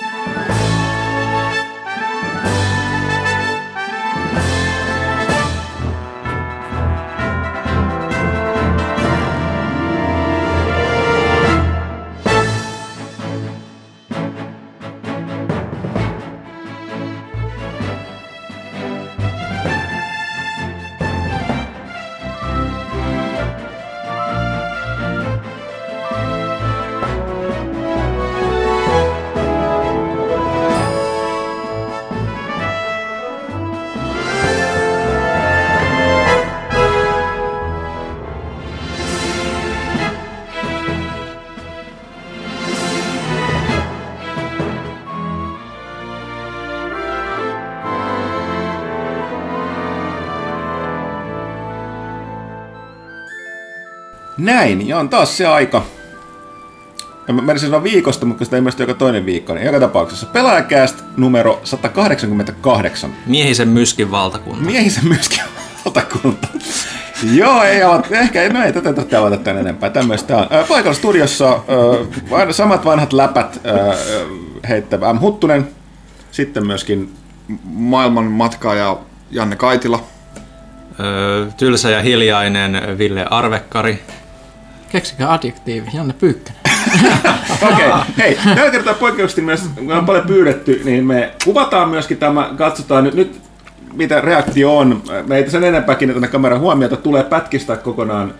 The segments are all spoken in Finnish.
Música Näin, ja on taas se aika. Ja mä menisin sanoa viikosta, mutta sitä ilmeisesti joka toinen viikko, niin joka tapauksessa pelaajakääst numero 188. Miehisen myskin valtakunta. Miehisen myskin valtakunta. Joo, ei avata, ehkä no ei tätä tarvitse avata tämän enempää. Tämmöistä on. Paikalla studiossa äh, samat vanhat läpät äh, heittävä M. Huttunen, sitten myöskin maailman matkaaja Janne Kaitila. Öö, tylsä ja hiljainen Ville Arvekkari. Keksikää adjektiivi, Janne Pyykkönen. Okei, okay. hei, tällä kertaa poikkeuksellisesti myös, kun on paljon pyydetty, niin me kuvataan myöskin tämä, katsotaan nyt, nyt mitä reaktio on. Me ei sen enempää kiinnitä kameran huomiota, tulee pätkistä kokonaan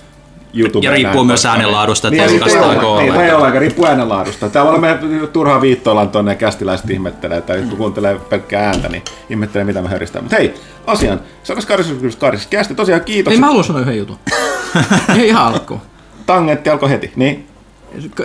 YouTube. Ja riippuu myös äänenlaadusta, että niin, julkaistaanko niin, ei ole, riippuu äänenlaadusta. Täällä me turhaa viittoillaan tuonne kästiläiset ihmettelee, että kun kuuntelee pelkkää ääntä, niin ihmettelee mitä me höristään. Mutta hei, asian, 188 kästi, tosiaan kiitos. Ei mä haluan sanoa yhden jutun. ei ihan alkuun tangentti alkoi heti, niin?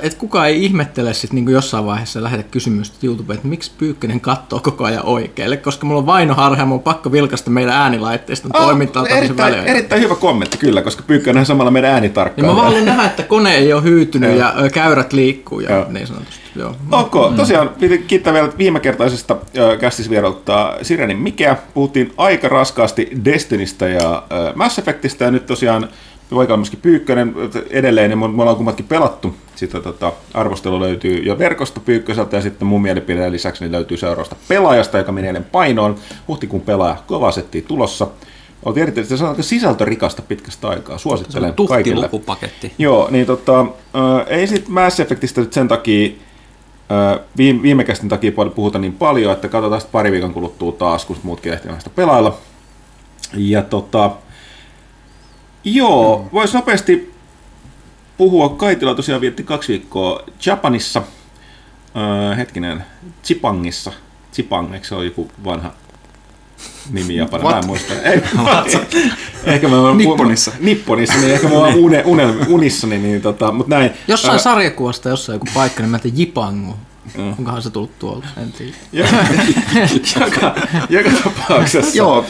Et kukaan ei ihmettele sit niinku jossain vaiheessa lähetä kysymystä YouTubeen, että miksi Pyykkönen katsoo koko ajan oikealle, koska mulla on vainoharha ja mulla on pakko vilkasta meidän äänilaitteiston oh, toimintaa erittäin, erittäin hyvä kommentti kyllä, koska Pyykkönen on samalla meidän äänitarkkailija. Niin mä vaan nähdä, että kone ei ole hyytynyt ja käyrät liikkuu ja Joo. niin sanotusti. Joo. Okay. Mm. Tosiaan piti kiittää vielä viimekertaisesta äh, kästisvierailta Sirenin Mikeä. Puhuttiin aika raskaasti Destinistä ja Mass Effectistä ja nyt tosiaan Poika on myöskin Pyykkönen edelleen, niin me ollaan kummatkin pelattu. Sitten tota, arvostelu löytyy jo verkosta Pyykköseltä ja sitten mun mielipideen lisäksi niin löytyy seuraavasta pelaajasta, joka menee eilen painoon. Huhtikuun pelaaja kova setti tulossa. Oltiin erityisesti se on sisältörikasta pitkästä aikaa. Suosittelen se on kaikille. lukupaketti. Joo, niin tota, äh, ei sitten Mass Effectistä nyt sen takia, äh, viime, viime kästin takia puhuta niin paljon, että katsotaan sitten pari viikon kuluttua taas, kun muutkin ehtivät sitä pelailla. Ja tota, Joo, voisi nopeasti puhua. Kaitila tosiaan vietti kaksi viikkoa Japanissa, öö, hetkinen, Chipangissa. Chipang, eikö se ole joku vanha nimi Japani? Mä en muista. Ei, ehkä mä Nipponissa. Nipponissa, niin ehkä mä oon une, une, unissani, niin tota, mut näin. Jossain öö, sarjakuvasta, jossain joku paikka nimeltä Jipangu. Mm. Onkohan se tullut tuolta, en tiedä. joka, joka tapauksessa. Joo,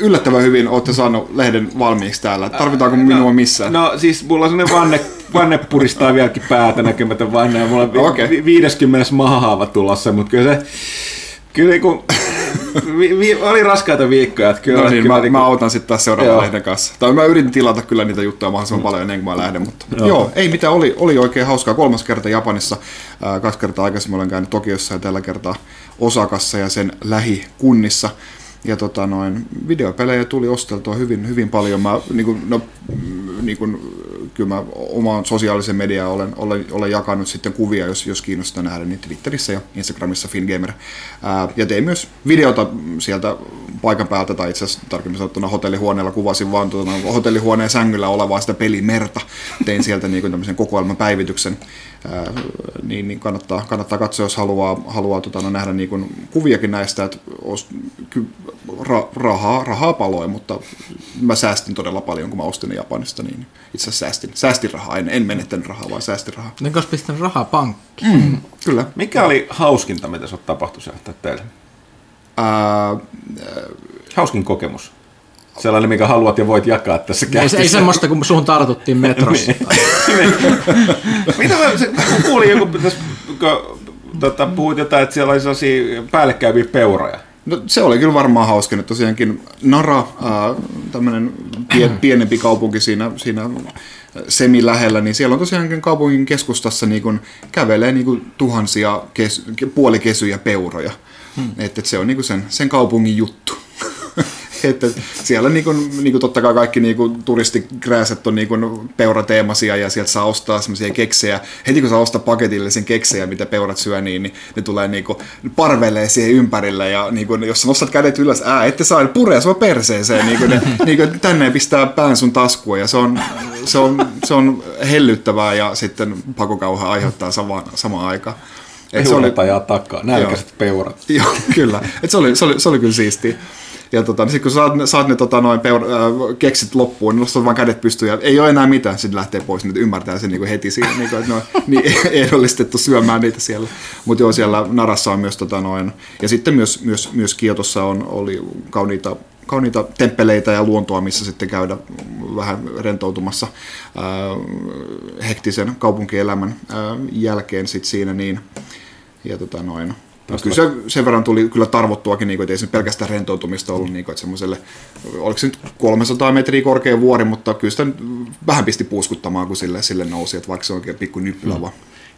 yllättävän hyvin olette saanut lehden valmiiksi täällä. Tarvitaanko no, minua missään? No siis mulla on sellainen vanne, vanne puristaa vieläkin päätä näkemätön vanne. Ja mulla on okay. 50 mahahaava tulossa, mutta kyllä se... Kyllä kun vi, vi, oli raskaita viikkoja. Että kyllä, no niin, kyllä, mä, niin, mä autan sitten taas seuraavan lehden kanssa. Tai mä yritin tilata kyllä niitä juttuja mahdollisimman mm. paljon ennen kuin mä lähden, mutta joo. joo, ei mitään, oli, oli oikein hauskaa. Kolmas kerta Japanissa, äh, kaksi kertaa aikaisemmin olen käynyt Tokiossa ja tällä kertaa Osakassa ja sen lähikunnissa. Ja tota noin, videopelejä tuli osteltua hyvin, hyvin paljon. Mä, niin kuin, no, niin kuin, kyllä mä omaan sosiaalisen mediaan olen, olen, olen jakanut sitten kuvia, jos, jos kiinnostaa nähdä, niin Twitterissä ja Instagramissa Fingamer. Ää, ja tein myös videota sieltä paikan päältä, tai itse asiassa tarkemmin sanottuna hotellihuoneella kuvasin vaan tuota, hotellihuoneen sängyllä olevaa sitä pelimerta. Tein sieltä niin kuin tämmöisen kokoelman päivityksen niin, niin kannattaa, kannattaa katsoa, jos haluaa, haluaa tota, no, nähdä niin kuin kuviakin näistä, että os, ky, ra, rahaa, rahaa paloi, mutta mä säästin todella paljon, kun mä ostin ne Japanista, niin itse asiassa säästin, säästin rahaa, en, en menettänyt rahaa, vaan säästin rahaa. Niin koska pistän rahaa pankkiin. Mm, kyllä. Mikä oli hauskinta, mitä sä tapahtui sieltä teille? Ää, Hauskin kokemus sellainen, mikä haluat ja voit jakaa tässä käsissä. Ei, ei semmoista, kun suhun tartuttiin metrossa. Niin. Mitä mä, se, kuulin joku, tässä, kun tota, puhuit jotain, että siellä oli sellaisia päällekkäyviä peuroja. No, se oli kyllä varmaan hauska, että tosiaankin Nara, tämmöinen pie, pienempi kaupunki siinä, siinä semi lähellä, niin siellä on tosiaankin kaupungin keskustassa niin kuin, kävelee niin kuin, tuhansia kes, puolikesyjä peuroja. Hmm. Että et se on niin kuin sen, sen kaupungin juttu. että siellä niin kuin, niin kuin totta kai kaikki niin kuin turistikrääset on niin kuin peurateemaisia ja sieltä saa ostaa semmoisia keksejä. Heti kun saa ostaa paketillisen keksejä, mitä peurat syö, niin, niin ne tulee niin kuin parvelee siihen ympärille ja niin kuin, jos sä nostat kädet ylös, ää, ette saa puree sua perseeseen, niin kuin ne, niin kuin tänne pistää pään sun taskuun ja se on, se on, se on hellyttävää ja sitten pakokauha aiheuttaa samaan, samaan aikaan. Et se oli, ajaa takaa, nälkäiset peurat. Joo, kyllä. Et se, oli, se, oli, se oli kyllä siistiä. Ja tota, niin sit kun saat, saat ne tota, noin peur, äh, keksit loppuun, niin nostat vaan kädet pystyyn ja ei ole enää mitään, sitten lähtee pois, niin ymmärtää sen niin kuin heti siinä, niin kuin, että ne on niin ehdollistettu syömään niitä siellä. Mutta joo, siellä Narassa on myös, tota, noin, ja sitten myös, myös, myös Kiotossa on, oli kauniita kauniita temppeleitä ja luontoa, missä sitten käydä vähän rentoutumassa äh, hektisen kaupunkielämän äh, jälkeen sit siinä. Niin, ja tota noin, No, kyllä se sen verran tuli kyllä tarvottuakin, niin kuin, että ei se pelkästään rentoutumista ollut, niin kuin, että semmoiselle, oliko se nyt 300 metriä korkea vuori, mutta kyllä sitä vähän pisti puuskuttamaan, kun sille, sille nousi, että vaikka se on oikein pikku nyppylä mm.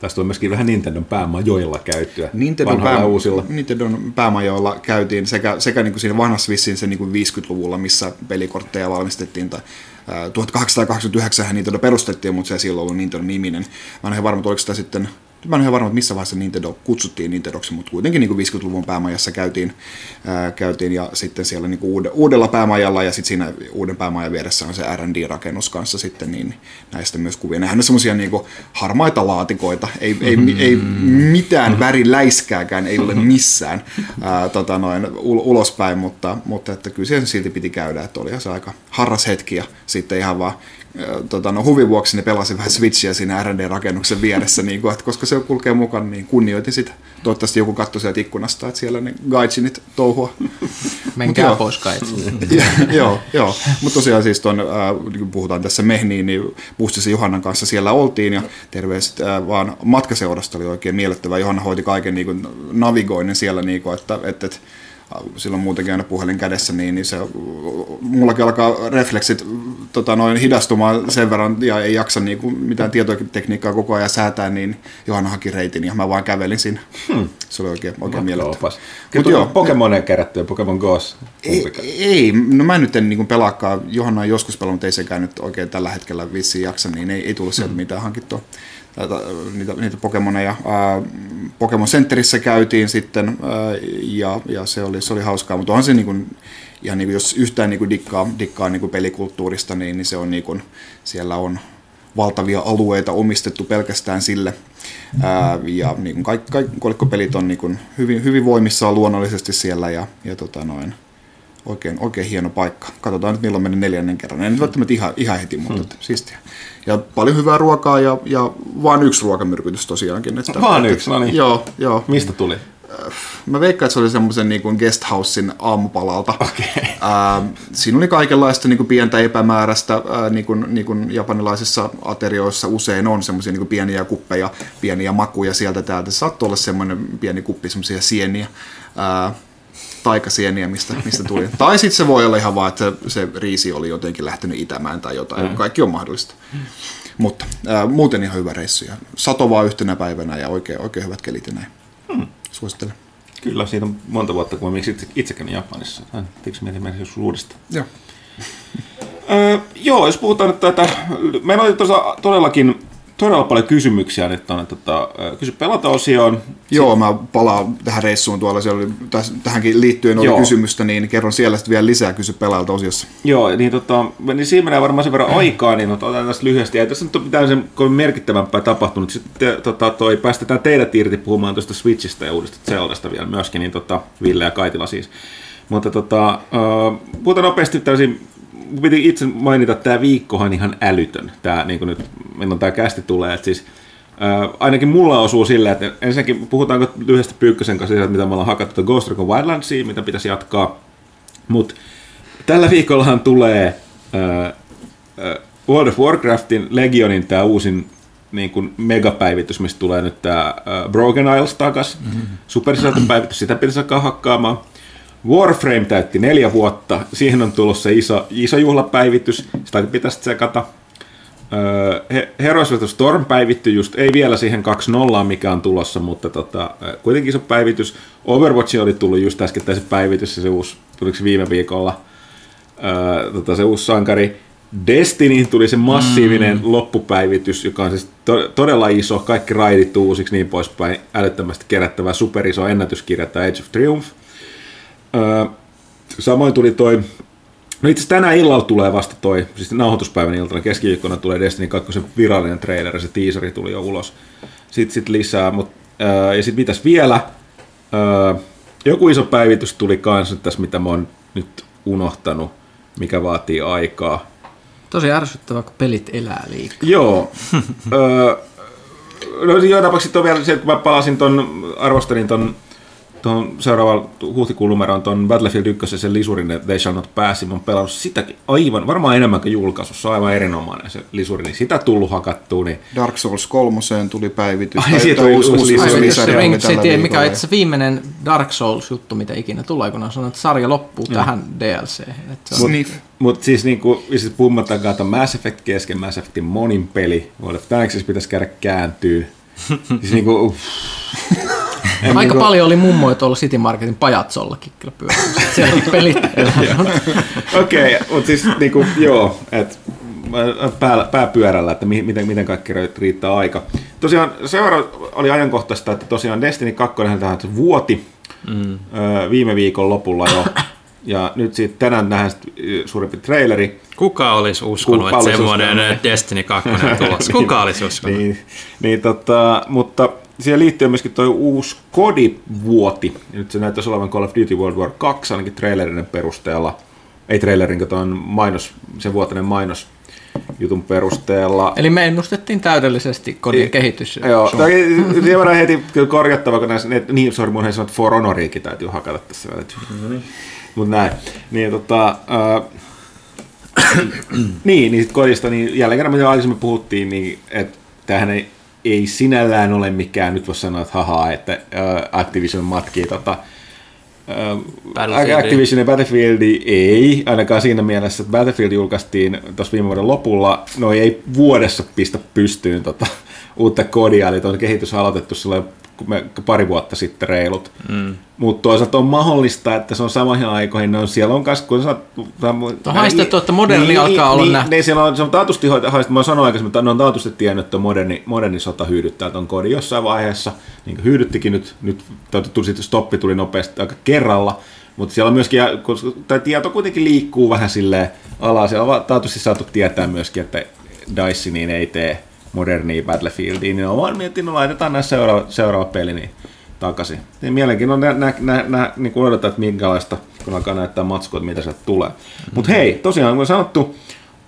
Tästä on myöskin vähän Nintendon päämajoilla käyttyä, Nintendon, pää, uusilla. Nintendon päämajoilla käytiin sekä, sekä niin kuin siinä vanhassa vissiin se niin kuin 50-luvulla, missä pelikortteja valmistettiin, tai 1889 Nintendo perustettiin, mutta se ei silloin ollut Nintendo niminen. Mä en ihan varma, oliko sitä sitten Mä en ole ihan varma, että missä vaiheessa Nintendo kutsuttiin Nintendoksi, mutta kuitenkin niin kuin 50-luvun päämajassa käytiin, ää, käytiin ja sitten siellä niin kuin uudella päämajalla ja sitten siinä uuden päämajan vieressä on se R&D-rakennus kanssa sitten, niin näistä myös kuvia. Nehän on semmoisia niin harmaita laatikoita, ei, ei, mm-hmm. ei mitään väriläiskääkään ei ole missään ää, tota noin, ul- ulospäin, mutta, mutta että kyllä sen silti piti käydä, että oli se aika harras hetki ja sitten ihan vaan tota, no, huvin vuoksi ne pelasin vähän Switchiä siinä R&D-rakennuksen vieressä, niin kuin, että koska se kulkee mukana, niin kunnioitin sitä. Toivottavasti joku katsoi sieltä ikkunasta, että siellä ne gaijinit touhua. Menkää Mut pois gaijinit. joo, joo. mutta tosiaan siis ton, äh, kun puhutaan tässä Mehniin, niin Pustisen Johannan kanssa siellä oltiin ja terveiset äh, vaan matkaseurasta oli oikein miellyttävää. Johanna hoiti kaiken niin kuin, navigoinnin siellä, niin kuin, että, että, että silloin muutenkin aina puhelin kädessä, niin, niin se, mullakin alkaa refleksit tota, noin hidastumaan sen verran ja ei jaksa niin kuin, mitään tietotekniikkaa koko ajan säätää, niin Johanna haki reitin ja mä vaan kävelin siinä. Hmm. Se oli oikein, oikein miellyttävää. Mutta joo, Pokemonia kerätty Pokemon Go's? Ei, ei, no mä nyt en niin pelaakaan. Johanna on joskus pelannut, mutta ei sekään nyt oikein tällä hetkellä vissiin jaksa, niin ei, ei tullut sieltä hmm. mitään hankittua niitä, niitä Pokemoneja. Pokemon Centerissä käytiin sitten ja, ja se, oli, se oli hauskaa, mutta onhan se niin kuin, ihan niin kuin, jos yhtään niin kuin dikkaa, dikkaa niin kuin pelikulttuurista, niin, niin se on niin kuin, siellä on valtavia alueita omistettu pelkästään sille. Ää, ja niin kuin kaikki, kaikki kolikkopelit on niin kuin hyvin, hyvin voimissaan luonnollisesti siellä ja, ja tota noin, oikein, oikein hieno paikka. Katsotaan nyt milloin menen neljännen kerran. En nyt välttämättä ihan, ihan heti, mutta hmm. siistiä. Ja paljon hyvää ruokaa ja, ja vain yksi ruokamyrkytys tosiaankin. Että, vaan yksi, no niin. Joo, joo. Mistä tuli? Äh, mä veikkaan, että se oli semmoisen niin kuin guesthousein aamupalalta. Okay. Äh, siinä oli kaikenlaista niin kuin pientä epämääräistä, äh, niin, kuin, niin kuin japanilaisissa aterioissa usein on semmoisia niin pieniä kuppeja, pieniä makuja sieltä täältä. Saattoi olla semmoinen pieni kuppi semmoisia sieniä. Äh, taikasieniä, mistä, mistä tuli. tai sitten se voi olla ihan vaan, että se riisi oli jotenkin lähtenyt itämään tai jotain. Mm. Kaikki on mahdollista. Mm. Mutta ää, muuten ihan hyvä reissu. Ja sato vaan yhtenä päivänä ja oikein, oikein hyvät kelit ja näin. Mm. Suosittelen. Kyllä, siitä on monta vuotta, kun mä itse, itse kävin Japanissa. Teekö mietin joskus uudestaan? Joo. Öö, joo, jos puhutaan nyt tätä, meillä oli todellakin todella paljon kysymyksiä nyt tuonne tota, kysy pelata-osioon. Joo, mä palaan tähän reissuun tuolla, siellä oli, tähänkin liittyen oli Joo. kysymystä, niin kerron siellä sitten vielä lisää kysy pelaajalta osiossa. Joo, niin, tota, niin siinä menee varmaan sen verran aikaa, niin otetaan tästä lyhyesti. Ei tässä nyt ole mitään sen kovin merkittävämpää tapahtunut. Sitten tota, toi, päästetään teidät irti puhumaan tuosta Switchistä ja uudesta Zeldasta vielä myöskin, niin tota, Ville ja Kaitila siis. Mutta tota, uh, puhutaan nopeasti tällaisiin piti itse mainita, että tämä viikkohan ihan älytön. Tämä, niin nyt, milloin tämä kästi tulee. Että siis, ää, ainakin mulla osuu silleen, että ensinnäkin puhutaanko lyhyesti Pyykkösen kanssa siitä, mitä me ollaan hakattu Ghost Recon Wildlandsia, mitä pitäisi jatkaa. Mutta tällä viikollahan tulee ää, World of Warcraftin Legionin tämä uusin niin kuin megapäivitys, mistä tulee nyt tämä Broken Isles takas. Mm-hmm. Supersisältöpäivitys, sitä pitäisi alkaa hakkaamaan. Warframe täytti neljä vuotta, siihen on tulossa iso, iso juhlapäivitys, sitä pitäisi tsekata. He- Heroes of the Storm päivittyi just, ei vielä siihen 2.0, mikä on tulossa, mutta tota, kuitenkin iso päivitys. Overwatch oli tullut just äsken se päivitys, se uusi, tuliko se viime viikolla, Ö, tota, se uusi sankari. Destiny tuli se massiivinen mm. loppupäivitys, joka on siis to- todella iso, kaikki raidit uusiksi, niin poispäin, älyttömästi kerättävä superiso ennätyskirja, tämä Age of Triumph. Samoin tuli toi No itse asiassa tänä illalla tulee vasta toi, siis nauhoituspäivän iltana keskiviikkona tulee Destiny 2 virallinen trailer, se teaseri tuli jo ulos. Sitten sit lisää, mut, ää, ja sitten mitäs vielä, ää, joku iso päivitys tuli kanssa tässä, mitä mä oon nyt unohtanut, mikä vaatii aikaa. Tosi ärsyttävää, kun pelit elää liikaa. Joo. öö, no tapauksessa on vielä se, että kun mä palasin ton, arvostelin ton, ton seuraavan huhtikuun numeron ton Battlefield 1 sen lisurin, että They Shall Not Pass, mä oon pelannut sitäkin aivan, varmaan enemmän kuin julkaisussa, se on aivan erinomainen se lisuri, niin sitä tullut hakattua, niin Dark Souls 3 tuli päivitys. Ai, Tai- siitä tuli uusi lisäri se oli Ring City, mikä on itse viimeinen Dark Souls-juttu, mitä ikinä tulee, kun on sanonut, että sarja loppuu tähän DLC. Mutta siis niinku, siis puhumattakaan, että Mass Effect kesken, Mass Effectin monin peli, World of Tanksissa pitäisi käydä kääntyy. siis niinku, uff. En Aika niinku- paljon oli mummoja tuolla City Marketin pajatsollakin kyllä pyörimässä. Siellä pelit. Okei, okay, mutta siis niinku, joo, että pää, pää pyörällä, että mi- miten, miten kaikki riittää aika. Tosiaan seuraava oli ajankohtaista, että tosiaan Destiny 2 tähän vuoti mm. ö, viime viikon lopulla jo. Ja nyt siitä tänään nähdään sit, suurempi traileri. Kuka olisi uskonut, Kuka että semmoinen? Destiny 2 on tulossa? Kuka olisi uskonut? Niin, niin tota, mutta siihen liittyy myöskin tuo uusi kodivuoti. Nyt se näyttäisi olevan Call of Duty World War 2 ainakin trailerinen perusteella. Ei trailerin, kun tuon mainos, sen vuotinen mainos jutun perusteella. Eli me ennustettiin täydellisesti kodin kehitys. Joo, sen verran heti korjattava, kun näissä, niin, sorry, mun ei sanonut For Honoriakin täytyy hakata tässä vielä. Mutta näin. Niin, tota, äh, niin, niin sit kodista, niin jälleen kerran, mitä aikaisemmin puhuttiin, niin että tämähän ei, ei sinällään ole mikään, nyt voisi sanoa, että hahaa, että äh, Activision matkii tota, Battlefieldia. Activision ja Battlefield ei, ainakaan siinä mielessä, että Battlefield julkaistiin tuossa viime vuoden lopulla, no ei vuodessa pistä pystyyn tota, uutta kodia, eli tuon kehitys on aloitettu silloin kun me, pari vuotta sitten reilut. Mm. Mutta toisaalta on mahdollista, että se on samoihin aikoihin, no siellä on kas, kun sä, On haistettu, että moderni alkaa olla niin, nähty. niin, siellä on, se on taatusti haistettu, mä sanoin aikaisemmin, että ne on taatusti tiennyt, että moderni, moderni sota hyydyttää ton kodin jossain vaiheessa, niin kuin hyödyttikin nyt, nyt tai tuli sitten stoppi tuli nopeasti aika kerralla, mutta siellä on myöskin, tämä tieto kuitenkin liikkuu vähän silleen alas, siellä on taatusti saatu tietää myöskin, että DICE niin ei tee modernia Battlefieldia, niin on vaan miettinyt, no laitetaan näissä seuraava, seuraava peli niin takaisin. Niin mielenkiintoinen nä, nä, nä, nä, niin kuin odotetaan, että minkälaista, kun alkaa näyttää matskua, että mitä sieltä tulee. Mm-hmm. Mutta hei, tosiaan kun sanottu,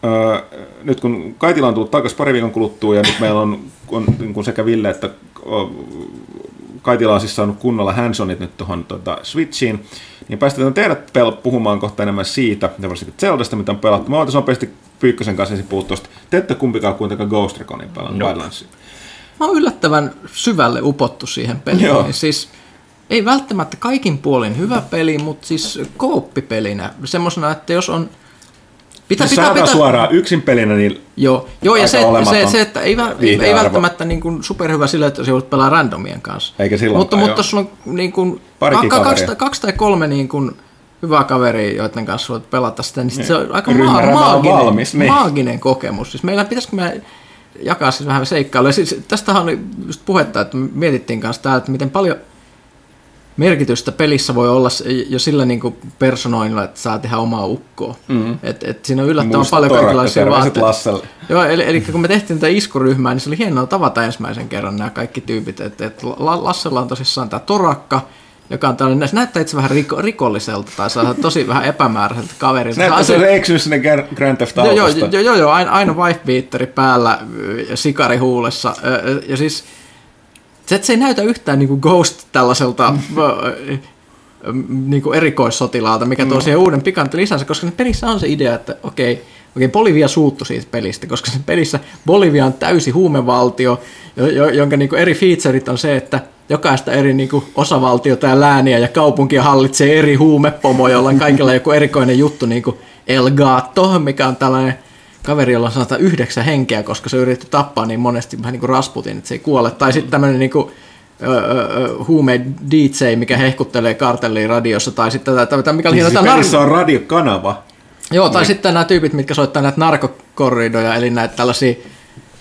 öö, nyt kun Kaitila on tullut takaisin pari viikon kuluttua ja nyt meillä on, on niin kuin sekä Ville että Kaitila on siis saanut kunnolla handsonit nyt tuohon tota, Switchiin, niin päästetään teidät pel- puhumaan kohta enemmän siitä, ja varsinkin Zeldasta, mitä on pelattu. Mä otan nopeasti Pyykkösen kanssa ensin puhua tuosta. Te ette kumpikaan kuitenkaan Ghost Reconin pelannut Nope. Wildlandsia. Mä oon yllättävän syvälle upottu siihen peliin. Joo. Siis ei välttämättä kaikin puolin hyvä peli, mutta siis kooppipelinä. Semmoisena, että jos on... Pitää, Siis pitää, suoraan yksin pelinä, niin Joo, joo ja se, se, se, että ei, ei, viihdearvo. välttämättä niin kuin superhyvä sillä, että se joudut pelaa randomien kanssa. Eikä silloinkaan, Mutta, mutta jos sulla on niin kuin, ka- kaksi, kaksi tai kolme niin kuin, hyvää kaveria, joiden kanssa voit pelata sitä, niin sit se on aika on maaginen, valmis, niin. maaginen kokemus. Siis meillä pitäisikö me jakaa siis vähän seikkailuja. Siis, tästähän oli just puhetta, että mietittiin kanssa täällä, että miten paljon merkitystä pelissä voi olla jo sillä niin kuin personoinnilla, että saa tehdä omaa ukkoa. Mm. Et, et siinä on yllättävän musta paljon kaikenlaisia vaatteita. Lasselle. Joo, eli, eli kun me tehtiin tätä iskuryhmää, niin se oli hienoa tavata ensimmäisen kerran nämä kaikki tyypit. Että et La- Lassella on tosissaan tämä torakka, joka on tällainen, se näyttää itse vähän riko, rikolliselta tai saa tosi vähän epämääräiseltä kaverilta. Näyttää Se- se eksynyt sinne Grand Theft Joo, joo, Autosta. joo, joo, joo, aina, aina wife-beateri päällä ja sikari huulessa. Ja siis se, että se ei näytä yhtään niin kuin Ghost tällaiselta ö, niin kuin erikoissotilaalta, mikä tuo siihen uuden pikantti lisänsä, koska pelissä on se idea, että okei, okei Bolivia suuttu siitä pelistä, koska se pelissä Bolivia on täysi huumevaltio, jo- jo- jonka niin kuin eri featureit on se, että jokaista eri niin kuin osavaltiota ja lääniä ja kaupunkia hallitsee eri huumepomo, jolla on kaikilla joku erikoinen juttu, niin kuin El Gato, mikä on tällainen kaveri, jolla on sanotaan yhdeksän henkeä, koska se yritti tappaa niin monesti vähän niin kuin Rasputin, että se ei kuole. Tai sitten tämmöinen niin kuin, huume DJ, mikä hehkuttelee kartelliin radiossa, tai sitten tätä, tätä mikä oli Siis jotain pelissä on radiokanava. Joo, tai sitten nämä tyypit, mitkä soittaa näitä narkokorridoja, eli näitä tällaisia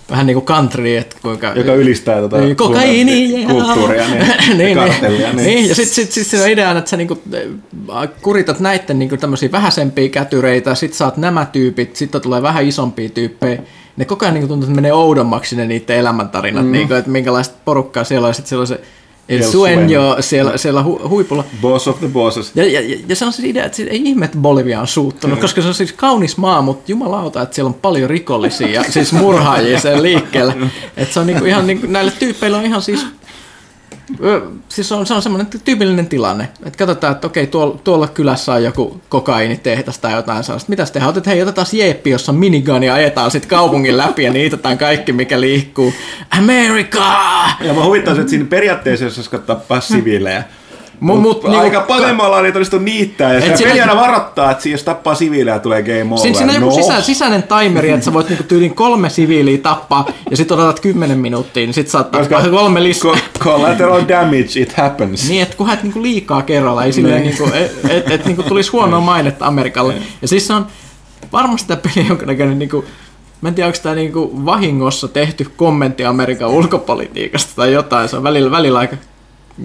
vähän niin kuin country, että kuinka... Joka ylistää tota niin, kokaiini, kulttuuria niin, niin, ja niin, kartellia. Niin. niin, ja sitten sit, sit siinä on ideana, että sä niinku, äh, kuritat näiden niinku tämmöisiä vähäisempiä kätyreitä, sit saat nämä tyypit, sitten tulee vähän isompia tyyppejä, ne koko ajan niinku tuntuu, että menee oudommaksi ne niiden elämäntarinat, mm. niinku, että minkälaista porukkaa siellä on, sitten siellä on se El Sueño siellä, siellä hu, huipulla. Boss of the bosses. Ja, ja, ja, se on se idea, että siis ei ihme, että Bolivia on suuttunut, koska se on siis kaunis maa, mutta jumalauta, että siellä on paljon rikollisia ja siis murhaajia sen liikkeellä. Että se on niinku ihan, niinku, näille tyypeillä on ihan siis, siis on, se on semmoinen tyypillinen tilanne. Että katsotaan, että okei, tuolla, tuolla kylässä on joku kokainitehdas tai jotain sellaista. Mitäs tehdään? Otetaan, hei, otetaan jeeppi, jossa minigun ja ajetaan sitten kaupungin läpi ja niitetään kaikki, mikä liikkuu. America! Ja mä huvittaisin, että siinä periaatteessa, jos olisi tappaa siviilejä, Mut, mut, Aika niinku- paljon me ollaan niitä onnistu niittää, ja Et siinä- peli aina varoittaa, että jos tappaa siviilejä, tulee game over. Siinä, siinä on joku no. sisä, sisäinen timeri, että sä voit niinku tyyliin kolme siviiliä tappaa ja sitten odotat 10 minuuttia, niin sit saat tappaa Koska- kolme lisää. Co- Collateral damage, it happens. Niin, että kun haet niinku liikaa kerralla, ei silleen, niinku, et, et, et, niinku tulisi huonoa mainetta Amerikalle. Ja siis se on varmasti tämä peli jonkinnäköinen, niinku, mä en tiedä, onko tämä niinku vahingossa tehty kommentti Amerikan ulkopolitiikasta tai jotain. Se on välillä, välillä aika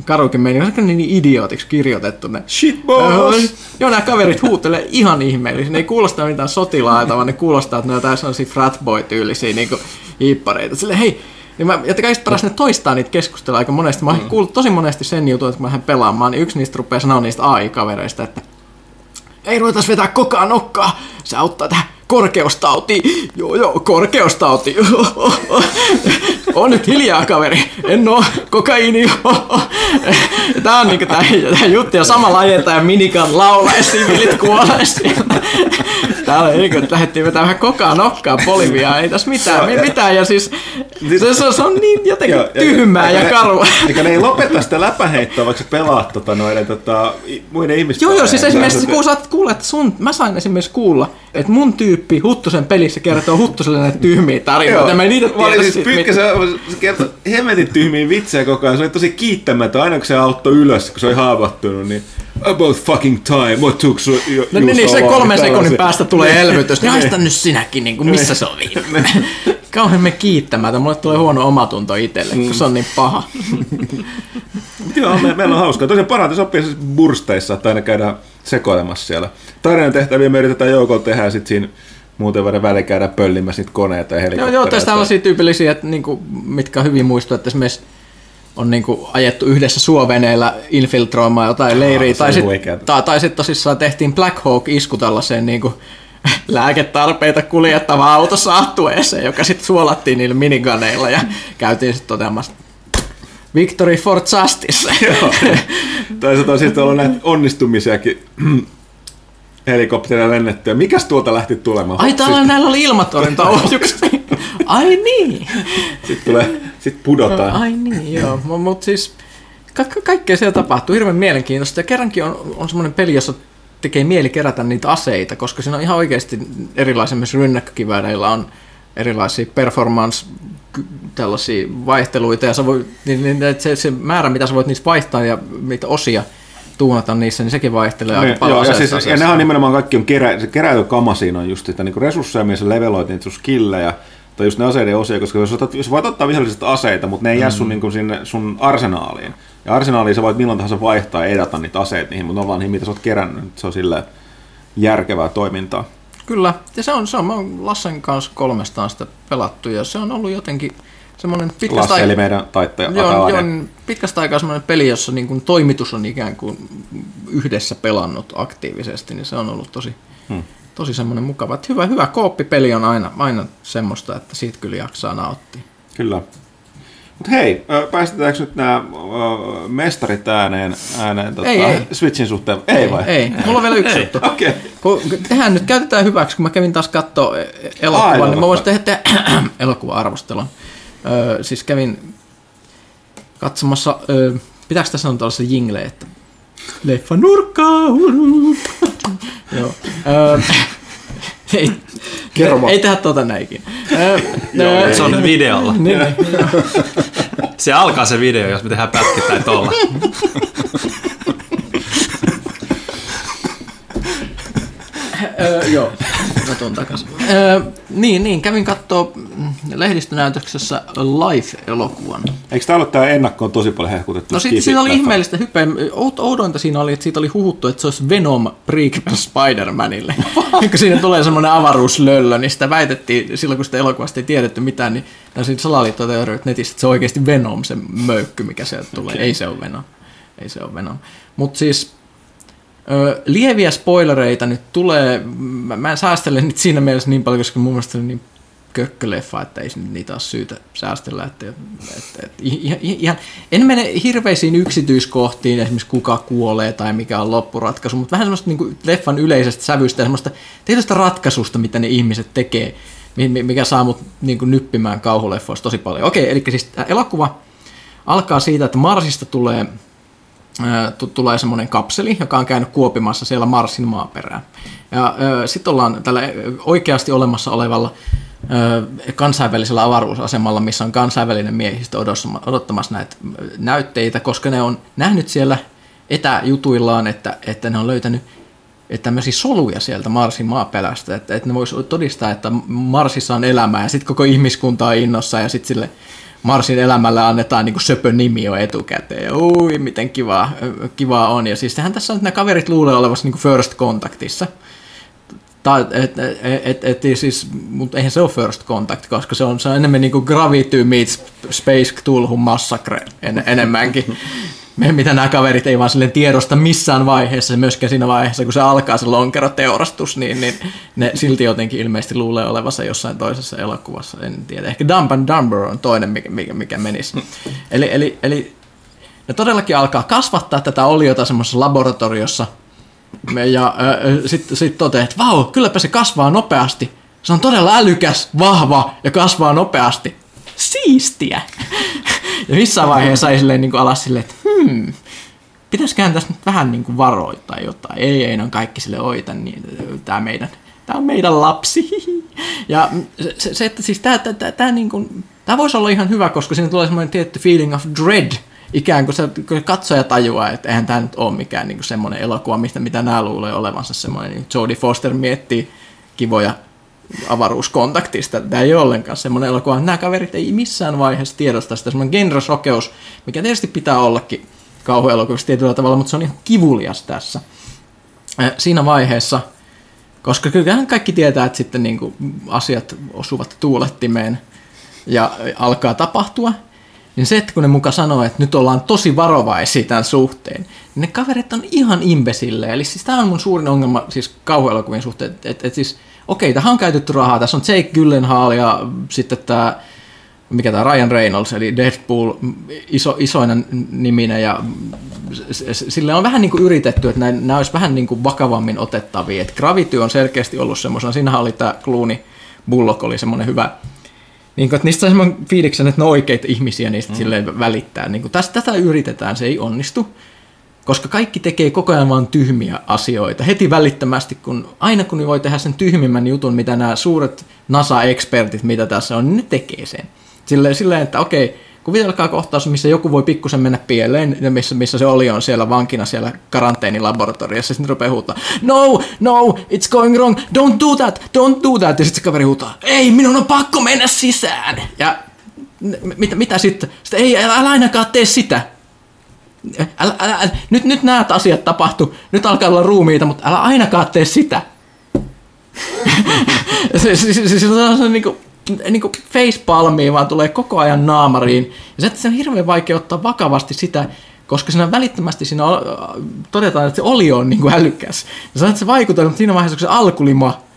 karukin meni. On niin idiootiksi kirjoitettu ne. Shit boss! Joo, nämä kaverit huutelee ihan ihmeellisiä. Ne ei kuulosta mitään sotilaita, vaan ne kuulostaa, että ne on jotain sellaisia fratboy-tyylisiä niin hiippareita. Silleen, hei, niin mä, ja kaikista paras ne toistaa niitä keskustelua aika monesti. Mä oon kuullut tosi monesti sen jutun, että kun mä lähden pelaamaan, niin yksi niistä rupeaa sanoa niistä AI-kavereista, että ei ruvetas vetää kokaa nokkaa, se auttaa tähän korkeustautiin. Joo, joo, korkeustauti. On nyt hiljaa, kaveri. En oo kokaiini. Tää on niinku tää, tää juttu. Ja samalla ajetaan ja minikan laulaa ja sivilit kuolee. Täällä ei kun lähdettiin vetämään vähän kokaa nokkaa Boliviaa. Ei tässä mitään, on- mitään. Ja siis se, se, se on niin jotenkin Joo, tyhmää ja karua. Eikä ne ei lopeta sitä läpäheittoa, vaikka sä pelaat tota, noiden tota, muiden ihmisten. Joo, joo, siis esimerkiksi kun saat kuulla, että sun, mä sain esimerkiksi kuulla, että mun tyyppi Huttusen pelissä kertoo Huttuselle näitä tyhmiä tarinoita. Mä niitä Mä olin siis pyykkä, se, se kertoi hemmetin tyhmiä vitsejä koko ajan. Se oli tosi kiittämätön, aina kun se auttoi ylös, kun se oli haavoittunut, niin about fucking time, what took so, you, No niin, niin se long?" kolmen sekunnin päästä tulee elvytys. Niin haista nyt sinäkin, niin kuin, missä se on viime. Kauhean me kiittämättä. Mulle tulee huono omatunto itselle, kun se on niin paha. Joo, me, meillä on hauskaa. Tosiaan parhaiten sopii siis bursteissa, että aina käydään sekoilemassa siellä. Tarinan tehtäviä me yritetään joukolla tehdä ja sitten siinä muuten vuoden väliin käydään pöllimässä niitä koneita ja Joo, helikoptereita. joo tästä tällaisia tyypillisiä, että, niin kuin, mitkä hyvin muistuu, että esimerkiksi on niin kuin, ajettu yhdessä suoveneellä infiltroimaan jotain leiriä. se Tai sitten tai, tai sit tosissaan tehtiin Black Hawk-isku tällaiseen niin kuin, lääketarpeita kuljettavaan autosaattueeseen, joka sitten suolattiin niillä miniganeilla ja käytiin sitten toteamassa Victory for Justice. Joo. tai se on sitten ollut näitä onnistumisiakin helikopteria lennettyä. Mikäs tuolta lähti tulemaan? Ai täällä näillä oli ilmatorjuntaohjukset. Ai niin. Sitten tulee, sit pudotaan. Ai niin, joo. Mutta siis ka- ka- kaikkea siellä tapahtuu. Hirveän mielenkiintoista. Ja kerrankin on, on semmoinen peli, jossa tekee mieli kerätä niitä aseita, koska siinä on ihan oikeasti erilaisia myös rynnäkkökivääreillä on erilaisia performance tällaisia vaihteluita ja sä voi, niin, niin, että se, se, määrä, mitä sä voit niistä vaihtaa ja mitä osia tuunata niissä, niin sekin vaihtelee aika Ne, paljon joo, ja, siis, ja nehän on nimenomaan kaikki on kerä, se keräily kama siinä on just sitä niin resursseja, missä sä leveloit niitä sun skillejä, tai just ne aseiden osia, koska jos, otat, jos voit ottaa vihollisesta aseita, mutta ne ei jää sun, niin kuin sinne sun arsenaaliin. Ja arsenaaliin sä voit milloin tahansa vaihtaa ja edata niitä aseita niihin, mutta ne on vaan niihin, mitä sä oot kerännyt. Se on silleen järkevää toimintaa. Kyllä, ja se on, se on, mä oon Lassen kanssa kolmestaan sitä pelattu, ja se on ollut jotenkin semmoinen pitkästä Lasse, eli meidän taittaja. joo, joo, niin pitkästä aikaa semmoinen peli, jossa niin kuin toimitus on ikään kuin yhdessä pelannut aktiivisesti, niin se on ollut tosi, Hmm. Tosi semmoinen mukava. Että hyvä, hyvä kooppipeli on aina, aina semmoista, että siitä kyllä jaksaa nauttia. Kyllä. Mutta hei, ö, päästetäänkö nyt nämä mestarit ääneen, ääneen tota, Ei, ei. Switchin suhteen? Ei vai? Ei, mulla on vielä yksi juttu. Okei. Kun tehdään nyt, käytetään hyväksi, kun mä kävin taas katsoa elokuvan, Aivan niin mä voisin tehdä elokuva-arvostelun. Öö, siis kävin katsomassa, öö, pitääkö tässä sanoa tällaisen jingle, että leffa nurkkaa, Joo. Öö, ei, Kerro vaan. Ei tehdä tota näinkin. Ö, Se on videolla. niin, niin. Se alkaa se video, jos me tehdään pätkittäin tolla. Öö, joo, mä tuon takas. Öö, niin, niin, kävin kattoo mm, lehdistönäytöksessä Life-elokuvan. Eikö täällä ole tämä ennakkoon tosi paljon hehkutettu? No sitten siinä oli ihmeellistä hypeä. Oud- Oudointa siinä oli, että siitä oli huhuttu, että se olisi Venom prequel Spider-Manille. kun siinä tulee semmoinen avaruuslöllö, niin sitä väitettiin silloin, kun sitä elokuvasta ei tiedetty mitään, niin siinä salaliittoteoriat netissä, että se on oikeasti Venom, se möykky, mikä sieltä tulee. Ei se ole Venom. Ei se ole Venom. Mutta siis Ö, lieviä spoilereita nyt tulee. Mä, mä en säästele niitä siinä mielessä niin paljon, koska mun mielestä on niin kökköleffa, että ei niitä ole syytä säästellä. Että, että, että, ihan, en mene hirveisiin yksityiskohtiin, esimerkiksi kuka kuolee tai mikä on loppuratkaisu, mutta vähän semmoista niin kuin leffan yleisestä sävystä ja semmoista tietystä ratkaisusta, mitä ne ihmiset tekee, mikä saa mut niin kuin nyppimään kauhuleffoista tosi paljon. Okei, eli siis elokuva alkaa siitä, että Marsista tulee tulee semmoinen kapseli, joka on käynyt kuopimassa siellä Marsin maaperää. Ja sitten ollaan tällä oikeasti olemassa olevalla kansainvälisellä avaruusasemalla, missä on kansainvälinen miehistö odottamassa näitä näytteitä, koska ne on nähnyt siellä etäjutuillaan, että, että ne on löytänyt että tämmöisiä soluja sieltä Marsin maaperästä, että, että ne voisi todistaa, että Marsissa on elämää ja sitten koko ihmiskunta on innossa ja sitten sille Marsin elämälle annetaan niin söpö nimi jo etukäteen. Ui, miten kivaa, kivaa on. Ja siis sehän tässä on, nämä kaverit luulee olevassa niin first contactissa. Tai, et, et, et, et, siis, mutta eihän se ole first contact, koska se on, se on enemmän niin kuin Gravity meets Space Cthulhu Massacre en, enemmänkin mitä nämä kaverit ei vaan silleen tiedosta missään vaiheessa, myöskään siinä vaiheessa, kun se alkaa se lonkeroteurastus, niin, niin ne silti jotenkin ilmeisesti luulee olevansa jossain toisessa elokuvassa, en tiedä. Ehkä Dumb and Dumber on toinen, mikä, mikä, mikä menisi. Eli, eli, eli ne todellakin alkaa kasvattaa tätä oliota semmoisessa laboratoriossa, ja sitten sit toteaa, että vau, kylläpä se kasvaa nopeasti. Se on todella älykäs, vahva ja kasvaa nopeasti. Siistiä! Ja missään vaiheessa ei silleen niin kuin alas silleen, että hmm, pitäisiköhän tässä nyt vähän niin kuin varoittaa jotain. Ei, ei, ne on kaikki sille oita, niin tämä meidän, tämä on meidän lapsi. Ja se, se että siis tämä, tämä, tämä, niin kuin, tämä voisi olla ihan hyvä, koska siinä tulee semmoinen tietty feeling of dread, ikään kuin se, kun katsoja tajuaa, että eihän tämä nyt ole mikään niin semmoinen elokuva, mistä, mitä nämä luulee olevansa semmoinen, niin Jodie Foster miettii kivoja avaruuskontaktista. Tämä ei ole ollenkaan semmoinen elokuva. Nämä kaverit ei missään vaiheessa tiedosta sitä semmoinen genresokeus, mikä tietysti pitää ollakin kauhuelokuvissa tietyllä tavalla, mutta se on ihan kivulias tässä. Siinä vaiheessa, koska kyllähän kaikki tietää, että sitten niin kuin asiat osuvat tuulettimeen ja alkaa tapahtua, niin se, että kun ne muka sanoo, että nyt ollaan tosi varovaisia tämän suhteen, niin ne kaverit on ihan imbesille. Eli siis tämä on mun suurin ongelma siis kauhuelokuvien suhteen, että, että siis okei, tähän on käytetty rahaa. Tässä on Jake Gyllenhaal ja sitten tämä, mikä tämä Ryan Reynolds, eli Deadpool, iso, isoinen niminen ja sille on vähän niin kuin yritetty, että nämä olisi vähän niin kuin vakavammin otettavia. Että Gravity on selkeästi ollut semmoisena, siinähän oli tämä Clooney Bullock oli semmoinen hyvä niin kuin, että niistä on semmoinen fiiliksen, että ne on oikeita ihmisiä, niistä mm. silleen välittää. Niin kuin, tästä, tätä yritetään, se ei onnistu koska kaikki tekee koko ajan vaan tyhmiä asioita. Heti välittömästi, kun aina kun voi tehdä sen tyhmimmän jutun, mitä nämä suuret NASA-ekspertit, mitä tässä on, niin ne tekee sen. Silleen, silleen että okei, kuvitelkaa kohtaus, missä joku voi pikkusen mennä pieleen, missä, missä se oli on siellä vankina siellä karanteenilaboratoriossa, sitten rupeaa huutaa, no, no, it's going wrong, don't do that, don't do that, ja sitten se kaveri huutaa, ei, minun on pakko mennä sisään, ja mitä, mitä sitten? Sitten ei, älä ainakaan tee sitä. Älä, älä, älä, nyt, nyt näet asiat tapahtu, nyt alkaa olla ruumiita, mutta älä ainakaan tee sitä. se, se, se, se, se se niin kuin, niin kuin facepalmiin, vaan tulee koko ajan naamariin. Ja se, se on hirveän vaikea ottaa vakavasti sitä, koska siinä välittömästi siinä todetaan, että se oli on niin kuin älykäs. Ja se vaikuttaa, mutta siinä vaiheessa, kun se alkulima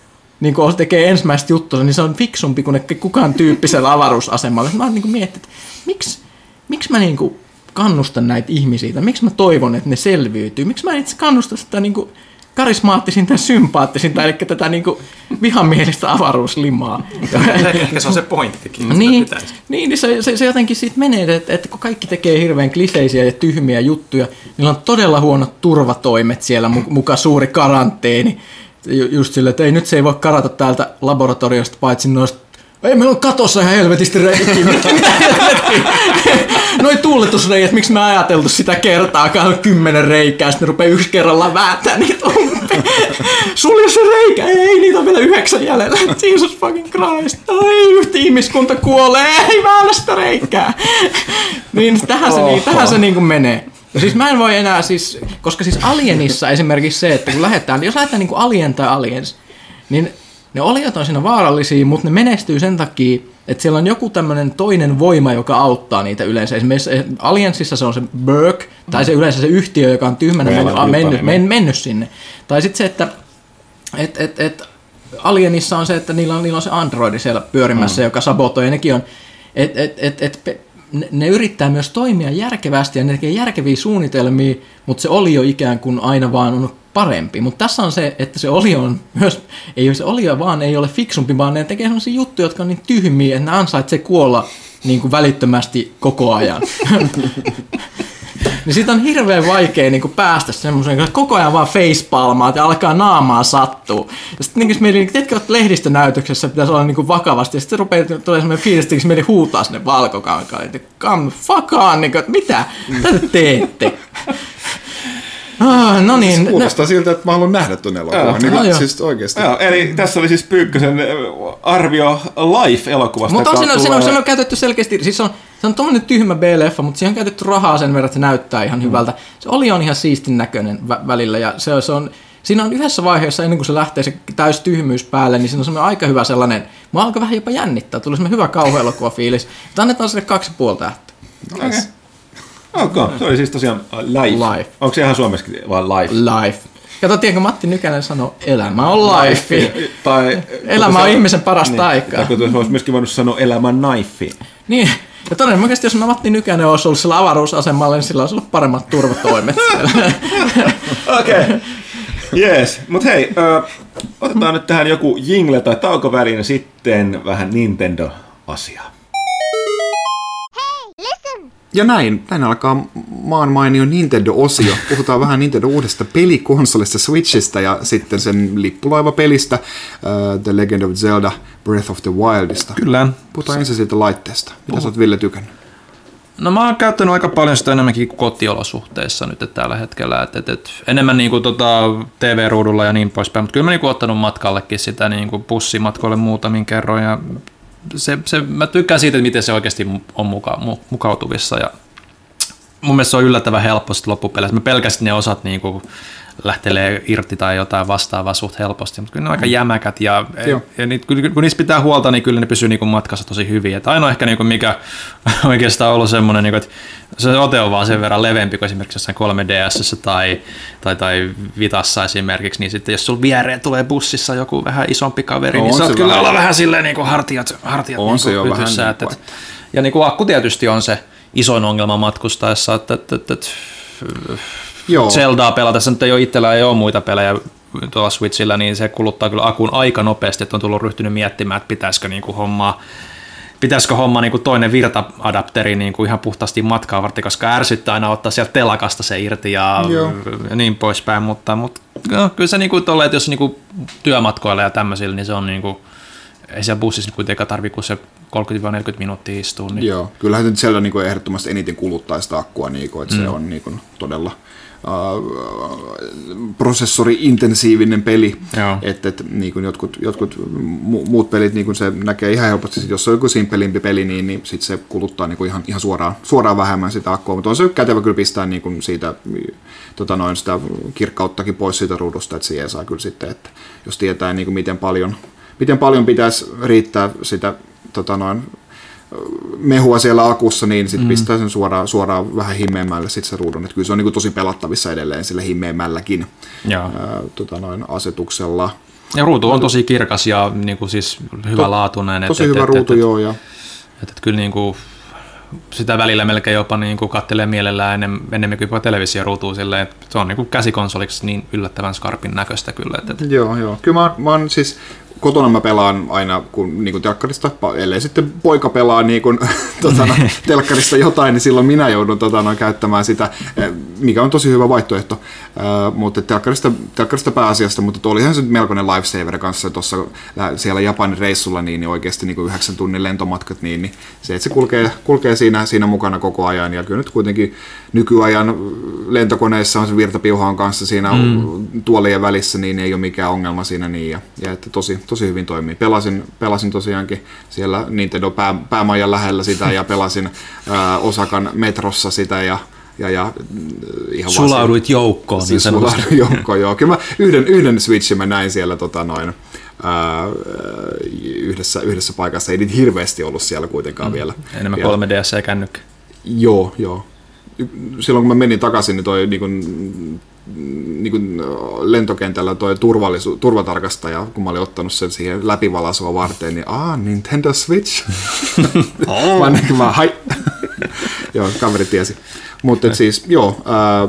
niin kun tekee ensimmäistä juttua, niin se on fiksumpi kuin kukaan tyyppisellä avaruusasemalla. Mä oon niin miettinyt, että miksi, miksi mä niin kuin kannustan näitä ihmisiä, miksi mä toivon, että ne selviytyy, miksi mä itse kannustan sitä niin kuin karismaattisinta ja sympaattisinta, eli tätä niin kuin vihamielistä avaruuslimaa. Ehkä se on se pointtikin. niin, niin, niin se, se, se, jotenkin siitä menee, että, että kun kaikki tekee hirveän kliseisiä ja tyhmiä juttuja, niillä on todella huonot turvatoimet siellä, muka suuri karanteeni, Ju- Just silleen, että ei nyt se ei voi karata täältä laboratoriosta paitsi noista ei, meillä on katossa ihan helvetisti reikiä. Noi tuuletusreijät, miksi me ajateltu sitä kertaakaan kymmenen reikää, sitten ne rupeaa yksi kerrallaan vääntää niitä umpeen. Sulje se reikä, ei, niitä on vielä yhdeksän jäljellä. Jesus fucking Christ, ai yhtä ihmiskunta kuolee, ei väännä sitä reikää. Niin tähän se, niin, tähän se niin kuin menee. No siis mä en voi enää siis, koska siis Alienissa esimerkiksi se, että kun lähdetään, jos lähdetään niin kuin Alien tai Aliens, niin ne oliot on siinä vaarallisia, mutta ne menestyy sen takia, että siellä on joku tämmöinen toinen voima, joka auttaa niitä yleensä. Esimerkiksi Aliensissa se on se Burke, tai se yleensä se yhtiö, joka on tyhmänä mennyt, mennyt, tiukka men, mennyt sinne. Tai sitten se, että et, et, et Alienissa on se, että niillä on, niillä on se androidi siellä pyörimässä, mm. joka sabotoi, ja nekin on, et, et, et, et, ne, yrittää myös toimia järkevästi, ja ne tekee järkeviä suunnitelmia, mutta se olio ikään kuin aina vaan on parempi. Mutta tässä on se, että se olio on myös, ei se olio vaan ei ole fiksumpi, vaan ne tekee sellaisia juttuja, jotka on niin tyhmiä, että ne ansaitsee kuolla niin kuin välittömästi koko ajan. niin siitä on hirveän vaikea niin kuin päästä semmoisen, että koko ajan vaan facepalmaa ja alkaa naamaa sattuu. Ja sitten niin meillä, niin, ketkä olet lehdistönäytöksessä, pitäisi olla niin kuin vakavasti, ja sitten rupeaa tulee semmoinen fiilis, että meille huutaa sinne valkokankaan, että come fuck on, niin kuin, että mitä, mitä te teette? Ah, no niin, no, Kuulostaa siltä, että mä haluan nähdä tuon Joo. elokuvan. Niin No joo. siis oikeasti. Joo, eli tässä oli siis Pyykkösen arvio Life-elokuvasta. Mutta on, siinä, on, siinä, on, siinä on käytetty selkeästi, siis se on, se on tommonen tyhmä B-leffa, mutta siihen on käytetty rahaa sen verran, että se näyttää ihan hyvältä. Se oli on ihan siistin näköinen vä- välillä ja se, on- se on, siinä on yhdessä vaiheessa, ennen kuin se lähtee se täys tyhmyys päälle, niin siinä on semmoinen aika hyvä sellainen, mä alkoi vähän jopa jännittää, tuli semmoinen hyvä kauhuelokuva fiilis. Mutta annetaan sille kaksi ja puoli tähteä. Okei. Okay. Se oli siis tosiaan äh, Life. Life. Onko se ihan suomeksi vaan Life? Life. Kato, tiedätkö, Matti Nykänen sanoo, elämä on life. Tai, Elämä on ihmisen parasta niin, aikaa. Tai kuten olisi myöskin voinut sanoa elämän knife. Niin, ja todennäköisesti jos mä Matti Nykänen olisi ollut sillä avaruusasemalla, niin sillä olisi ollut paremmat turvatoimet. Okei. Okay. Jees, mutta hei, ö, otetaan nyt tähän joku jingle tai taukoväliin ja sitten vähän Nintendo-asiaa. Ja näin, näin alkaa maan mainio Nintendo-osio. Puhutaan vähän Nintendo uudesta pelikonsolista Switchistä ja sitten sen lippulaivapelistä uh, The Legend of Zelda Breath of the Wildista. Kyllä. Puhutaan ensin siitä laitteesta. Mitä sä oot Ville tykännyt? No mä oon käyttänyt aika paljon sitä enemmänkin kotiolosuhteissa nyt että tällä hetkellä. Et, et, et, enemmän niinku tota TV-ruudulla ja niin poispäin, mutta kyllä mä niinku ottanut matkallekin sitä niinku bussimatkoille muutamin kerroin. Ja se, se, mä tykkään siitä, että miten se oikeasti on muka, mu, mukautuvissa. Ja mun mielestä se on yllättävän helppo sitten loppupeleissä. Mä pelkästään ne osat niinku lähtelee irti tai jotain vastaavaa suht helposti, mutta kyllä ne on aika jämäkät ja, Joo. ja niitä, kun, kun niistä pitää huolta, niin kyllä ne pysyy niinku matkassa tosi hyvin. Et ainoa ehkä niinku mikä oikeastaan on ollut semmoinen, niinku, että se ote on vaan sen verran leveämpi kuin esimerkiksi jossain 3DS tai, tai, tai Vitassa esimerkiksi, niin sitten jos sulla viereen tulee bussissa joku vähän isompi kaveri, On niin se saat kyllä vähän. olla vähän silleen niinku hartiat, hartiat On niinku se jo vähän pytyssä, niin että- kuin, että- ja niin kuin akku tietysti on se isoin ongelma matkustaessa, että, että, että, että Joo. Zeldaa pelatessa nyt ei ole itsellä ei ole muita pelejä tuolla Switchillä, niin se kuluttaa kyllä akun aika nopeasti, että on tullut ryhtynyt miettimään, että pitäisikö niinku hommaa pitäisikö homma niin kuin toinen virta-adapteri niin kuin ihan puhtaasti matkaa varten, koska ärsyttää aina ottaa sieltä telakasta se irti ja, Joo. niin poispäin, mutta, mutta no, kyllä se niin kuin tolle, että jos niin kuin työmatkoilla ja tämmöisillä, niin se on niin kuin, ei siellä bussissa kuitenkaan tarvitse kuin se 30-40 minuuttia istua. Niin. Joo, kyllähän nyt siellä niin kuin ehdottomasti eniten kuluttaa sitä akkua, niin kuin, että mm. se on niin kuin todella prosessori-intensiivinen peli. Että et, niin kuin jotkut, jotkut mu- muut pelit, niin kuin se näkee ihan helposti, sit jos on joku simpelimpi peli, niin, niin sit se kuluttaa niin kuin ihan, ihan suoraan, suoraan vähemmän sitä akkua. Mutta on se kätevä kyllä pistää niin kuin siitä tota noin, sitä kirkkauttakin pois siitä ruudusta, että siihen saa kyllä sitten, että jos tietää niin kuin miten paljon, miten paljon pitäisi riittää sitä tota noin, mehua siellä akussa, niin sitten mm. pistää sen suoraan, suoraan vähän himmeämmälle sit se ruudun. Et kyllä se on niinku tosi pelattavissa edelleen sille himmeämmälläkin ää, tota noin, asetuksella. Ja ruutu on tosi kirkas ja niin kuin siis hyvälaatuinen. Tosi et, hyvä et, ruutu, et, joo. Ja, Et, et kyllä niin kuin, sitä välillä melkein jopa niin kuin kattelee mielellään ennen, enemmän kuin jopa televisioruutua silleen, että se on niin kuin käsikonsoliksi niin yllättävän skarpin näköistä kyllä. Et, et, joo, joo. Kyllä mä, mä oon siis kotona mä pelaan aina kun niin kuin telkkarista, ellei sitten poika pelaa niin kuin, tota, no, telkkarista jotain, niin silloin minä joudun tota, no, käyttämään sitä, eh, mikä on tosi hyvä vaihtoehto. Uh, mutta telkkarista, telkkarista pääasiasta, mutta olihan se melkoinen lifesaver kanssa tuossa siellä Japanin reissulla, niin, niin oikeasti niin kuin yhdeksän tunnin lentomatkat, niin, niin se, että se kulkee, kulkee siinä, siinä mukana koko ajan. Ja kyllä nyt kuitenkin nykyajan lentokoneissa on se virtapiuhaan kanssa siinä mm. tuolien välissä, niin ei ole mikään ongelma siinä. Niin, ja, ja että tosi, tosi hyvin toimii. Pelasin, pelasin tosiaankin siellä Nintendo pää, päämajan lähellä sitä ja pelasin ää, Osakan metrossa sitä ja ja, ja ihan Sulauduit vaan joukkoon. Siis niin sulauduin joukkoon, joo. Kyllä mä yhden, yhden Switchin mä näin siellä tota, noin, ää, yhdessä, yhdessä paikassa. Ei niitä hirveästi ollut siellä kuitenkaan mm. vielä. Enemmän vielä. 3DS ja kännykkä. Joo, joo. Silloin kun mä menin takaisin, niin toi niin kun, niin kuin lentokentällä toi turvallisu- turvatarkastaja, kun mä olin ottanut sen siihen läpivalaisua varten, niin aah, Nintendo Switch. oh. mä niin, mä, hai. joo, kaveri tiesi. Mutta siis, joo, ää,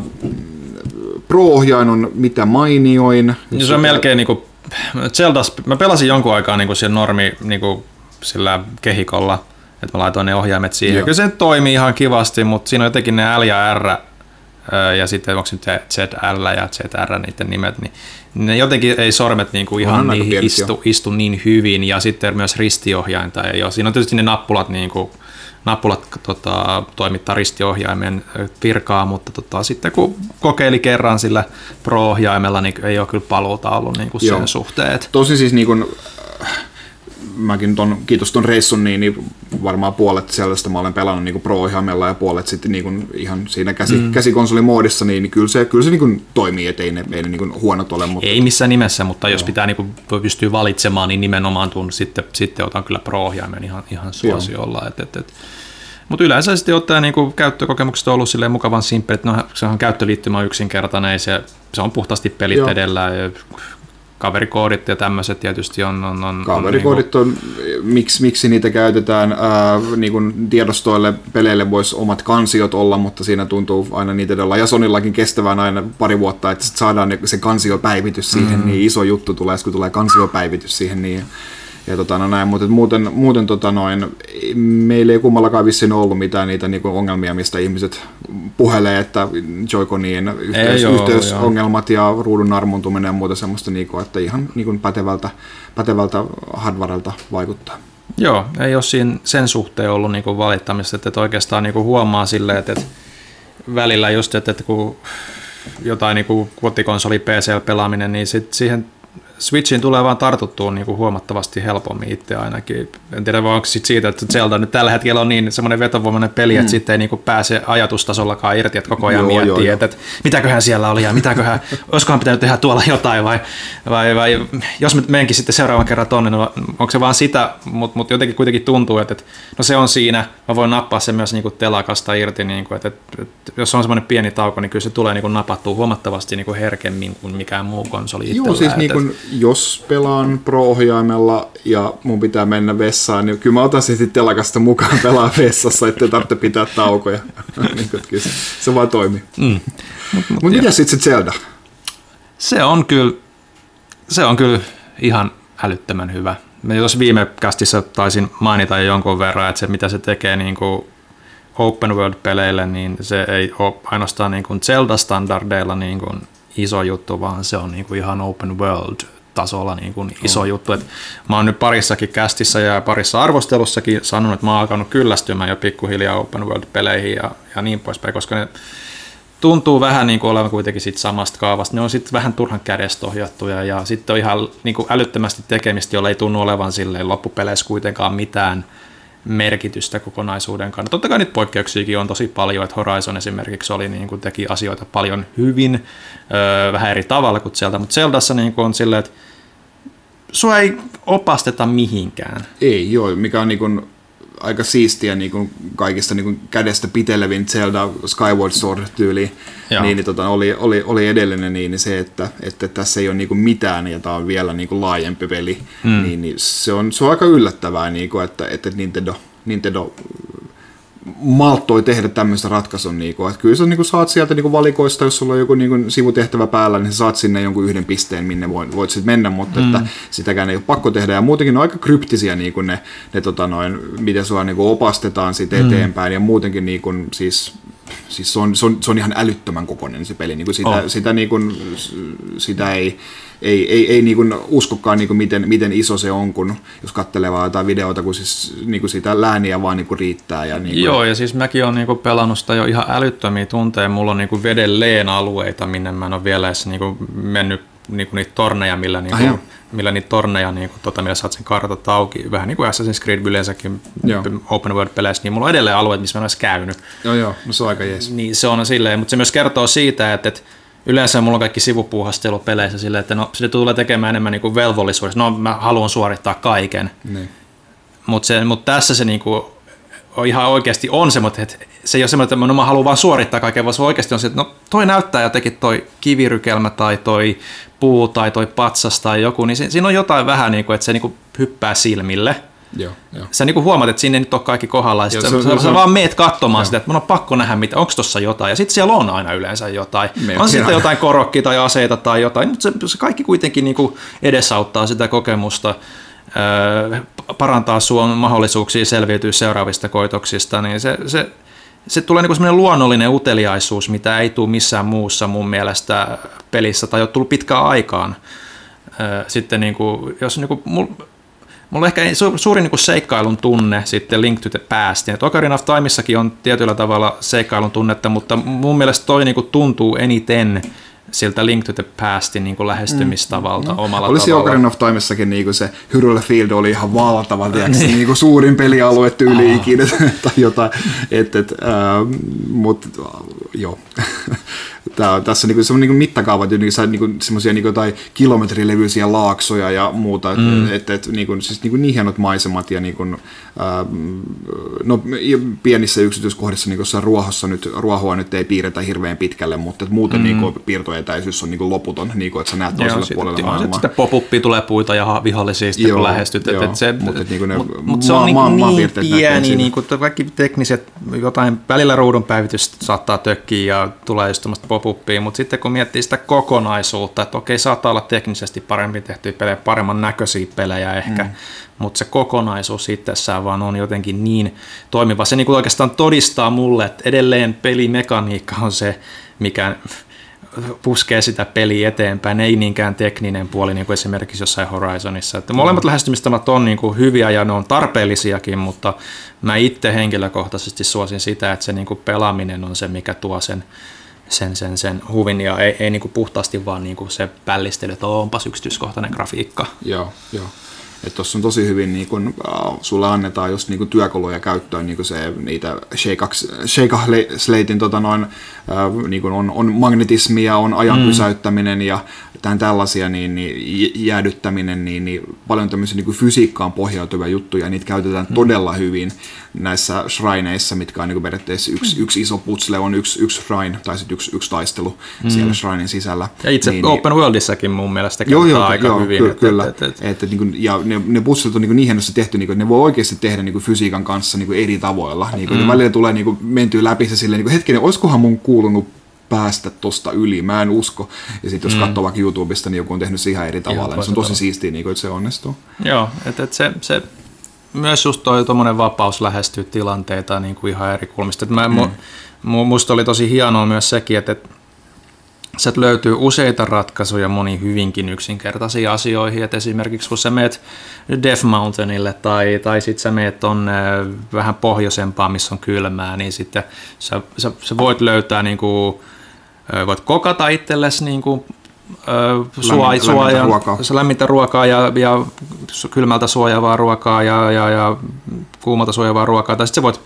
Pro-ohjain on mitä mainioin. Ja se on melkein niinku, Zeldas, mä pelasin jonkun aikaa niinku siellä normi niinku, sillä kehikolla, että mä laitoin ne ohjaimet siihen. Joo. Kyllä se toimii ihan kivasti, mutta siinä on jotenkin ne L ja R ja sitten onko nyt ZL ja ZR niiden nimet, niin ne jotenkin ei sormet niinku ihan niihin istu, istu, niin hyvin ja sitten myös ristiohjainta ei ole. Siinä on tietysti ne nappulat, niinku, nappulat tota, toimittaa ristiohjaimen virkaa, mutta tota, sitten kun kokeili kerran sillä pro-ohjaimella, niin ei ole kyllä paluuta ollut niinku sen suhteen. Tosi siis niin kuin, mäkin ton, kiitos ton reissun, niin, niin varmaan puolet sellaista mä olen pelannut niin pro-ohjaimella ja puolet sitten niin kuin ihan siinä käsi, mm. käsikonsolimoodissa, niin, niin kyllä se, kyllä se niin kuin toimii, ettei ne, ei ne niin kuin huonot ole. Mutta... Ei missään nimessä, mutta jos pitää niin kuin pystyy valitsemaan, niin nimenomaan tuun, sitten, sitten otan kyllä pro-ohjaimen ihan, ihan suosiolla. Et, et, et. Mutta yleensä sitten ottaen niin käyttökokemukset on ollut silleen mukavan simppeli, että no, se on käyttöliittymä yksinkertainen, se, se on puhtaasti pelit Joo. edellä, kaverikoodit ja tämmöiset tietysti on... on, on kaverikoodit on, niin kuin... miksi, miksi niitä käytetään, ää, niin kuin tiedostoille, peleille voisi omat kansiot olla, mutta siinä tuntuu aina niitä olla, ja Sonillakin kestävään aina pari vuotta, että saadaan se kansiopäivitys siihen, mm. niin iso juttu tulee, kun tulee kansiopäivitys siihen, niin ja tota, no näin, mutta muuten, muuten tota noin, meillä ei kummallakaan vissiin ollut mitään niitä niinku ongelmia, mistä ihmiset puhelee, että Joy-Conien yhteys, ei yhteysongelmat joo. ja ruudun armontuminen ja muuta semmoista, niinku, että ihan niinku pätevältä, pätevältä hardwarelta vaikuttaa. Joo, ei ole siinä sen suhteen ollut niinku valittamista, että, että oikeastaan niinku huomaa silleen, että, että välillä just, että, että kun jotain niin kotikonsoli PC-pelaaminen, niin sit siihen Switchiin tulee vaan tartuttua niin kuin huomattavasti helpommin itse ainakin. En tiedä, onko sit siitä, että Zelda nyt tällä hetkellä on niin semmoinen vetovoimainen peli, mm. että sitten ei niin kuin pääse ajatustasollakaan irti, että koko ajan joo, miettii, joo, että, että mitäköhän siellä oli ja mitäköhän, olisikohan pitänyt tehdä tuolla jotain vai, vai, vai jos me menenkin sitten seuraavan kerran tonne, niin onko se vaan sitä, mutta mut jotenkin kuitenkin tuntuu, että, että no se on siinä, mä voin nappaa se myös niin kuin telakasta irti, niin kuin, että, että, että jos on semmoinen pieni tauko, niin kyllä se tulee niin kuin napattua huomattavasti niin kuin herkemmin kuin mikään muu konsoli Joo, siis niin kuin, jos pelaan pro-ohjaimella ja mun pitää mennä vessaan, niin kyllä mä otan sitten telakasta mukaan pelaa vessassa, ettei tarvitse pitää taukoja. niin, kyllä se, se vaan toimii. Mm. Mutta mut, mitä sitten se Zelda? Se on kyllä, se on kyllä ihan älyttömän hyvä. Me jos viime kästissä taisin mainita jo jonkun verran, että se mitä se tekee niin kuin open world-peleille, niin se ei ole ainoastaan niin kuin Zelda-standardeilla niin kuin iso juttu, vaan se on niin kuin ihan open world tasolla niin kuin iso juttu. Et mä oon nyt parissakin kästissä ja parissa arvostelussakin sanonut, että mä oon alkanut kyllästymään jo pikkuhiljaa open world-peleihin ja, ja niin poispäin, koska ne tuntuu vähän niin kuin olevan kuitenkin sit samasta kaavasta. Ne on sitten vähän turhan kädestä ohjattuja ja sitten on ihan niin kuin älyttömästi tekemistä, jolla ei tunnu olevan silleen loppupeleissä kuitenkaan mitään merkitystä kokonaisuuden kannalta. Totta kai niitä poikkeuksiakin on tosi paljon, että Horizon esimerkiksi oli, niin kuin teki asioita paljon hyvin, öö, vähän eri tavalla kuin Zelda, mutta Zeldassa niin kuin on silleen, että sua ei opasteta mihinkään. Ei joo, mikä on niin kuin aika siistiä niin kuin kaikista niin kuin kädestä pitelevin Zelda Skyward Sword-tyyli, niin, niin tota, oli, oli, oli edellinen niin, niin se, että, että tässä ei ole niin kuin mitään ja tämä on vielä niin kuin laajempi peli, mm. niin, niin se, on, se on aika yllättävää, niin kuin, että, että Nintendo, Nintendo malttoi tehdä tämmöistä ratkaisun. Niin kuin, että kyllä sä niin kuin saat sieltä niin kuin valikoista, jos sulla on joku niin kuin sivutehtävä päällä, niin sä saat sinne jonkun yhden pisteen, minne voit, voit sitten mennä, mutta mm. että sitäkään ei ole pakko tehdä. Ja muutenkin ne on aika kryptisiä niin kuin ne, ne tota noin, miten sua niin kuin opastetaan siitä mm. eteenpäin ja muutenkin niin kuin, siis siis se on, se on, se on ihan älyttömän kokoinen se peli. Niin kuin sitä, oh. sitä, niin kuin, sitä ei, ei, ei, ei niin kuin uskokaan, niin kuin miten, miten iso se on, kun jos katselee vaan jotain videota, kun siis niin kuin sitä lääniä vaan niin kuin riittää. Ja niin kuin... Joo, ja siis mäkin olen niin kuin pelannut sitä jo ihan älyttömiä tunteja. Mulla on niin kuin vedelleen alueita, minne mä en ole vielä edes niin kuin mennyt niin kuin niitä torneja, millä, niin kuin, ah, millä niitä torneja, niin kuin, tota, millä saat sen kartat auki. Vähän niin kuin Assassin's Creed yleensäkin joo. open world-peleissä, niin mulla on edelleen alueet, missä mä en olisi käynyt. Joo, joo, no se on aika jees. Niin se on silleen, mutta se myös kertoo siitä, että, että yleensä mulla on kaikki sivupuuhastelu peleissä silleen, että no, se tulee tekemään enemmän niin kuin velvollisuudessa. No, mä haluan suorittaa kaiken. Niin. Mutta mut tässä se niin kuin, on ihan oikeasti on se, mutta et, se ei ole semmoinen, että no, mä haluan vaan suorittaa kaiken, vaan se oikeasti on se, että no toi näyttää jotenkin toi kivirykelmä tai toi puu tai toi patsas tai joku, niin siinä on jotain vähän niin kuin, että se niin kuin hyppää silmille. Joo, joo. Sä niin kuin huomaat, että siinä ei nyt ole kaikki kohdalla, ja joo, se, sä, sä vaan meet katsomaan joo. sitä, että mun on pakko nähdä, mitä, onko tuossa jotain, ja sitten siellä on aina yleensä jotain. Me on sitten jotain korokkia tai aseita tai jotain, mutta se, se kaikki kuitenkin niin kuin edesauttaa sitä kokemusta, öö, parantaa sun mahdollisuuksia selviytyä seuraavista koitoksista, niin se, se, se tulee niin semmoinen luonnollinen uteliaisuus, mitä ei tule missään muussa mun mielestä pelissä tai ole tullut pitkään aikaan. Sitten niin kuin, jos niin kuin, Mulla on ehkä suurin niin seikkailun tunne sitten Link to the Past. Et Ocarina of Timessakin on tietyllä tavalla seikkailun tunnetta, mutta mun mielestä toi niin tuntuu eniten siltä Link to the Pastin niin kuin lähestymistavalta mm. omalla Olisi tavalla. Ocarina of Timessakin niin kuin se Hyrule Field oli ihan valtava, tiiäks, niin. niin kuin suurin pelialue tyyli ikinä tai jotain. Et, et, äh, mutta joo. Tää, tässä niinku, se on niinku mittakaavat, niinku, niinku, semmoisia niinku, tai kilometrilevyisiä laaksoja ja muuta, mm. että et, niinku, siis niinku, niin hienot maisemat ja niinku, ää, no, pienissä yksityiskohdissa niinku, ruohossa nyt, ruohoa nyt ei piirretä hirveän pitkälle, mutta et muuten mm. niinku, piirtoetäisyys on niinku, loputon, niinku, että sä näet toiselle Joo, puolelle maailmaa. Sitten pop tulee puita ja vihollisia sitten kun lähestyt. Joo, et se, mutta niinku mut, mut se on niinku, niin pieni, niinku, kaikki tekniset, jotain välillä ruudun päivitys saattaa tökkiä ja tulee just pop mutta sitten kun miettii sitä kokonaisuutta, että okei, saattaa olla teknisesti paremmin tehtyjä pelejä, paremman näköisiä pelejä ehkä, mm. mutta se kokonaisuus itsessään vaan on jotenkin niin toimiva. Se niin kuin oikeastaan todistaa mulle, että edelleen pelimekaniikka on se, mikä puskee sitä peliä eteenpäin, ei niinkään tekninen puoli, niin kuin esimerkiksi jossain Horizonissa. Että molemmat mm. lähestymistavat on niin kuin hyviä ja ne on tarpeellisiakin, mutta mä itse henkilökohtaisesti suosin sitä, että se niin kuin pelaaminen on se, mikä tuo sen sen, sen, sen huvin ja ei, ei niin kuin puhtaasti vaan niin kuin se pällistely, että onpas yksityiskohtainen grafiikka. Joo, joo. Että tuossa on tosi hyvin, niin kun, äh, sulle annetaan just niin kun työkaluja käyttöön, niin se, niitä Sheikah Slatein tota noin, äh, niin on, on magnetismia, on ajan mm. pysäyttäminen ja tämän tällaisia niin, niin jäädyttäminen, niin, niin paljon tämmöisiä niin fysiikkaan pohjautuvia juttuja, niitä käytetään mm. todella hyvin näissä shrineissa, mitkä on niin periaatteessa yksi, mm. yksi iso putsle, on yksi, yksi shrine, tai sitten yksi, yksi taistelu mm. siellä shrinen sisällä. Ja itse niin, Open niin, Worldissakin mun mielestä joo, joo, aika joo, hyvin. Kyllä, kyllä. Et, et, et, et, niin kuin, ja ne, ne putslet on niin, niin hienosti tehty, niin kuin, ne voi oikeasti tehdä niin kuin fysiikan kanssa niin kuin eri tavoilla. Niin kuin, mm. välillä tulee niin kuin, mentyä läpi se silleen, niin kuin, hetkinen, olisikohan mun kuulunut päästä tosta yli, mä en usko. Ja sitten jos mm. katsoo vaikka YouTubesta, niin joku on tehnyt se ihan eri tavalla, Joo, niin se on tosi siistiä, niin kuin, että se onnistuu. Joo, että et se, se myös just toi tuommoinen vapaus lähestyä tilanteita niin kuin ihan eri kulmista. Mä, mm. mu, musta oli tosi hienoa myös sekin, että, että sieltä löytyy useita ratkaisuja moniin hyvinkin yksinkertaisiin asioihin, että esimerkiksi kun sä meet Death Mountainille tai, tai sitten sä meet tonne vähän pohjoisempaa, missä on kylmää, niin sitten sä, sä, sä voit löytää niin kuin, voit kokata itsellesi niin kuin, suoja, suoja, ruokaa. lämmintä ruokaa ja, ja kylmältä suojaavaa ruokaa ja, ja, ja kuumalta suojaavaa ruokaa, tai sitten sä voit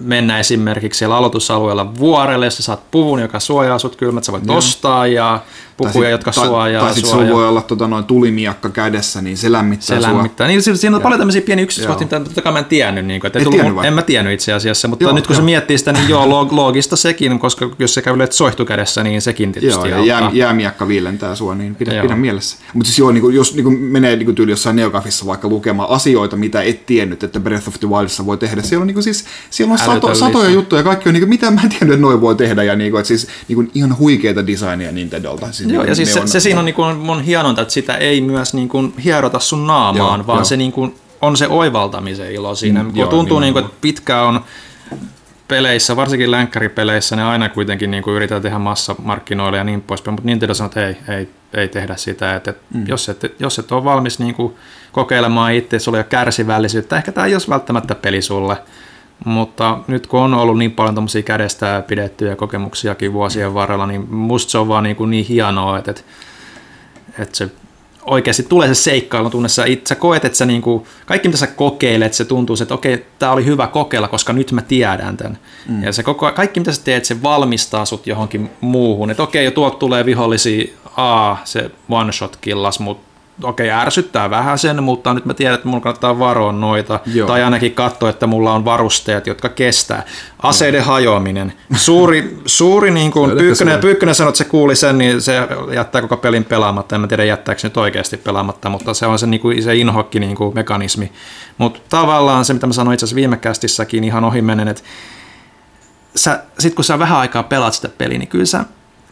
mennä esimerkiksi siellä aloitusalueella vuorelle, jossa saat puvun, joka suojaa sut kylmät, sä voit Joo. ostaa ja pukuja, jotka tai, suojaa. Tai sitten sulla voi olla tota, noin tulimiakka kädessä, niin se lämmittää se sua. lämmittää. Niin, siinä- siinä on paljon tämmöisiä pieniä yksityiskohtia, mitä totta kai mä en tiennyt. Niin kuin, että ei Et tullut, tiennyt en mä tiennyt itse asiassa, mutta Joo, nyt kun se joo. miettii sitä, niin joo, loogista sekin, koska jos se käy yleensä soihtu kädessä, niin sekin Joo, tietysti ja auttaa. jää, jäämiakka viilentää sua, niin pidä, Joo. pidä mielessä. Mutta siis joo, niin kuin, jos niin kuin menee niin kuin tyyli jossain Neogafissa vaikka lukemaan asioita, mitä et tiennyt, että Breath of the Wildissa voi tehdä. Siellä on, niin kuin, siis, siellä on sato, satoja juttuja, kaikki on, niin kuin, mitä mä en tiennyt, että noin voi tehdä. Ja niin kuin, että siis niin kuin, ihan huikeita designia Nintendolta. Siis, Joo, niin ja kuin, siis se, on- se siinä on, niin kuin, on hienointa, että sitä ei myös niin kuin hierota sun naamaan, Joo, vaan joo. se niin kuin, on se oivaltamisen ilo siinä. Mm, joo, tuntuu, niin kuin, että pitkään on peleissä, varsinkin länkkäripeleissä, ne aina kuitenkin niin kuin yritetään tehdä massamarkkinoille ja niin poispäin, mutta Nintendo sanoo, että ei, ei, ei tehdä sitä. Että, mm. jos, et, jos et ole valmis niin kuin kokeilemaan itse, sulla ei ole kärsivällisyyttä, ehkä tämä ei ole välttämättä peli sulle. Mutta nyt kun on ollut niin paljon tommosia kädestä pidettyjä kokemuksiakin vuosien varrella, niin musta se on vaan niin, kuin niin hienoa, että, että, että se oikeasti tulee se seikkailun tunne. Sä, it, sä koet, että sä niinku, kaikki mitä sä kokeilet, se tuntuu, että okei, tämä oli hyvä kokeilla, koska nyt mä tiedän tämän. Mm. Ja se koko, kaikki mitä sä teet, se valmistaa sut johonkin muuhun. Että okei, tuolta tulee vihollisia, a se one shot killas, mutta okei, ärsyttää vähän sen, mutta nyt mä tiedän, että mun kannattaa varoa noita. Joo. Tai ainakin katsoa, että mulla on varusteet, jotka kestää. Aseiden hajoaminen. Suuri, suuri niin kuin Pyykkönen? Pyykkönen sanoi, että se kuuli sen, niin se jättää koko pelin pelaamatta. En mä tiedä, jättääkö se nyt oikeasti pelaamatta, mutta se on se, niin kuin, se inhokki niin kuin mekanismi. Mutta tavallaan se, mitä mä sanoin itse asiassa viime kästissäkin ihan ohi menen, että sä, sit kun sä vähän aikaa pelaat sitä peliä, niin kyllä sä,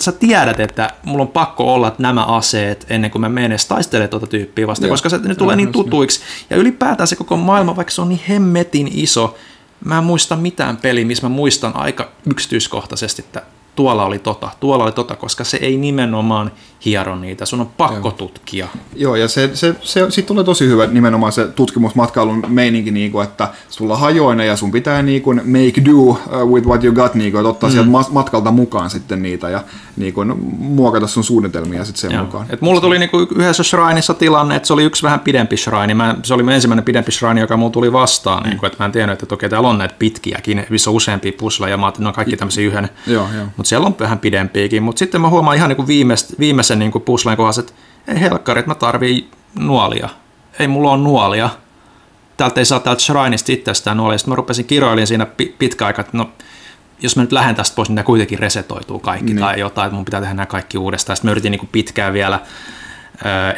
sä tiedät, että mulla on pakko olla nämä aseet ennen kuin mä menen edes taistelemaan tuota tyyppiä vastaan, Joo. koska se ne tulee niin tutuiksi. Ja ylipäätään se koko maailma, vaikka se on niin hemmetin iso, mä en muista mitään peliä, missä mä muistan aika yksityiskohtaisesti, että tuolla oli tota, tuolla oli tota, koska se ei nimenomaan hiero niitä, sun on pakko tutkia. Joo, ja se, se, se, siitä tulee tosi hyvä nimenomaan se tutkimusmatkailun meininki, niin kuin, että sulla hajoina ja sun pitää niin kuin, make do uh, with what you got, niin kuin, että ottaa mm. sieltä matkalta mukaan sitten niitä ja niin kuin, muokata sun suunnitelmia sitten sen Joo. mukaan. Et mulla tuli niinku yhdessä shrineissa tilanne, että se oli yksi vähän pidempi shrine. Mä, se oli ensimmäinen pidempi shrine, joka mulla tuli vastaan. Mm. Niinku, että mä en tiennyt, että okei, täällä on näitä pitkiäkin, missä on useampia pusleja, ja mä että ne on kaikki tämmöisiä yhden. Joo, joo. Mutta siellä on vähän pidempiäkin. Mutta sitten mä huomaan ihan niinku viimeist, viimeisen niinku puslen kohdassa, että ei helkkari, että mä tarvii nuolia. Ei mulla on nuolia. Täältä ei saa täältä shrineista itsestään nuolia. Sitten mä rupesin kiroilin siinä pi- pitkä aika, että no jos mä nyt lähden tästä pois, niin nämä kuitenkin resetoituu kaikki Niin. tai jotain, että mun pitää tehdä nämä kaikki uudestaan. Sitten mä yritin niin pitkään vielä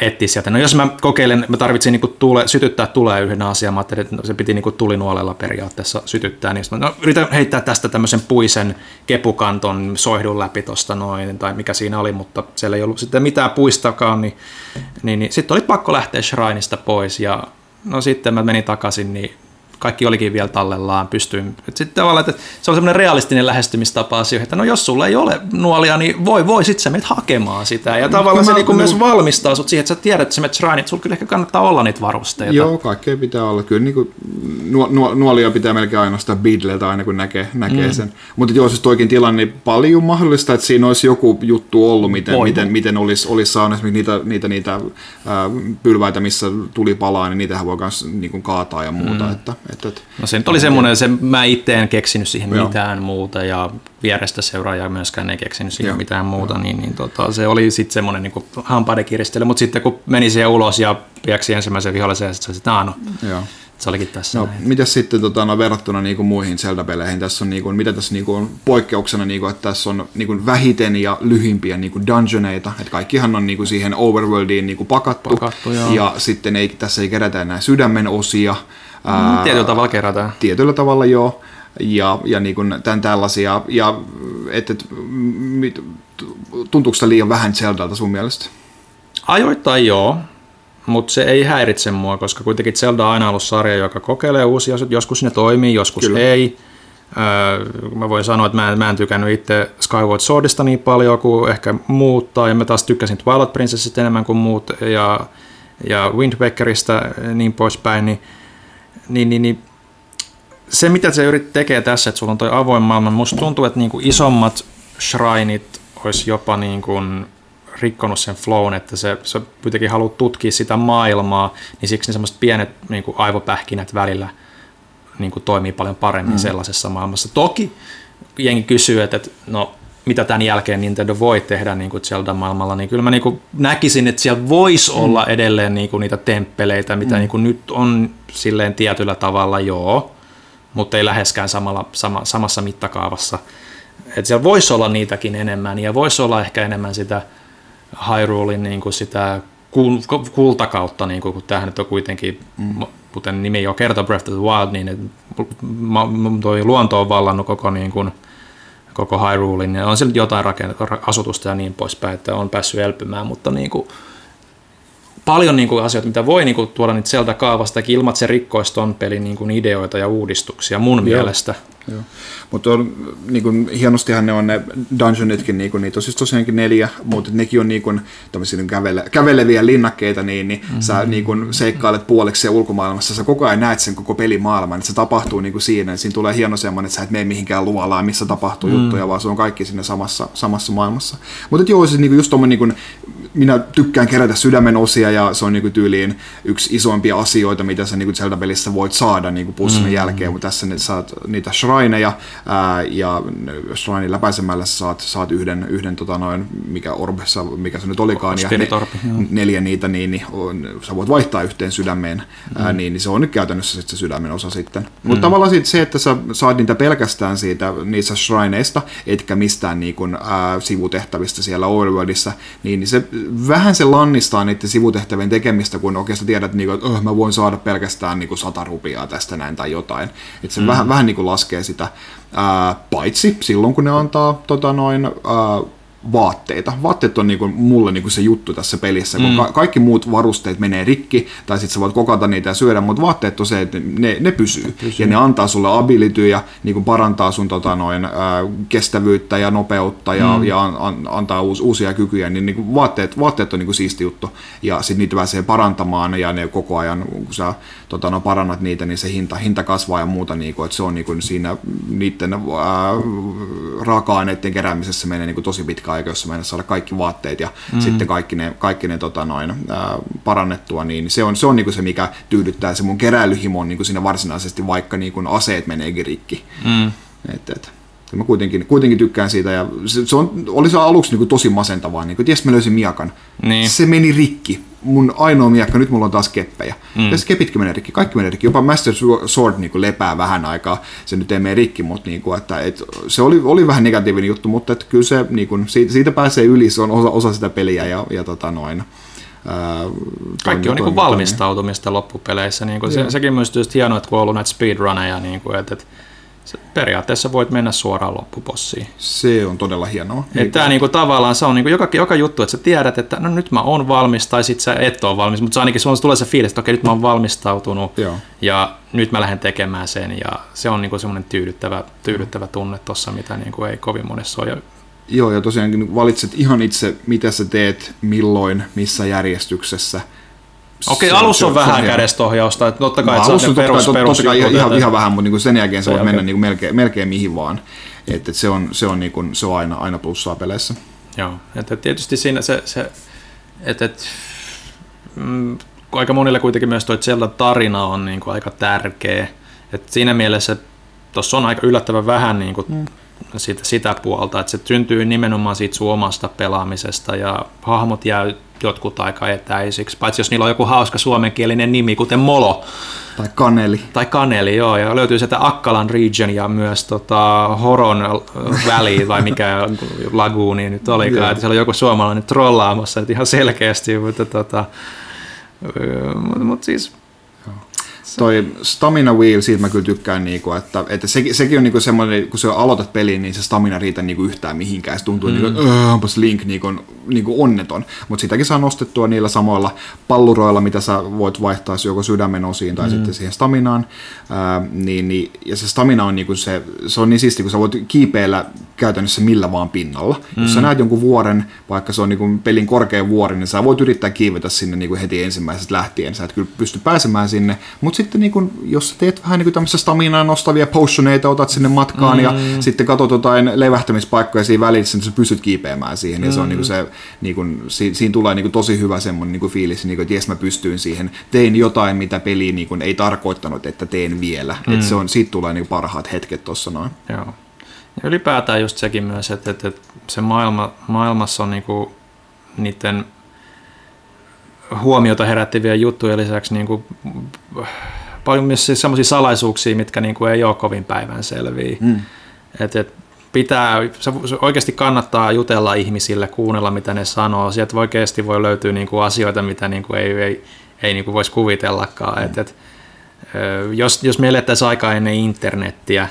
etsiä sieltä. No jos mä kokeilen, mä tarvitsin niin tule, sytyttää tulee yhden asian, mä ajattelin, että no, se piti niin tulinuolella periaatteessa sytyttää, niin mä, no, yritän heittää tästä tämmöisen puisen kepukanton soihdun läpi tosta noin, tai mikä siinä oli, mutta siellä ei ollut sitten mitään puistakaan, niin, niin, niin sitten oli pakko lähteä Shrineista pois, ja no sitten mä menin takaisin, niin kaikki olikin vielä tallellaan, pystyin. Et sitten tavallaan, että se on semmoinen realistinen lähestymistapa asioihin, että no jos sulla ei ole nuolia, niin voi, voi sit sä menet hakemaan sitä. Ja tavallaan se mä- niinku mä- myös valmistaa sut siihen, että sä tiedät, että sä menet shrine, että sulla kyllä ehkä kannattaa olla niitä varusteita. Joo, kaikkea pitää olla. Kyllä niin kuin, nuo, nuo, nuolia pitää melkein ainoastaan bidleiltä aina, kun näkee, näkee mm. sen. Mutta joo, siis toikin tilanne, niin paljon mahdollista, että siinä olisi joku juttu ollut, miten, Voi. miten, miten olisi, olisi saanut esimerkiksi niitä, niitä, niitä ää, pylväitä, missä tuli palaa, niin niitähän voi myös niin kuin kaataa ja muuta. Mm. Että, että, No se nyt oli semmoinen, se, mä itse en keksinyt siihen Joo. mitään muuta ja vierestä seuraaja myöskään ei keksinyt siihen Joo. mitään muuta, niin, niin tota, se oli sitten semmoinen niin hampaiden kiristely, mutta sitten kun meni siihen ulos ja pieksi ensimmäisen vihollisen, sitten se no, joo. se olikin tässä. No, mitäs sitten tota, no, verrattuna niin kuin muihin Zelda-peleihin, tässä on, niin kuin, mitä tässä niin kuin, on poikkeuksena, niin kuin, että tässä on niin kuin, vähiten ja lyhimpiä niin kuin dungeoneita, että kaikkihan on niin kuin, siihen overworldiin niin kuin, pakattu, Pakattu, joo. ja sitten ei, tässä ei kerätä enää sydämen osia, Tietyllä tavalla kerätään. tietyllä tavalla joo, ja, ja niin kuin tämän tällaisia, ja et, et, mit, tuntuuko sitä liian vähän Zeldalta sun mielestä? Ajoittain joo, mutta se ei häiritse mua, koska kuitenkin Zelda on aina ollut sarja, joka kokeilee uusia asioita. Joskus ne toimii, joskus Kyllä. Kyllä. ei. Öö, mä voin sanoa, että mä en, mä en tykännyt itse Skyward Swordista niin paljon kuin ehkä muut, tai mä taas tykkäsin Twilight Princessista enemmän kuin muut, ja, ja Wind Wakerista niin poispäin, niin, niin, niin, niin se, mitä se yritti tekee tässä, että sulla on toi avoin maailma, musta tuntuu, että niinku isommat shrineit olisi jopa niin kuin rikkonut sen flown, että se, se kuitenkin haluaa tutkia sitä maailmaa, niin siksi ne semmoiset pienet niin kuin aivopähkinät välillä niin kuin toimii paljon paremmin mm. sellaisessa maailmassa. Toki jengi kysyy, että, että no mitä tämän jälkeen Nintendo voi tehdä niin kuin Zelda-maailmalla, niin kyllä mä niin kuin näkisin, että siellä voisi mm. olla edelleen niin kuin niitä temppeleitä, mitä mm. niin kuin nyt on silleen tietyllä tavalla, joo, mutta ei läheskään samalla, sama, samassa mittakaavassa. Että siellä voisi olla niitäkin enemmän ja voisi olla ehkä enemmän sitä Hyrulein niin kuin sitä kultakautta, niin kuin, kun tämähän nyt on kuitenkin, mm. kuten nimi jo kertoo Breath of the Wild, niin toi luonto on vallannut koko, niin kuin, koko Hyrulein, ja on siellä jotain rakent- asutusta ja niin poispäin, että on päässyt elpymään, mutta niin kuin, paljon niin kuin, asioita, mitä voi niin kuin, tuoda niitä sieltä kaavasta, ilman, että se rikkoisi ton pelin niin kuin, ideoita ja uudistuksia mun Joo. mielestä. Joo. Mutta niin kuin, hienostihan ne on ne dungeonitkin, niin kuin, niitä on siis tosiaankin neljä, mutta nekin on niin kuin, niin kävele, käveleviä linnakkeita, niin, niin mm-hmm. sä niin kuin, seikkailet puoliksi se ulkomaailmassa, sä koko ajan näet sen koko pelimaailman, että se tapahtuu niin kuin siinä, siinä tulee hieno semmoinen, että sä et mene mihinkään luolaan, missä tapahtuu mm. juttuja, vaan se on kaikki siinä samassa, samassa maailmassa. Mutta joo, siis niin kuin, just tommoinen, niin minä tykkään kerätä sydämen osia ja se on niin kuin, tyyliin yksi isoimpia asioita, mitä sä niin kuin Zelda-pelissä voit saada niin kuin mm-hmm. jälkeen, mutta tässä ne saat niitä shrineja, ää, ja Shrine läpäisemällä saat, saat yhden, yhden tota noin, mikä orbessa, mikä se nyt olikaan, ja ne, neljä niitä, niin, niin on, sä voit vaihtaa yhteen sydämeen, mm. ää, niin, niin, se on nyt käytännössä sit se sydämen osa sitten. Mm. Mutta tavallaan sit se, että sä saat niitä pelkästään siitä niistä shrineista, etkä mistään niin kun, ää, sivutehtävistä siellä Overworldissa, niin, niin se vähän se lannistaa niiden sivutehtävien tekemistä, kun oikeastaan tiedät, niin kuin, että oh, mä voin saada pelkästään niin kuin, sata rupiaa tästä näin tai jotain. Että se mm. vähän, vähän niin kuin laskee sitä ää, paitsi silloin, kun ne antaa tota noin, ää, vaatteita. Vaatteet on niinku mulle niinku se juttu tässä pelissä, kun mm. ka- kaikki muut varusteet menee rikki, tai sitten sä voit kokata niitä ja syödä, mutta vaatteet on se, että ne, ne pysyy. pysyy. Ja ne antaa sulle abilityjä, niinku parantaa sun tota noin, ää, kestävyyttä ja nopeutta ja, mm. ja an, an, antaa uus, uusia kykyjä, niin niinku vaatteet, vaatteet on niinku siisti juttu. Ja sitten niitä pääsee parantamaan ja ne koko ajan, kun sä tota, no, parannat niitä, niin se hinta, hinta kasvaa ja muuta, niinku, että se on niinku siinä niiden ää, raaka-aineiden keräämisessä menee niinku tosi pitkä aika, jossa mennä saada kaikki vaatteet ja mm. sitten kaikki ne, kaikki ne tota noin, ää, parannettua, niin se on se, on niinku se mikä tyydyttää se mun keräilyhimo niinku siinä varsinaisesti, vaikka niinku aseet meneekin rikki. Mm. Et, et. mä kuitenkin, kuitenkin tykkään siitä ja se, se on, oli se aluksi niinku tosi masentavaa, niinku, ties mä löysin miakan, niin. se meni rikki, mun ainoa miekka, nyt mulla on taas keppejä. Mm. Ja kepitkin menee rikki, kaikki menee rikki. Jopa Master Sword niin kuin lepää vähän aikaa, se nyt ei mene rikki, mutta niin kuin, että, et, se oli, oli vähän negatiivinen juttu, mutta että kyllä se, niin kuin, siitä, siitä pääsee yli, se on osa, osa sitä peliä ja, ja tota noin. Ää, Kaikki on niin valmistautumista loppupeleissä. Niin kuin se, sekin myös tietysti hienoa, että kun on ollut näitä speedruneja, niin kuin, että, että periaatteessa voit mennä suoraan loppupossiin. Se on todella hienoa. Että tämä niinku, tavallaan se on niinku joka, joka juttu, että sä tiedät, että no nyt mä oon valmis tai sit sä et ole valmis, mutta se ainakin sulla tulee se fiilis, että okei nyt mä oon valmistautunut Joo. ja nyt mä lähden tekemään sen ja se on niinku semmoinen tyydyttävä, tyydyttävä tunne tuossa, mitä niinku ei kovin monessa ole. Joo, ja tosiaankin valitset ihan itse, mitä sä teet, milloin, missä järjestyksessä – Okei, okay, alussa on, vähän kädestohjausta, että totta kai, no, että se on perus, totta, perus totta kai ihan, ihan, vähän, mutta niin sen jälkeen se voi mennä niin melkein, melkein mihin vaan. Että et se on, se on, niin kuin, se on aina, aina plussaa peleissä. Joo, että tietysti siinä se, se että et, mm, aika monille kuitenkin myös tuo Zelda tarina on niin kuin aika tärkeä. että siinä mielessä tuossa on aika yllättävän vähän niin kuin mm. sitä, sitä puolta, että se syntyy nimenomaan siitä sun omasta pelaamisesta ja hahmot jää jotkut aika etäisiksi, paitsi jos niillä on joku hauska suomenkielinen nimi, kuten Molo. Tai Kaneli. Tai Kaneli, joo, ja löytyy sieltä Akkalan region ja myös tota, Horon väli, vai mikä laguuni nyt olikaan, että siellä on joku suomalainen trollaamassa, että ihan selkeästi, mutta tota, mutta, mutta siis toi stamina wheel, siitä mä kyllä tykkään, niinku, että, että se, sekin on niinku semmoinen, kun sä aloitat pelin, niin se stamina riitä niinku yhtään mihinkään. Se tuntuu, mm. niinku, että onpas Link niinku, niinku onneton. Mutta sitäkin saa nostettua niillä samoilla palluroilla, mitä sä voit vaihtaa joko sydämen osiin tai mm. sitten siihen staminaan. Ää, niin, niin, ja se stamina on, niinku se, se on niin siisti, kun sä voit kiipeillä käytännössä millä vaan pinnalla. Mm. Jos sä mm. näet jonkun vuoren, vaikka se on niinku pelin korkein vuori, niin sä voit yrittää kiivetä sinne niinku heti ensimmäisestä lähtien. Sä et kyllä pysty pääsemään sinne, mutta sitten niin kun, jos sä teet vähän niin tämmöistä staminaa nostavia potioneita, otat sinne matkaan mm. ja sitten katsot jotain levähtämispaikkoja siinä välissä, niin sä pystyt kiipeämään siihen. Mm. Ja se on niin kuin se, niin kun, si, siinä tulee niin kuin tosi hyvä semmoinen niin kuin fiilis, niin kuin, että jes mä pystyin siihen. Tein jotain, mitä peli niin kuin, ei tarkoittanut, että teen vielä. Mm. Et se on, siitä tulee niin parhaat hetket tuossa noin. Joo. Ja ylipäätään just sekin myös, että, että, että se maailma, maailmassa on niinku niiden huomiota herättäviä juttuja lisäksi niinku paljon myös siis sellaisia salaisuuksia, mitkä niinku ei ole kovin päivänselviä. Mm. Et, et pitää, se oikeasti kannattaa jutella ihmisille, kuunnella mitä ne sanoo. Sieltä oikeasti voi löytyä niinku asioita, mitä niinku ei, ei, ei niinku voisi kuvitellakaan. Mm. Et, et, jos, jos me elettäisiin aikaa ennen internettiä,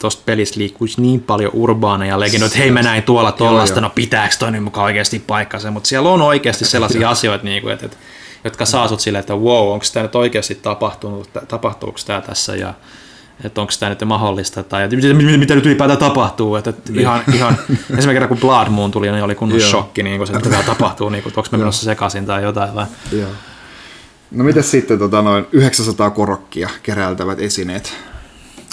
tuosta pelistä liikkuisi niin paljon urbaaneja legendoita, että hei mä näin tuolla tollasta, no pitääkö toi mukaan oikeasti paikkansa, mutta siellä on oikeasti sellaisia asioita, niin kuin, että, että, jotka saa sut silleen, että wow, onko tämä nyt oikeasti tapahtunut, tapahtuuko tämä tässä ja että onko tämä nyt mahdollista tai että mitä, mitä nyt ylipäätään tapahtuu. Että, että ihan, ihan, ensimmäisen kerran kun Blood Moon tuli, niin oli kunnon shokki, niin kuin, että tämä tapahtuu, niin kuin, että onko me menossa sekaisin tai jotain. Vai? Joo. No miten sitten tota, noin 900 korokkia keräiltävät esineet?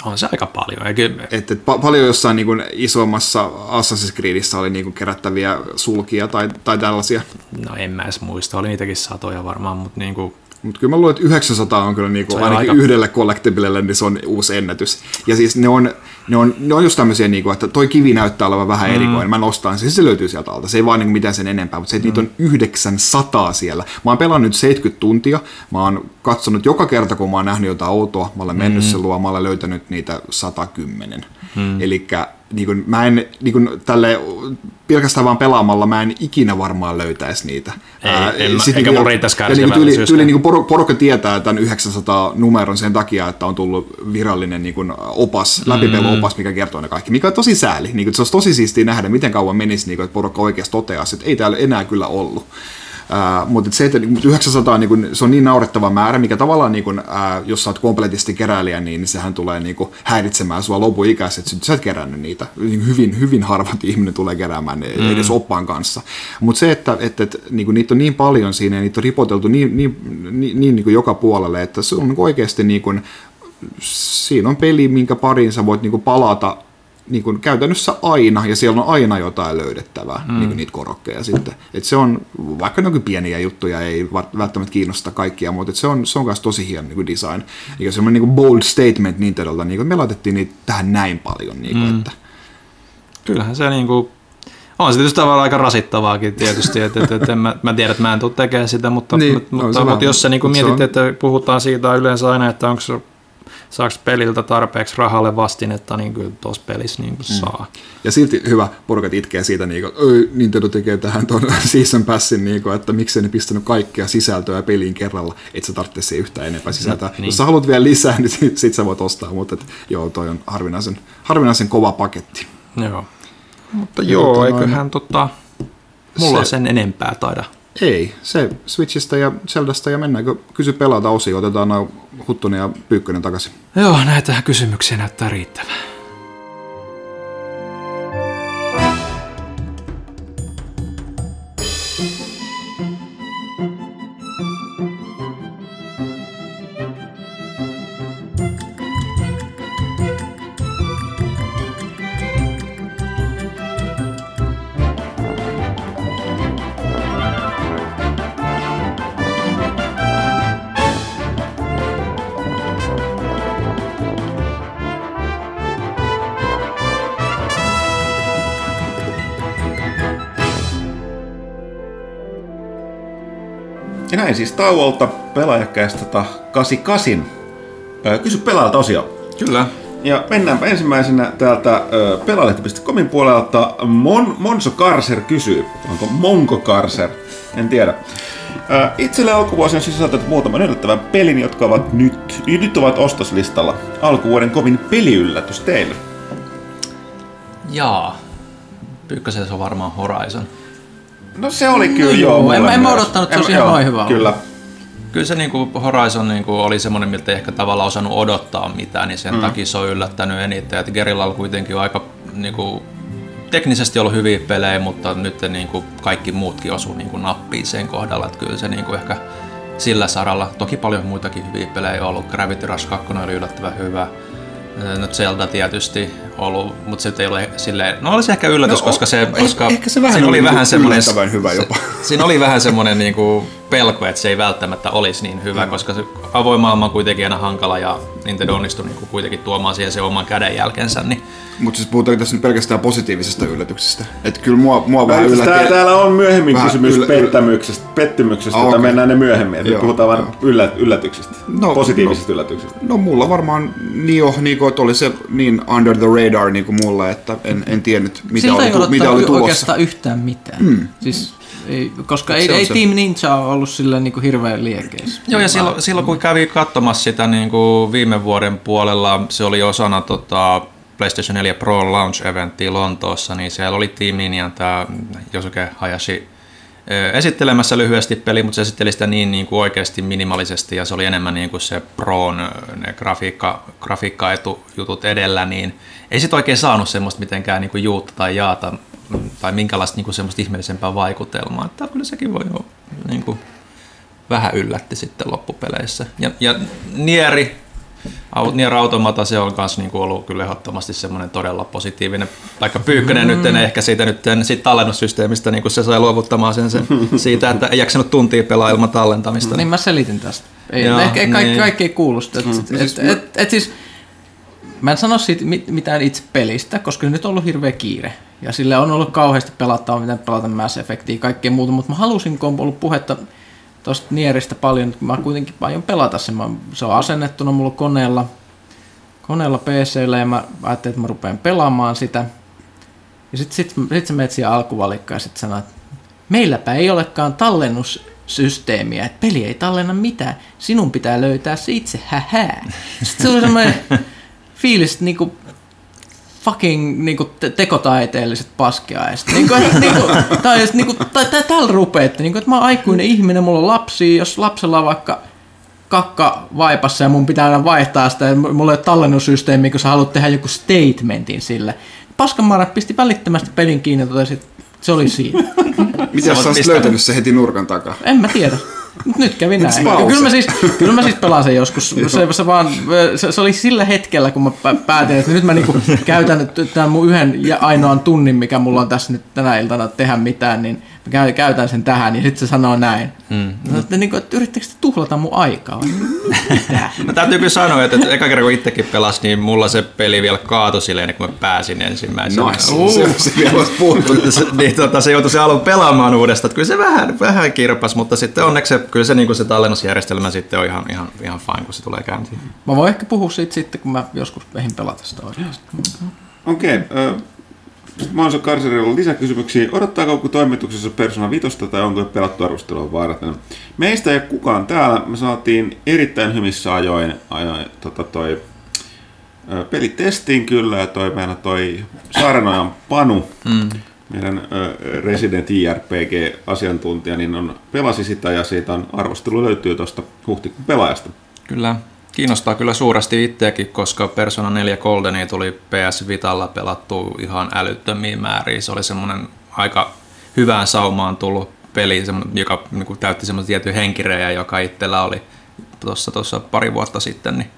On se aika paljon. Eikä... Et, et, pa- paljon jossain niin kuin, isommassa Assassin's Creedissä oli niin kuin, kerättäviä sulkia tai, tai tällaisia. No en mä edes muista, oli niitäkin satoja varmaan, mutta niin kuin, mutta kyllä mä luulen, että 900 on kyllä niinku, on ainakin aika... yhdelle collectiblelle, niin se on uusi ennätys. Ja siis ne on, ne on, ne on just tämmöisiä, niinku, että toi kivi näyttää olevan vähän mm. erikoinen. Mä nostan sen, siis se löytyy sieltä alta. Se ei vaan niinku mitään sen enempää, mutta se, että mm. niitä on 900 siellä. Mä oon pelannut 70 tuntia. Mä oon katsonut joka kerta, kun mä oon nähnyt jotain outoa. Mä olen mennyt mm. sen luo, mä olen löytänyt niitä 110. Mm. Eli niin mä en niin tälle, pelkästään vaan pelaamalla mä en ikinä varmaan löytäisi niitä. Ei, Ää, en, mä, sit, eikä niin, mun niin tyyli, tyyli, niin porukka, porukka tietää tämän 900 numeron sen takia, että on tullut virallinen niin kuin, opas, mm. läpipeluopas, mikä kertoo ne kaikki, mikä on tosi sääli. Niin kuin, se olisi tosi siistiä nähdä, miten kauan menisi, niin kuin, että porukka oikeasti toteaa, että ei täällä enää kyllä ollut. Uh, mutta se, että 900 niin kun, se on niin naurettava määrä, mikä tavallaan, niin kun, uh, jos sä oot kompletisti keräilijä, niin, niin sehän tulee niin kun, häiritsemään sua lopuikäisesti, että sä et kerännyt niitä. Niin hyvin, hyvin harvat ihminen tulee keräämään ne mm. edes oppaan kanssa. Mutta se, että, että, että niin kun, niitä on niin paljon siinä ja niitä on ripoteltu niin, niin, niin, niin, niin kuin joka puolelle, että se on oikeasti niin kun, siinä on peli, minkä pariin sä voit niin kuin palata niin kuin käytännössä aina, ja siellä on aina jotain löydettävää, mm. niin kuin niitä korokkeja sitten. Et se on, vaikka ne pieniä juttuja, ei välttämättä kiinnosta kaikkia, mutta se on, se on myös tosi hieno niin kuin design. Ja semmoinen niin kuin bold statement Nintendolta, niin kuin me laitettiin niitä tähän näin paljon. Niin kuin, mm. että. Kyllähän se niin kuin, on se tietysti tavallaan aika rasittavaakin tietysti, että et, et, mä, mä tiedän, että mä en tule tekemään sitä, mutta, niin, mutta, no, mutta, mutta jos sä niin kuin mietit, on... että puhutaan siitä yleensä aina, että onko saako peliltä tarpeeksi rahalle vastinetta, niin kyllä tuossa pelissä niin kuin mm. saa. Ja silti hyvä, porukat itkee siitä, niin kuin, Nintendo tekee tähän tuon Season Passin, niin kuin, että miksei ne pistänyt kaikkea sisältöä peliin kerralla, et sä tarvitse se yhtään enempää sisältöä. niin. Jos sä haluat vielä lisää, niin sit, sit sä voit ostaa, mutta et, joo, toi on harvinaisen, harvinaisen kova paketti. Joo. Mutta joo, joo eiköhän noin... tota, mulla se... sen enempää taida ei, se Switchistä ja Zeldasta ja mennäänkö kysy pelata osio, otetaan noin Huttunen ja Pyykkönen takaisin. Joo, näitä kysymyksiä näyttää riittävää. Näin siis tauolta pelaajakäistä 88. Kysy pelaajalta osio. Kyllä. Ja mennäänpä ensimmäisenä täältä pelaalehti.comin puolelta. Mon, Monso Karser kysyy, onko Monko Karser, en tiedä. Itselle alkuvuosi on sisältänyt muutaman yllättävän pelin, jotka ovat nyt, nyt ovat ostoslistalla. Alkuvuoden kovin peliyllätys teille. Jaa. Pyykkösen se on varmaan Horizon. No se oli kyllä no, joo. En, en mä odottanut, että se olisi ihan noin hyvä. Kyllä. Kyllä se niin kuin Horizon niin kuin oli semmoinen, miltä ei ehkä tavallaan osannut odottaa mitään, niin sen mm. takia se on yllättänyt eniten. Että Gerilla kuitenkin on aika niin kuin, teknisesti ollut hyviä pelejä, mutta nyt niin kuin kaikki muutkin osuu niin kuin nappiin sen kohdalla. Että kyllä se niin kuin ehkä sillä saralla, toki paljon muitakin hyviä pelejä on ollut. Gravity Rush 2 oli yllättävän hyvä. No Zelda tietysti ollut, mutta se ei ole silleen, no olisi ehkä yllätys, no, koska se, koska ehkä se vähän siinä oli, vähän semmoinen, hyvä jopa. Se, siinä oli vähän semmoinen niin kuin, pelko, että se ei välttämättä olisi niin hyvä, mm. koska se avoin maailma on kuitenkin aina hankala ja Nintendo onnistui niin kuitenkin tuomaan siihen se oman kädenjälkensä. Niin... Mutta siis puhutaan tässä nyt pelkästään positiivisesta yllätyksestä. Että kyllä mua, mua vähän yllätti. Tää, täällä on myöhemmin vähän kysymys yllä... pettämyksestä, pettymyksestä, okay. mennään ne myöhemmin. Nyt puhutaan vain yllä, yllätyksistä, no, positiivisista no, yllätyksistä. No mulla varmaan niin jo, niin kuin, että oli se niin under the radar niin kuin mulla, että en, en tiennyt mitä oli, tu- mitä oli tulossa. oikeastaan yhtään mitään. Mm. Siis ei, koska ei, ei Team Ninja ole ollut sillä niin kuin hirveän liekeissä. Joo, ja silloin, silloin kun kävi katsomassa sitä niin kuin viime vuoden puolella, se oli osana tota, PlayStation 4 Pro Launch Eventtiä Lontoossa, niin siellä oli Team Ninja tämä Josuke Hayashi esittelemässä lyhyesti peli, mutta se esitteli sitä niin, niin kuin oikeasti minimalisesti ja se oli enemmän niin kuin se Proon ne grafiikka, grafiikkaetujutut edellä, niin ei sit oikein saanut semmoista mitenkään niin kuin juutta tai jaata tai minkälaista niin kuin semmoista ihmeellisempää vaikutelmaa. Että kyllä sekin voi olla niin kuin, vähän yllätti sitten loppupeleissä. Ja, ja Nieri, Nier Automata, se on myös niin ollut kyllä ehdottomasti semmoinen todella positiivinen. Vaikka Pyykkönen mm. nyt en ehkä siitä, nyt, siitä tallennussysteemistä, niin kuin se sai luovuttamaan sen, sen siitä, että ei jaksanut tuntia pelaa ilman tallentamista. Niin mä selitän tästä. Ei, Joo, ehkä kaikki, niin. kaikki ei kuulu sitä. Mm. Et, et, et, et, siis, mä en sano siitä mitään itse pelistä, koska nyt on ollut hirveä kiire. Ja sille on ollut kauheasti pelattavaa, miten pelata Mass Effectia ja kaikkea muuta, mutta mä halusin, kun on ollut puhetta tuosta Nieristä paljon, mä kuitenkin aion pelata sen. Mä, se on asennettuna mulla koneella, koneella PCllä ja mä ajattelin, että mä rupean pelaamaan sitä. Ja sitten sit, sit sä menet siihen alkuvalikkaan ja sitten sanot, että meilläpä ei olekaan tallennussysteemiä, että peli ei tallenna mitään, sinun pitää löytää se itse, hähää. Sitten se oli semmoinen fiilis, että niinku, fucking niinku, te- tekotaiteelliset paskiaiset. Niinku, et, niinku, tai, niinku, tai, tai tällä rupeatte, niinku, että mä oon aikuinen ihminen, mulla on lapsi, jos lapsella on vaikka kakka vaipassa ja mun pitää aina vaihtaa sitä, ja mulla ei ole tallennussysteemi, kun sä haluat tehdä joku statementin sille. Paskanmaarat pisti välittömästi pelin kiinni ja totesi, se oli siinä. Miten sä olisit löytänyt se heti nurkan takaa? En mä tiedä. Nyt kävi näin. Kyllä mä, siis, kyllä mä siis pelasin joskus. Se, se, vaan, se, se, oli sillä hetkellä, kun mä päätin, että nyt mä niinku käytän tämän mun yhden ja ainoan tunnin, mikä mulla on tässä nyt tänä iltana tehdä mitään, niin mä käytän sen tähän, ja sitten se sanoo näin. Mm. Että, niin kuin, että yrittekö te tuhlata mun aikaa? no, täytyy kyllä sanoa, että, että eka kerran kun itsekin pelasin, niin mulla se peli vielä kaatui silleen, kun mä pääsin ensimmäisenä. Nice. Uh. Se, se vielä olisi se, niin, tota, se joutui se alun pelaamaan uudestaan. Kyllä se vähän, vähän kirpas, mutta sitten onneksi se, kyllä se, niin kuin se tallennusjärjestelmä sitten on ihan, ihan, ihan fine, kun se tulee käyntiin. Mä voin ehkä puhua siitä sitten, kun mä joskus ehin pelata sitä oikeasti. Okei, okay, uh Manso Karserilla lisäkysymyksiä. Odottaako toimituksessa Persona 5 tai onko pelattu arvostelua varten? Meistä ei kukaan täällä. Me saatiin erittäin hyvissä ajoin, ajoin tota toi, peli testiin kyllä ja toi meidän toi Saarenojan Panu, mm. meidän Resident JRPG-asiantuntija, niin on, pelasi sitä ja siitä on arvostelu löytyy tuosta huhtikuun pelaajasta. Kyllä, Kiinnostaa kyllä suuresti itseäkin, koska Persona 4 Goldeni tuli PS Vitalla pelattu ihan älyttömiin määriin. Se oli semmoinen aika hyvään saumaan tullut peli, joka niin kuin täytti semmoisen tietyn henkirejä, joka itsellä oli tuossa, tuossa pari vuotta sitten. Niin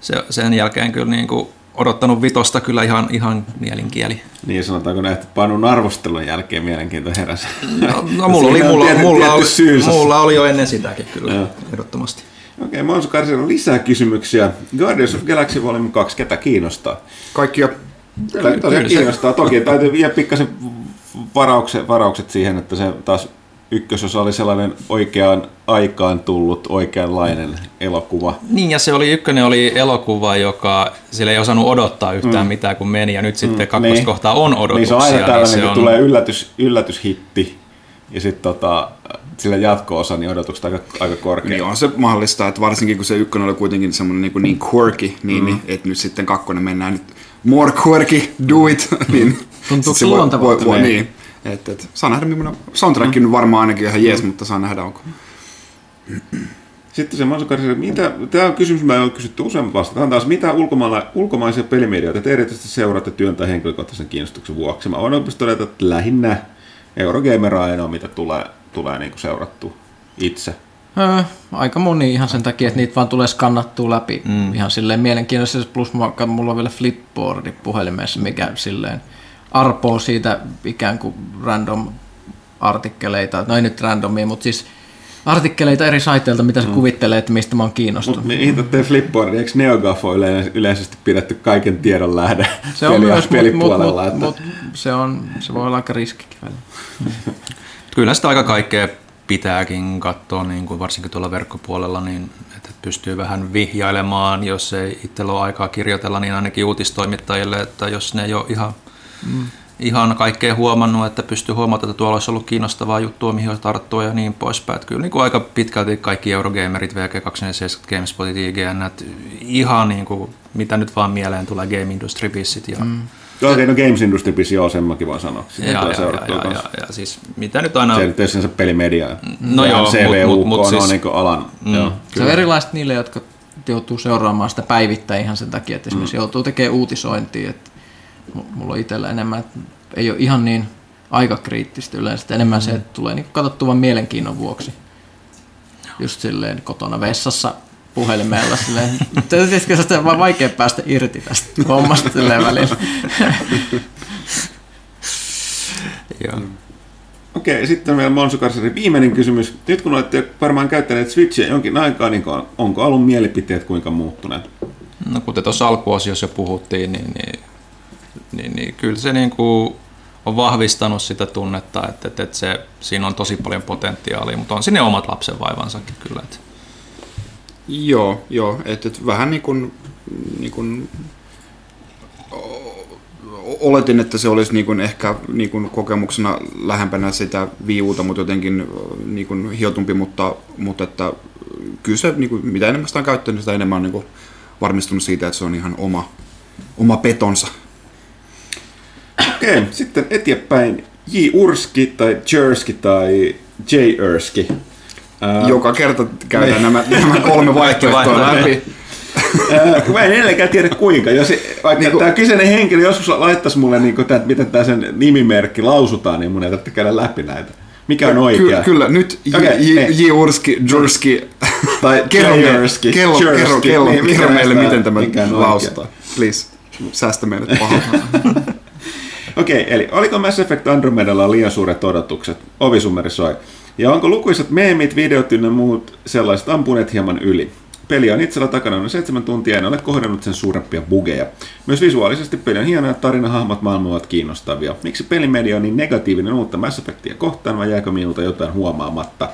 se, sen jälkeen kyllä niin kuin odottanut vitosta kyllä ihan, ihan mielinkieli. Niin sanotaanko näin, että Panun arvostelun jälkeen mielenkiinto heräsi. No, no mulla, oli, mulla, mulla, oli, mulla oli jo ennen sitäkin kyllä, ehdottomasti. Okei, okay, Monsu Karsilla on lisää kysymyksiä. Guardians of Galaxy Volume 2, ketä kiinnostaa? Kaikkia. Tosiaan kiinnostaa. Toki täytyy vielä pikkasen varaukset, varaukset siihen, että se taas ykkösosa oli sellainen oikeaan aikaan tullut oikeanlainen elokuva. Niin, ja se oli ykkönen oli elokuva, joka sillä ei osannut odottaa yhtään mm. mitään, kun meni, ja nyt sitten mm, kakkoskohtaa niin. on odotuksia. Niin se on aina tällainen, niin se on... tulee yllätys, yllätyshitti, ja sitten tota, sillä jatko-osa, niin odotukset aika, aika korkeat. Niin on se mahdollista, että varsinkin kun se ykkönen oli kuitenkin semmoinen niin, niin quirky, niin, mm. niin että nyt sitten kakkonen mennään nyt more quirky, do it. niin, Tuntuuko se luontavalta? Voi, voi, niin. Et, et, saa nähdä, millainen soundtrack mm. varmaan ainakin ihan jees, mm. mutta saa nähdä, onko. Sitten se Mansukari, mitä, tämä on kysymys, mä olen kysytty useammin vastaan taas, mitä ulkomaisia pelimedioita te erityisesti seuraatte työn tai henkilökohtaisen kiinnostuksen vuoksi? Mä voin oikeasti todeta, että lähinnä Eurogamer ainoa, mitä tulee tulee niin kuin seurattua itse? Öö, aika moni ihan sen takia, että niitä vaan tulee skannattua läpi mm. ihan silleen mielenkiintoisesti. Plus mulla on vielä flipboardi puhelimessa, mikä silleen arpoo siitä ikään kuin random artikkeleita. No ei nyt randomia, mutta siis artikkeleita eri saiteilta, mitä se mm. kuvittelee, että mistä mä oon kiinnostunut. Mutta mihin te Flipboard, eikö NeoGAFO yle- yleisesti pidetty kaiken tiedon lähde Se on peli- myös, mutta mut, pelipuolella? mut, että- mut, se, on, se voi olla aika riskikin välillä. Kyllä sitä aika kaikkea pitääkin katsoa, niin kuin varsinkin tuolla verkkopuolella, niin että pystyy vähän vihjailemaan, jos ei itsellä ole aikaa kirjoitella, niin ainakin uutistoimittajille, että jos ne ei ole ihan, mm. ihan kaikkea huomannut, että pystyy huomaamaan, että tuolla olisi ollut kiinnostavaa juttua, mihin olisi tarttua ja niin poispäin. Että kyllä niin kuin aika pitkälti kaikki Eurogamerit, VG247, GameSpotit, IGN, että ihan niin kuin, mitä nyt vaan mieleen tulee Game Industry Bissit ja mm. Joo, Okei, no Games Industry Pisi, joo, sen mäkin voin sanoa. Sitä ja, ja, seurattua ja, kanssa. ja, ja, siis mitä nyt aina... Se nyt ei ole sinänsä pelimedia. No Vähän joo, CV, mut- mut- UK, mut no siis- niin alan. Mm. Joo. Se on erilaista niille, jotka joutuu seuraamaan sitä päivittäin ihan sen takia, että esimerkiksi Mm. joutuu tekemään uutisointia. Että mu- mulla on itsellä enemmän, että ei ole ihan niin aikakriittistä yleensä, että enemmän se, että tulee niin katsottua vain mielenkiinnon vuoksi. Just silleen kotona vessassa puhelimella silleen, tietysti se on vaan vaikea päästä irti tästä hommasta silleen välillä. Joo. Okei, sitten meillä Monsu Karsari viimeinen kysymys. Nyt kun olette varmaan käyttäneet Switchia jonkin aikaa, niin onko alun mielipiteet kuinka muuttuneet? No kuten tuossa alkuosiossa jo puhuttiin, niin, niin, niin, niin kyllä se niin kuin on vahvistanut sitä tunnetta, että, että, että se, siinä on tosi paljon potentiaalia, mutta on sinne omat lapsen vaivansakin kyllä. Että. Joo, joo. Että et vähän niin kuin, niin kuin oletin, että se olisi niin kuin ehkä niin kuin kokemuksena lähempänä sitä viuta, mutta jotenkin niin kuin hiotumpi, mutta, mutta että kyllä se, niin kuin, mitä enemmän sitä on käyttänyt, sitä enemmän on niin kuin varmistunut siitä, että se on ihan oma, oma petonsa. Okei, sitten eteenpäin J. Urski tai Jerski tai J. Erski. Ää, Joka kerta käydään nämä, nämä kolme vaihtoehtoa läpi. mä en edelleenkään tiedä kuinka. Jos, vaikka Niinku- tämä kyseinen henkilö joskus laittaisi mulle, niin kuin, että miten tämä sen nimimerkki lausutaan, niin mun ei tarvitse käydä läpi näitä. Mikä on oikea? Kyllä, kyllä, nyt J. Okei, J. ei. J. Urski, Jurski, Tai kerro, me, Jerski, kello, kerro, Jerski. kello, Niin, kerro meille, miten tämä lausutaan. Please, säästä meidät pahalta. Okei, eli oliko Mass Effect Andromedalla liian suuret odotukset? Ovi summerisoi. Ja onko lukuisat meemit, videot ynnä muut sellaiset ampuneet hieman yli? Peli on itsellä takana noin seitsemän tuntia, en ole kohdannut sen suurempia bugeja. Myös visuaalisesti peli on hieno ja tarina, hahmot, maailma ovat kiinnostavia. Miksi pelimedia on niin negatiivinen uutta Mass Effectia kohtaan, vai jääkö minulta jotain huomaamatta?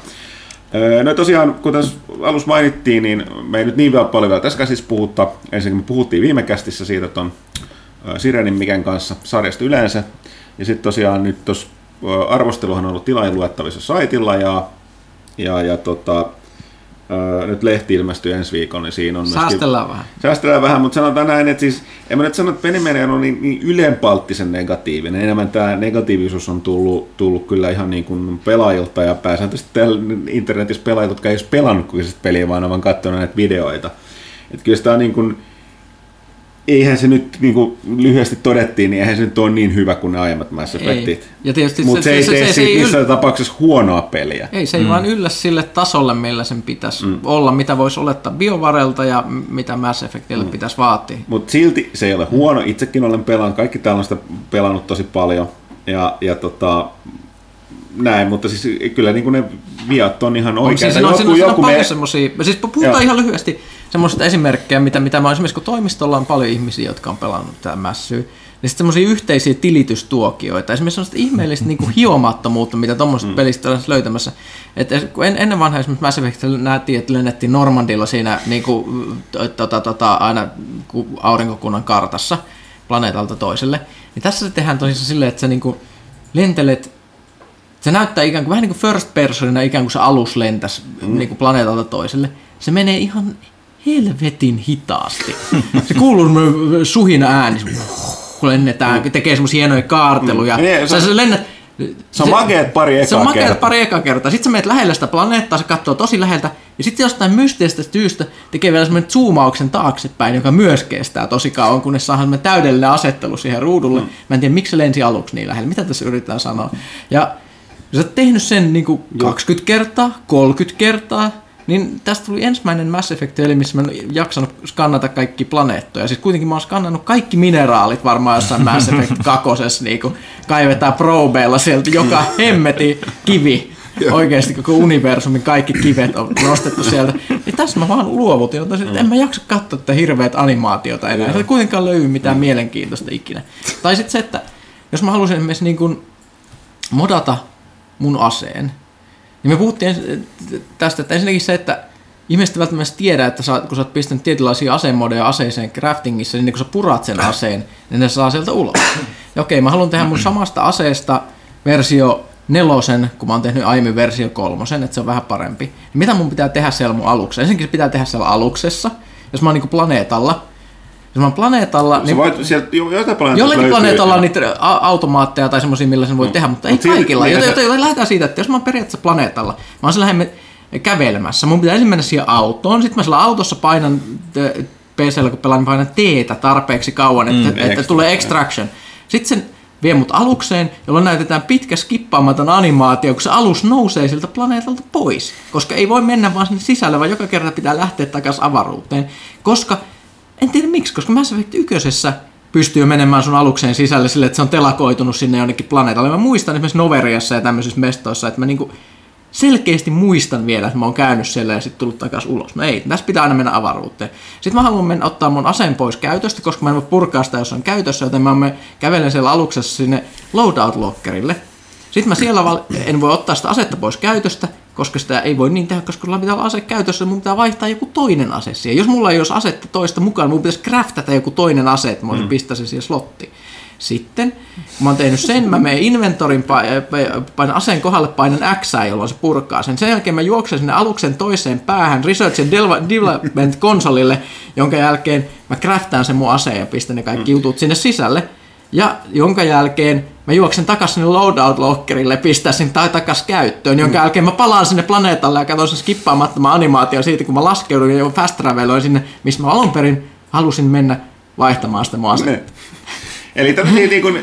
Öö, No tosiaan, kuten alussa mainittiin, niin me ei nyt niin vielä paljon vielä tässä käsissä puhutta. Ensinnäkin me puhuttiin viime kästissä siitä ton ö, Sirenin Miken kanssa sarjasta yleensä. Ja sitten tosiaan nyt tuossa arvosteluhan on ollut tilaajien luettavissa saitilla ja, ja, ja tota, ö, nyt lehti ilmestyy ensi viikolla, niin siinä on myöskin... Säästellään vähän. Säästellään vähän, mutta sanotaan näin, että siis en mä nyt sano, että Pelimedia on niin, niin ylenpalttisen negatiivinen. Enemmän tämä negatiivisuus on tullut, tullut kyllä ihan niin kuin pelaajilta ja pääsääntöisesti täällä internetissä pelaajilta, jotka ei edes pelannut kyseistä peliä, vaan ovat katsonut näitä videoita. Että kyllä sitä on niin kuin, eihän se nyt niin kuin lyhyesti todettiin, niin eihän se nyt ole niin hyvä kuin ne aiemmat Mass Effectit. Ja Mutta se, ei tee se, siitä ei missään yl- tapauksessa huonoa peliä. ei, se ei mm. vaan yllä sille tasolle, millä sen pitäisi mm. olla, mitä voisi olettaa BioVarelta ja mitä Mass Effectille mm. pitäisi vaatia. Mutta silti se ei ole huono. Itsekin olen pelannut, kaikki täällä on sitä pelannut tosi paljon. Ja, ja tota, näin, mutta siis kyllä niin kuin ne viat on ihan On, oikeita. siis siinä on, siinä on, siinä on me- paljon semmosia, siis puhutaan Joo. ihan lyhyesti semmoisista esimerkkejä, mitä, mitä mä esimerkiksi, kun toimistolla on paljon ihmisiä, jotka on pelannut tämä mässyä, niin sitten semmoisia yhteisiä tilitystuokioita, esimerkiksi semmoista ihmeellistä niin hiomattomuutta, mitä tuommoisesta mm. pelistä olen löytämässä. Et en, ennen vanhaa esimerkiksi Mass Effectillä nähtiin, että lennettiin Normandilla siinä niin kuin, tota, tota, aina ku- aurinkokunnan kartassa planeetalta toiselle, niin tässä se tehdään tosissaan silleen, että sä niin kuin lentelet se näyttää ikään kuin vähän niin kuin first personina, ikään kuin se alus lentäisi mm. niin kuin planeetalta toiselle. Se menee ihan helvetin hitaasti. Se kuuluu suhina ääni, kun lennetään, tekee semmoisia hienoja kaarteluja. Mm. Niin, se- Sä, sä lennät, Se on makeet pari ekaa se on makeet kertaa. pari ekaa kertaa. Sitten sä menet lähellä sitä planeettaa, se katsoo tosi läheltä, ja sitten jostain mysteestä syystä tekee vielä semmoinen zoomauksen taaksepäin, joka myös kestää tosi kauan, kunnes saadaan semmoinen täydellinen asettelu siihen ruudulle. Mm. Mä en tiedä, miksi se lensi aluksi niin lähellä. Mitä tässä yritetään sanoa? Ja sä oot tehnyt sen niin kuin 20 kertaa, 30 kertaa, niin tästä tuli ensimmäinen Mass effect eli missä mä en jaksanut skannata kaikki planeettoja. Siis kuitenkin mä oon skannannut kaikki mineraalit varmaan jossain Mass Effect kakosessa, niin kuin kaivetaan probeilla sieltä joka hemmeti kivi oikeasti koko universumin kaikki kivet on nostettu sieltä. Niin tässä mä vaan luovutin, että mm. en mä jaksa katsoa tätä hirveät animaatiota enää. Se ei kuitenkaan löydy mitään mm. mielenkiintoista ikinä. Tai sitten se, että jos mä haluaisin esimerkiksi niin modata mun aseen, niin me puhuttiin tästä, että ensinnäkin se, että ihmiset välttämättä tiedä, että sä, kun sä oot pistänyt tietynlaisia asemodeja aseeseen craftingissa, niin kun sä purat sen aseen, niin ne saa sieltä ulos. Ja okei, mä haluan tehdä mun samasta aseesta versio nelosen, kun mä oon tehnyt aiemmin versio kolmosen, että se on vähän parempi. Niin mitä mun pitää tehdä siellä mun aluksessa? Ensinnäkin se pitää tehdä siellä aluksessa, jos mä oon niin planeetalla, oon planeetalla... niin, voit, sieltä, planeetalla jollakin planeetalla on niitä automaatteja tai semmoisia, millä sen voi no. tehdä, mutta ei kaikilla. Niin, joten, joten lähdetään siitä, että jos mä oon periaatteessa planeetalla, mä oon siellä kävelemässä. Mun pitää ensin mennä siihen autoon, sitten mä siellä autossa painan PCllä, kun pelaan, niin painan teetä tarpeeksi kauan, että, mm, että tulee extraction. Sitten sen vie mut alukseen, jolloin näytetään pitkä skippaamaton animaatio, kun se alus nousee siltä planeetalta pois. Koska ei voi mennä vaan sinne sisälle, vaan joka kerta pitää lähteä takaisin avaruuteen. Koska, en tiedä miksi, koska Mass Effect 1 pystyy menemään sun alukseen sisälle sille, että se on telakoitunut sinne jonnekin planeetalle. Mä muistan esimerkiksi Noveriassa ja tämmöisissä mestoissa, että mä niinku selkeästi muistan vielä, että mä oon käynyt siellä ja sitten tullut takaisin ulos. No ei, tässä pitää aina mennä avaruuteen. Sitten mä haluan mennä ottaa mun aseen pois käytöstä, koska mä en voi purkaa sitä, jos on käytössä, joten mä kävelen siellä aluksessa sinne loadout-lockerille. Sitten mä siellä val- en voi ottaa sitä asetta pois käytöstä, koska sitä ei voi niin tehdä, koska mulla pitää olla ase käytössä, mun pitää vaihtaa joku toinen ase siihen. Jos mulla ei olisi asetta toista mukaan, mun pitäisi craftata joku toinen ase, että mä mm. pistää se siihen slottiin. Sitten, kun mä oon tehnyt sen, mä menen inventorin, painan aseen kohdalle, painan X, jolloin se purkaa sen. Sen jälkeen mä juoksen sinne aluksen toiseen päähän Research and Development konsolille, jonka jälkeen mä craftaan sen mun aseen ja pistän ne kaikki mm. jutut sinne sisälle. Ja jonka jälkeen mä juoksen takaisin sinne loadout-lockerille, pistää sen tai takaisin käyttöön, jonka mm. jälkeen mä palaan sinne planeetalle ja katson sen skippaamattoman animaatio siitä, kun mä laskeudun ja fast traveloin sinne, missä mä alun perin halusin mennä vaihtamaan sitä mun aseen. Eli tämmöisiä niin kuin,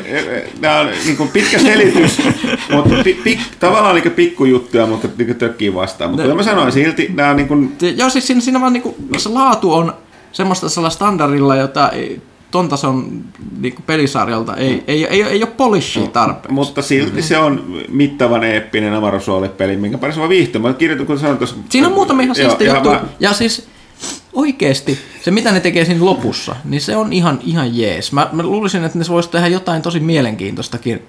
nämä on niin kuin pitkä selitys, mutta pi, pi, tavallaan niin pikkujuttuja, mutta niin tökkii vastaan. Mutta no, mä sanoin silti, nämä on niin kuin... Joo, siis siinä, siinä vaan niin kuin, se laatu on semmoista standardilla, jota ei, ton tason niin pelisarjalta ei, ei, ei, ei ole polishia no, tarpeeksi. Mutta silti se on mittavan eeppinen avaruusroolipeli, minkä parissa mä viihtyä. Mä kirjoitin, kun sanoin tuossa... Siinä on muutamia ihan siistiä juttuja. Mä... Ja siis oikeesti, se mitä ne tekee siinä lopussa, niin se on ihan, ihan jees. Mä, mä luulisin, että ne voisi tehdä jotain tosi mielenkiintoistakin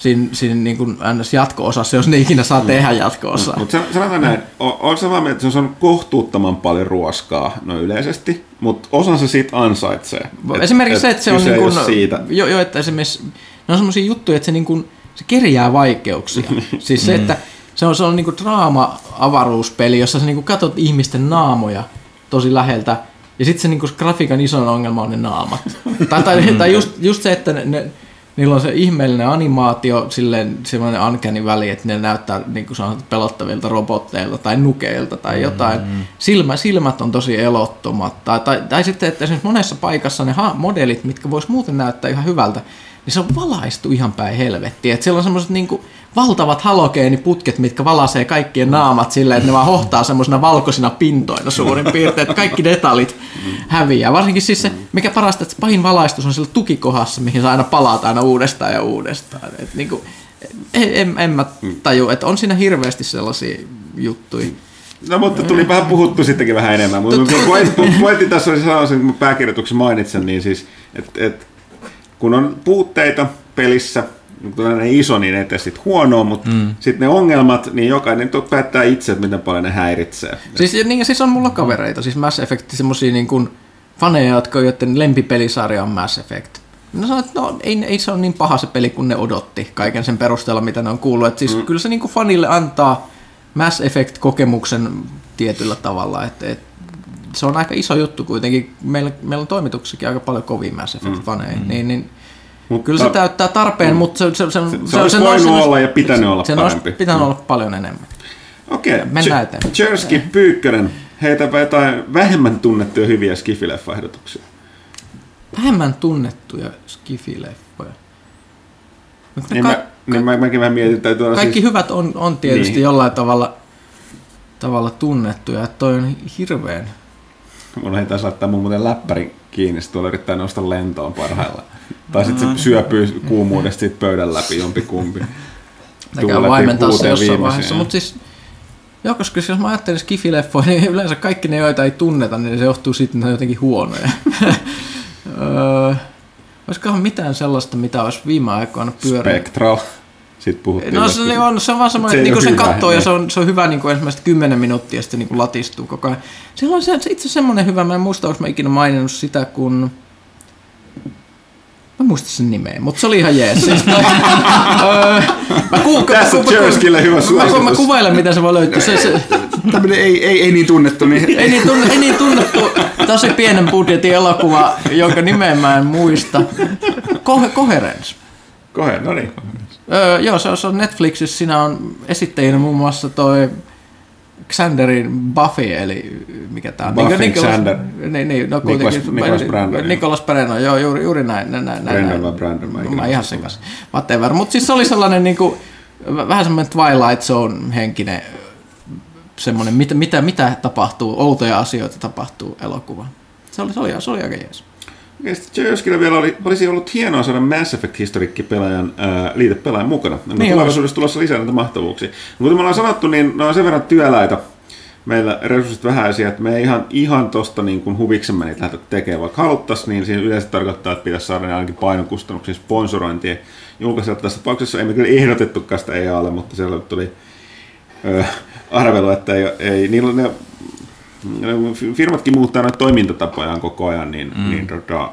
siinä, siinä niin kuin jatko-osassa, jos ne ikinä saa tehdä jatko-osaa. Mutta sanotaan näin, on samaa mieltä, että se on kohtuuttoman paljon ruoskaa no yleisesti, mutta osansa siitä ansaitsee. Esimerkiksi et, se, että se on niin kuin, siitä. Jo, jo, että esimerkiksi ne on semmoisia juttuja, että se, niin kuin, se kerjää vaikeuksia. siis se, että se on, se on niin kuin draama-avaruuspeli, jossa sä niin kuin katsot ihmisten naamoja – tosi läheltä. Ja sitten se niinku, grafiikan iso ongelma on ne naamat. tai, tai, tai just, just se, että ne, ne, niillä on se ihmeellinen animaatio, silleen semmoinen uncanny väli, että ne näyttää niin kuin pelottavilta robotteilta tai nukeilta tai jotain. Mm-hmm. Silmä, silmät on tosi elottomat. Tai, tai, tai sitten, että esimerkiksi monessa paikassa ne ha- modelit, mitkä vois muuten näyttää ihan hyvältä, niin se on valaistu ihan päin helvettiä. Että siellä on semmoiset niinku valtavat halogeeniputket, mitkä valasee kaikkien naamat silleen, että ne vaan hohtaa semmoisena valkoisina pintoina suurin piirtein, että kaikki detaljit häviää. Varsinkin siis se, mikä parasta, että pahin valaistus on sillä tukikohassa, mihin saa aina palata aina uudestaan ja uudestaan. Et niinku, en, en, en mä taju, että on siinä hirveästi sellaisia juttuja. No mutta tuli vähän puhuttu sittenkin vähän enemmän, mutta pointti tässä oli sanoa, kun pääkirjoituksen mainitsen, niin siis, että et, kun on puutteita pelissä, tällainen iso, niin ei tee sitten huonoa, mutta mm. sitten ne ongelmat, niin jokainen päättää itse, että miten paljon ne häiritsee. Siis, niin, siis on mulla kavereita, siis Mass Effect, semmosia niin kuin faneja, jotka joiden lempipelisarja on Mass Effect. No sanoin, että no, ei, ei se ole niin paha se peli kuin ne odotti kaiken sen perusteella, mitä ne on kuullut. Et siis mm. Kyllä se niin kuin fanille antaa Mass Effect-kokemuksen tietyllä tavalla, että et, se on aika iso juttu kuitenkin. Meillä, meillä on toimituksessakin aika paljon kovia Mass Effect-faneja, mm. niin, niin mutta, Kyllä se täyttää tarpeen, mm. mutta se, se, se, se, se, se olisi se voinut olla ja pitänyt olla se parempi. Se pitänyt olla paljon enemmän. Okei, okay. mennään eteenpäin. Jerski Pyykkönen, heitäpä jotain vähemmän tunnettuja hyviä skifileffa-ehdotuksia. Vähemmän tunnettuja skifileffoja? Niin, ka- mä, niin mä, mäkin vähän mietin, että Kaikki siis... hyvät on, on tietysti niin. jollain tavalla, tavalla tunnettuja. Että toi on hirveän... Taas laittaa mun muuten läppäri kiinni, tuolla yrittää nousta lentoon parhaillaan. Tai sitten se syöpyy kuumuudesta siitä pöydän läpi jompi kumpi. Eikä vaimentaa se jossain vaiheessa, mutta siis Joo, koska jos mä ajattelen skifileffoja, niin yleensä kaikki ne, joita ei tunneta, niin se johtuu siitä, että ne on jotenkin huonoja. öö, olisikohan mitään sellaista, mitä olisi viime aikoina pyörinyt? Spectral. Sitten puhuttiin. No se, on, se on vaan semmoinen, että niin sen katsoo ja se on, se on hyvä niin kuin ensimmäistä kymmenen minuuttia ja sitten niin kuin latistuu koko ajan. Se on se, itse semmoinen hyvä, mä en muista, onko mä ikinä maininnut sitä, kun Mä muistan sen nimeä, mutta se oli ihan jees. Siis öö, mä ku, Tässä on Jerskille hyvä suositus. Mä, mä kuvailen, miten se voi löytyä. Se, se, Tämmöinen ei, ei, ei niin tunnettu. Niin. ei, niin tunne, ei niin tunnettu, tosi pienen budjetin elokuva, jonka nimeä mä en muista. Ko- Coherence. Coherence, no niin. Öö, joo, se on, se on Netflixissä. Siinä on esittäjinä muun muassa toi Xanderin Buffy, eli mikä tämä on? Buffy Nicholas, Xander. Niin, niin, no kuitenkin. Nicholas Brandon. Nicholas Brandon, joo, juuri, juuri näin. näin, näin Brandon vai Brandon? Mä, mä ihan sekas. Whatever. Mutta siis se oli sellainen niin kuin, vähän semmoinen Twilight Zone henkinen semmoinen, mitä, mitä, mitä tapahtuu, outoja asioita tapahtuu elokuva. Se oli, se oli, se oli aika jees. Ja sitten Jörskillä vielä oli, olisi ollut hienoa saada Mass Effect Historikki-pelaajan ää, liitepelaajan mukana. No, niin tulevaisuudessa tulossa lisää näitä mahtavuuksia. Mutta kuten me ollaan sanottu, niin ne on sen verran työläitä meillä resurssit vähäisiä, että me ei ihan, ihan tosta niin kuin huviksemme niitä lähdetä tekemään. Vaikka haluttaisiin, niin siinä yleensä tarkoittaa, että pitäisi saada ne ainakin painokustannuksiin sponsorointia. Julkaisijalta tässä tapauksessa emme kyllä ehdotettukaan sitä EAlle, mutta siellä tuli öö, arvelu, että ei, ei niillä ne firmatkin muuttaa näitä toimintatapojaan koko ajan, niin, mm. niin tota,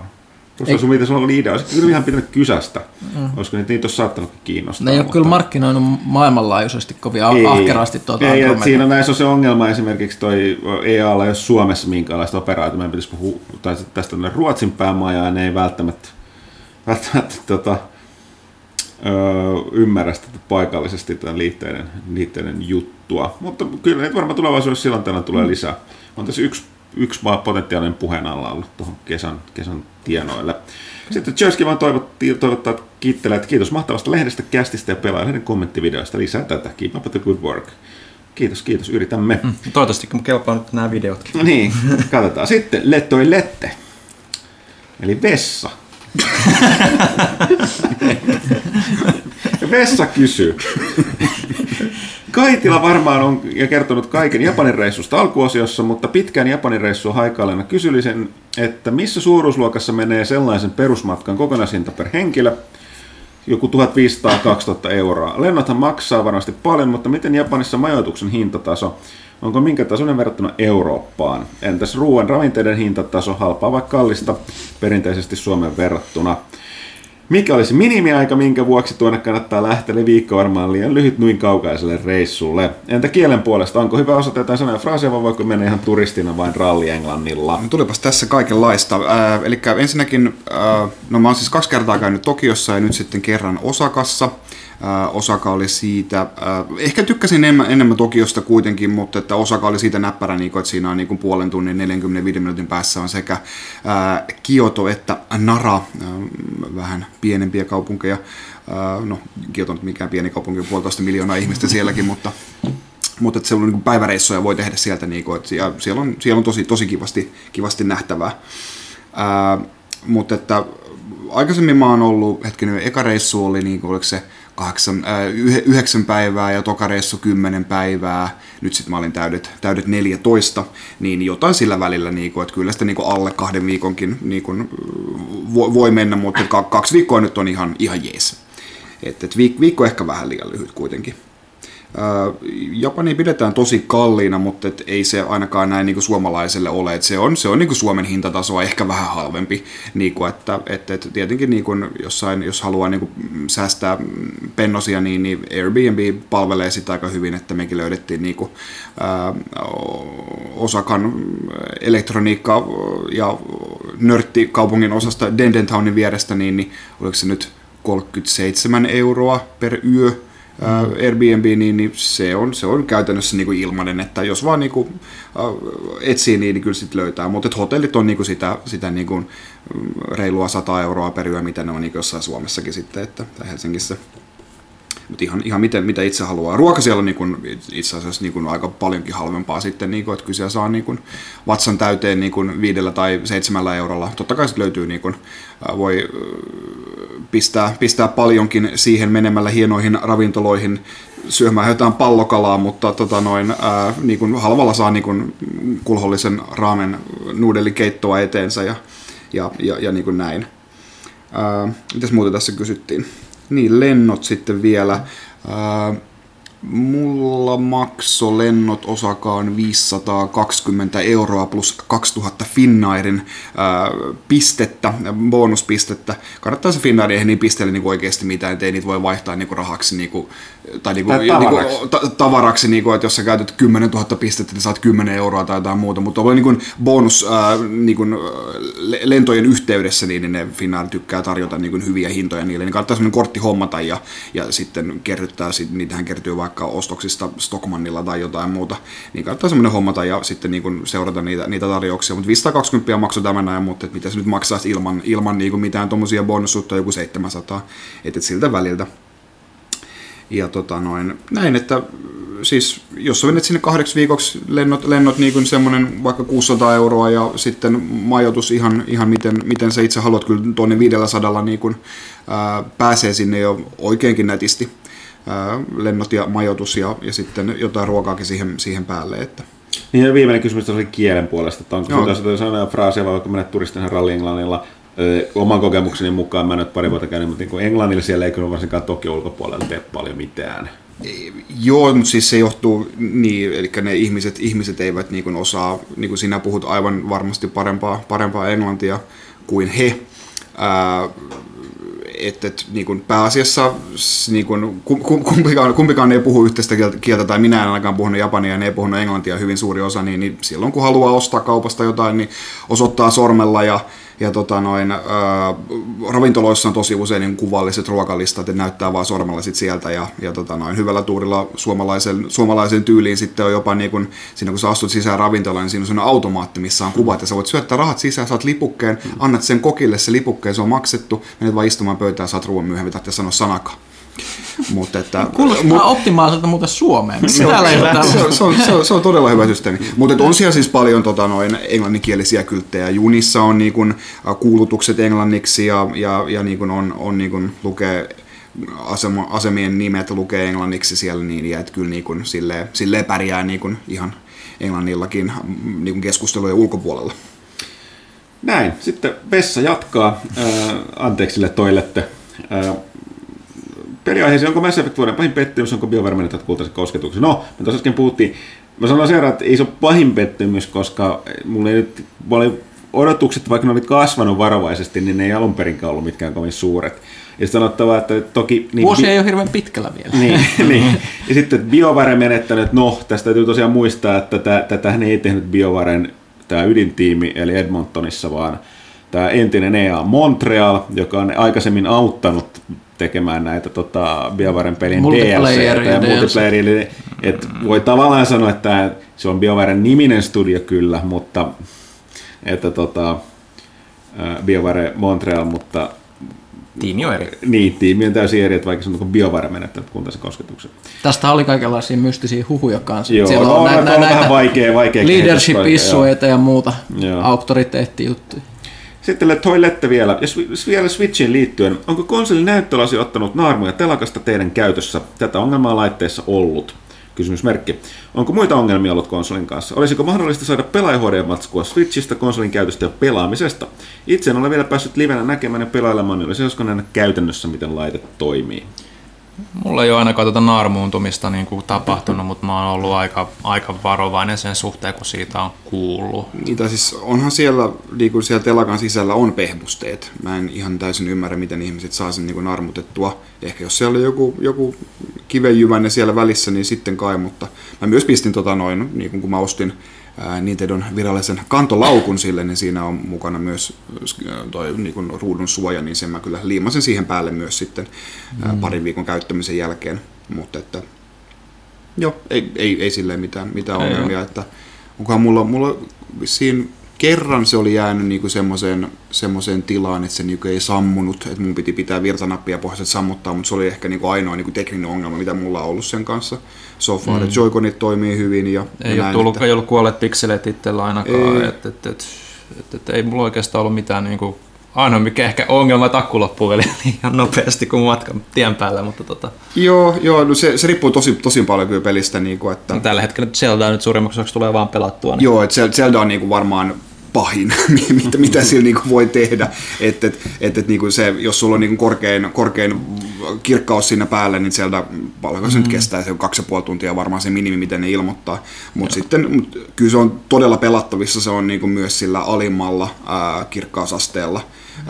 koska sun pitäisi olla liidea, olisi kyllä ihan pitänyt kysästä. Mm. Olisiko niitä, niitä olisi saattanut kiinnostaa. Ne ei mutta... ole kyllä markkinoinut maailmanlaajuisesti kovin ei, ahkerasti tuota ei, Siinä näissä on se ongelma esimerkiksi toi EAlla, jos Suomessa minkälaista operaatiota, meidän pitäisi puhua tai tästä Ruotsin päämaja, ja ne ei välttämättä, välttämättä tota, öö, ymmärrä sitä paikallisesti tämän liitteiden, liitteiden juttua. Mutta kyllä niitä varmaan tulevaisuudessa silloin tällä tulee mm. lisää. On tässä yksi, yksi vaan potentiaalinen puheen alla ollut tuohon kesän, kesän tienoille. Sitten Jersky vaan toivottaa, kiittelee, että kiitos mahtavasta lehdestä, kästistä ja pelaajien kommenttivideoista. Lisää tätä. Keep up the good work. Kiitos, kiitos, yritämme. Mm, toivottavasti kun kelpaa nyt nämä videotkin. No niin, katsotaan. Sitten Lettoi Lette. Eli vessa. Vessa kysyy. Kaitila varmaan on ja kertonut kaiken Japanin reissusta alkuosiossa, mutta pitkään Japanin reissua haikailena kysyllisen, että missä suuruusluokassa menee sellaisen perusmatkan kokonaishinta per henkilö, joku 1500-2000 euroa. Lennothan maksaa varmasti paljon, mutta miten Japanissa majoituksen hintataso? Onko minkä tasoinen verrattuna Eurooppaan? Entäs ruoan ravinteiden hintataso halpaa vai kallista perinteisesti Suomen verrattuna? Mikä olisi minimiaika, minkä vuoksi tuonne kannattaa lähteä, eli viikko varmaan liian lyhyt noin kaukaiselle reissulle. Entä kielen puolesta, onko hyvä osata jotain sanoja fraaseja vai voiko mennä ihan turistina vain ralli-englannilla? No, tulipas tässä kaikenlaista. Äh, eli ensinnäkin, äh, no mä oon siis kaksi kertaa käynyt Tokiossa ja nyt sitten kerran Osakassa. Osaka oli siitä, ehkä tykkäsin enemmän, enemmän Tokiosta kuitenkin, mutta että Osaka oli siitä näppärä, niin kuin, että siinä on niin kuin puolen tunnin 45 minuutin päässä on sekä Kioto että Nara, vähän pienempiä kaupunkeja. No, Kioto on mikään pieni kaupunki, puolitoista miljoonaa ihmistä sielläkin, mutta mutta että se on niin päiväreissuja voi tehdä sieltä, niin kuin, siellä on, siellä on tosi, tosi kivasti, kivasti nähtävää. Ää, mutta että aikaisemmin mä oon ollut, hetkinen, eka reissu oli, niin oliko se kahdeksan, äh, yhdeksän päivää ja tokareissu kymmenen päivää, nyt sitten mä olin täydet, täydet 14, niin jotain sillä välillä, niin kuin, että kyllä sitä niin alle kahden viikonkin niin kuin, voi, voi mennä, mutta kaksi viikkoa nyt on ihan, ihan jees. Et, et viikko ehkä vähän liian lyhyt kuitenkin. Japani pidetään tosi kalliina, mutta et ei se ainakaan näin niin suomalaiselle ole. Et se on, se on niin Suomen hintatasoa ehkä vähän halvempi. Niin kuin, että, et, et tietenkin niin kuin jossain, jos haluaa niin kuin säästää pennosia, niin, niin Airbnb palvelee sitä aika hyvin, että mekin löydettiin niin kuin, ää, Osakan elektroniikka- ja nörttikaupungin osasta Dendentownin vierestä, niin, niin oliko se nyt 37 euroa per yö. Airbnb, niin, niin se, on, se on käytännössä niin kuin ilmainen, että jos vaan niin kuin, etsii, niin, niin kyllä sitten löytää. Mutta hotellit on niin kuin sitä, sitä niin kuin, mm, reilua 100 euroa per yö, mitä ne on niin jossain Suomessakin sitten, että, tai Helsingissä. Mutta ihan, ihan miten, mitä itse haluaa. Ruoka siellä on niin kuin, itse asiassa niin kuin aika paljonkin halvempaa sitten, niin kuin, että kyllä saa niin kuin, vatsan täyteen niin kuin viidellä tai seitsemällä eurolla. Totta kai sitten löytyy, niin kuin, voi pistää, pistää paljonkin siihen menemällä hienoihin ravintoloihin, syömään jotain pallokalaa, mutta tota noin, ää, niin kuin halvalla saa niin kuin kulhollisen raamen nuudelikeittoa eteensä ja, ja, ja, ja niin kuin näin. Ää, mitäs muuta tässä kysyttiin? Niin, lennot sitten vielä. Ää, Mulla makso lennot osakaan 520 euroa plus 2000 Finnairin ää, pistettä, bonuspistettä. Kannattaa se Finnair ei niin pisteelle niin oikeasti mitään, ettei niitä voi vaihtaa niin kuin rahaksi niin kuin, tai, niin kuin, tai tavaraksi, niin kuin, ta- tavaraksi niin kuin, että jos sä käytät 10 000 pistettä, niin saat 10 euroa tai jotain muuta, mutta on niin kuin bonus ää, niin kuin, lentojen yhteydessä, niin ne Finnair tykkää tarjota niin kuin hyviä hintoja niille, niin kannattaa sellainen kortti hommata ja, ja sitten kerryttää, sit, niitähän kertyy vaikka ostoksista Stockmannilla tai jotain muuta, niin kannattaa semmoinen hommata ja sitten niin kuin seurata niitä, niitä tarjouksia, mutta 520 maksoi tämän ajan, mutta mitä se nyt maksaa ilman, ilman niin kuin mitään tuommoisia bonussuutta joku 700, että et siltä väliltä. Ja tota noin, näin, että siis jos menet sinne kahdeksi viikoksi lennot, lennot niin kuin semmoinen vaikka 600 euroa ja sitten majoitus ihan, ihan miten, miten sä itse haluat, kyllä tuonne 500 niin kuin, ää, pääsee sinne jo oikeinkin nätisti lennot ja majoitus ja, ja sitten jotain ruokaakin siihen, siihen päälle. Että. Niin ja viimeinen kysymys oli kielen puolesta, että onko Joo. se sanoja fraaseja, vai vaikka menet turistina ralli Englannilla, oman kokemukseni mukaan, mä en ole pari vuotta käynyt, mutta niin Englannilla siellä ei kyllä varsinkaan Tokio ulkopuolella tee paljon mitään. Joo, mutta siis se johtuu niin, eli ne ihmiset, ihmiset eivät niin osaa, niin kuin sinä puhut aivan varmasti parempaa, parempaa englantia kuin he. Ää, että et, niin kuin pääasiassa niin kuin, kum- kum- kumpikaan, kumpikaan ei puhu yhteistä kieltä, kieltä, tai minä en ainakaan puhunut japania ja ne ei puhunut englantia hyvin suuri osa, niin, niin silloin kun haluaa ostaa kaupasta jotain, niin osoittaa sormella ja, ja tota noin, ää, ravintoloissa on tosi usein niin kuvalliset ruokalistat, että näyttää vaan sormella sit sieltä ja, ja tota noin, hyvällä tuurilla suomalaisen, suomalaisen tyyliin sitten on jopa niin kun, siinä kun sä astut sisään ravintolaan, niin siinä on sellainen automaatti, missä on kuvat ja sä voit syöttää rahat sisään, saat lipukkeen, annat sen kokille se lipukkeen, se on maksettu, menet vaan istumaan pöytään, saat ruoan myöhemmin, tarvitsee sanoa sanakaan. Mutta että, Kuulostaa optimaaliselta muuten Suomeen. Miksi täällä ei ole se, on, se, on, se, on, se on todella hyvä systeemi. Mutta on siellä siis paljon tota, noin englanninkielisiä kylttejä. Junissa on niin kun, kuulutukset englanniksi ja, ja, ja niin kun on, on niin kun, lukee asema, asemien nimet lukee englanniksi siellä, niin ja et kyllä niin kun, silleen, silleen pärjää niin kun, ihan englannillakin mm, niin kun keskustelujen ulkopuolella. Näin, sitten Vessa jatkaa, äh, anteeksi sille toilette. Äh, peliaiheeseen, onko Mass Effect vuoden pahin pettymys, onko BioWare menettänyt kultaisen kosketuksen? No, me tuossa äsken puhuttiin, mä sen verran, että ei se ole pahin pettymys, koska mulla ei nyt, oli odotukset, vaikka ne oli kasvanut varovaisesti, niin ne ei alun perinkään ollut mitkään kovin suuret. Ja sanottava, että toki... Niin, Vuosi ei ole hirveän pitkällä vielä. niin, niin. Ja sitten että BioWare menettänyt, no tästä täytyy tosiaan muistaa, että tä- tätähän ei tehnyt BioWaren tämä ydintiimi, eli Edmontonissa, vaan tämä entinen EA Montreal, joka on aikaisemmin auttanut tekemään näitä tota, BioWaren pelin Multiplayer DLC ja eli et voi tavallaan sanoa, että se on BioWaren niminen studio kyllä, mutta että tota, BioWare Montreal, mutta Tiimi on eri. niin, tiimi on täysin eri, että vaikka se on kuin BioWare menettänyt kuntaisen kosketuksen. Tästä oli kaikenlaisia mystisiä huhuja kanssa. Joo, Siellä no, on nä- on vähän näitä vaikea, vaikea leadership-issueita ja muuta auktoriteettijuttuja. Sitten toi Lette vielä, ja vielä Switchiin liittyen, onko konsolin näyttölasi ottanut naarmuja telakasta teidän käytössä? Tätä ongelmaa laitteessa ollut. Kysymysmerkki. Onko muita ongelmia ollut konsolin kanssa? Olisiko mahdollista saada pelaajaHD-matskua Switchistä, konsolin käytöstä ja pelaamisesta? Itse en ole vielä päässyt livenä näkemään ja pelailemaan, niin olisi joskus nähdä käytännössä, miten laite toimii. Mulla ei ole ainakaan tuota naarmuuntumista niin kuin tapahtunut, mutta mä oon ollut aika, aika varovainen sen suhteen, kun siitä on kuullut. Niitä siis onhan siellä, niin kuin siellä telakan sisällä on pehmusteet. Mä en ihan täysin ymmärrä, miten ihmiset saa sen niin kuin armutettua. Ehkä jos siellä oli joku, joku kivenjyvänne siellä välissä, niin sitten kai, mutta mä myös pistin tota noin, niin kuin kun mä ostin Nintendon virallisen kantolaukun sille, niin siinä on mukana myös toi niin kuin ruudun suoja, niin sen mä kyllä liimasin siihen päälle myös sitten ää, parin viikon käyttämisen jälkeen. Mutta että Joo, ei, ei, ei silleen mitään, mitään ongelmia. Että onkohan mulla, mulla vissiin kerran se oli jäänyt niinku semmoiseen, semmoiseen tilaan, että se niinku ei sammunut, että mun piti pitää virtanappia pohjassa, että sammuttaa, mutta se oli ehkä niinku ainoa niinku tekninen ongelma, mitä mulla on ollut sen kanssa so far. Mm. Joy-Conit toimii hyvin ja, Ei, ja ole näin, tullut, että, ei ollut kuolleet pikselit itsellä ainakaan, Ei. et, et, et, et, et, ei mulla oikeastaan ollut mitään niinku, ainoa mikä ehkä ongelma, että akku loppuu vielä ihan nopeasti kuin matkan tien päällä, mutta tota, Joo, joo no se, se riippuu tosi, tosi paljon kyllä pelistä, niinku, että no, tällä hetkellä Zelda nyt suurimmaksi osaksi tulee vaan pelattua. Niin. Joo, että Zel- Zelda on niinku varmaan pahin, mitä, mitä sillä niinku voi tehdä. Et, et, et, et niinku se, jos sulla on niinku korkein, korkein kirkkaus siinä päällä, niin Zelda, paljonko se nyt kestää, se on kaksi ja puoli tuntia varmaan se minimi, miten ne ilmoittaa. Mutta sitten mut, kyllä se on todella pelattavissa, se on niinku myös sillä alimmalla ää, kirkkausasteella.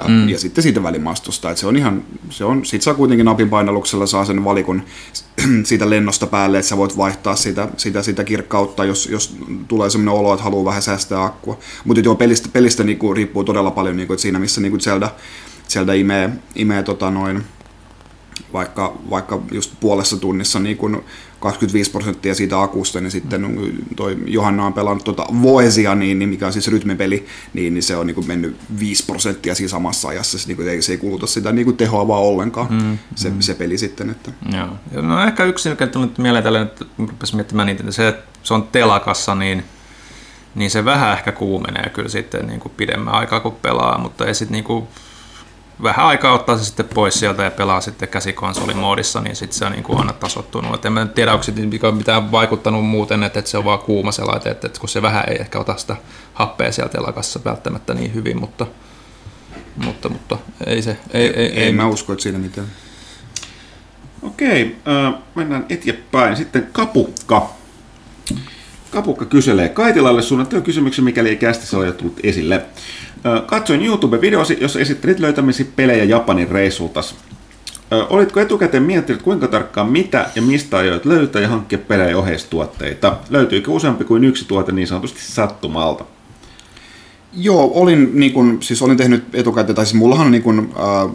Mm. Ja sitten siitä välimaastosta, että se on ihan, se on, sit saa kuitenkin napin painalluksella saa sen valikon siitä lennosta päälle, että sä voit vaihtaa sitä, sitä, sitä kirkkautta, jos, jos tulee sellainen olo, että haluaa vähän säästää akkua. Mutta joo, pelistä, pelistä niinku riippuu todella paljon, niinku, että siinä missä niinku Zelda, Zelda imee, imee tota noin, vaikka, vaikka just puolessa tunnissa niin kun 25 prosenttia siitä akusta, niin sitten toi Johanna on pelannut tuota Voesia, niin, niin mikä on siis rytmipeli, niin, niin se on niin kuin mennyt 5 prosenttia siinä samassa ajassa, se, niin kuin, ei, se ei kuluta sitä niin kuin tehoa vaan ollenkaan, mm, se, mm. se peli sitten. Että. Joo. No ehkä yksi, mikä tuli nyt mieleen tälle, että rupesin miettimään niitä, että se, että se on telakassa, niin, niin se vähän ehkä kuumenee kyllä sitten niin kuin pidemmän aikaa kun pelaa, mutta ei sitten niin kuin vähän aikaa ottaa se sitten pois sieltä ja pelaa sitten käsikonsolimoodissa, niin sitten se on niin kuin aina tasottunut. Et en mä tiedä, onko se mitään vaikuttanut muuten, että, että se on vaan kuuma se laite, että, että kun se vähän ei ehkä ota sitä happea sieltä telakassa välttämättä niin hyvin, mutta, mutta, mutta ei se, ei, ei, Ei, ei, ei mä usko, että siinä mitään. Okei, äh, mennään eteenpäin. Sitten Kapukka. Kapukka kyselee Kaitilalle suunnattuja kysymyksiä, mikäli ei kästissä ole tullut esille. Katsoin YouTube-videosi, jossa esittelit löytämisi pelejä Japanin reissultas. Olitko etukäteen miettinyt, kuinka tarkkaan mitä ja mistä ajoit löytää ja hankkia pelejä ja oheistuotteita? Löytyykö useampi kuin yksi tuote niin sanotusti sattumalta? Joo, olin, niin kun, siis olin tehnyt etukäteen, tai siis mullahan on niin kun, äh,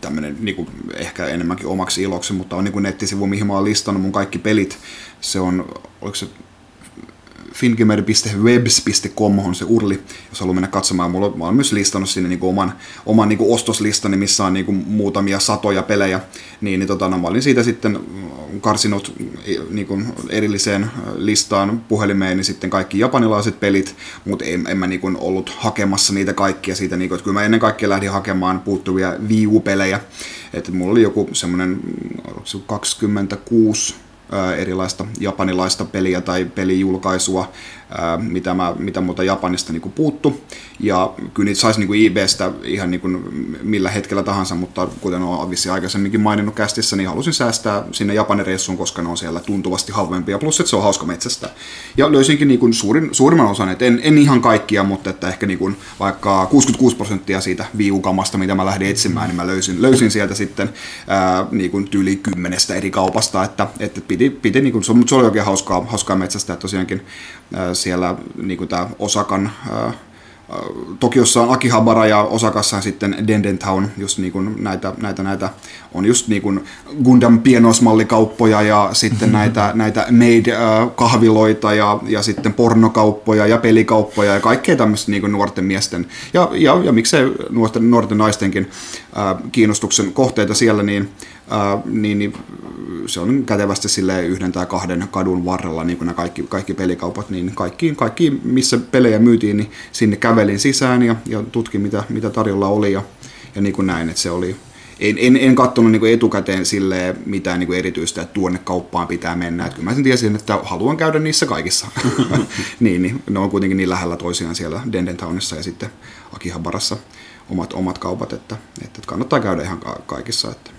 tämmöinen niin kun, ehkä enemmänkin omaksi iloksi, mutta on niin kun nettisivu, mihin mä oon listannut mun kaikki pelit. Se on, oliko se fingamer.webs.com on se urli, jos haluaa mennä katsomaan. Mulla, mä oon myös listannut sinne niin oman, oman niin ostoslistani, missä on niin muutamia satoja pelejä. Niin, niin tota, no, mä olin siitä sitten karsinut niin kuin erilliseen listaan puhelimeen niin sitten kaikki japanilaiset pelit, mutta en, en mä niin kuin ollut hakemassa niitä kaikkia siitä, niin kuin, että kyllä mä ennen kaikkea lähdin hakemaan puuttuvia Wii U-pelejä, että mulla oli joku semmoinen 26 erilaista japanilaista peliä tai pelijulkaisua, mitä, mä, mitä muuta Japanista niin puuttu. Ja kyllä niitä saisi niin kuin eBaystä ihan niin kuin millä hetkellä tahansa, mutta kuten olen vissi aikaisemminkin maininnut kästissä, niin halusin säästää sinne Japanin reissuun, koska ne on siellä tuntuvasti halvempia, plus että se on hauska metsästä. Ja löysinkin niin kuin suurin, suurimman osan, että en, en ihan kaikkia, mutta että ehkä niin kuin vaikka 66 prosenttia siitä viukamasta, mitä mä lähdin etsimään, niin mä löysin, löysin sieltä sitten ää, niin kuin tyyli kymmenestä eri kaupasta, että, että piti, piti niin kuin, mutta se oli oikein hauskaa, hauskaa metsästä, että tosiaankin siellä niin kuin tämä Osakan Tokiossa on Akihabara ja Osakassa sitten Denden Town, just niin kuin näitä, näitä, näitä, on just niin kuin Gundam pienoismallikauppoja ja sitten näitä, näitä Made-kahviloita ja, ja sitten pornokauppoja ja pelikauppoja ja kaikkea tämmöistä niin kuin nuorten miesten ja, ja, ja miksei nuorten, nuorten naistenkin ää, kiinnostuksen kohteita siellä, niin, ää, niin, niin se on kätevästi sille yhden tai kahden kadun varrella, niin kuin nämä kaikki, kaikki pelikaupat, niin kaikki, kaikki, missä pelejä myytiin, niin sinne kävelin sisään ja, ja tutkin, mitä, mitä tarjolla oli ja, ja niin kuin näin, että se oli, en, en, en katsonut niin etukäteen sille mitään niin erityistä, että tuonne kauppaan pitää mennä. Että kyllä mä sen tiesin, että haluan käydä niissä kaikissa. niin, niin, ne on kuitenkin niin lähellä toisiaan siellä Dendentownissa ja sitten Akihabarassa omat, omat kaupat, että, että kannattaa käydä ihan ka- kaikissa. Että.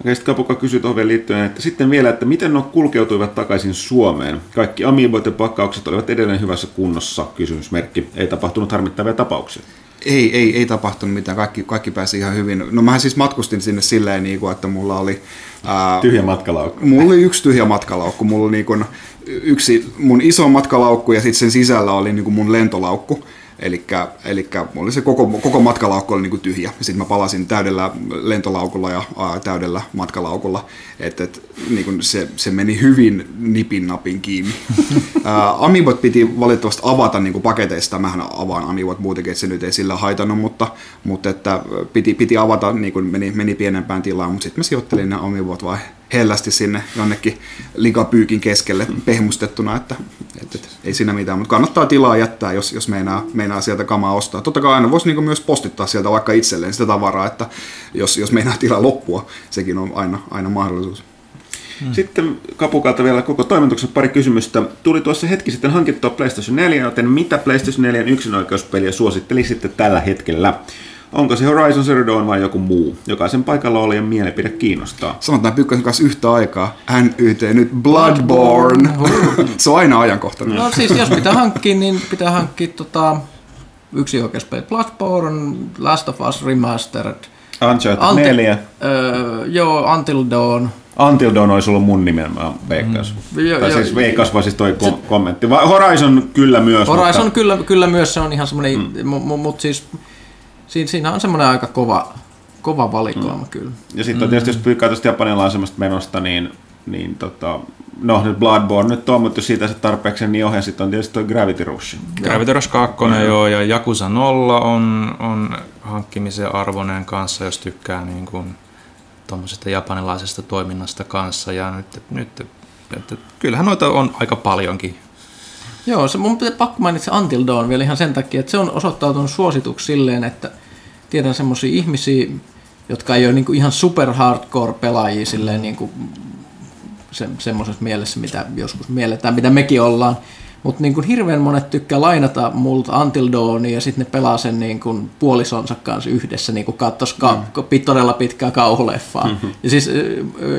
Okei, sitten Kapukka kysyi tuohon liittyen, että sitten vielä, että miten ne kulkeutuivat takaisin Suomeen? Kaikki amiiboit ja pakkaukset olivat edelleen hyvässä kunnossa, kysymysmerkki. Ei tapahtunut harmittavia tapauksia. Ei, ei, ei tapahtunut mitään, kaikki, kaikki pääsi ihan hyvin. No mähän siis matkustin sinne silleen, niin kuin, että mulla oli... Ää, Tyhjä matkalaukku. Mulla oli yksi tyhjä matkalaukku, mulla oli niin kuin yksi mun iso matkalaukku ja sitten sen sisällä oli niin kuin mun lentolaukku. Eli oli se koko, koko matkalaukku oli niin tyhjä. Sitten mä palasin täydellä lentolaukulla ja ää, täydellä matkalaukulla. Et, et, niin se, se meni hyvin nipin napin kiinni. ää, Amibot piti valitettavasti avata niin paketeista. Mähän avaan Amibot muutenkin, että se nyt ei sillä haitannut, mutta, mutta että piti, piti avata, niin kuin meni, meni pienempään tilaan. Mutta sitten mä sijoittelin ne Amibot vai hellästi sinne jonnekin likapyykin keskelle pehmustettuna, että, että, että ei siinä mitään, mutta kannattaa tilaa jättää, jos, jos meinaa, meinaa sieltä kamaa ostaa. Totta kai aina voisi niin myös postittaa sieltä vaikka itselleen sitä tavaraa, että jos, jos meinaa tilaa loppua, sekin on aina, aina mahdollisuus. Hmm. Sitten Kapukalta vielä koko toimituksen pari kysymystä. Tuli tuossa hetki sitten hankittua PlayStation 4, joten mitä PlayStation 4 yksinoikeuspeliä suosittelisitte tällä hetkellä? Onko se Horizon Zero Dawn vai joku muu? Jokaisen paikalla olijan mielipide kiinnostaa. Sanotaan Pyykkösen kanssa yhtä aikaa. NYT nyt Bloodborne. se on aina ajankohtainen. No siis jos pitää hankkia, niin pitää hankkia tota, yksi oikeuspeli. Bloodborne, Last of Us Remastered. Uncharted Ante- 4. Öö, joo, Until Dawn. Until Dawn olisi ollut mun nimen, mä veikkas. Mm. Jo, tai jo, siis veikkas vaan siis toi se, kommentti. Horizon kyllä myös. Horizon mutta... kyllä, kyllä myös, se on ihan semmoinen, mm. mutta siis siinä, siinä on semmoinen aika kova, kova valikoima mm. kyllä. Ja sitten mm. tietysti, jos pyykkää tuosta japanilaisemmasta menosta, niin, niin tota, no nyt Bloodborne nyt on, mutta jos siitä se tarpeeksi niin ohi, sitten on tietysti tuo Gravity Rush. Gravity Rush 2 mm. joo, ja Yakuza 0 on, on hankkimisen arvoinen kanssa, jos tykkää niin kuin tuommoisesta japanilaisesta toiminnasta kanssa. Ja nyt, nyt että kyllähän noita on aika paljonkin Joo, se mun pakko mainita Until Dawn vielä ihan sen takia, että se on osoittautunut suosituksi silleen, että tiedän semmoisia ihmisiä, jotka ei ole niinku ihan super hardcore pelaajia silleen niinku se, semmoisessa mielessä, mitä joskus mielletään, mitä mekin ollaan, mutta niin kuin hirveän monet tykkää lainata multa Until Dawnia ja sitten ne pelaa sen niin kuin puolisonsa kanssa yhdessä, niin kuin kattos ka- mm. todella pitkää kauhuleffaa. Mm-hmm. Ja, siis,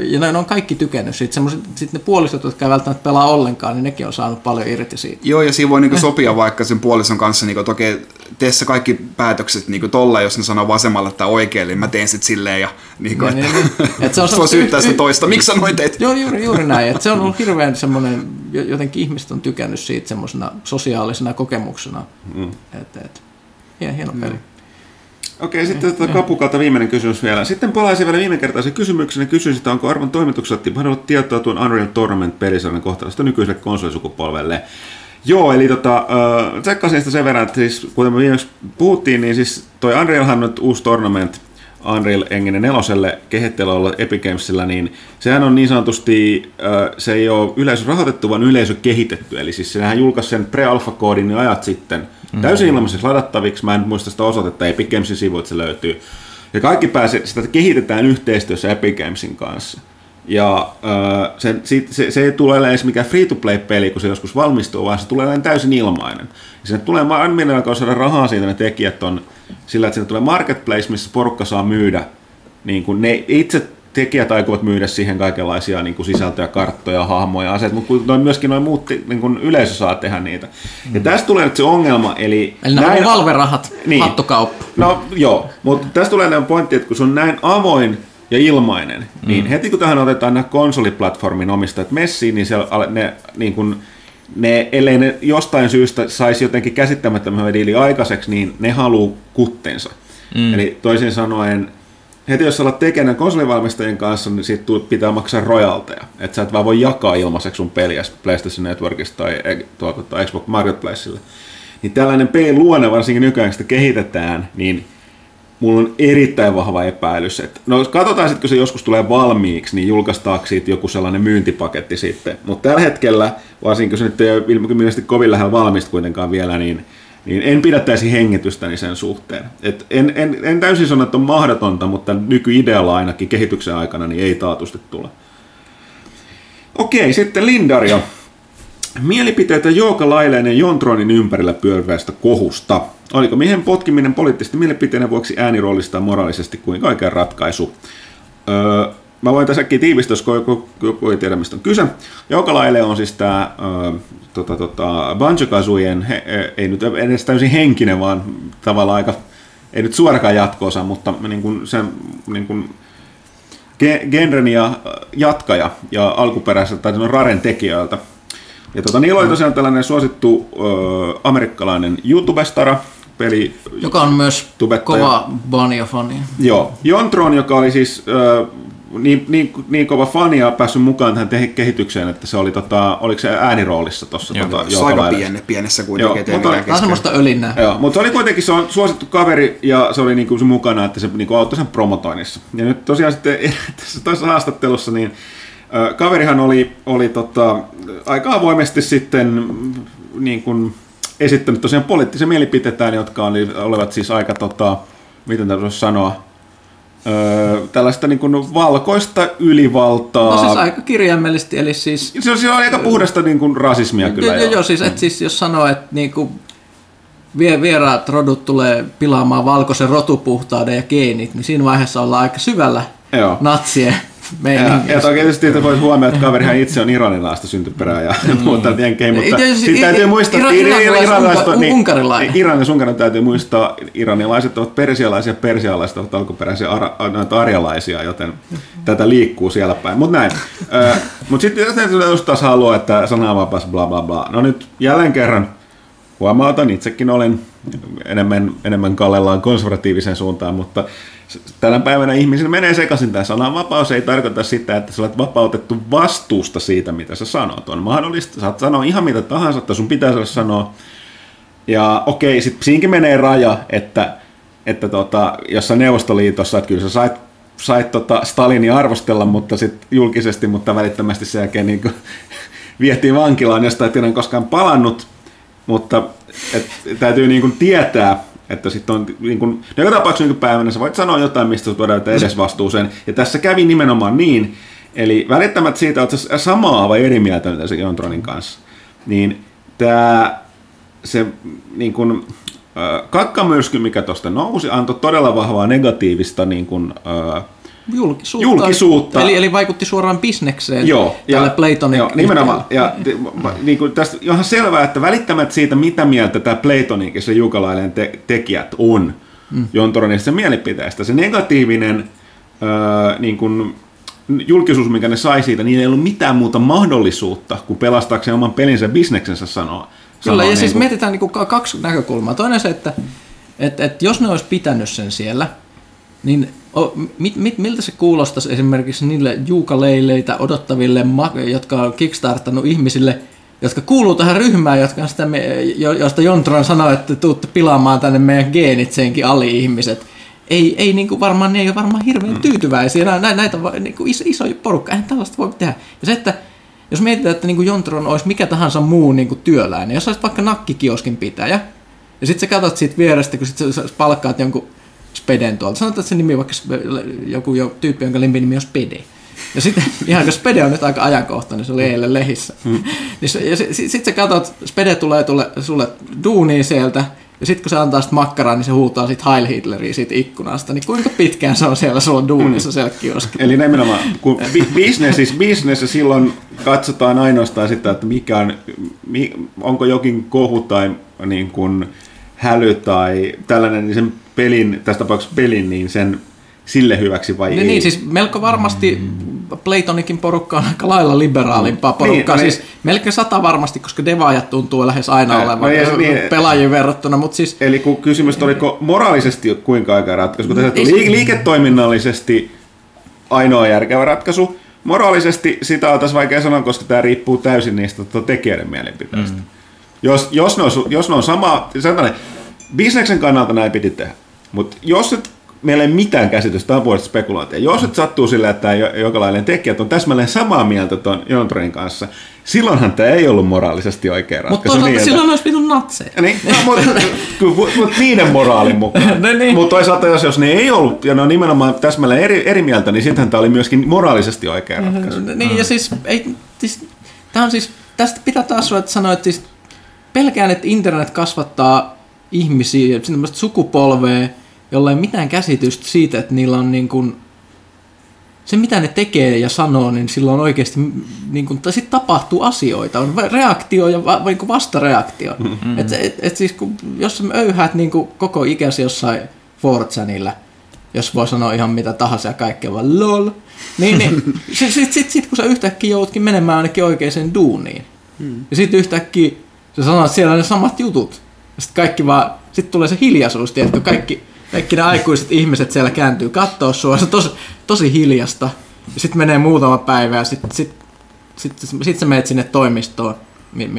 ja ne on kaikki tykännyt siitä. Sitten ne puolisot, jotka ei välttämättä pelaa ollenkaan, niin nekin on saanut paljon irti siitä. Joo, ja siinä voi niin sopia vaikka sen puolison kanssa, niin toki tee sä kaikki päätökset niin tolla, jos ne sanoo vasemmalle tai oikealle, niin mä teen sitten silleen ja niin kuin, niin, että, niin, niin. Et se on voi syyttää sitä toista. Miksi sanoit teit? Joo, juuri, juuri näin. Et se on ollut hirveän semmoinen, jotenkin ihmiset on tykännyt siitä semmoisena sosiaalisena kokemuksena. Mm. Et, et, hieno peli. Mm. Okei, sitten tuota Kapukalta viimeinen kysymys vielä. Sitten palaisin vielä viime kertaisen kysymyksen ja kysyisin, että onko arvon toimituksella mahdollista tietoa tuon Unreal Tournament-pelisarjan kohtalosta nykyiselle konsolisukupolvelle. Joo, eli tota, äh, tsekkasin sitä sen verran, että siis, kuten me viimeksi puhuttiin, niin siis toi Unrealhan on uusi tournament Unreal Engine 4 kehittelulla Epic Gamesilla, niin sehän on niin sanotusti, äh, se ei ole yleisö rahoitettu, vaan yleisö kehitetty. Eli siis sehän julkaisi sen pre-alpha-koodin ajat sitten mm-hmm. täysin ilmaiseksi ladattaviksi. Mä en muista sitä osoitetta, Epic Gamesin sivuilta se löytyy. Ja kaikki pääsee, sitä kehitetään yhteistyössä Epic Gamesin kanssa. Ja äh, se, se, se, ei tule edes mikään free-to-play-peli, kun se joskus valmistuu, vaan se tulee täysin ilmainen. Ja sinne tulee aina alkaa saada rahaa siitä, ne tekijät on sillä, että sinne tulee marketplace, missä porukka saa myydä. Niin kuin ne itse tekijät aikovat myydä siihen kaikenlaisia niin kuin sisältöjä, karttoja, hahmoja, aseet, mutta noin myöskin noin muut niin kuin yleisö saa tehdä niitä. Mm. Ja tästä tulee nyt se ongelma, eli... Eli näin, valverahat, niin, hattukauppa. No joo, mutta tästä tulee näin pointti, että kun se on näin avoin ja ilmainen, niin mm. niin heti kun tähän otetaan nämä konsoliplatformin omistajat messiin, niin siellä ne, niin kuin, ne, ellei ne jostain syystä saisi jotenkin käsittämättömän diili aikaiseksi, niin ne haluaa kuttensa. Mm. Eli toisin sanoen, heti jos olet tekemään konsolivalmistajien kanssa, niin siitä pitää maksaa royalteja. Että sä et vaan voi jakaa ilmaiseksi sun peliä PlayStation Networkista tai, tuota, tai Xbox Marketplacelle. Niin tällainen pelin luonne, varsinkin nykyään sitä kehitetään, niin mulla on erittäin vahva epäilys, että no katsotaan sitten, kun se joskus tulee valmiiksi, niin julkaistaanko siitä joku sellainen myyntipaketti sitten. Mutta tällä hetkellä, varsinkin kun se nyt ei ole ilmeisesti kovin lähellä valmista kuitenkaan vielä, niin, niin en pidättäisi hengitystäni sen suhteen. Et en, en, en täysin sano, että on mahdotonta, mutta nykyidealla ainakin kehityksen aikana niin ei taatusti tule. Okei, sitten Lindaria. Mielipiteitä Jouka Laileen ja Jontronin ympärillä pyörivästä kohusta. Oliko miehen potkiminen poliittisesti mielipiteiden vuoksi ääniroolista moraalisesti kuin kaiken ratkaisu? Öö, mä voin tässäkin tiivistää, jos joku, joku ei tiedä, mistä on kyse. Joukalaile on siis tämä öö, tota, tota, Banjo-Kazooien, he, ei nyt edes täysin henkinen, vaan tavallaan aika, ei nyt suorakaan jatkoosa, mutta niin kuin sen niin kuin, genren ja jatkaja ja alkuperäiseltä tai Raren tekijöiltä Ja tota, niillä oli tosiaan tällainen suosittu ö, amerikkalainen YouTube-stara, peli, Joka on myös Tubettaja. kova Bania-fani. Joo, Jontron, joka oli siis ö, niin, niin, niin kova fani ja päässyt mukaan tähän te- kehitykseen, että se oli, tota, oliko se ääniroolissa tuossa Joo, tota, Se on aika piene, pienessä Joo, kuitenkin, ettei mutta kesken. semmoista ölinnää. Joo, mutta se oli kuitenkin se on suosittu kaveri ja se oli niinku se mukana, että se niinku auttoi sen promotoinnissa. Ja nyt tosiaan sitten tässä toisessa haastattelussa, niin kaverihan oli, oli tota, aika avoimesti sitten niin kuin esittänyt tosiaan poliittisia mielipiteitään, jotka oli, olivat siis aika, tota, miten tämä voisi sanoa, ö, tällaista niin kuin valkoista ylivaltaa. No siis aika kirjaimellisesti, eli siis... se, on, se on aika puhdasta niin kuin rasismia kyllä. Joo, joo, joo, siis, et siis jos sanoo, että niinku vie, vieraat rodut tulee pilaamaan valkoisen rotupuhtauden ja geenit, niin siinä vaiheessa ollaan aika syvällä Joo. natsien Ja, meiningissä. ja toki tietysti että voisi huomioida, että kaverihan itse on iranilaista syntyperää ja muuta jenkei, mutta sitten täytyy muistaa, että ir- iranilais- iranilaiset on- unka- unkarilainen. Iranin unkarin täytyy muistaa, iranilaiset ovat persialaisia, persialaiset ovat alkuperäisiä ara, noita arjalaisia, joten tätä liikkuu siellä päin. Mutta näin. Mutta sitten jos taas haluaa, että sananvapaus bla bla bla. No nyt jälleen kerran huomautan, itsekin olen enemmän, enemmän kallellaan konservatiiviseen suuntaan, mutta tänä päivänä ihmisillä menee sekaisin tämä sananvapaus. Ei tarkoita sitä, että sä olet vapautettu vastuusta siitä, mitä sä sanot. On mahdollista, saat sanoa ihan mitä tahansa, että sun pitää saada sanoa. Ja okei, sitten siinäkin menee raja, että, että tota, jossain Neuvostoliitossa, että kyllä sä sait, sait tota Stalinia arvostella, mutta sitten julkisesti, mutta välittömästi sen jälkeen niin vietiin vankilaan, josta enää koskaan palannut, mutta et, täytyy niin kuin tietää, että sitten on niin kuin, no joka tapauksessa niin päivänä sä voit sanoa jotain, mistä sut voidaan edes vastuuseen. Ja tässä kävi nimenomaan niin, eli välittämättä siitä, että samaa vai eri mieltä mitä se Jontronin kanssa, niin tämä se niin kuin, äh, kakkamyrsky, mikä tuosta nousi, antoi todella vahvaa negatiivista niin kuin, äh, Julkisuutta. Julkisuutta. Eli, eli vaikutti suoraan bisnekseen Joo, tälle Playtonin joo, nimenomaan. Ja niin kuin tästä on ihan selvää, että välittämättä siitä, mitä mieltä tämä Playtonin ja se Jukalainen te- tekijät on mm. Jontoronista mielipiteestä, se negatiivinen öö, niin kuin, julkisuus, mikä ne sai siitä, niin ei ollut mitään muuta mahdollisuutta kuin pelastaakseen oman pelinsä bisneksensä sanoa. Kyllä, sanoa ja niin siis kuin- mietitään niin kuin kaksi näkökulmaa. Toinen se, että et, et jos ne olisi pitänyt sen siellä, niin mit, mit, miltä se kuulostaisi esimerkiksi niille juukaleileitä odottaville, jotka on kickstartannut ihmisille, jotka kuuluu tähän ryhmään, jotka on sitä, me, jo, josta Jontron sanoi, että tuutte pilaamaan tänne meidän geenit senkin ali-ihmiset. Ei, ei niin kuin varmaan, ne ei ole varmaan hirveän tyytyväisiä. Nä, nä, näitä va- niin kuin iso, iso porukka, eihän tällaista voi tehdä. Ja se, että jos mietitään, että niin kuin Jontron olisi mikä tahansa muu niin kuin työläinen, jos olisit vaikka nakkikioskin pitäjä, ja sitten sä katsot siitä vierestä, kun sit sä palkkaat jonkun speden tuolta. Sanotaan, että se nimi vaikka joku jo, tyyppi, jonka lempinimi on spede. Ja sitten, ihan kun Spede on nyt aika ajankohtainen, se oli eilen lehissä. Mm. niin se, ja sitten sit sä katsot, Spede tulee tule, sulle duuniin sieltä, ja sitten kun se antaa sitä makkaraa, niin se huutaa sit Heil Hitleriä siitä ikkunasta. Niin kuinka pitkään se on siellä sulla duunissa siellä kioskilla? Eli nimenomaan, kun business is business silloin katsotaan ainoastaan sitä, että mikä on, onko jokin kohu tai niin kuin häly tai tällainen, niin sen pelin, tässä tapauksessa pelin, niin sen sille hyväksi vai Niin, ei. niin, siis melko varmasti Playtonikin porukka on aika lailla liberaalimpaa porukkaa. Niin, Niin, no siis melkein sata varmasti, koska devaajat tuntuu lähes aina Äh, olevan no niin- pelaajiin verrattuna, mutta siis Eli kun kysymys oliko moraalisesti kuinka oikea ratkaisu, kun tässä se- li- liiketoiminnallisesti ainoa järkevä ratkaisu, moraalisesti sitä on tässä vaikea sanoa, koska tämä riippuu täysin niistä tota, tekijöiden mielipiteistä. Mm. Jos, jos, ne on, jos ne on sama, sanotaan, bisneksen kannalta näin piti tehdä, mutta jos et, meillä ei mitään käsitystä, tämä on puolesta spekulaatio, jos et sattuu sillä, että jokalainen tekijät on täsmälleen samaa mieltä tuon Jontronin kanssa, silloinhan tämä ei ollut moraalisesti oikea ratkaisu. mutta toisaalta niin, silloin olisi vitun natseja. niin, no, mutta mut, mut niiden moraalin mukaan. No niin. Mutta toisaalta jos, jos ne ei ollut, ja ne on nimenomaan täsmälleen eri, eri mieltä, niin sittenhän tämä oli myöskin moraalisesti oikea ratkaisu. Niin ja siis, ei, siis tämä on siis, tästä pitää taas sanoa, että siis pelkään, että internet kasvattaa ihmisiä, semmoista sukupolvea, jolla ei mitään käsitystä siitä, että niillä on niin kuin, se mitä ne tekee ja sanoo, niin silloin oikeasti niin kuin, tai sit tapahtuu asioita. On reaktio ja va, niin kuin vastareaktio. Mm-hmm. Et, et, et siis kun, jos sä öyhäät niin kuin koko ikäsi jossain Fortsanilla, jos voi sanoa ihan mitä tahansa ja kaikkea vaan lol, niin, niin sitten sit, sit, sit, kun sä yhtäkkiä joudutkin menemään ainakin oikeaan duuniin, Hmm. Ja sitten yhtäkkiä se sanoo, että siellä ne samat jutut. Sitten kaikki vaan, sitten tulee se hiljaisuus, tiedätkö, kaikki, kaikki ne aikuiset ihmiset siellä kääntyy kattoo sua, se on tosi, tosi hiljasta. Ja sitten menee muutama päivä ja sitten sit, sit, sit, sit sä menet sinne toimistoon,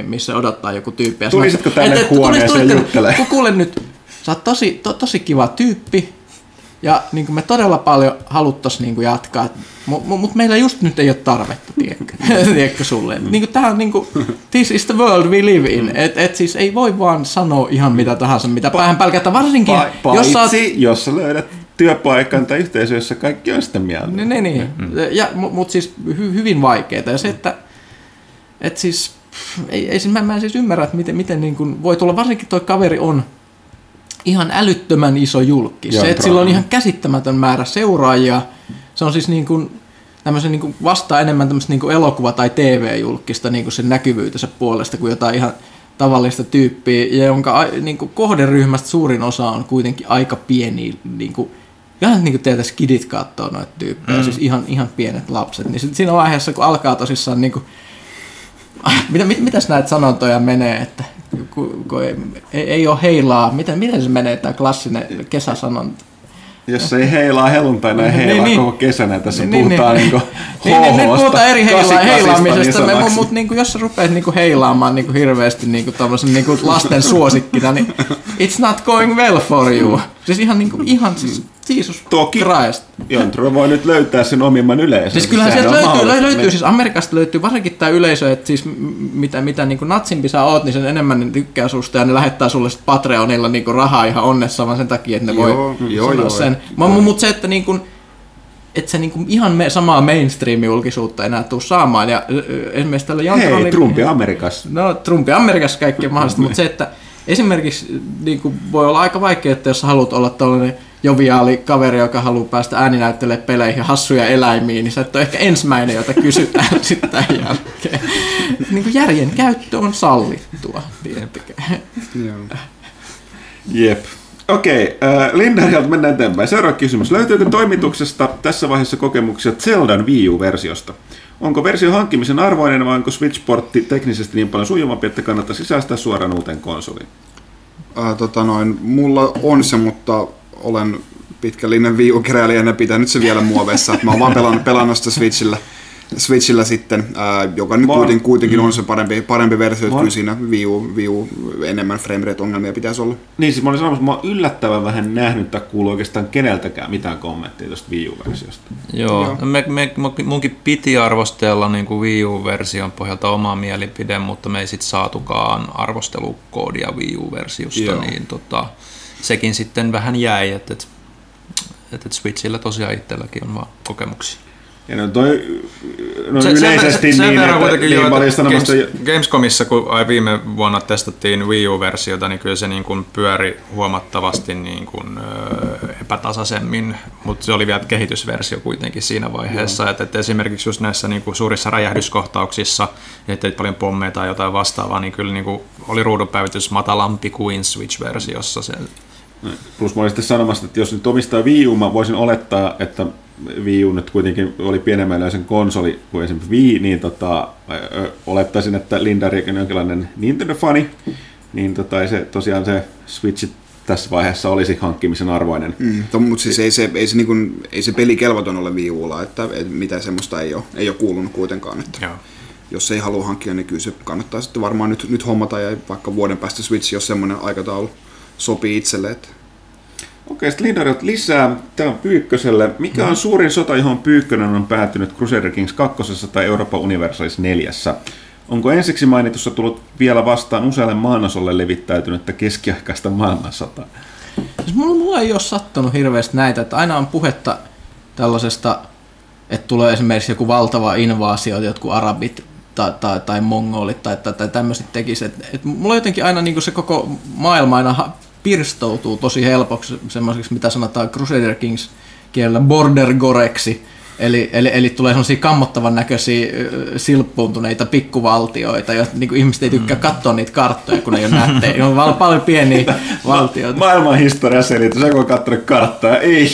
missä odottaa joku tyyppi. Ja Tulisitko tänne et, huoneeseen juttelemaan? Kuule nyt, sä oot tosi, to, tosi kiva tyyppi, ja niin kuin me todella paljon haluttaisiin niin kuin jatkaa, mutta mut meillä just nyt ei ole tarvetta, tiedätkö, tiedätkö sulle. Mm. Niin kuin, tämä on niin kuin, this is the world we live in. Mm. Et, et siis ei voi vaan sanoa ihan mitä tahansa, mitä päähän pälkätä, varsinkin pa- jos oot... jos sä löydät työpaikan tai yhteisö, jossa kaikki on sitä mieltä. Niin, niin, niin. Mm. Ja, mutta siis hy, hyvin vaikeaa. Ja se, että et siis, ei, ei, mä, mä en siis ymmärrä, että miten, miten niin kuin voi tulla, varsinkin tuo kaveri on ihan älyttömän iso julkki. Se, että sillä on ihan käsittämätön määrä seuraajia. Se on siis niin kuin, tämmöisen niin kuin vastaa enemmän tämmöistä niin kuin elokuva- tai TV-julkista niin kuin sen näkyvyytensä puolesta kuin jotain ihan tavallista tyyppiä, ja jonka niin kuin kohderyhmästä suurin osa on kuitenkin aika pieni, niin kuin, ihan niin kuin teiltä skidit katsoo noita tyyppejä, mm. siis ihan, ihan pienet lapset, niin siinä vaiheessa, kun alkaa tosissaan niin kuin, mitä, mit, mitäs näitä sanontoja menee, että kun, kun ei, ei ole heilaa, miten, miten se menee tämä klassinen kesäsanonta? Jos ei heilaa helluntaina, ei heilaa niin, niin, koko kesänä. Tässä niin, puhutaan niin, niin, niin, niin, niin, puhutaan eri heila, heilaamisesta, niin mutta mut, niin jos sä rupeat niin heilaamaan niin hirveästi niin niin lasten suosikkina, niin it's not going well for you. Siis ihan, niin kuin, ihan siis Jesus Toki Christ. Jontro voi nyt löytää sen omimman yleisön. Siis kyllähän sieltä löytyy, löytyy, löytyy, siis Amerikasta löytyy varsinkin tämä yleisö, että siis mitä, mitä niin kuin natsimpi sä oot, niin sen enemmän ne tykkää susta ja ne lähettää sulle Patreonilla niin kuin rahaa ihan onnessa vaan sen takia, että ne voi joo, joo, joo, sen. Mutta mut se, että niin kuin, että se niinku ihan me, samaa mainstream-julkisuutta enää tuu saamaan. Ja esimerkiksi tällä Jontronilla... Hei, Trumpi Amerikassa. No, Trumpi Amerikassa kaikki on mahdollista, mutta se, että esimerkiksi niin kuin voi olla aika vaikea, että jos haluat olla tällainen joviaali kaveri, joka haluaa päästä ääninäyttelemään peleihin hassuja eläimiä, niin sä et ole ehkä ensimmäinen, jota kysytään sitten tämän jälkeen. niin kuin järjen käyttö on sallittua, Jep. Okei, äh, Lindarilta mennään eteenpäin. Seuraava kysymys. Löytyykö toimituksesta tässä vaiheessa kokemuksia Zeldan Wii U-versiosta? Onko versio hankkimisen arvoinen vai onko Switch-portti teknisesti niin paljon sujuvampi, että kannattaa sisäistää suoraan uuteen konsoliin? Äh, tota noin, mulla on se, mutta olen pitkällinen Wii U-keräilijä ja pitänyt se vielä muoveissa. Mä oon vaan pelannut, pelannut sitä Switchillä. Switchillä sitten, ää, joka nyt kuitenkin, kuitenkin on se parempi, parempi versio, että kyllä siinä Wii U, Wii U enemmän framerate-ongelmia pitäisi olla. Niin, siis mä olin sanomassa, että mä oon yllättävän vähän nähnyt tai kuullut oikeastaan keneltäkään mitään kommenttia tuosta Wii U-versiosta. Joo, Joo. Me, me, munkin piti arvostella niin kuin Wii U-version pohjalta omaa mielipide, mutta me ei sitten saatukaan arvostelukoodia Wii U-versiosta, Joo. niin tota, sekin sitten vähän jäi, että, että, että Switchillä tosiaan itselläkin on vaan kokemuksia. Ja no toi, no se, yleisesti sen, niin, sen että, niin, jo, Games, sanomasta... Gamescomissa, kun ai viime vuonna testattiin Wii U-versiota, niin kyllä se niin kuin pyöri huomattavasti niin kuin, ö, epätasaisemmin, mutta se oli vielä kehitysversio kuitenkin siinä vaiheessa, että, että esimerkiksi just näissä niin kuin suurissa räjähdyskohtauksissa, että paljon pommeja tai jotain vastaavaa, niin kyllä niin kuin oli ruudunpäivitys matalampi kuin Switch-versiossa. Se, Plus mä olin sitten sanomassa, että jos nyt omistaa Wii U, mä voisin olettaa, että Wii U nyt kuitenkin oli pienemmän konsoli kuin esimerkiksi Wii, niin tota, olettaisin, että Lindarikin on jonkinlainen Nintendo-fani, niin tota, se, tosiaan se Switch tässä vaiheessa olisi hankkimisen arvoinen. Mm, to, mutta siis ei se, ei, se, niin kuin, ei se peli kelvoton ole Wii Ulla, että, että mitään semmoista ei ole, ei ole kuulunut kuitenkaan. Että Joo. Jos ei halua hankkia, niin kyllä se kannattaa sitten varmaan nyt, nyt hommata ja vaikka vuoden päästä Switch, jos semmoinen aikataulu sopii itselle. Että... Okei, sitten Lindarilta lisää. Tämä on Pyykköselle. Mikä on mm. suurin sota, johon Pyykkönen on päätynyt Crusader Kings 2 tai Euroopan Universalis 4? Onko ensiksi mainitussa tullut vielä vastaan usealle maanosalle levittäytynyttä keskiaikaista maailmansotaa? Siis mulla, mulla ei ole sattunut hirveästi näitä, että aina on puhetta tällaisesta, että tulee esimerkiksi joku valtava invaasio, jotkut arabit tai, tai, tai mongolit tai, tai, tai tämmöiset tekisivät. Et, et mulla jotenkin aina niin se koko maailma aina pirstoutuu tosi helpoksi semmoiseksi, mitä sanotaan Crusader Kings kielellä border goreksi, Eli, eli, eli tulee sellaisia kammottavan näköisiä silppuuntuneita pikkuvaltioita, joita niin kuin ihmiset ei tykkää Mm. katsoa niitä karttoja, kun ne ei ole nättejä. Ne on val- paljon pieniä valtioita. Maailman historia selitys, kun on katsonut karttaa, ei,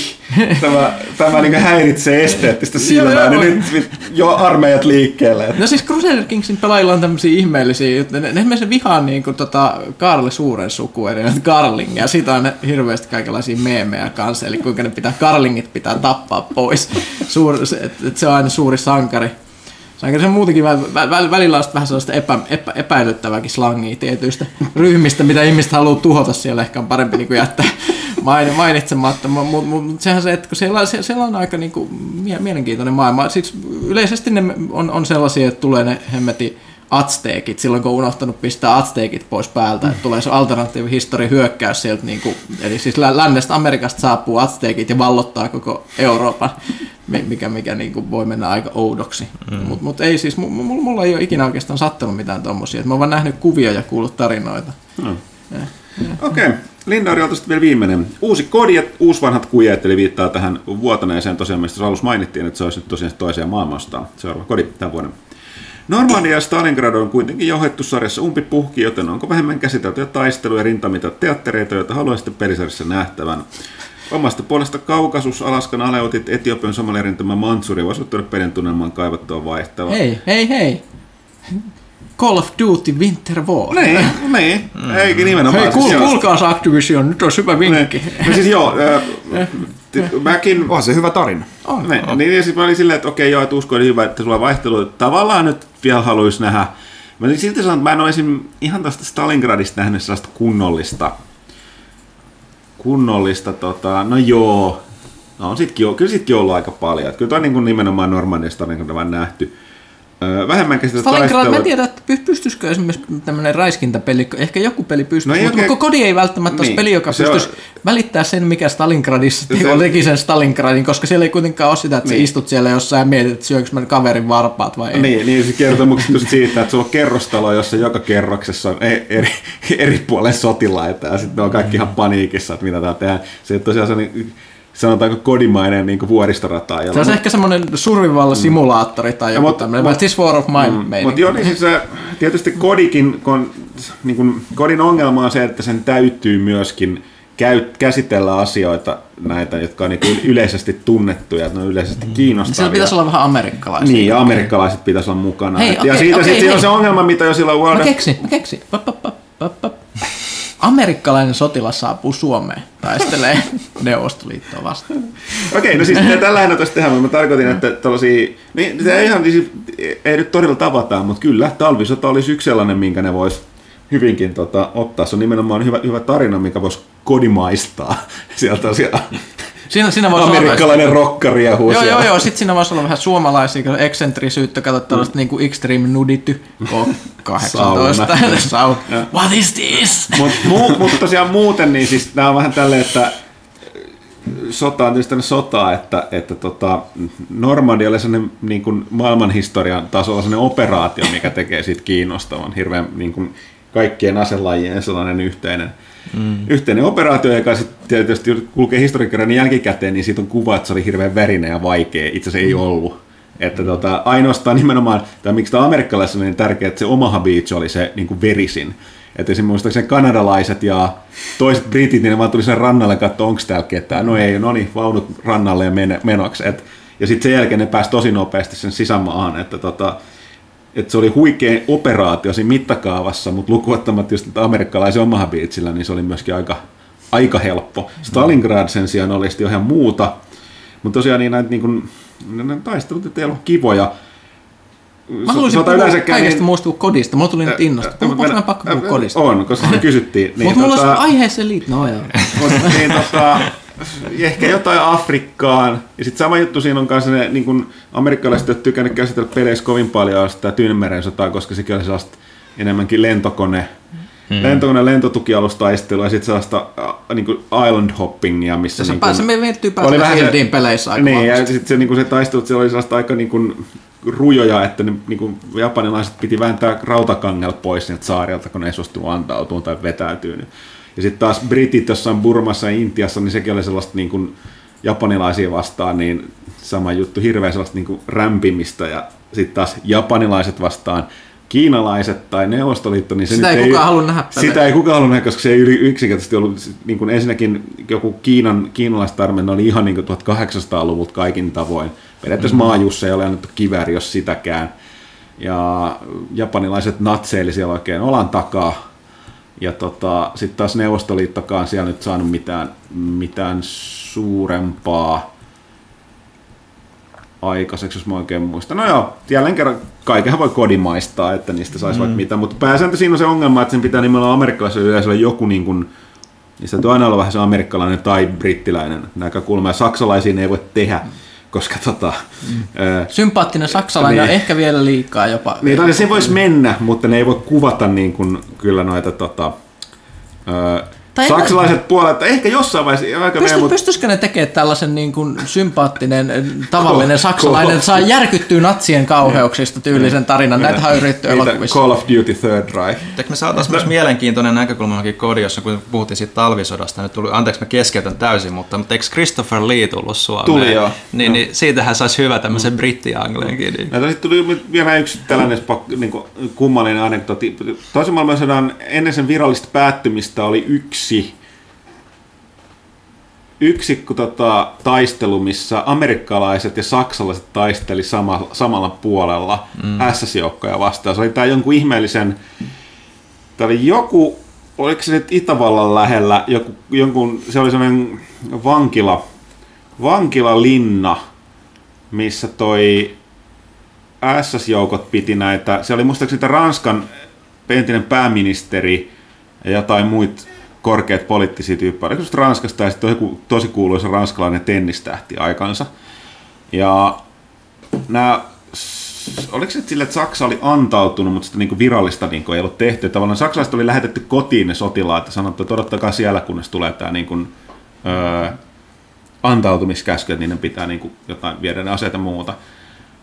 tämä, tämä niin häiritsee esteettistä silmää, niin nyt jo armeijat liikkeelle. No siis Crusader Kingsin pelaajilla on tämmöisiä ihmeellisiä, että ne, ne esimerkiksi vihaa niin kuin tota Karle Suuren sukua, eli Karlingia. Siitä on ne hirveästi kaikenlaisia meemejä kanssa, eli kuinka ne pitää, Karlingit pitää tappaa pois. Se, et, et se on aina suuri sankari. Sankari se on muutenkin vä, vä, vä- välillä on vähän sellaista epä, epä, epäilyttävääkin slangia tietyistä ryhmistä, mitä ihmiset haluaa tuhota siellä, ehkä on parempi niin kuin jättää main- mainitsematta, mutta mut, mut, sehän se, että kun siellä, siellä on aika niinku mie- mielenkiintoinen maailma. Siis yleisesti ne on, on sellaisia, että tulee ne hemmeti Aztekit, silloin kun on unohtanut pistää Aztekit pois päältä, että tulee se alternatiivi histori hyökkäys sieltä, niinku, eli siis lä- lännestä Amerikasta saapuu Aztekit ja vallottaa koko Euroopan, mi- mikä, mikä niinku voi mennä aika oudoksi. Mm. Mutta mut ei siis, mulla, mulla ei ole ikinä oikeastaan sattunut mitään tommosia, että mä oon vaan nähnyt kuvia ja kuullut tarinoita. Okei, okay. Lindaurilta sitten vielä viimeinen. Uusi kodi ja uusvanhat kujet, eli viittaa tähän vuotaneeseen tosiaan, mistä se alussa mainittiin, että se olisi nyt tosiaan toiseen maailmanstaan seuraava kodi tämän vuoden. Normandia ja Stalingrad on kuitenkin johdettu sarjassa umpipuhki, joten onko vähemmän käsiteltyjä taisteluja, rintamita, teattereita, joita haluaisitte pelisarjassa nähtävän? Omasta puolesta Kaukasus, Alaskan aleutit, Etiopian Somalian rintama Mansuri voisivat tuoda pelin tunnelman kaivattua vaihtelua. Hei, hei, hei! Call of Duty Winter War. Niin, niin. Eikä nimenomaan. Hei, siis kuul, kuulkaas Activision, nyt on hyvä vinkki. Niin. No siis joo, äh, t- mäkin... On se hyvä tarina. On, Ne, niin ja siis mä olin silleen, että okei joo, että usko oli hyvä, että sulla on vaihtelu. Tavallaan nyt vielä haluaisi nähdä. Mä olin silti sanonut, että mä en ole esim. ihan tästä Stalingradista nähnyt sellaista kunnollista, kunnollista, tota, no joo, no on sitkin, kyllä sitkin ollut aika paljon. Että kyllä toi niin kuin nimenomaan Normandia Stalingrad vaan nähty. Vähemmän käsitelty Stalingrad, mä en tiedä, että py- pystyisikö esimerkiksi tämmöinen räiskintäpeli, ehkä joku peli pystyisi, No mutta oikein- koko kodi ei välttämättä olisi Niin, peli, joka se on- pystyisi välittää sen, mikä Stalingradissa Se- teki sen Stalingradin, koska siellä ei kuitenkaan ole sitä, että niin. Niin. sä istut siellä jossain ja mietit, että syönkö mä kaverin varpaat vai ei. Niin, niin se kertomukset just siitä, että sulla on kerrostalo, jossa joka kerroksessa on e- eri, eri puolen sotilaita ja sitten ne on kaikki ihan paniikissa, että mitä tää tehdään. Se tosiaan se sanotaanko kodimainen niin vuoristorata. Se on ehkä semmoinen survival-simulaattori tai joku mut- tämmöinen, mut- This War of Mine mm, Mutta joo, niin siis se, tietysti kodikin, kun, niin kun, kodin ongelma on se, että sen täytyy myöskin käy, käsitellä asioita näitä, jotka on niin yleisesti tunnettuja, että ne on yleisesti kiinnostavia. Siellä pitäisi olla vähän amerikkalaisia. Niin, ja amerikkalaiset pitäisi olla mukana. Hei, Et- okei, ja siitä okei, sitten on se ongelma, mitä jo silloin World Mä keksin, mä keksin. Pap, pap, pap, pap. Amerikkalainen sotilas saapuu Suomeen, taistelee Neuvostoliittoa vastaan. Okei, no siis tällä ei tästä tehdä, mutta mä tarkoitin, että tällaisia, niin se ei ihan, siis, ei nyt todella tavataan, mutta kyllä, talvisota olisi yksi sellainen, minkä ne vois hyvinkin tota, ottaa. Se on nimenomaan hyvä, hyvä tarina, mikä voisi kodimaistaa sieltä siellä Siinä, siinä voisi olla amerikkalainen rokkari ja Joo, joo, joo. Sitten siinä voisi olla vähän suomalaisia, eksentrisyyttä, kato tällaista niinku Extreme Nudity K18. Sauna. What is this? Mutta muu, mut tosiaan muuten, niin siis nämä on vähän tälleen, että sota on tietysti sotaa, että, että tota, Normandia oli sellainen niin kuin maailmanhistorian tasolla sellainen operaatio, mikä tekee siitä kiinnostavan, hirveän niin kuin kaikkien aselajien sellainen yhteinen, mm. yhteinen operaatio, joka sitten tietysti kulkee historiankirjan jälkikäteen, niin siitä on kuva, että se oli hirveän verinen ja vaikea, itse asiassa ei ollut. Että tota, ainoastaan nimenomaan, tai miksi tämä amerikkalaisessa on niin tärkeää, että se Omaha Beach oli se niin kuin verisin. Että esimerkiksi kanadalaiset ja toiset britit, niin ne vaan tuli sen rannalle katsoa, onko täällä ketään. No ei, no niin, vaunut rannalle ja men- menoksi. Et, ja sitten sen jälkeen ne pääsi tosi nopeasti sen sisämaahan, että tota, että se oli huikea operaatio siinä mittakaavassa, mutta lukuottamatta just että amerikkalaisen Omaha Beachillä, niin se oli myöskin aika, aika helppo. Stalingrad sen sijaan oli sitten ihan muuta, mutta tosiaan niin näitä niin kuin, ne taistelut että ei ollut kivoja. Mä haluaisin puhua yleensäkään kaikesta niin- muusta kuin kodista. Mulla tuli nyt ä, Onko mä pakko puhua kodista? On, koska se kysyttiin. Niin, Mutta mulla tota, olisi aiheeseen liittyen. No joo. Niin, tota, ehkä jotain Afrikkaan. Ja sitten sama juttu siinä on kanssa ne niin kun amerikkalaiset ole tykännyt käsitellä peleissä kovin paljon sitä Tyynemeren sotaa, koska sekin oli sellaista enemmänkin lentokone, hmm. lentokone lentotukialustaistelua ja sitten sellaista äh, niin kuin island hoppingia, missä Se niin pääsee, me päästä vähän se- peleissä aika Niin, ja sitten se, niin se taistelut siellä oli sellaista aika niin kuin, rujoja, että ne niin kuin, japanilaiset piti vääntää rautakangel pois sieltä saarilta, kun ne ei suostunut antautumaan tai vetäytyy. Ja sitten taas britit jossain Burmassa ja Intiassa, niin sekin oli sellaista niin kuin, japanilaisia vastaan, niin sama juttu, hirveän sellaista niin kuin rämpimistä ja sitten taas japanilaiset vastaan kiinalaiset tai Neuvostoliitto, niin se Sitä nyt ei kukaan halua nähdä Sitä ei kukaan halua nähdä, koska se ei yli- yksinkertaisesti ollut, niin kuin ensinnäkin joku Kiinan, kiinalaistarmen oli ihan niin kuin 1800-luvulta kaikin tavoin. Periaatteessa mm-hmm. maajussa ei ole annettu kivääri, jos sitäkään. Ja japanilaiset natseili siellä oikein olan takaa. Ja tota, sitten taas Neuvostoliittokaan siellä nyt saanut mitään, mitään suurempaa aikaiseksi, jos mä oikein muistan. No joo, jälleen kerran kaikenhan voi kodimaistaa, että niistä saisi mm. vaikka mitä, mutta pääsääntö siinä on se ongelma, että sen pitää nimenomaan amerikkalaisella yleisöllä joku niin kuin, niin se aina olla vähän se amerikkalainen tai brittiläinen näkökulma, ja saksalaisiin ei voi tehdä, koska tota... Mm. Sympaattinen saksalainen niin, ehkä vielä liikaa jopa. Niin, tai se voisi mennä, mutta ne ei voi kuvata niin kuin, kyllä noita tota, ää, tai Saksalaiset en... puolet, ehkä jossain vaiheessa... Aika Pysty, mutta... Pystyisikö ne tekemään tällaisen niin kuin sympaattinen, tavallinen saksalainen, saa järkyttyä natsien kauheuksista tyylisen tarinan? Näitä on yritetty elokuvissa. Call of Duty Third Reich. Eikö me saataisiin myös mielenkiintoinen näkökulmakin kodiossa, kun puhuttiin siitä talvisodasta. Nyt tuli, anteeksi, mä keskeytän täysin, mutta, mutta eikö Christopher Lee tullut Suomeen? Tuli joo. Niin, niin siitähän saisi hyvä tämmöisen mm. brittianglenkin. Niin. No, tuli vielä yksi tällainen niin kummallinen anekdoti. Toisen maailmansodan ennen sen virallista päättymistä oli yksi yksi, yksi tota, taistelu, missä amerikkalaiset ja saksalaiset taisteli sama, samalla puolella mm. SS-joukkoja vastaan. Se oli tämä jonkun ihmeellisen, tämä oli joku, oliko se nyt Itävallan lähellä, joku, jonkun, se oli sellainen vankila, vankilalinna, missä toi SS-joukot piti näitä, se oli muistaakseni Ranskan entinen pääministeri ja jotain muita korkeat poliittisia tyyppejä. Oliko Ranskasta ja sitten joku tosi kuuluisa ranskalainen tennistähti aikansa. Ja nämä oliko se sille, että Saksa oli antautunut, mutta sitä niin virallista niin ei ollut tehty. Tavallaan saksalaiset oli lähetetty kotiin ne sotilaat ja sanottu, että odottakaa siellä, kunnes tulee tämä niin kuin, öö, antautumiskäsky, että niiden pitää niin kuin, jotain viedä ne aseita muuta.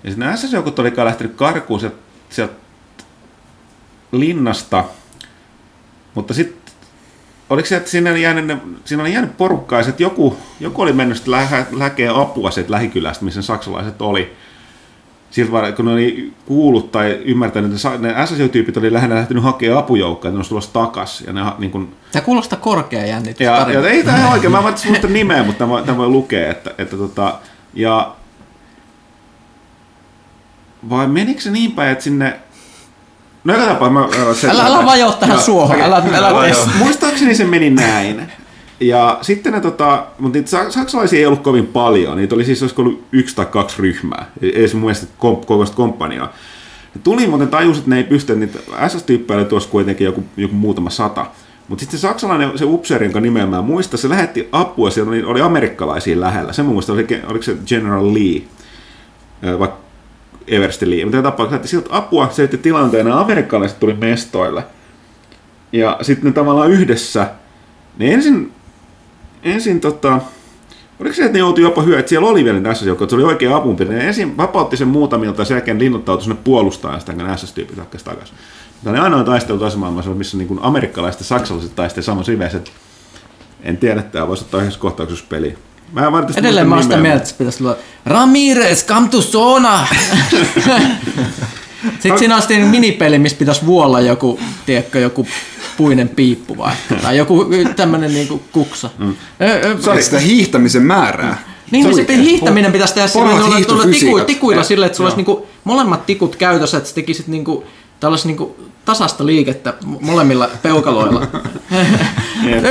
Ja sitten nämä SS-joukot olikaan lähtenyt karkuun sieltä, sieltä linnasta, mutta sitten oliko se, että siinä oli jäänyt, siinä oli jäänyt porukkaa, että joku, joku oli mennyt lä- läkeä apua sieltä lähikylästä, missä saksalaiset oli. Siltä kun ne oli kuullut tai ymmärtänyt, että ne SSO-tyypit oli lähinnä lähtenyt hakemaan apujoukkoja, että ne olisi tulossa takas. Ja ne, niin kun... Tämä kuulostaa korkea jännitys. Ja, ja, ei tämä oikein, mä en muista nimeä, mutta tämä, tämä voi lukea. Että, että tota, ja vai menikö se niin päin, että sinne No joka tapauksessa mä... Se, älä, älä vajoa tähän joo, suohon. Älä, älä, älä, Muistaakseni se meni näin. Ja sitten ne, tota, mutta niitä saksalaisia ei ollut kovin paljon. Niitä oli siis olisiko ollut yksi tai kaksi ryhmää. Ei se mun mielestä komp, kokoista komppaniaa. Ne tuli muuten tajus, että ne ei pysty, niitä SS-tyyppejä oli tuossa kuitenkin joku, joku muutama sata. Mutta sitten se saksalainen, se upseeri, jonka nimeä mä muistan, se lähetti apua, siellä oli, oli amerikkalaisia lähellä. Se mun mielestä oli, oliko se General Lee, vaikka Eversti Lee. Mutta tapauksessa että siltä apua selitti tilanteen, ja amerikkalaiset tuli mestoille. Ja sitten ne tavallaan yhdessä, ne ensin, ensin tota, oliko se, että ne joutui jopa hyö, että siellä oli vielä tässä joukko, että se oli oikea apunpide. Ne ensin vapautti sen muutamilta, sen jälkeen linnoittautui sinne puolustamaan sitä, kun SS-tyypit takaisin takaisin. Tämä on ainoa taistelu toisessa maailmassa, missä niin amerikkalaiset ja saksalaiset taistelivat samassa riveissä. En tiedä, että tämä voisi ottaa yhdessä kohtauksessa peliä. Mä en Edelleen mä oon sitä mieltä, että pitäisi olla Ramirez, come to zona! Sitten siinä on sitten minipeli, missä pitäisi vuolla joku, tiedätkö, joku puinen piippu vai, tai joku tämmöinen niinku kuksa. Mm. Ö, sitä hiihtämisen määrää. Niin, se sitten hiihtäminen pitäisi tehdä sillä, tulla tiku, tikuilla sille, että sulla olisi niinku molemmat tikut käytössä, että sä tekisit niinku, tällaisen niinku tasasta liikettä molemmilla peukaloilla.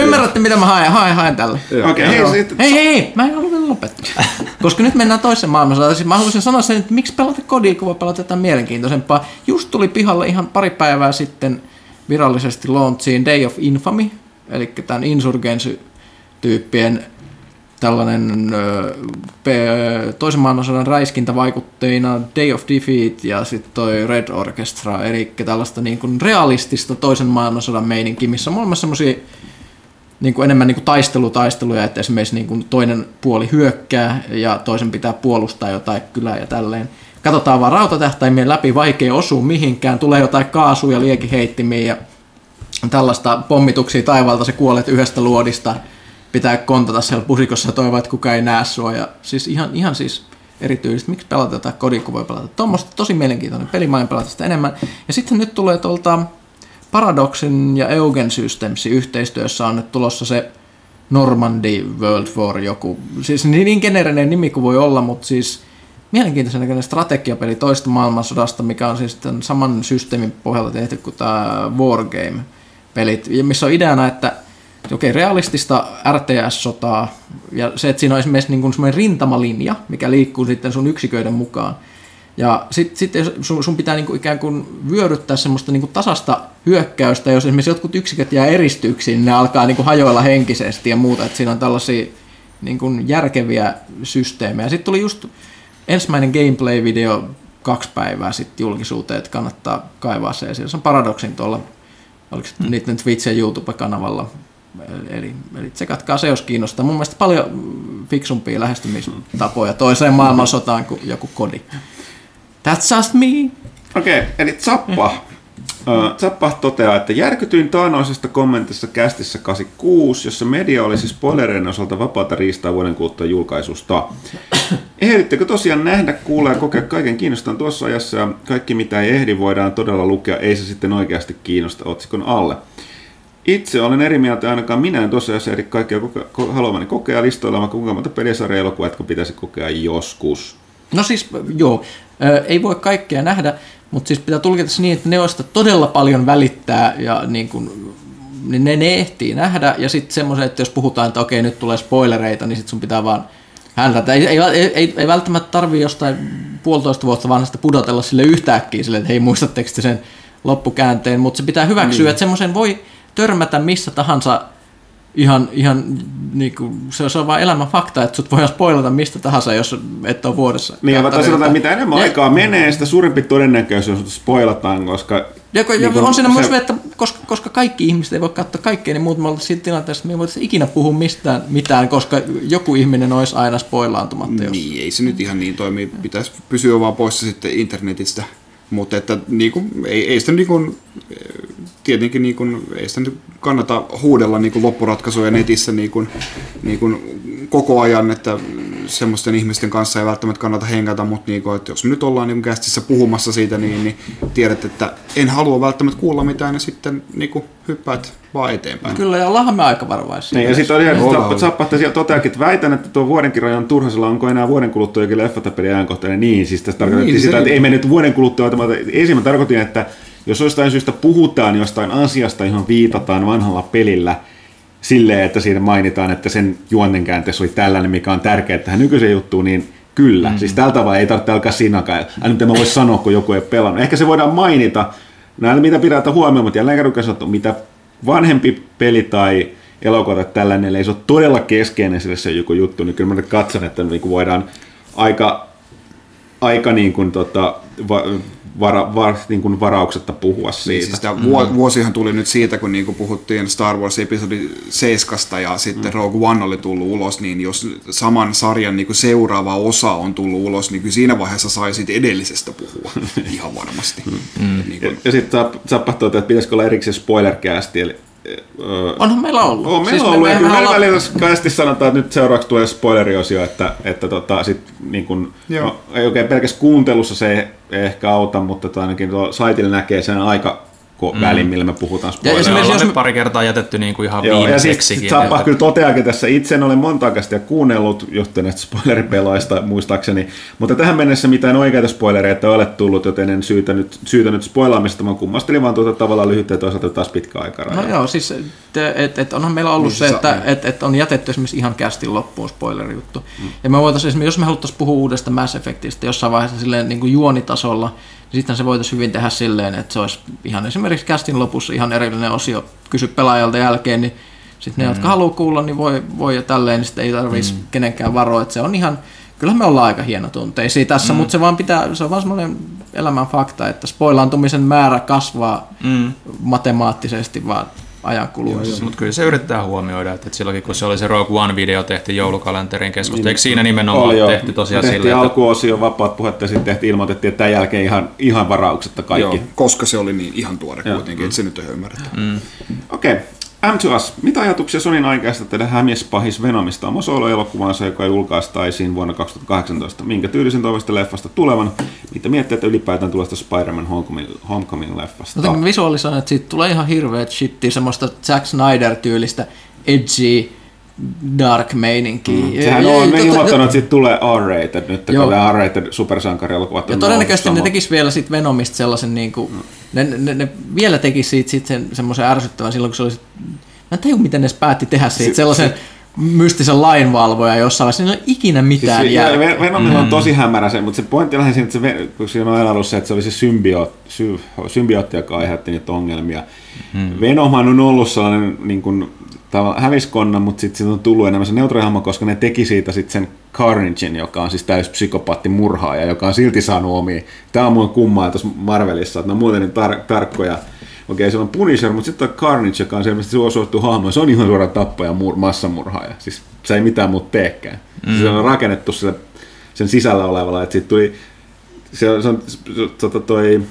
Ymmärrätte, mitä mä haen, haen, haen tällä. Okei, okay, hei, hei, hei, hei, mä en halua vielä lopettaa. Koska nyt mennään toiseen maailmassa. Siis mä haluaisin sanoa sen, että miksi pelata kodia, kun voi pelata jotain mielenkiintoisempaa. Just tuli pihalle ihan pari päivää sitten virallisesti launchiin Day of Infamy, eli tämän Insurgency-tyyppien tällainen toisen maailmansodan räiskintävaikutteina Day of Defeat ja sitten toi Red Orchestra, eli tällaista niin kuin realistista toisen maailmansodan meininkiä, missä on molemmat semmoisia niin kuin enemmän niin kuin taistelutaisteluja, että esimerkiksi niin kuin toinen puoli hyökkää ja toisen pitää puolustaa jotain kylää ja tälleen. Katsotaan vaan rautatähtäimien läpi, vaikea osua mihinkään, tulee jotain kaasuja, liekiheittimiä ja tällaista pommituksia taivaalta, se kuolet yhdestä luodista – pitää kontata siellä pusikossa ja toivoa, että kukaan ei näe sua. Ja siis ihan, ihan siis erityisesti, miksi pelata tätä kodin, kun voi pelata tuommoista, tosi mielenkiintoinen peli, mä en pelata sitä enemmän. Ja sitten nyt tulee tuolta Paradoxin ja Eugen Systemsin yhteistyössä on nyt tulossa se Normandy World War joku, siis niin, niin generinen nimi kuin voi olla, mutta siis mielenkiintoisen näköinen strategiapeli toista maailmansodasta, mikä on siis tämän saman systeemin pohjalta tehty kuin tämä Wargame-pelit, missä on ideana, että okei, realistista RTS-sotaa, ja se, että siinä on esimerkiksi niin kuin semmoinen rintamalinja, mikä liikkuu sitten sun yksiköiden mukaan, ja sitten sit sun, sun pitää niinku ikään kuin vyöryttää semmoista niinku tasasta hyökkäystä, jos esimerkiksi jotkut yksiköt jää eristyksiin, niin ne alkaa niinku hajoilla henkisesti ja muuta, että siinä on tällaisia niinku järkeviä systeemejä. Sitten tuli just ensimmäinen gameplay-video kaksi päivää sitten julkisuuteen, että kannattaa kaivaa se esille. Se on Paradoxin tuolla, oliko se mm. niiden Twitch- ja YouTube-kanavalla. Eli, eli tsekatkaa se, jos kiinnostaa. Mun mielestä paljon fiksumpia lähestymistapoja toiseen maailmansotaan kuin joku kodi. That's just me. Okei, okay, eli Zappa. Zappa toteaa, että järkytyin taanoisesta kommentissa kästissä 86, jossa media olisi spoilereiden osalta vapaata riistaa vuoden kuluttua julkaisusta. Ehdittekö tosiaan nähdä, kuulla ja kokea kaiken kiinnostavan tuossa ajassa ja kaikki mitä ei ehdi voidaan todella lukea, ei se sitten oikeasti kiinnosta otsikon alle. Itse olen eri mieltä, ainakaan minä en ajassa eri kaikkea koke- haluamani kokea listoilla, kuinka monta pelisarja elokuvaa, jotka pitäisi kokea joskus. No siis, joo, ei voi kaikkea nähdä, mutta siis pitää tulkita niin, että ne, joista todella paljon välittää ja niin kuin, niin ne, ne ehtii nähdä. Ja sitten semmoisen, että jos puhutaan, että okei, nyt tulee spoilereita, niin sitten sun pitää vaan häntä. Ei, ei, ei, ei välttämättä tarvi jostain puolitoista vuotta vanhasta pudotella sille yhtäkkiä sille, että hei muistatteko sen loppukäänteen, mutta se pitää hyväksyä, niin. että semmoisen voi törmätä missä tahansa ihan, ihan niin kuin, se, on, se on vaan elämän fakta, että sut voidaan spoilata mistä tahansa, jos et ole vuodessa. Niin, ja sanotaan, että mitä enemmän ja, aikaa menee, sitä suurempi todennäköisyys, että spoilataan, koska... Ja, niin ja on siinä se... myös, että koska, koska kaikki ihmiset ei voi katsoa kaikkea, niin muut me oltaisiin siinä tilanteessa, että me ei voitaisiin ikinä puhua mistään mitään, koska joku ihminen olisi aina spoilaantumatta. Jos... Niin, ei se nyt ihan niin toimi. Pitäisi pysyä vaan poissa sitten internetistä. Mutta että niin kuin, ei, ei sitä niin kuin, tietenkin niin kuin, ei sitä nyt kannata huudella niin kuin loppuratkaisuja netissä niin kuin, niin kuin koko ajan, että semmoisten ihmisten kanssa ei välttämättä kannata hengata, mutta niin kuin, että jos me nyt ollaan niin kästissä puhumassa siitä, niin, niin tiedät, että en halua välttämättä kuulla mitään ja sitten niin kuin, hyppäät vaan eteenpäin. Kyllä, ja ollaanhan me aika varovaisia. Niin, ja sitten on ihan, Zappahta siellä toteakin, että väitän, että tuo vuoden on turhasella, onko enää vuoden kuluttua jokin leffatapeli ajankohtainen. Niin, siis tässä tarkoitettiin niin, sitä, että ei me nyt vuoden kuluttua, ensin mä tarkoitin, että jos jostain syystä puhutaan jostain asiasta, johon viitataan vanhalla pelillä, silleen, että siinä mainitaan, että sen juonnenkäänteessä oli tällainen, mikä on tärkeää tähän nykyiseen juttuun, niin kyllä. Mm. Siis tältä tavalla ei tarvitse alkaa sinakaan. Aina mitä mä voisi sanoa, kun joku ei pelannut. Ehkä se voidaan mainita, näillä mitä pidetään huomioon, mutta jälleen kerran sanottu, mitä vanhempi peli tai elokuva tai tällainen, ei se ole todella keskeinen sille se joku juttu, niin kyllä mä katson, että niin voidaan aika, aika niin kuin tota, va, vara, var, niin kuin varauksetta puhua niin, siitä. Niin, siis mm. vuosihan tuli nyt siitä, kun niin kuin puhuttiin Star Wars episodi 7 ja sitten mm. Rogue One oli tullut ulos, niin jos saman sarjan niin kuin seuraava osa on tullut ulos, niin kyllä siinä vaiheessa saisit edellisestä puhua ihan varmasti. Mm. Mm. Niin kuin... Ja, ja sitten tapahtuu, että pitäisikö olla erikseen spoilercasti, eli Onhan meillä ollut. On meillä siis ollut. Me, me, me olla... välillä kaesti sanotaan, että nyt seuraavaksi tulee spoileriosio, että, että tota, sit, niin kun, no, ei oikein pelkästään kuuntelussa se ei ehkä auta, mutta tota, ainakin tuo saitilla näkee sen aika mm. välin, millä me puhutaan spoilereista. Ja jos me pari kertaa jätetty niin kuin ihan Joo, viimeiseksikin. Ja sitten sit kyllä toteakin tässä, itse en ole monta kästiä kuunnellut johtuen näistä spoileripeloista muistaakseni, mutta tähän mennessä mitään oikeita spoilereita ei ole tullut, joten en syytä nyt, syytä nyt spoilaamista, mä kummastelin vaan tuota tavallaan lyhyttä ja toisaalta taas pitkä aika. No joo, siis et, et onhan meillä ollut niin, se, että et, et on jätetty esimerkiksi ihan kästin loppuun spoilerijuttu. Mm. Ja me voitaisiin, jos me haluttaisiin puhua uudesta Mass Effectista jossain vaiheessa silleen niin kuin juonitasolla, sitten se voitaisiin hyvin tehdä silleen, että se olisi ihan esimerkiksi kästin lopussa ihan erillinen osio kysy pelaajalta jälkeen, niin sitten ne, mm. jotka haluaa kuulla, niin voi, voi ja tälleen, niin sitten ei tarvitsisi mm. kenenkään varoa, että se on ihan, kyllä me ollaan aika hienotunteisia tässä, mm. mutta se vaan pitää, se on vaan semmoinen elämän fakta, että spoilaantumisen määrä kasvaa mm. matemaattisesti vaan ajan kuluessa. Mutta kyllä se yrittää huomioida, että silloinkin kun se oli se Rogue One-video tehty joulukalenterin keskusta, niin, eikö siinä nimenomaan oli tehty tosiaan silleen? Tehtiin alkuosio vapaat puhetta ja sitten tehtiin, ilmoitettiin, että tämän jälkeen ihan, ihan varauksetta kaikki. Joo, koska se oli niin ihan tuore joo. kuitenkin, että se nyt on ymmärretty. Mm. Okei. Okay. M2S, mitä ajatuksia Sonin aikaista tehdä hämies pahis Venomista oma solo-elokuvansa, joka julkaistaisiin vuonna 2018? Minkä tyylisen toivosta leffasta tulevan? Mitä miettii, että ylipäätään tulee Spider-Man Homecoming, Homecoming-leffasta? Jotenkin visualisoin, että siitä tulee ihan hirveät shittiä, semmoista Zack Snyder-tyylistä edgy, dark meininkiä. Mm. Sehän on, ne ilmoittanut, että siitä tulee R-rated nyt, kun R-rated supersankarielokuvat Ja todennäköisesti ne tekis vielä sit Venomista sellaisen, niin kuin, mm. ne, ne, ne, vielä tekis siitä sit sen, semmoisen ärsyttävän silloin, kun se oli Mä en tajua, miten ne päätti tehdä siitä sellaisen mystisen lainvalvoja jossain vaiheessa, niin ei ole ikinä mitään siis, järkeä. Venomilla on mm. tosi hämärä se, mutta se pointti on siinä, että se, kun siinä on ollut se, että se oli se symbiootti, sy, symbiootti joka aiheutti niitä ongelmia. Hmm. Venomhan on ollut sellainen niin kuin, häviskonna, mutta sitten siitä on tullut enemmän se neutraalihahmo, koska ne teki siitä sitten sen Carnagein, joka on siis täys psykopaatti murhaaja, joka on silti saanut omia. Tämä on mun kummaa tuossa Marvelissa, että ne on muuten niin tar- tarkkoja Okei, se on Punisher, mutta sitten on Carnage, joka on selvästi suosittu hahmo. Se on ihan suora tappaja, mur, massamurhaaja. Siis se ei mitään muuta teekään. Mm. Se on rakennettu sille, sen sisällä olevalla, että siitä tuli, se, se on tota, toi,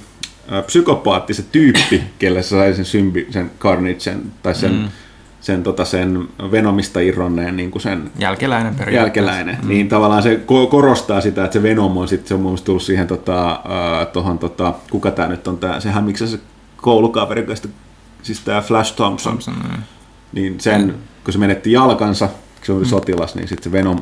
psykopaatti, se tyyppi, kelle se sai sen, symbi, sen Carnagen, tai sen, mm. sen, tota, sen Venomista irronneen niin kuin sen jälkeläinen jälkeläinen. Mm. Niin tavallaan se korostaa sitä, että se Venom on sitten, se on mun tullut siihen, tota, uh, tohon, tota, kuka tämä nyt on, tää, sehän miksi se koulukaveri, siis tämä Flash Thompson, Thompson niin. niin sen, mm. kun se menetti jalkansa, kun se oli mm. sotilas, niin sitten se Venom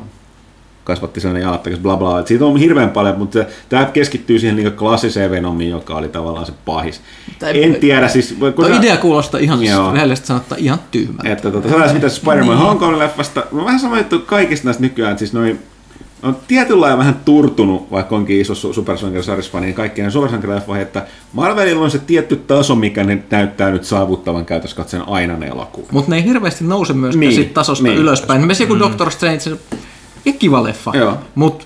kasvatti sellainen jalattakas, bla bla. Et siitä on hirveän paljon, mutta tämä keskittyy siihen niin klassiseen Venomiin, joka oli tavallaan se pahis. Tai, en tiedä, siis... Tuo sä... idea kuulostaa ihan rehellisesti sanottuna ihan tyhmältä. Että tota, sä mitä Spider-Man niin. Homecoming-leffasta, mä vähän sama juttu kaikista näistä nykyään, siis noin on tietyllä lailla vähän turtunut, vaikka onkin iso supersankarisarjasfani, niin kaikkien supersankarileffoihin, että Marvelilla on se tietty taso, mikä ne näyttää nyt saavuttavan käytössä katsoen aina ne elokuvat. Mutta ne ei hirveästi nouse myöskään niin, sit tasosta niin. ylöspäin. Myös joku mm. Doctor Strange, ja kiva leffa, mutta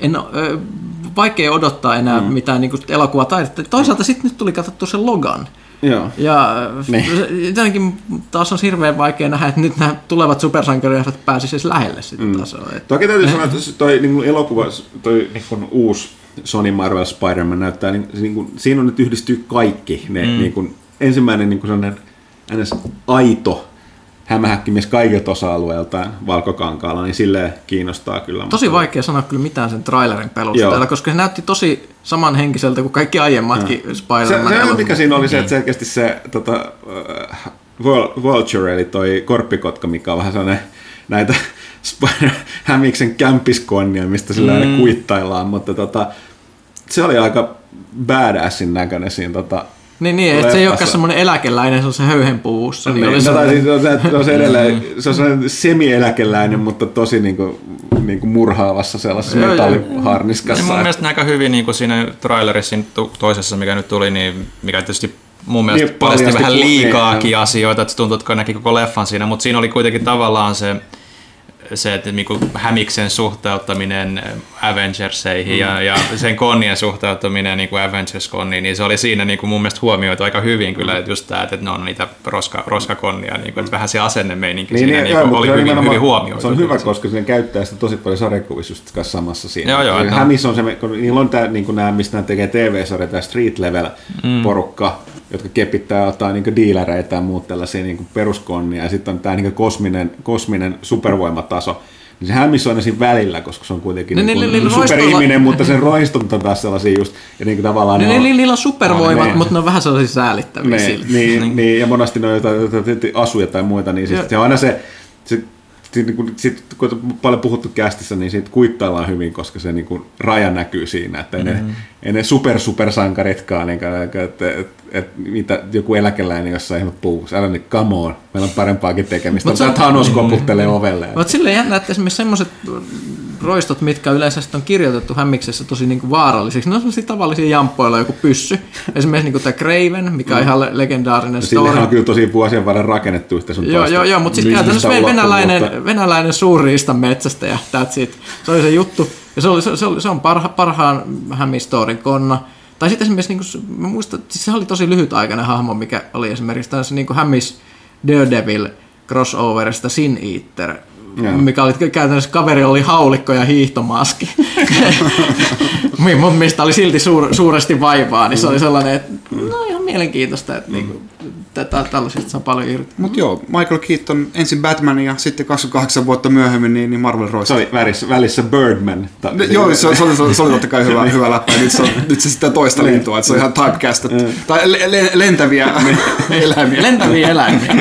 en, ö, vaikea odottaa enää mm. mitään niin elokuvataidetta. Toisaalta sitten nyt tuli katsottu se Logan. Joo. Ja niin. jotenkin taas on hirveän vaikea nähdä, että nyt nämä tulevat supersankarileffat pääsisivät edes lähelle sitä mm. tasoa. Toki täytyy sanoa, että toi niin elokuva, toi niin uusi Sony Marvel Spider-Man näyttää, niin, niin kuin, siinä on nyt yhdistyy kaikki. Ne, mm. niin kuin, ensimmäinen niin kuin sellainen aito hämähäkkimies kaikilta osa-alueiltaan valkokankaalla, niin silleen kiinnostaa kyllä. Tosi mutta... vaikea sanoa kyllä mitään sen trailerin pelusteella, koska se näytti tosi samanhenkiseltä kuin kaikki aiemmatkin Spider-Man. Se, se mikä siinä oli se, että selkeästi se tota, uh, Vulture, eli toi korppikotka, mikä on vähän sellainen näitä Hämiksen kämpiskonnia, mistä sillä mm. kuittaillaan, mutta tota, se oli aika badassin näköinen siinä tota, niin, niin että se ei olekaan semmoinen eläkeläinen, se on se höyhenpuvussa. Niin, niin, no, siis, se, on se, edelleen, se on semmoinen semi-eläkeläinen, mutta tosi niin kuin, niin kuin murhaavassa sellaisessa metalliharniskassa. Niin mun mielestä aika hyvin niin kuin siinä trailerissa toisessa, mikä nyt tuli, niin mikä tietysti mun mielestä niin, paljasti vähän liikaakin niin, asioita, että tuntuu, että näki koko leffan siinä, mutta siinä oli kuitenkin tavallaan se se, että niin Hämiksen suhteuttaminen äh, Avengerseihin mm. ja, ja sen konnien suhteuttaminen niin Avengers-konniin, niin se oli siinä niin kuin mun mielestä huomioitu aika hyvin kyllä, että just tämä, että ne on niitä roska, roskakonnia, niin kuin, että vähän se asennemeininki niin, siinä niin, niin, oli hyvin, hyvin huomioitu. Se on hyvä, koska se käyttää sitä tosi paljon sarjakuvissa kanssa samassa siinä. Joo, joo, Hämissä on se, kun niillä on tämä, niin kuin nämä, mistä nämä tekee TV-sarja, tämä Street Level-porukka, mm jotka kepittää jotain niin diilereitä ja muut tällaisia niin peruskonnia, ja sitten on tämä niin kosminen, kosminen supervoimataso, niin se hämmissä on siinä välillä, koska se on kuitenkin ne, niin ne, ne, superihminen, mutta sen roistot on taas sellaisia just, ja niin kuin tavallaan ne, ne, on, niillä on supervoimat, ne, mutta ne on vähän sellaisia säälittäviä ne, Niin, niin, niin, ja monesti ne on jotain, jotain asuja tai muita, niin siis se on aina se, se sit, kun, sit, kun on paljon puhuttu kästissä, niin siitä kuittaillaan hyvin, koska se niin kuin, raja näkyy siinä, että mm-hmm. ei, ne, ei ne super super sankaritkaan, niin, että, että, että, että, mitä joku eläkeläinen jossain ihan puhuu, älä niin come on, meillä on parempaakin tekemistä, mutta Thanos koputtelee ovelle. Mutta silleen jännä, että esimerkiksi semmoiset roistot, mitkä yleensä on kirjoitettu hämmiksessä tosi niin kuin vaarallisiksi. Ne on sellaisia tavallisia jamppoilla joku pyssy. Esimerkiksi niin kuin tämä Craven, mikä on mm. ihan legendaarinen story. Sillehän on kyllä tosi vuosien varrella rakennettu yhtä sun Joo, joo, joo, mutta sitten käytännössä venäläinen, venäläinen suurriistan metsästäjä, that's it. Se oli se juttu. Ja se, oli, se, oli, se on parha, parhaan hämmistorin konna. Tai sitten esimerkiksi, niin kuin, mä muistan, siis se oli tosi lyhytaikainen hahmo, mikä oli esimerkiksi tässä niin Hämmis Daredevil crossoverista Sin Eater Joo. mikä oli käytännössä kaveri oli haulikko ja hiihtomaski. Mutta mistä oli silti suur, suuresti vaivaa, niin se oli sellainen, että no ihan mielenkiintoista, että mm. niinku, tätä, tällaisista saa paljon irti. Mutta joo, Michael Keaton ensin Batman ja sitten 28 vuotta myöhemmin niin, niin Marvel Se Royce. oli välissä, välissä Birdman. Ta- No, joo, se, se, oli, se, oli, se oli totta kai hyvä, hyvä läppä. Nyt se, on, nyt se sitten toista lintua, että se on ihan typecast. Tai le, le, lentäviä eläimiä. Lentäviä eläimiä.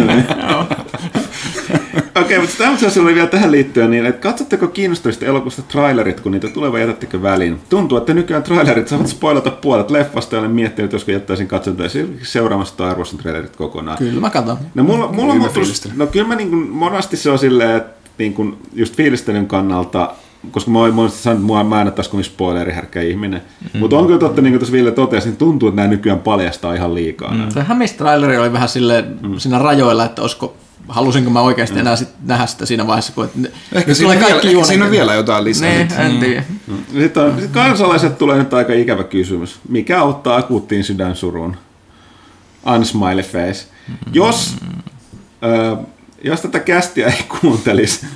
Okei, mutta tämä oli vielä tähän liittyen, niin että katsotteko kiinnostavista elokuvista trailerit, kun niitä tulee vai jätättekö väliin? Tuntuu, että nykyään trailerit saavat spoilata puolet leffasta ja olen miettinyt, josko jättäisin katsontaa esimerkiksi seuraamassa Star Warsin trailerit kokonaan. Kyllä mä katson. No mulla, mulla Kyllä on no kyllä mä niin kuin, monasti se on silleen, että niin kuin, just fiilistelyn kannalta, koska mä oon monesti sanonut, että mä en ole taas spoileriherkkä ihminen. Mm. Mutta on kyllä totta, niin kuin tuossa Ville totesi, niin tuntuu, että nämä nykyään paljastaa ihan liikaa. Mm. Se Hämis-traileri oli vähän sille mm. siinä rajoilla, että olisiko, halusinko mä oikeasti enää sit nähdä sitä siinä vaiheessa, kun että Ehkä, nyt siinä, on vielä, ehkä siinä on vielä jotain lisää. Niin, en tiedä. Sitten on, sit kansalaiset tulee nyt aika ikävä kysymys. Mikä auttaa akuuttiin sydänsuruun? Unsmiley face. Jos, ö, jos tätä kästiä ei kuuntelisi,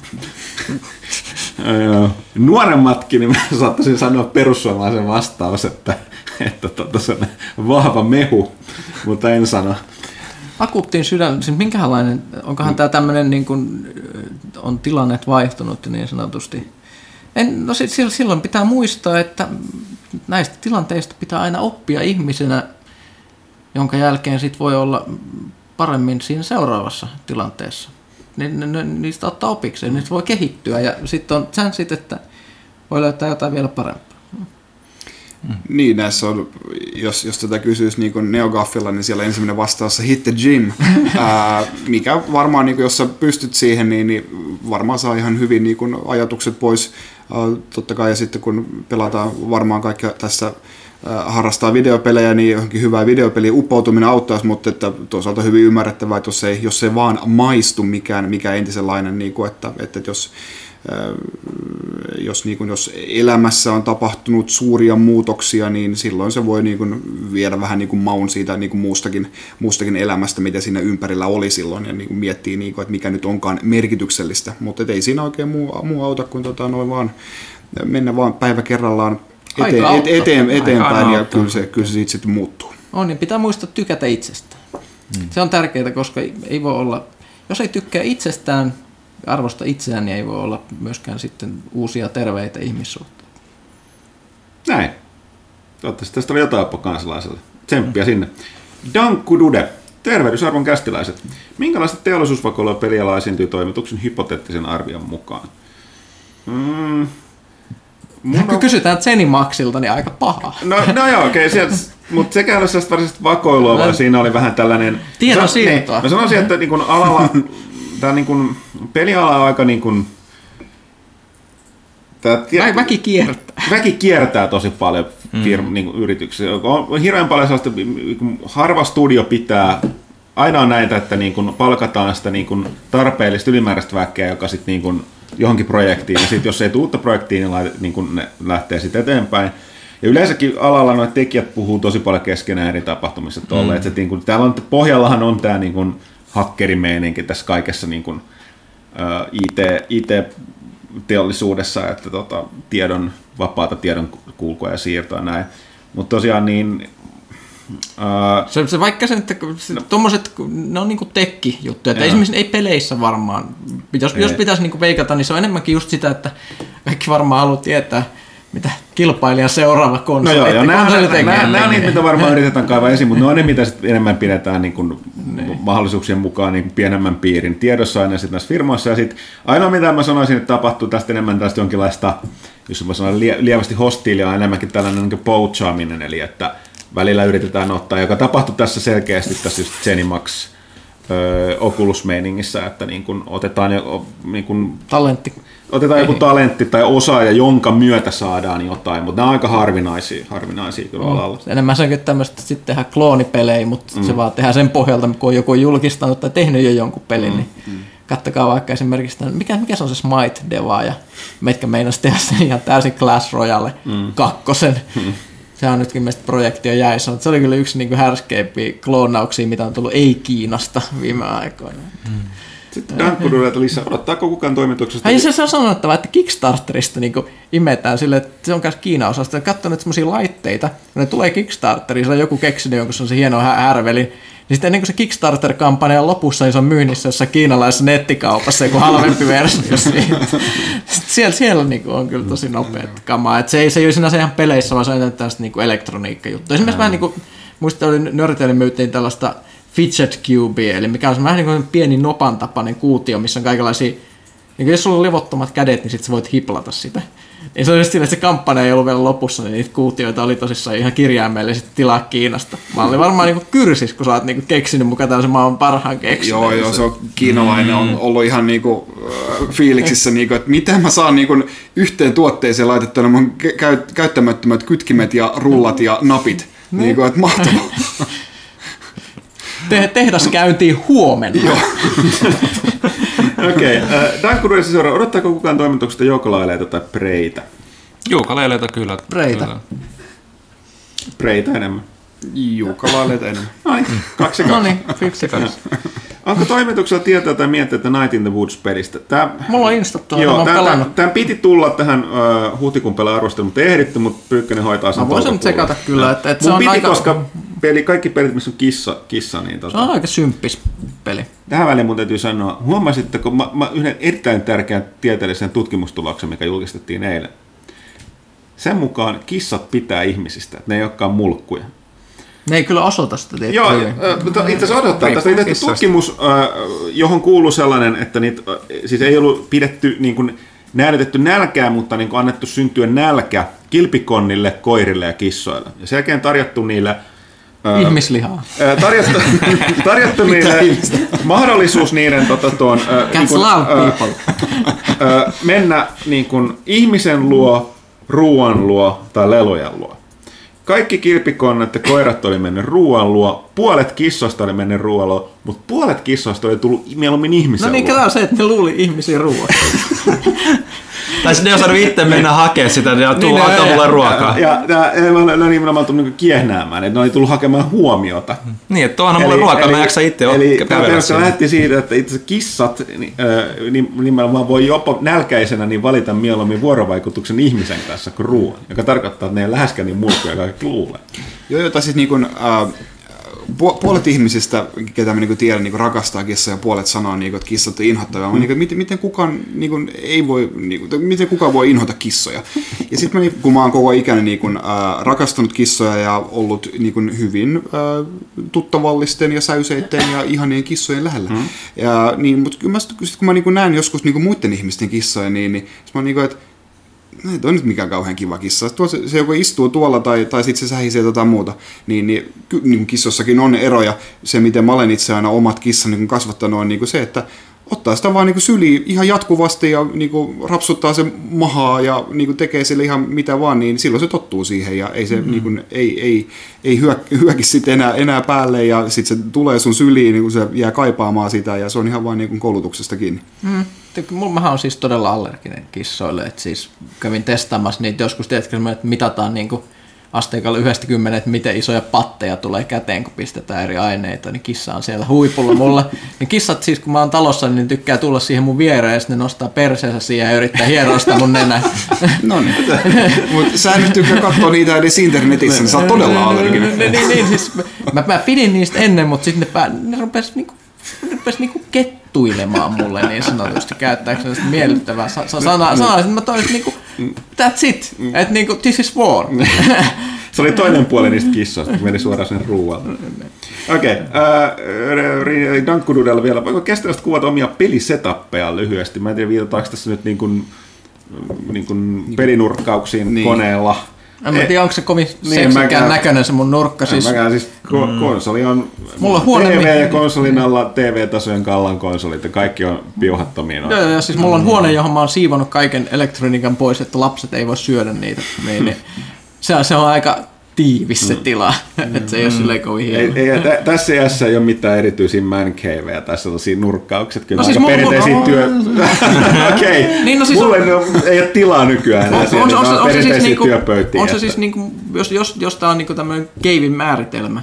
nuoremmatkin, niin mä saattaisin sanoa perussuomalaisen vastaus, että, että tota, se on vahva mehu, mutta en sano. Akuuttiin sydän, siis minkälainen, onkohan tämä tämmöinen niin kuin, on tilannet vaihtunut niin sanotusti? En, no sit, sil- silloin pitää muistaa, että näistä tilanteista pitää aina oppia ihmisenä, jonka jälkeen sit voi olla paremmin siinä seuraavassa tilanteessa. Niin, ne, ne, niistä ottaa opikseen, niistä voi kehittyä ja sitten on chanssit, että voi löytää jotain vielä parempaa. Niin, näissä on, jos, jos tätä kysyisi niin Neogaffilla, niin siellä ensimmäinen vastaus on hit the gym, Ää, mikä varmaan, niin kuin, jos sä pystyt siihen, niin, niin varmaan saa ihan hyvin niin kuin, ajatukset pois. Ää, totta kai, ja sitten kun pelataan varmaan kaikki tässä harrastaa videopelejä, niin johonkin hyvää videopeliä uppoutuminen auttaisi, mutta että toisaalta hyvin ymmärrettävää, että jos ei, jos ei vaan maistu mikään, mikä entisenlainen, niin kuin, että, että jos jos, niin kuin, jos elämässä on tapahtunut suuria muutoksia, niin silloin se voi niin kuin, viedä vähän niin kuin maun siitä niin kuin muustakin, muustakin elämästä, mitä siinä ympärillä oli silloin, ja niin kuin miettii, niin kuin, että mikä nyt onkaan merkityksellistä. Mutta et ei siinä oikein muu, muu auta kuin tota, noin vaan mennä vaan päivä kerrallaan eteen, et, auttaa. eteen, Aika eteenpäin, ja kyllä se, kyllä se siitä sitten muuttuu. On, niin pitää muistaa tykätä itsestään. Mm. Se on tärkeää, koska ei voi olla, jos ei tykkää itsestään, arvosta itseään, niin ei voi olla myöskään sitten uusia terveitä ihmissuhteita. Näin. Toivottavasti tästä oli jotain apua kansalaiselle. Tsemppiä sinne. Dankku Dude. Tervehdysarvon kästiläiset. Minkälaista teollisuusvakoilua peliala esiintyy toimituksen hypoteettisen arvion mukaan? Mm, mun Kun kysytään Zenimaxilta, niin aika paha. No, no joo, okei, okay, mutta sekään oli sellaista varsinaista vakoilua, vaan siinä oli vähän tällainen... Tiedon Sa- siirtoa. Niin, mä sanoisin, että niin kun alalla, tämä niin kun, peliala on aika niin kun, tää, Vä, väki kiertää. väki kiertää tosi paljon firma, mm. niin kuin yrityksiä. On hirveän paljon sellaista, harva studio pitää, aina on näitä, että niin kuin palkataan sitä niin kuin tarpeellista ylimääräistä väkeä, joka sitten niin kuin johonkin projektiin, ja sitten jos ei tule uutta projektiin, niin, lait, niin kuin ne lähtee sitten eteenpäin. Ja yleensäkin alalla nuo tekijät puhuu tosi paljon keskenään eri tapahtumissa tolle, mm. että se, niin kuin, täällä on, pohjallahan on tämä niin kuin hakkerimeininki tässä kaikessa niin kuin, ä, IT, IT-teollisuudessa, että tota, tiedon, vapaata tiedon kulkua ja siirtoa näin. Mutta tosiaan niin, ää, Se, se vaikka se, että se, no. tommoset, ne on niinku tekki-juttuja, että esimerkiksi ei peleissä varmaan, jos, Ei. jos pitäisi niinku veikata, niin se on enemmänkin just sitä, että kaikki varmaan haluaa tietää, mitä? Kilpailijan seuraava No konsoli, joo, joo että nämä, nämä, nämä, on niitä, mitä varmaan yritetään kaivaa esiin, mutta ne on ne, mitä enemmän pidetään niin kuin mahdollisuuksien mukaan niin kuin pienemmän piirin tiedossa aina sit näissä firmoissa. Ja sit ainoa, mitä mä sanoisin, että tapahtuu tästä enemmän tästä jonkinlaista, jos mä sanon lie, lievästi hostiilia, enemmänkin tällainen niin poachaaminen, eli että välillä yritetään ottaa, joka tapahtui tässä selkeästi tässä just Zenimax Oculus-meiningissä, että niin kuin otetaan jo, niin kuin Talentti. Otetaan joku talentti tai osaaja, jonka myötä saadaan jotain, mutta nämä on aika harvinaisia, harvinaisia kyllä alalla. Enemmän se onkin tämmöistä, sitten tehdään kloonipelejä, mutta mm. se vaan tehdään sen pohjalta, kun on joku julkistanut tai tehnyt jo jonkun pelin, mm. niin kattokaa vaikka esimerkiksi, tämän, mikä, mikä se on se Smite Deva ja metkä meinas tehdä sen ihan täysin Clash Royale mm. kakkosen. Mm. Se on nytkin meistä projekti on jäissä, mutta se oli kyllä yksi niin härskeimpiä kloonauksia, mitä on tullut ei-Kiinasta viime aikoina. Mm. Sitten Dankkududelta lisää. Odottaako kukaan toimituksesta? Ai se, se on sanottava, että Kickstarterista niin imetään sille, että se on myös Kiinan osasta. Katson nyt semmoisia laitteita, kun ne tulee Kickstarteriin, se on joku keksinyt jonkun hienon hä- härveli, Niin sitten ennen kuin se Kickstarter-kampanja on lopussa, niin se on myynnissä jossain kiinalaisessa nettikaupassa joku halvempi versio siitä. Siellä, siellä niin kuin on kyllä tosi nopeat kamaa. Et se, ei, se ei ole sinänsä ihan peleissä, vaan se on tällaista niin elektroniikka-juttu. Esimerkiksi vähän niin kuin, muistan, oli Nörteille myytiin tällaista fidget cube, eli mikä on vähän niin kuin pieni nopan tapainen kuutio, missä on kaikenlaisia, niin kuin jos sulla on levottomat kädet, niin sitten sä voit hiplata sitä. Niin se oli just sillä, että se kampanja ei ollut vielä lopussa, niin niitä kuutioita oli tosissaan ihan kirjaimellisesti tilaa Kiinasta. Mä olin varmaan niinku kyrsis, kun sä oot niinku keksinyt mukaan tällaisen maailman parhaan keksin. Joo, joo, se on kiinalainen on ollut ihan niinku äh, fiiliksissä, niinku, että miten mä saan niinku yhteen tuotteeseen laitettua mun käy- käyttämättömät kytkimet ja rullat ja napit. Niinku, että mahtavaa. Te- tehdas käyntiin huomenna. Joo. Okei, okay. äh, seuraa. Odottaako kukaan toimituksesta joukolaileita tai preitä? Juukaleileita kyllä. Preitä. kyllä. Preitä enemmän. Juukalaileet enemmän. No niin, kaksi ja No kaksi. niin, fiksi kaksi. Onko toimituksella tietoa tai mietteitä Night in the Woods-pelistä? Tää, Mulla on instattu, Joo, oon tämän, pelannut. tämän, piti tulla tähän uh, huhtikuun pelaa arvosteluun, mutta ei ehditty, mutta Pyykkönen hoitaa sen Mä voisin nyt sekata kyllä, että, että Mun se on piti, aika, koska peli, kaikki pelit, missä on kissa, kissa niin se on tota, aika symppis peli. tähän väliin mun täytyy sanoa, huomasitteko mä, mä yhden erittäin tärkeän tieteellisen tutkimustuloksen, mikä julkistettiin eilen. Sen mukaan kissat pitää ihmisistä, että ne ei olekaan mulkkuja. Ne ei kyllä osoita sitä tiettyä. Joo, mutta itse asiassa odottaa. Tästä oli tehty tutkimus, johon kuuluu sellainen, että niitä, siis ei ollut pidetty niin kuin, näytetty nälkää, mutta niin kuin annettu syntyä nälkä kilpikonnille, koirille ja kissoille. Ja sen jälkeen tarjottu niille Ihmislihaa. tarjottu, tarjottu niille mahdollisuus niiden tota, tuon, Cats kuin, love äh, people. ö, mennä niin kuin ihmisen luo, ruoan luo tai lelujen luo. Kaikki kilpikonnat ja koirat oli mennyt ruoan luo, puolet kissoista oli mennyt ruoan luo, mutta puolet kissoista oli tullut mieluummin ihmisen No niin, luo. kato se, että ne luuli ihmisiä ruoaa. Tai sitten ne ei osannut itse mennä hakemaan sitä, ja tuu Niin, antaa ei, mulle Ja, ruokaa. ja ne ne on nimenomaan tullut niinku kiehnäämään, että ne oli tullut hakemaan huomiota. Niin, että tuohan mulle ruokaa, mä jaksa itse Eli sinne. lähti siitä, että itse kissat niin, niin- nimenomaan voi jopa nälkäisenä niin valita mieluummin vuorovaikutuksen ihmisen kanssa kuin ruoan, joka tarkoittaa, että ne ei läheskään niin mulkkuja, kaikki luulee. Joo, jota siis niin kuin, äh, puolet ihmisistä, ketä mä niin tiedän, niin rakastaa kissaa ja puolet sanoo, niin kuin, että kissat on inhottavia. Mm. Niin kuin, miten, miten, kukaan, niin kuin, ei voi, niin kuin, tai miten kukaan voi inhota kissoja? Ja sitten kun mä oon koko ikäni niin kuin, äh, rakastanut kissoja ja ollut niin kuin, hyvin äh, tuttavallisten ja säyseiden ja ihanien kissojen lähellä. Mm. Ja, niin, mutta kyllä mä, sit, kun mä niin kuin näen joskus niin kuin muiden ihmisten kissoja, niin, niin mä oon niin kuin, että ei toi nyt mikään kauhean kiva kissa. Tuo se, se joko istuu tuolla tai, tai sitten se sähisee jotain muuta, niin, niin, niin kissossakin on eroja. Se, miten mä olen itse aina omat kissan niin kuin kasvattanut, on niin kuin se, että ottaa sitä vaan niin syliin ihan jatkuvasti ja niin kuin rapsuttaa sen mahaa ja niin kuin tekee sille ihan mitä vaan, niin silloin se tottuu siihen ja ei se mm-hmm. niin kuin, ei, ei, ei hyök, hyöki sitten enää, enää päälle ja sitten se tulee sun syliin, niin kuin se jää kaipaamaan sitä ja se on ihan vaan niin kuin koulutuksesta kiinni. Mm. Mulla mähän on siis todella allerginen kissoille, että siis kävin testaamassa niitä joskus, tiedätkö, että mitataan niin kuin asteikalla yhdestä kymmenen, että miten isoja patteja tulee käteen, kun pistetään eri aineita, niin kissa on siellä huipulla mulla. Niin kissat siis, kun mä oon talossa, niin tykkää tulla siihen mun viereen ja sitten ne nostaa perseensä siihen ja yrittää hieroa sitä mun nenää. No niin. Mutta sä nyt tykkää katsoa niitä edes internetissä, niin sä oot todella allerginen. niin, niin, siis mä, mä pidin niistä ennen, mutta sitten ne, pää, ne rupes niinku, ne rupes niinku kettuilemaan mulle niin sanotusti käyttääkseni sitä miellyttävää sa- sa- sanaa, sanaa että mä toisin niinku, that's it, että niinku, this is war. Se oli toinen puoli niistä kissoista, kun meni suoraan sen ruoalle. Okei, okay, Dankkududella vielä. Voiko kestävästi kuvata omia pelisetappeja lyhyesti? Mä en tiedä, viitataanko tässä nyt niin kuin, niin kuin pelinurkkauksiin Niin. koneella. En mä tiedä, onko se kovin Niin, seksikään mäkään- näköinen se mun nurkka. Siis, Mäkään siis ko- konsoli on Mulla on huone, TV mi- ja konsolin alla TV-tasojen kallan konsolit ja kaikki on piuhattomia. joo, joo, siis mulla on huone, johon mä oon siivonut kaiken elektroniikan pois, että lapset ei voi syödä niitä. Niin, niin, se, on, se on aika tiivis se tila, että se ei ole silleen kovin Ei, hieno. ei, tä, tässä iässä ei ole mitään erityisiä man caveja, tässä on siinä nurkkaukset, kyllä No siis aika mulla- perinteisiä työ... Okei, okay. Niin, no siis mulle on- on... ei ole tilaa nykyään On, siellä, on, niin on, nämä on se siis niinku, työpöytiä. on se siis niinku, jos, jos, jos tää on niinku tämmöinen keivin määritelmä,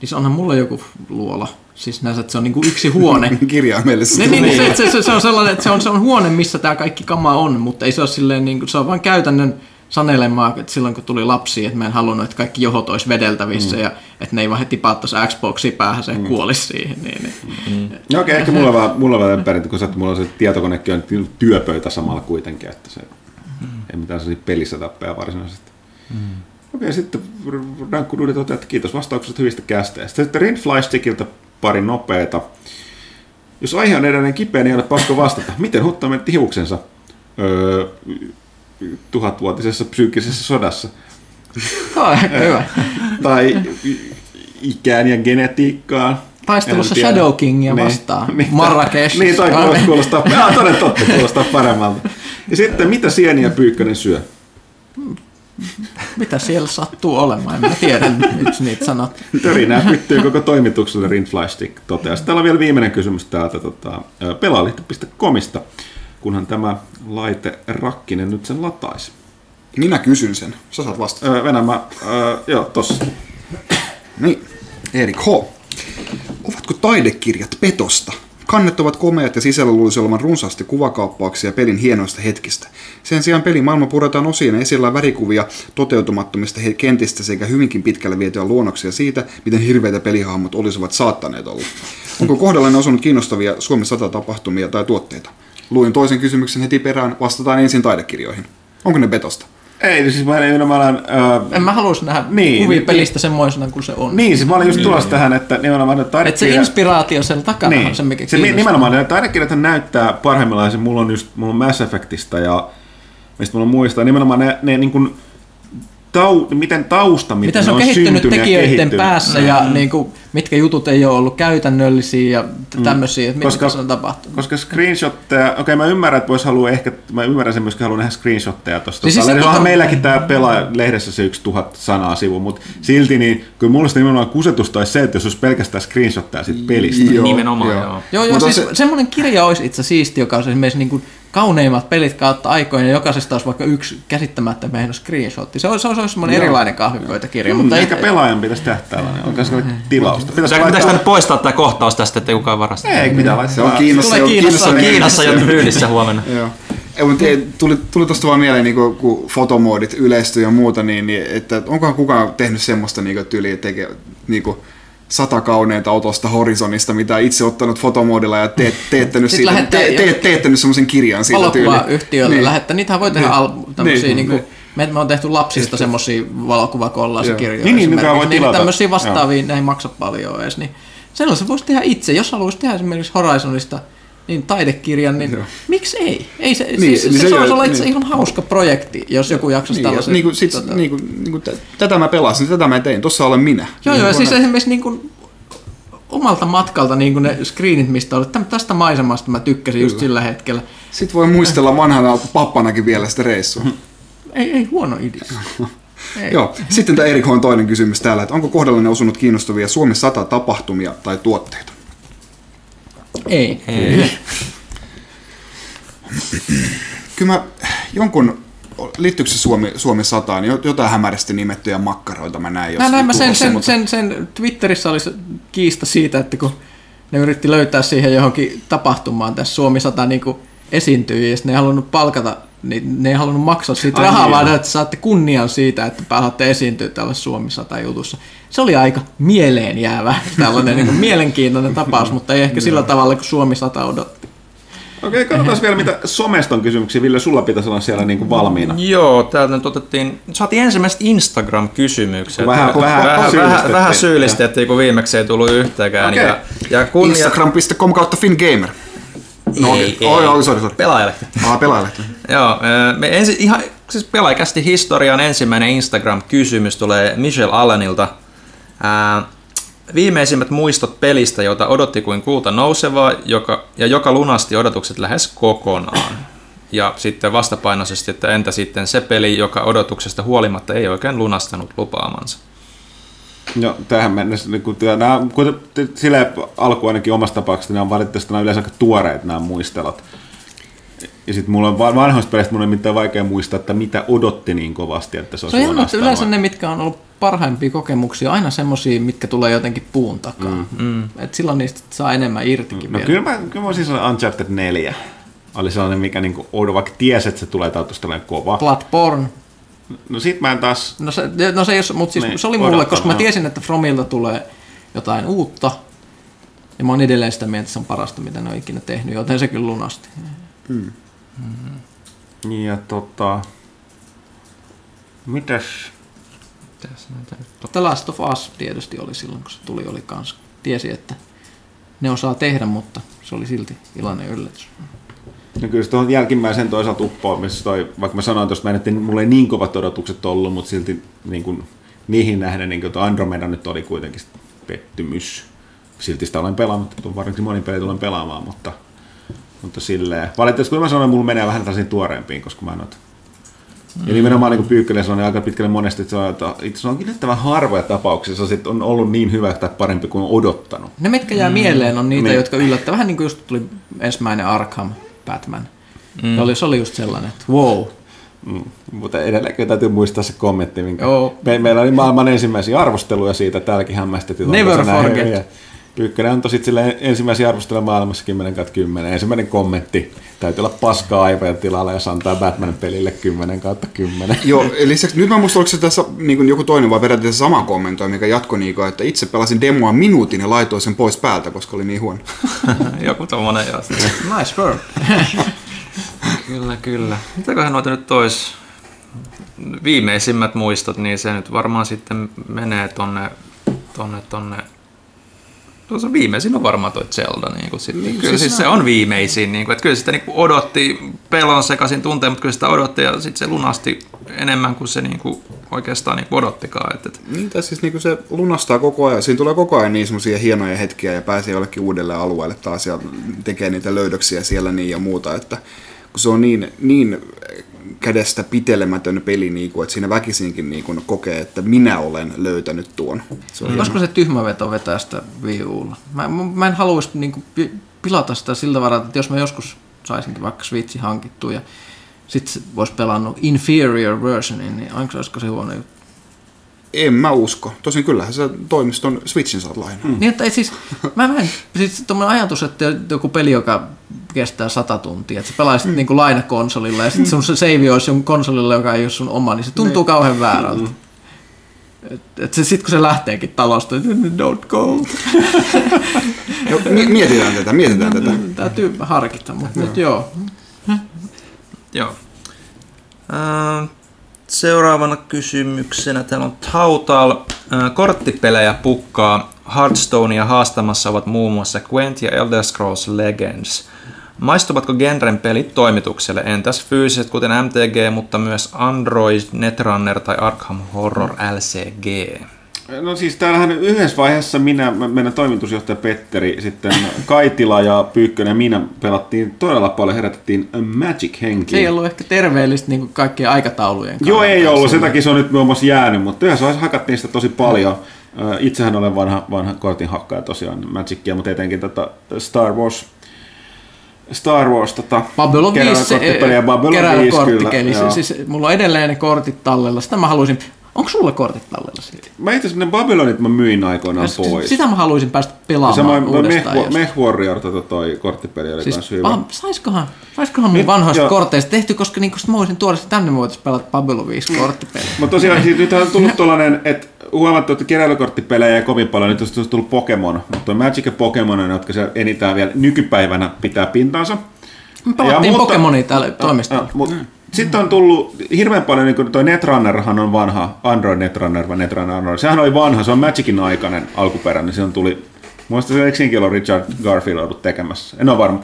niin se onhan mulla joku luola. Siis näissä, että se on niinku yksi huone. Kirjaimellisesti. niin, niin, se, se, se, se, on sellainen, että se on, se on huone, missä tämä kaikki kama on, mutta ei se ole silleen, niinku, se on vain käytännön sanelemaan, että silloin kun tuli lapsi, että mä en halunnut, että kaikki johot olisi vedeltävissä mm. ja että ne ei vaan heti paattaisi Xboxia päähän se mm. kuolisi siihen. Niin, niin. Mm. No okei, okay, ehkä mulla on vähän, mulla on vähän perintö, kun mulla on se tietokonekin on työpöytä samalla kuitenkin, että se mm. ei mitään sellaisia pelisetappeja varsinaisesti. Mm. Okei, okay, sitten Rankku Dudi toteaa, että kiitos vastauksesta hyvistä kästeistä. Sitten Rin Flystickiltä pari nopeita. Jos aihe on edelleen kipeä, niin ei ole pakko vastata. Miten Hutta menetti hiuksensa öö, tuhatvuotisessa psyykkisessä sodassa? Hyvä. tai ikään ja genetiikkaan. Taistelussa Shadow Kingia niin, vastaan. Niin, Marrakesh. Niin, toi kuulostaa, jaa, toden totta, kuulostaa paremmalta. Ja sitten, mitä sieniä Pyykkönen syö? Mitä siellä sattuu olemaan, en mä tiedä, miksi niitä sanot. Törinää pyttyy koko toimitukselle Rinflystick toteaa. Täällä on vielä viimeinen kysymys täältä tota, pelaalihto.comista, kunhan tämä laite Rakkinen nyt sen lataisi. Minä kysyn sen. Sä saat vastata. Öö, Venä mä, öö, joo, tossa. Niin, Erik H. Ovatko taidekirjat petosta? Kannet ovat komeat ja sisällä luulisi olevan runsaasti kuvakaappauksia pelin hienoista hetkistä. Sen sijaan pelimaailma puretaan osiin ja esillä värikuvia toteutumattomista kentistä sekä hyvinkin pitkälle vietyä luonnoksia siitä, miten hirveitä pelihahmot olisivat saattaneet olla. Onko kohdallaan osunut kiinnostavia Suomen sata tapahtumia tai tuotteita? Luin toisen kysymyksen heti perään, vastataan ensin taidekirjoihin. Onko ne betosta? Ei, siis mä en nimenomaan... Äh, en mä haluaisi nähdä niin, kuvia niin, pelistä niin, semmoisena kuin se on. Niin, siis mä olin just tulossa niin. tähän, että nimenomaan taidekirja... Että se inspiraatio sen takana niin, on se, mikä se, Nimenomaan, ne taidekirjat näyttää parhaimmillaan, se mulla on just, mulla on Mass Effectista ja mistä mulla muistaa, nimenomaan ne, ne niin kuin, tau, miten tausta, miten, se on, on kehittynyt tekijöiden päässä mm. ja niin kuin, mitkä jutut ei ole ollut käytännöllisiä ja mm. tämmöisiä, että koska, mitä se on tapahtunut. Koska screenshotteja, okei okay, mä ymmärrän, että vois halua ehkä, mä ymmärrän sen myöskin haluan nähdä screenshotteja tuosta. Siis, siis onhan meilläkin tämä pelaa lehdessä se yksi tuhat sanaa sivu, mutta silti niin, kyllä mulla nimenomaan kusetus tai se, että jos olisi pelkästään screenshotteja siitä pelistä. Joo, Nimenomaan, joo. Joo, joo, joo siis se... semmoinen kirja olisi itse siisti, joka olisi esimerkiksi niin kuin kauneimmat pelit kautta aikoina, ja jokaisesta olisi vaikka yksi käsittämättä meidän screenshotti. Se olisi, se olisi semmoinen erilainen kahvipöytäkirja. Hmm, mutta ehkä ei... pelaajan pitäisi tehdä tällainen. Onko se tilausta? Pitäisi laittaa... poistaa tämä kohtaus tästä, ettei kukaan varasta? Ei, mitä laittaa. Se on Kiinassa. Tulee Kiinassa, Kiinassa, Kiinassa jo huomenna. Joo. Ei, mutta tuli, tuli tuosta vaan mieleen, niin kun fotomoodit yleistyy ja muuta, niin, niin että onkohan kukaan tehnyt semmoista niin tyyliä, tekee, niin kuin, sata kauneinta autosta Horizonista, mitä itse ottanut fotomoodilla ja teet, teettänyt, siitä, te, te, teettänyt semmoisen kirjan siitä tyyliin. yhtiölle niin. lähettää. Niitähän voi tehdä niin. tämmöisiä niin. Niin kuin, me, me on tehty lapsista semmoisia valokuvakollaisikirjoja. Niin, niin, mikä voi tilata. Tämmöisiä vastaavia, ne ei maksa paljon edes. Niin sellaisen voisi tehdä itse. Jos haluaisi tehdä esimerkiksi Horizonista niin taidekirjan, niin Joo. miksi ei? ei se, niin, siis, niin, se, se, olisi olla itse niin. ihan hauska projekti, jos joku jaksaisi niin, tällaisen. Niin kuin, sit, tota... niin kuin, niin kuin, tätä mä pelasin, tätä mä tein, tuossa olen minä. Joo, niin joo, siis esimerkiksi niin kuin, omalta matkalta niin kuin ne screenit, mistä olet, tästä maisemasta mä tykkäsin Kyllä. just sillä hetkellä. Sitten voi muistella vanhana pappanakin vielä sitä reissua. Ei, ei huono idea. Ei. Joo. Sitten tämä Erik on toinen kysymys täällä, että onko kohdallinen osunut kiinnostavia Suomen sata tapahtumia tai tuotteita? Ei. Ei. Kyllä mä jonkun, liittyykö se Suomi, Suomi sataan, jotain hämärästi nimettyjä makkaroita mä näin. Mä näin mä sen, sen, mutta... sen, sen, Twitterissä oli kiista siitä, että kun ne yritti löytää siihen johonkin tapahtumaan tässä Suomi 100 niin esiintyjiä, ja ne ei halunnut palkata niin ne ei halunnut maksaa siitä Ai rahaa, niin. vaan että saatte kunnian siitä, että pääsette esiintyä tällä Suomi 100 jutussa. Se oli aika mieleen jäävä, tällainen niin mielenkiintoinen tapaus, mutta ei ehkä sillä tavalla kuin Suomi 100 odotti. Okei, katsotaan vielä, mitä somesta on kysymyksiä. Ville, sulla pitäisi olla siellä niin kuin valmiina. Joo, täältä nyt otettiin, saatiin ensimmäiset Instagram-kysymykset. Vähän, vähän, vähän, vähän, vähän syyllistettiin, kun viimeksi ei tullut yhtäkään. Okay. Ja, ja kun, Instagram.com kautta FinGamer. No, ei, ei, oh, joo, sorry, sorry. Pelaajalehti. Ah, pelaajalehti. Joo, me ensi, ihan, siis pelaajakästi historian ensimmäinen Instagram-kysymys tulee Michelle Allenilta. Ää, viimeisimmät muistot pelistä, jota odotti kuin kulta nousevaa, joka, ja joka lunasti odotukset lähes kokonaan. Ja sitten vastapainoisesti, että entä sitten se peli, joka odotuksesta huolimatta ei oikein lunastanut lupaamansa. No tähän mennessä, niin kun, nämä, kun sille alku ainakin omasta tapauksesta, ne on valitettavasti nämä yleensä aika tuoreet nämä muistelut. Ja sitten mulla on vanhoista peleistä mun on mitään vaikea muistaa, että mitä odotti niin kovasti, että se olisi Se on yleensä ne, mitkä on ollut parhaimpia kokemuksia, aina semmoisia, mitkä tulee jotenkin puun takaa. Mm. Mm. Et silloin niistä saa enemmän irtikin no, Kyllä mä, kyllä mä siis Uncharted 4 oli sellainen, mikä niinku, vaikka tiesi, että se tulee tällainen kova. Bloodborne No sit mä en taas... No se, no se, jos, mutta siis Niin, se oli mulle, koska mä tiesin, että Fromilta tulee jotain uutta. Ja mä oon edelleen sitä mieltä, että se on parasta, mitä ne on ikinä tehnyt, joten se kyllä lunasti. Ja tota... Mitäs? Mitäs näitä nyt? The Last of Us tietysti oli silloin, kun se tuli, oli kans. Tiesi, että ne osaa tehdä, mutta se oli silti iloinen yllätys. No kyllä se tuohon jälkimmäisen toisaalta uppoamisessa toi, vaikka mä sanoin tuosta, että mulla ei niin kovat odotukset ollut, mutta silti niin kuin, niihin nähden niin kuin tuo Andromeda nyt oli kuitenkin pettymys. Silti sitä olen pelannut, tuon varsinkin monin peli tulen pelaamaan, mutta, mutta silleen. Valitettavasti kun mä sanoin, mulla menee vähän tällaisiin tuoreempiin, koska mä en ole ja nimenomaan niin Pyykkönen sanoi aika pitkälle monesti, että se on, että itse on yllättävän harvoja tapauksia, se sit on ollut niin hyvä tai parempi kuin on odottanut. Ne, mitkä jää mieleen, on niitä, Niin. jotka yllättää. Vähän niin kuin just tuli ensimmäinen Arkham Batman. Mm. Se, oli, se oli just sellainen, että wow. Mm. Mutta edelleenkin täytyy muistaa se kommentti, minkä Joo. me, meillä oli maailman ensimmäisiä arvosteluja siitä, täälläkin hämmästettiin. Never forget. hyviä. Pyykkönen antoi sitten sille ensimmäisiä arvosteluja maailmassa 10 kautta 10. Ensimmäinen kommentti, täytyy olla paskaa aivojen tilalla, jos antaa Batman pelille 10 kautta 10. Joo, lisäksi nyt mä muistan, oliko se tässä niin joku toinen vai periaatteessa sama kommentoi, mikä jatkoi niin kuin, että itse pelasin demoa minuutin ja laitoin sen pois päältä, koska oli niin huono. Joku tommonen joo. Nice work. Kyllä, kyllä. Mitäköhän noita nyt tois viimeisimmät muistot, niin se nyt varmaan sitten menee tonne, tonne, tonne Tuossa viimeisin on varmaan toi Zelda. Niin kuin sitten. Niin, kyllä siis se on viimeisin. Niin kuin, että kyllä sitä niin kuin odotti pelon sekaisin tunteen, mutta kyllä sitä odotti ja sitten se lunasti enemmän kuin se niin kuin oikeastaan niin kuin odottikaan. Että, että Niin, tai siis niin kuin se lunastaa koko ajan. Siinä tulee koko ajan niin semmoisia hienoja hetkiä ja pääsee jollekin uudelle alueelle taas ja tekee niitä löydöksiä siellä niin ja muuta. Että kun se on niin, niin kädestä pitelemätön peli, niin kuin, että siinä väkisinkin niin kuin kokee, että minä olen löytänyt tuon. Se on Olisiko se tyhmä veto vetää sitä Wii Ulla? Mä, mä en haluaisi niinku pi- pilata sitä siltä varalta, että jos mä joskus saisinkin vaikka Switchin hankittua ja sitten voisi pelannut inferior versionin, niin onko olisiko se huono juttu? En mä usko. Tosin kyllähän se toimiston Switchin saat lainaa. Mm. Niin, että ei siis, mä, en, siis tommonen ajatus, että joku peli, joka kestää sata tuntia, että sä pelaisit mm. niinku lainakonsolilla ja sitten sun se save olisi jonkun konsolilla, joka ei ole sun oma, niin se tuntuu kauhean väärältä. Mm. Et, et se, sit kun se lähteekin talosta, don't go. No, mi- mietitään tätä, mietitään tätä. Täytyy harkita, mutta nyt joo. Joo. Seuraavana kysymyksenä täällä on Tautal. Ää, korttipelejä pukkaa. Hearthstonea haastamassa ovat muun muassa Gwent ja Elder Scrolls Legends. Maistuvatko genren pelit toimitukselle? Entäs fyysiset kuten MTG, mutta myös Android, Netrunner tai Arkham Horror LCG? No siis täällähän yhdessä vaiheessa minä, meidän toimitusjohtaja Petteri, sitten Kaitila ja Pyykkönen ja minä pelattiin todella paljon, herätettiin Magic-henkiä. Se ei ollut ehkä terveellistä niin kaikkien aikataulujen Joo, ei ollut, sen takia se on nyt muun muassa jäänyt, mutta yhdessä vaiheessa hakattiin sitä tosi paljon. Itsehän olen vanha, vanha kortin hakkaaja tosiaan Magicia, mutta etenkin tätä Star Wars Star Wars tota, Babylon 5 se, keräilykorttipeliä, Babylon 5 kyllä. joo. Siis, mulla on edelleen ne kortit tallella. Sitä mä haluaisin... Onko sulla kortit tallella siitä? Mä itse asiassa ne Babylonit mä myin aikoinaan Siis pois. Sitä mä haluaisin päästä pelaamaan Samoin uudestaan. jos- Mech Warrior, tota toi korttipeli oli Siis, siis, hyvä. ah, saiskohan, saiskohan mun vanhoista joo. korteista tehty, koska niinku sit mä voisin tuoda sitä tänne, me voitaisiin pelata Babylon 5 korttipeliä. Mutta tosiaan siis nythän on tullut tollanen, että huomattu, että keräilykorttipelejä ei kovin paljon, nyt on tullut Pokemon, mutta Magic ja Pokemon on, jotka se enintään vielä nykypäivänä pitää pintansa. Me pelattiin mutta- Pokemonia täällä toimistolla. Ja, mut, Sitten on tullut hirveän paljon, niin kuin toi Netrunnerhan on vanha, Android Netrunner vai Netrunner Android. Sehän oli vanha, se on Magicin aikainen alkuperäinen, se on tuli, muista se siinäkin ollut Richard Garfield ollut tekemässä, en ole varma.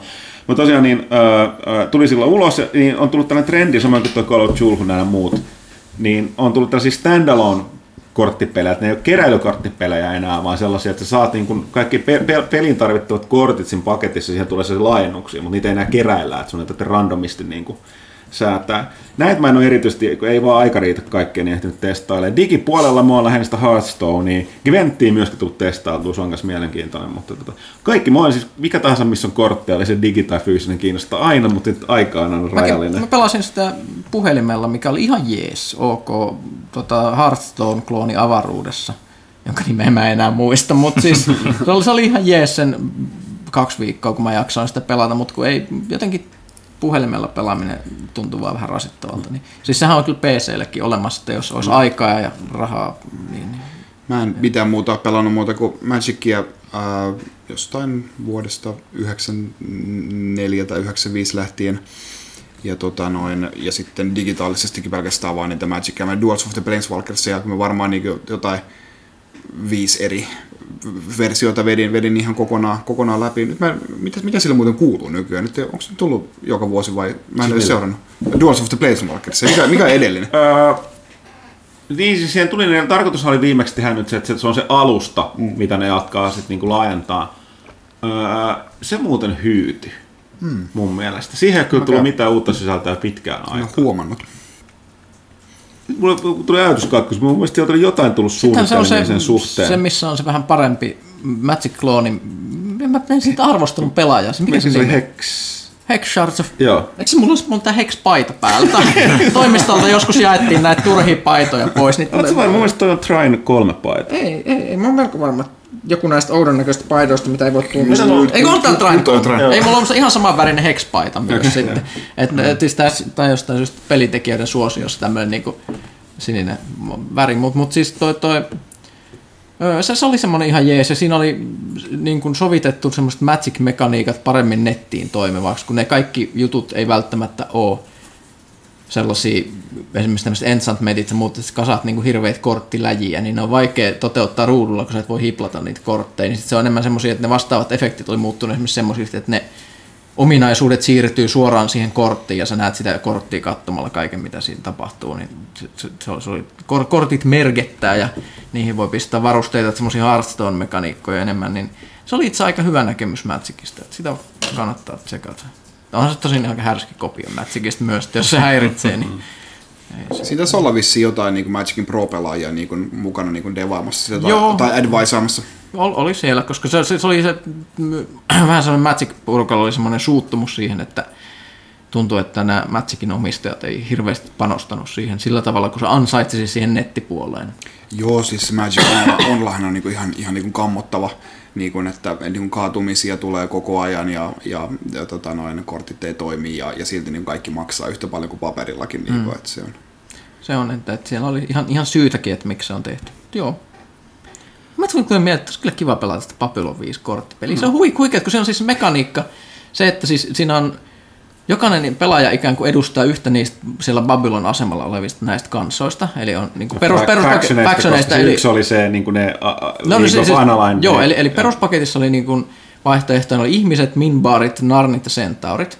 Mutta tosiaan niin, äh, tuli silloin ulos, niin on tullut tällainen trendi, samoin kuin tuo Call of Duty nämä muut, niin on tullut tällaisia standalone korttipelejä, että ne ei ole keräilykorttipelejä enää, vaan sellaisia, että sä saat niin kuin kaikki pe- pe- pelin tarvittavat kortit siinä paketissa, siihen tulee sellaisia laajennuksia, mutta niitä ei enää keräillä, että sun ei tarvitse randomisti niin kuin säätää. Näitä mä en ole erityisesti, kun ei vaan aika riitä kaikkea, niin ehtinyt testailemaan. Digipuolella mä oon lähinnä sitä Hearthstonea. Gwenttiin myöskin tullut testailtua, se on myös mielenkiintoinen. Mutta tota, kaikki, mä oon siis, mikä tahansa missä on kortteja, oli se digi tai fyysinen kiinnostaa aina, mutta nyt aika on aina rajallinen. Mäkin, mä pelasin sitä puhelimella, mikä oli ihan jees, ok, tota Hearthstone-klooni avaruudessa, jonka nimeä mä en enää muista, mutta siis se oli, se oli ihan jees sen kaksi viikkoa, kun mä jaksoin sitä pelata, mutta kun ei jotenkin puhelimella pelaaminen tuntuu vaan vähän rasittavalta. Niin, siis sehän on kyllä PCllekin olemassa, että jos olisi aikaa ja rahaa, niin, niin Mä en mitään muuta pelannut muuta kuin Magicia äh, jostain vuodesta 94 tai 95 lähtien. Ja, tota noin, ja sitten digitaalisestikin pelkästään vaan niitä Magicia. Mä Duels of the Planeswalkers ja mä varmaan niin jotain viisi eri versioita vedin, vedin ihan kokonaan, kokonaan läpi. Nyt mä, mitä, mitä sillä muuten kuuluu nykyään? Nyt, onko se tullut joka vuosi vai? Mä en ole seurannut. Duels of the Planeswalkers. Mikä, mikä on edellinen? Öö, niin, siis siihen tuli, niin tarkoitus oli viimeksi tehdä nyt se, että se on se alusta, mm. mitä ne jatkaa sitten niinku laajentaa. Öö, se muuten hyytyi, mm. mun mielestä. Siihen ei kyllä tullut mitään uutta sisältöä pitkään aikaan. Huomannut. Mulle tuli ajatuskakkos, mun mielestä oli jotain tullut suunnitelmia se, sen suhteen. Se, missä on se vähän parempi Magic Clone, mä en siitä arvostunut pelaajaa. Se, mikä se, se oli Hex? Hex Shards of... Joo. Eikö se mulla olisi Hex-paita päältä? Toimistolta joskus jaettiin näitä turhia paitoja pois. Niin Oletko vai, mun mielestä toi on Trine kolme paita. Ei, ei, ei, mä oon melko varma, joku näistä oudon näköistä paidoista, mitä ei voi tunnistaa. Ei kun on tää Trine. Ei mulla on ihan saman värinen Hex-paita myös sitten. Että et, siis tää, tää jostain syystä pelitekijöiden suosiossa tämmönen niinku sininen väri, mutta mut siis toi, toi se, se oli semmoinen ihan jees, ja siinä oli niin kuin sovitettu semmoiset magic-mekaniikat paremmin nettiin toimivaksi, kun ne kaikki jutut ei välttämättä ole sellaisia, esimerkiksi tämmöiset enchantmentit ja muut, että kasat niin kuin hirveitä korttiläjiä, niin ne on vaikea toteuttaa ruudulla, kun sä et voi hiplata niitä kortteja, niin sit se on enemmän semmoisia, että ne vastaavat efektit oli muuttunut esimerkiksi semmoisista, että ne ominaisuudet siirtyy suoraan siihen korttiin ja sä näet sitä korttia katsomalla kaiken, mitä siinä tapahtuu. Niin se, se, se oli, kortit mergettää ja niihin voi pistää varusteita, semmoisia Hearthstone-mekaniikkoja enemmän, niin se oli itse aika hyvä näkemys että sitä kannattaa tsekata. On se tosin aika härski kopio Magicista myös, jos se häiritsee, niin Siitä taisi olla vissiin jotain niin Magicin Pro-pelaajia niin kuin, mukana niin kuin devaamassa sitä Joo. tai advisaamassa. Ol, oli siellä, koska se, se, se oli se, vähän sellainen magic purkalla oli semmoinen suuttumus siihen, että tuntuu, että nämä Magicin omistajat ei hirveästi panostanut siihen sillä tavalla, kun se ansaitsisi siihen nettipuoleen. Joo, siis Magic Online on niin kuin ihan, ihan niin kuin kammottava, niin kuin, että niin kuin kaatumisia tulee koko ajan ja, ja, ja tota, noin, kortit ei toimi ja, ja silti niin kaikki maksaa yhtä paljon kuin paperillakin. Niin kuin, mm. että se on. Se on, että, että siellä oli ihan, ihan syytäkin, että miksi se on tehty. Joo, Mä tulin kyllä mieltä, että olisi kyllä kiva pelata sitä Babylon 5 korttipeliä. Mm. Se on hui, huikea, kun se on siis mekaniikka. Se, että siis siinä on jokainen pelaaja ikään kuin edustaa yhtä niistä siellä Babylon asemalla olevista näistä kansoista. Eli on niin kuin perus, perus, factioneista. Eli, yksi oli se niin kuin ne uh, no, no, siis, siis, Joo, eli, eli peruspaketissa oli niin kuin vaihtoehtoina oli ihmiset, minbarit, narnit ja centaurit.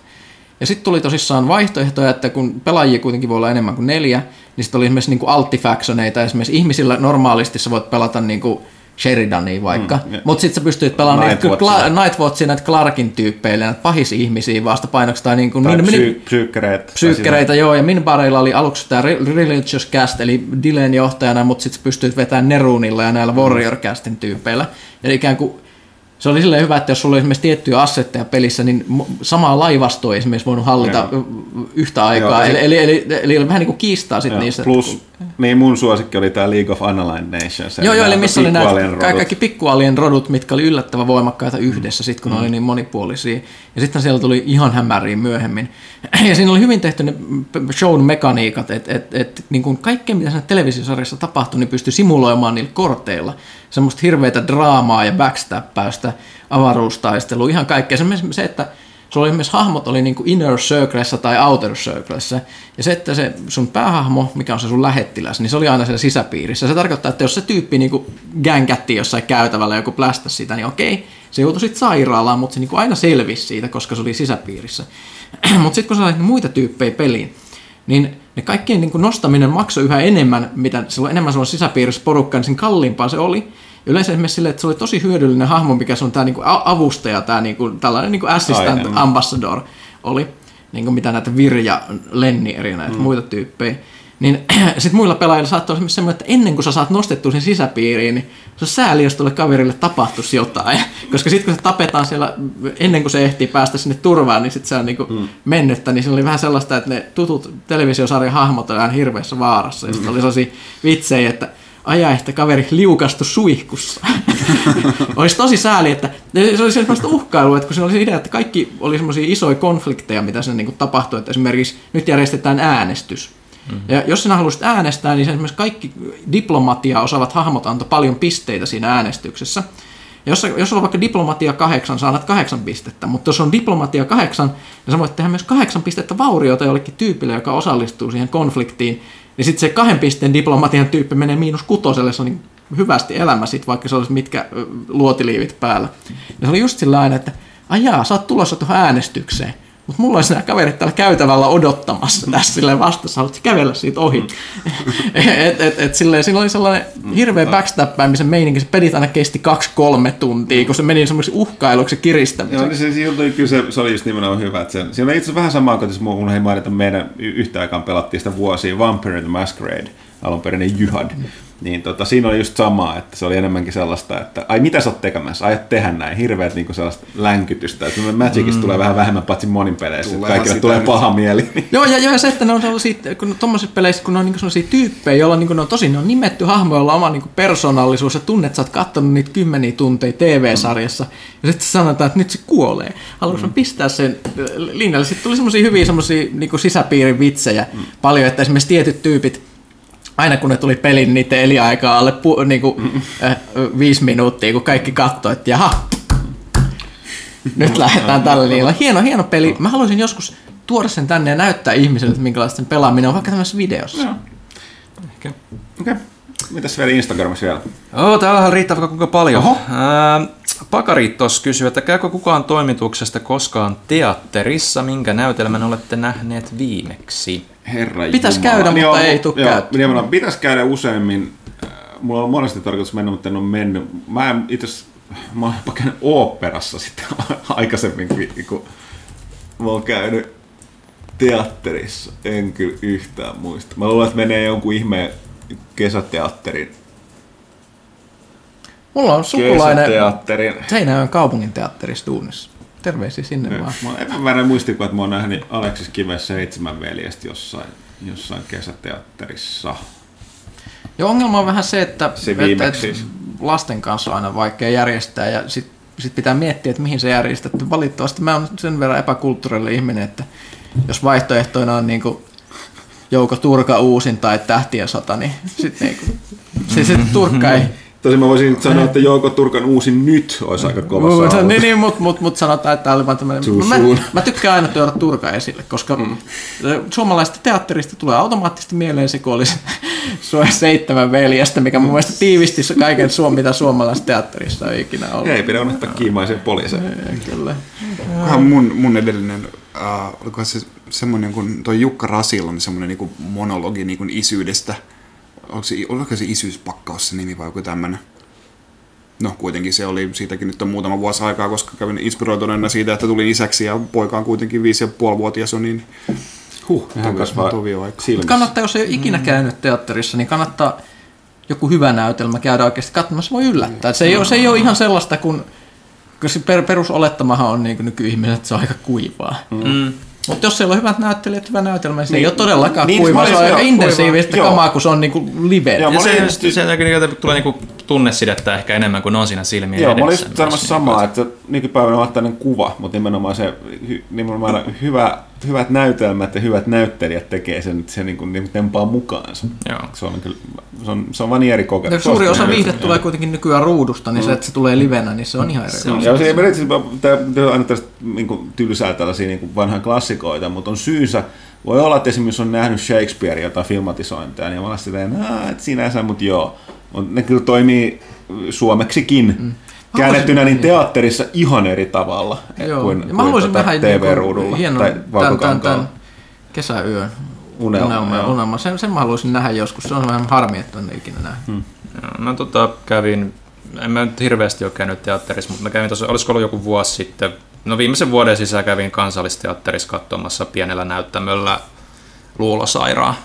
Ja sitten tuli tosissaan vaihtoehtoja, että kun pelaajia kuitenkin voi olla enemmän kuin neljä, niin sitten oli esimerkiksi niin alttifactioneita. Esimerkiksi ihmisillä normaalisti sä voit pelata niin kuin Sheridania vaikka. Mm, Mutta sitten sä pystyt pelaamaan Nightwatchia, Kla- Nightwatchia näitä Clarkin tyyppeille, näitä pahisia ihmisiä vastapainoksi. Tai, niin kuin, tai niin, psy- psyykkäreitä. Psyykkäreitä, joo. Ja Minbareilla oli aluksi tämä Religious Cast, eli Dilen johtajana, mutta sitten pystyt vetämään Nerunilla ja näillä. Warrior Castin tyypeillä. Ja ikään kuin se oli silleen hyvä, että jos sulla oli esimerkiksi tiettyjä assetteja pelissä, niin samaa laivastoa esimerkiksi voinut hallita Joo. yhtä aikaa. Joo, eli, eli, eli, eli, eli vähän niin kuin kiistaa sitten niistä. Plus, niin mun suosikki oli tämä League of Unaligned Nations. Joo, joo, eli missä oli nämä kaikki pikkualien rodut, mitkä oli yllättävän voimakkaita yhdessä, sit kun mm. ne oli niin monipuolisia. Ja sitten siellä tuli ihan hämäriin myöhemmin. Ja siinä oli hyvin tehty ne shown mekaniikat, että et, et, niin kuin kaikkea, mitä siinä televisiosarjassa tapahtui, niin pystyi simuloimaan niillä korteilla. Semmoista hirveätä draamaa ja backstappäystä, avaruustaistelua, ihan kaikkea. Se, että sulla oli myös hahmot oli niin kuin inner circlessa tai outer circlessa. Ja se, että se sun päähahmo, mikä on se sun lähettiläs, niin se oli aina siellä sisäpiirissä. Se tarkoittaa, että jos se tyyppi niin gängätti jossain käytävällä joku plästäsi sitä, niin okei, se joutui sitten sairaalaan, mutta se niin kuin aina selvisi siitä, koska se oli sisäpiirissä. mutta sitten kun sä sait muita tyyppejä peliin, niin ne kaikkien niin kuin nostaminen maksoi yhä enemmän, mitä silloin enemmän sulla sisäpiirissä porukkaa, niin sen kalliimpaa se oli. Yleensä esimerkiksi sille, että se oli tosi hyödyllinen hahmo, mikä se on tämä niinku avustaja, tämä niinku, tällainen niinku assistant Ai, ambassador oli, niinku mitä näitä Virja, Lenni eri näitä mm. muita tyyppejä. Niin sitten muilla pelaajilla saattaa olla semmoinen, että ennen kuin sä saat nostettua sen sisäpiiriin, niin se on sääli, jos tuolle kaverille tapahtuisi jotain. Koska sitten kun se tapetaan siellä, ennen kuin se ehtii päästä sinne turvaan, niin sitten se on niinku mm. mennyttä. Niin se oli vähän sellaista, että ne tutut televisiosarjan hahmot on hirveässä vaarassa. Ja sitten oli sellaisia vitsejä, että ajaa, että kaveri liukastu suihkussa. olisi tosi sääli, että se oli semmoista uhkailua, että kun oli se idea, että kaikki oli semmoisia isoja konflikteja, mitä siinä niin tapahtui, että esimerkiksi nyt järjestetään äänestys. Mm-hmm. Ja jos sinä haluaisit äänestää, niin esimerkiksi kaikki diplomatia osaavat hahmot antoi paljon pisteitä siinä äänestyksessä. Ja jos, jos on vaikka diplomatia kahdeksan, saat kahdeksan pistettä, mutta jos on diplomatia kahdeksan, niin sä voit tehdä myös kahdeksan pistettä vauriota jollekin tyypille, joka osallistuu siihen konfliktiin, niin sitten se kahden pisteen diplomatian tyyppi menee miinus kutoselle, se on niin hyvästi elämä sit, vaikka se olisi mitkä luotiliivit päällä. Ja se oli just sillä aina, että ajaa, sä oot tulossa tuohon äänestykseen. Mutta mulla olisi nämä kaverit täällä käytävällä odottamassa tässä silleen vastassa, haluatko kävellä siitä ohi. et, et, et, silleen, silloin oli sellainen hirveä backstappaamisen meininki, se pedit aina kesti kaksi-kolme tuntia, kun se meni semmoisen uhkailuksi kiristämisen. Joo, niin se, se, kyllä se, se, oli just nimenomaan hyvä. Että se, siinä on itse asiassa vähän samaa kuin mun ei mainita, meidän yhtä aikaan pelattiin sitä vuosia Vampire the Masquerade, alun perin Jyhad. Niin tota, siinä oli just samaa, että se oli enemmänkin sellaista, että ai mitä sä oot tekemässä, aiot tehdä näin, hirveät niin sellaista länkytystä. Että Magicissa mm. tulee vähän vähemmän paitsi monin peleissä, tulee kaikille tulee nyt. paha mieli. Joo, ja, ja se, että ne on sellaisia, kun tuommoisissa peleissä, kun ne on niin sellaisia tyyppejä, joilla niin ne on tosi ne on nimetty hahmo, joilla on oma niin persoonallisuus, ja tunnet, että sä oot katsonut niitä kymmeniä tunteja TV-sarjassa, mm. ja sitten sanotaan, että nyt se kuolee. Haluaisin mm. pistää sen linjalle. Sitten tuli semmoisia hyviä semmoisia niin sisäpiirin vitsejä mm. paljon, että esimerkiksi tietyt tyypit, aina kun ne tuli pelin, niin niiden eliaikaa alle pu, niin kuin, äh, viisi minuuttia, kun kaikki katsoi, että jaha, nyt lähdetään tällä niillä. Hieno, hieno peli. Mä haluaisin joskus tuoda sen tänne ja näyttää ihmisille, että minkälaista sen pelaaminen on vaikka tämmöisessä videossa. Joo. Okei. Okay. Mitäs vielä Instagramissa vielä? Oh, täällähän riittää vaikka kuinka paljon. Oho. Ää, Pakarit tuossa kysyy, että käykö kukaan toimituksesta koskaan teatterissa, minkä näytelmän olette nähneet viimeksi? Herra Pitäisi käydä, mutta joo, ei tule käyttöön. Pitäisi käydä useammin. Äh, mulla on monesti tarkoitus mennä, mutta en ole mennyt. Mä en itse mä oon jopa käynyt oopperassa sitten aikaisemmin, kun mä oon käynyt teatterissa. En kyllä yhtään muista. Mä luulen, että menee jonkun ihmeen kesäteatterin Mulla on sukulainen Seinäjoen kaupungin teatterissa duunissa. Terveisiä sinne ja, vaan. Mä olen epämääräinen muistikuva, että mä oon nähnyt Aleksis Kiven seitsemän veljestä jossain, jossain kesäteatterissa. Ja ongelma on vähän se, että, se että, että siis. lasten kanssa on aina vaikea järjestää ja sitten sit pitää miettiä, että mihin se järjestetty. Valitettavasti mä oon sen verran epäkulttuurille ihminen, että jos vaihtoehtoina on niin kuin Jouko Turka uusin tai Tähtien sota, niin sitten niin kuin, se, se Turkka ei Tosin mä voisin sanoa, että Jouko Turkan uusi nyt olisi aika kova saava. Niin, niin mutta mut, mut sanotaan, että tämä oli vaan tämmöinen... Mä, mä, tykkään aina tuoda Turka esille, koska mm. suomalaisesta teatterista tulee automaattisesti mieleen se, kun olisi seitsemän veljestä, mikä mun mielestä tiivisti kaiken suomi, mitä suomalaisessa teatterissa on ikinä ollut. Ei pidä unohtaa kiimaisen poliiseja. Kyllä. mun, mun edellinen, äh, oliko se semmoinen, kun toi Jukka Rasilon semmoinen niin monologi niin isyydestä, oliko se, oliko se isyyspakkaus se nimi vai joku tämmöinen? No kuitenkin se oli, siitäkin nyt on muutama vuosi aikaa, koska kävin inspiroituneena siitä, että tulin isäksi ja poika on kuitenkin viisi ja puoli vuotias on niin huh, hän kasvaa Kannattaa, jos ei ole ikinä käynyt teatterissa, niin kannattaa joku hyvä näytelmä käydä oikeasti katsomassa, voi yllättää. Se ei, ole, se ei ole ihan sellaista, kun, kun se per, perusolettamahan on niin nykyihmiset, että se on aika kuivaa. Mm. Mutta jos siellä on hyvät näyttelijät, hyvä näytelmä, niin se niin, ei ole todellakaan niin, kuiva, se on aika intensiivistä kamaa, kun se on niinku live. Joo, ja se, just, sen takia tulee niinku tunnesidettä ehkä enemmän kuin on siinä silmien Joo, edessä. mä olin sanomassa samaa, että nykypäivänä on tämmöinen kuva, mutta nimenomaan se nimenomaan hyvä, hyvät näytelmät ja hyvät näyttelijät tekee sen, että se niin kuin, niin tempaa mukaansa. Joo. Se on, kyllä, se on, se on vain eri kokemus. Suuri osa viihdet tulee kuitenkin nykyään ruudusta, niin mm. se, että se tulee livenä, niin se on ihan eri. Se on, ja se ei aina tällaista niin tylsää tällaisia niin vanhan klassikoita, mutta on syysä, voi olla, että esimerkiksi on nähnyt Shakespearea tai filmatisointia, niin mä olen silleen, että sinänsä, mutta joo. Ne kyllä toimii suomeksikin. Mm käännettynä niin teatterissa ihan eri tavalla Joo. kuin, ja mä kuin tuota TV-ruudulla hienon, tai tämän, tämän, kesäyön unelma. unelma, unelma. Sen, sen mä haluaisin nähdä joskus. Se on vähän harmi, että on ikinä nähnyt. Hmm. mä tota, kävin, en mä nyt hirveästi ole käynyt teatterissa, mutta mä kävin tuossa, olisiko ollut joku vuosi sitten, no viimeisen vuoden sisään kävin kansallisteatterissa katsomassa pienellä näyttämöllä Luulosairaa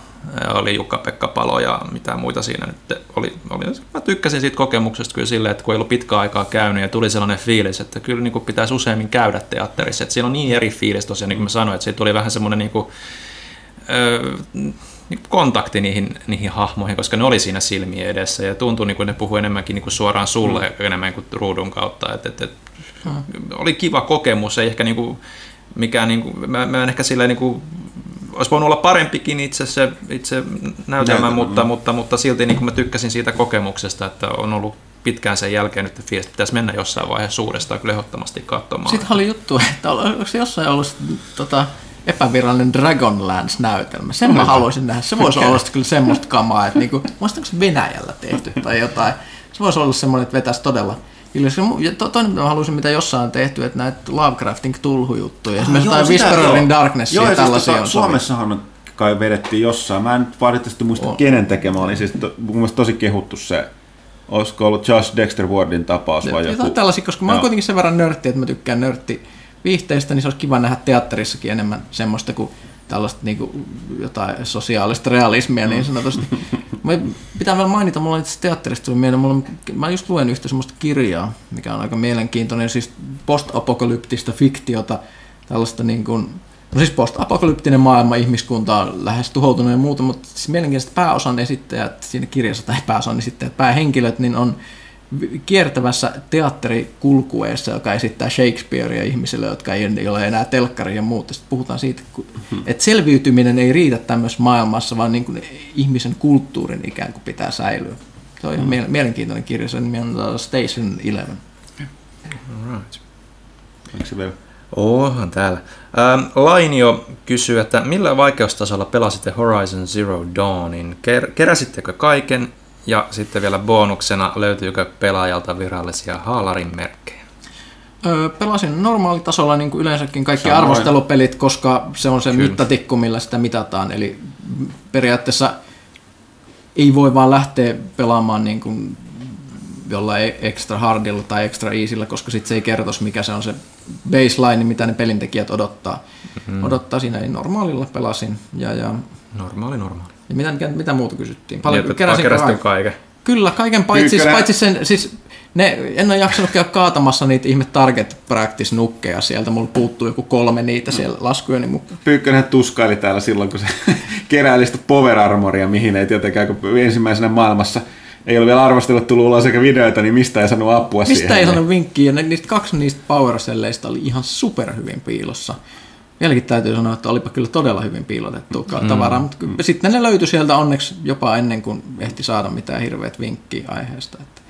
oli Jukka-Pekka Palo ja mitä muita siinä nyt oli, oli. Mä tykkäsin siitä kokemuksesta kyllä silleen, että kun ei ollut pitkä aikaa käynyt ja tuli sellainen fiilis, että kyllä niin kuin pitäisi useammin käydä teatterissa. Että siinä on niin eri fiilis tosiaan, niin kuin mä sanoin, että siitä tuli vähän semmoinen niin kuin, öö, niin kontakti niihin, niihin hahmoihin, koska ne oli siinä silmien edessä ja tuntui niin kuin ne puhui enemmänkin niin kuin suoraan sulle mm. enemmän kuin ruudun kautta. Et, et, et, mm. Oli kiva kokemus, ei ehkä niin kuin, mikään, niin kuin, mä, mä en ehkä silleen niin kuin, olisi voinut olla parempikin itse se itse näytelmä, mutta, mutta, mutta silti niin kuin mä tykkäsin siitä kokemuksesta, että on ollut pitkään sen jälkeen nyt että pitäisi mennä jossain vaiheessa uudestaan kyllä ehdottomasti katsomaan. Sitten oli juttu, että onko se jossain ollut tota, epävirallinen Dragonlance-näytelmä. Sen mä haluaisin nähdä. Se voisi olla kyllä semmoista kamaa, että niinku, muistaako se Venäjällä tehty tai jotain. Se voisi olla semmoinen, että vetäisi todella ja to, toinen, mitä mä haluaisin, mitä jossain on tehty, että näitä Lovecraftin tulhujuttuja, esimerkiksi jotain Whisperer in Darkness ja tällaisia siis, tota, Suomessahan kai vedettiin jossain, mä en nyt valitettavasti muista oh. kenen tekemä oli, siis to, mun mielestä tosi kehuttu se, olisiko ollut Josh Dexter Wardin tapaus vai joku. tällaisia, koska mä oon kuitenkin sen verran nörtti, että mä tykkään nörtti viihteistä, niin se olisi kiva nähdä teatterissakin enemmän semmoista kuin tällaista niin kuin, jotain sosiaalista realismia niin sanotusti. Mä pitää vielä mainita, mulla on itse teatterista tuli mieleen, mulla on, mä just luen yhtä semmoista kirjaa, mikä on aika mielenkiintoinen, siis post-apokalyptista fiktiota, tällaista niin kuin, no siis post-apokalyptinen maailma, ihmiskunta on lähes tuhoutunut ja muuta, mutta siis mielenkiintoista pääosan esittäjät siinä kirjassa, tai pääosan esittäjät, päähenkilöt, niin on kiertävässä teatterikulkueessa, joka esittää Shakespearea ihmisille, jotka ei ole enää telkkari ja muuta. Sitten puhutaan siitä, että selviytyminen ei riitä tämmöisessä maailmassa, vaan niin kuin ihmisen kulttuurin ikään kuin pitää säilyä. Se on ihan mm. mielenkiintoinen kirja, sen nimi on Station Eleven. Right. Onko se vielä? Onhan täällä. Ähm, Lainio kysyy, että millä vaikeustasolla pelasitte Horizon Zero Dawnin? Ker- keräsittekö kaiken ja sitten vielä bonuksena, löytyykö pelaajalta virallisia haalarin merkkejä? Öö, pelasin normaalitasolla niin kuin yleensäkin kaikki Samoin. arvostelupelit, koska se on se Kyllä. mittatikku, millä sitä mitataan. Eli periaatteessa ei voi vaan lähteä pelaamaan niin kuin jollain extra hardilla tai extra easyllä, koska sitten se ei kertoisi, mikä se on se baseline, mitä ne pelintekijät odottaa. Mm-hmm. Odottaa siinä, niin normaalilla pelasin. Ja, ja... Normaali, normaali. Ja mitä, mitä muuta kysyttiin? Paljon niin, keräsin kaiken. kaiken. Kyllä, kaiken paitsi, paitsi sen, siis ne, en ole jaksanut käydä kaatamassa niitä ihme target practice nukkeja sieltä, mulla puuttuu joku kolme niitä siellä laskujeni mukaan. Pyykkönen tuskaili täällä silloin, kun se keräili sitä power armoria, mihin ei tietenkään, kun ensimmäisenä maailmassa ei ole vielä arvostelut tullut ulos eikä videoita, niin mistä ei saanut apua mistä siihen. Mistä ei saanut vinkkiä, ja niistä kaksi niistä power oli ihan superhyvin piilossa vieläkin täytyy sanoa, että olipa kyllä todella hyvin piilotettu mm. tavaraa, mutta mm. sitten ne löytyi sieltä onneksi jopa ennen kuin ehti saada mitään hirveät vinkkiä aiheesta. Että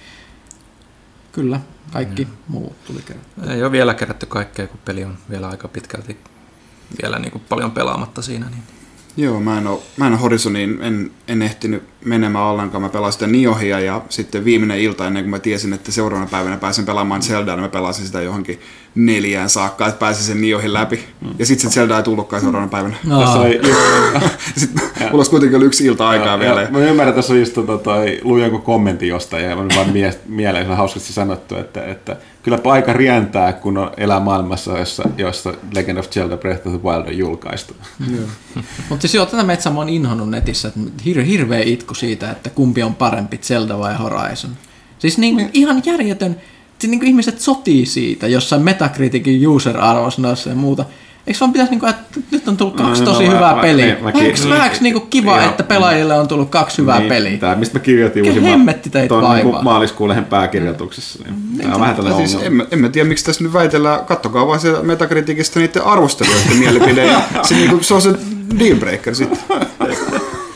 kyllä, kaikki mm. muu tuli kerätty. Ei ole vielä kerätty kaikkea, kun peli on vielä aika pitkälti vielä niin kuin paljon pelaamatta siinä. Niin. Joo, mä en ole, mä en ole Horizoniin, en, en ehtinyt menemään ollenkaan. Mä pelasin sitä Niohia ja sitten viimeinen ilta ennen kuin mä tiesin, että seuraavana päivänä pääsen pelaamaan Zeldaa, niin mä pelasin sitä johonkin neljään saakka, että pääsin sen Niohin läpi. Mm. Ja sitten se Zelda ei tullutkaan seuraavana päivänä. No. Tässä oli sitten mulla olisi kuitenkin ollut yksi ilta aikaa ja, vielä. Ja mä ymmärrän, että tässä on just tota, toi, luin joku kommentti jostain ja on vaan mie- mieleen hauskasti sanottu, että, että kyllä paikka rientää, kun on elää maailmassa, jossa, jossa Legend of Zelda Breath of the Wild on julkaistu. Mutta siis joo, tätä metsää mä oon inhonnut netissä, että hir- hirveä itku siitä, että kumpi on parempi, Zelda vai Horizon. Siis niin, niin. ihan järjetön, siis niin kuin ihmiset sotii siitä jossain Metacriticin user-arvosanoissa ja muuta. Eikö vaan pitäisi, niinku, että nyt on tullut kaksi no, tosi no, hyvää mä, peliä? Mä, mä, Eikö vähän niinku kiva, ja, että pelaajille on tullut kaksi hyvää niin, peliä? Tämä, mistä mä kirjoitin uusimman hemmetti teitä tuon niin maaliskuun lehen pääkirjoituksessa. Niin, niin, tämä on vähän tällainen siis en, en mä tiedä, miksi tässä nyt väitellään. Kattokaa vaan se Metacriticistä niiden arvostelijoiden mielipide. Ja se, niinku, se on se dealbreaker sitten.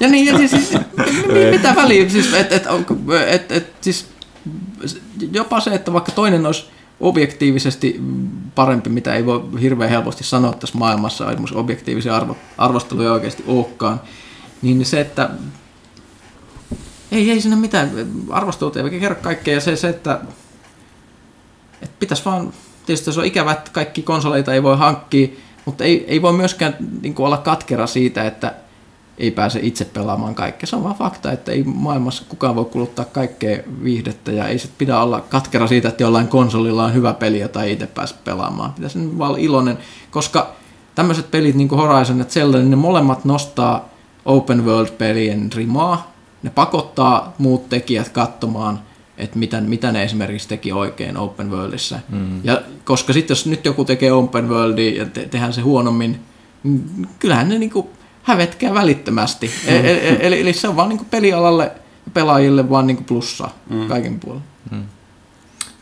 Ja niin, ja siis, siis mitä väliä, siis, et, et, et, et, siis jopa se, että vaikka toinen olisi objektiivisesti parempi, mitä ei voi hirveän helposti sanoa tässä maailmassa, esimerkiksi objektiivisia arvo, arvosteluja oikeasti olekaan, niin se, että ei, ei siinä mitään, arvostelut ei kerro kaikkea, ja se, se että, että pitäisi vaan, tietysti se on ikävä, että kaikki konsoleita ei voi hankkia, mutta ei, ei voi myöskään niin olla katkera siitä, että ei pääse itse pelaamaan kaikkea. Se on vaan fakta, että ei maailmassa kukaan voi kuluttaa kaikkea viihdettä ja ei se pidä olla katkera siitä, että jollain konsolilla on hyvä peli, jota ei itse pääse pelaamaan. Pitäisi vaan olla iloinen, koska tämmöiset pelit niin kuin Horizon ja Zelda, niin ne molemmat nostaa open world-pelien rimaa. Ne pakottaa muut tekijät katsomaan, että mitä, mitä ne esimerkiksi teki oikein open worldissa. Mm. Ja koska sitten jos nyt joku tekee open worldia ja te, tehdään se huonommin, niin kyllähän ne niinku hävetkää välittömästi. E- e- eli, eli se on vaan niin pelialalle ja pelaajille vaan niin plussaa mm. kaiken puolella.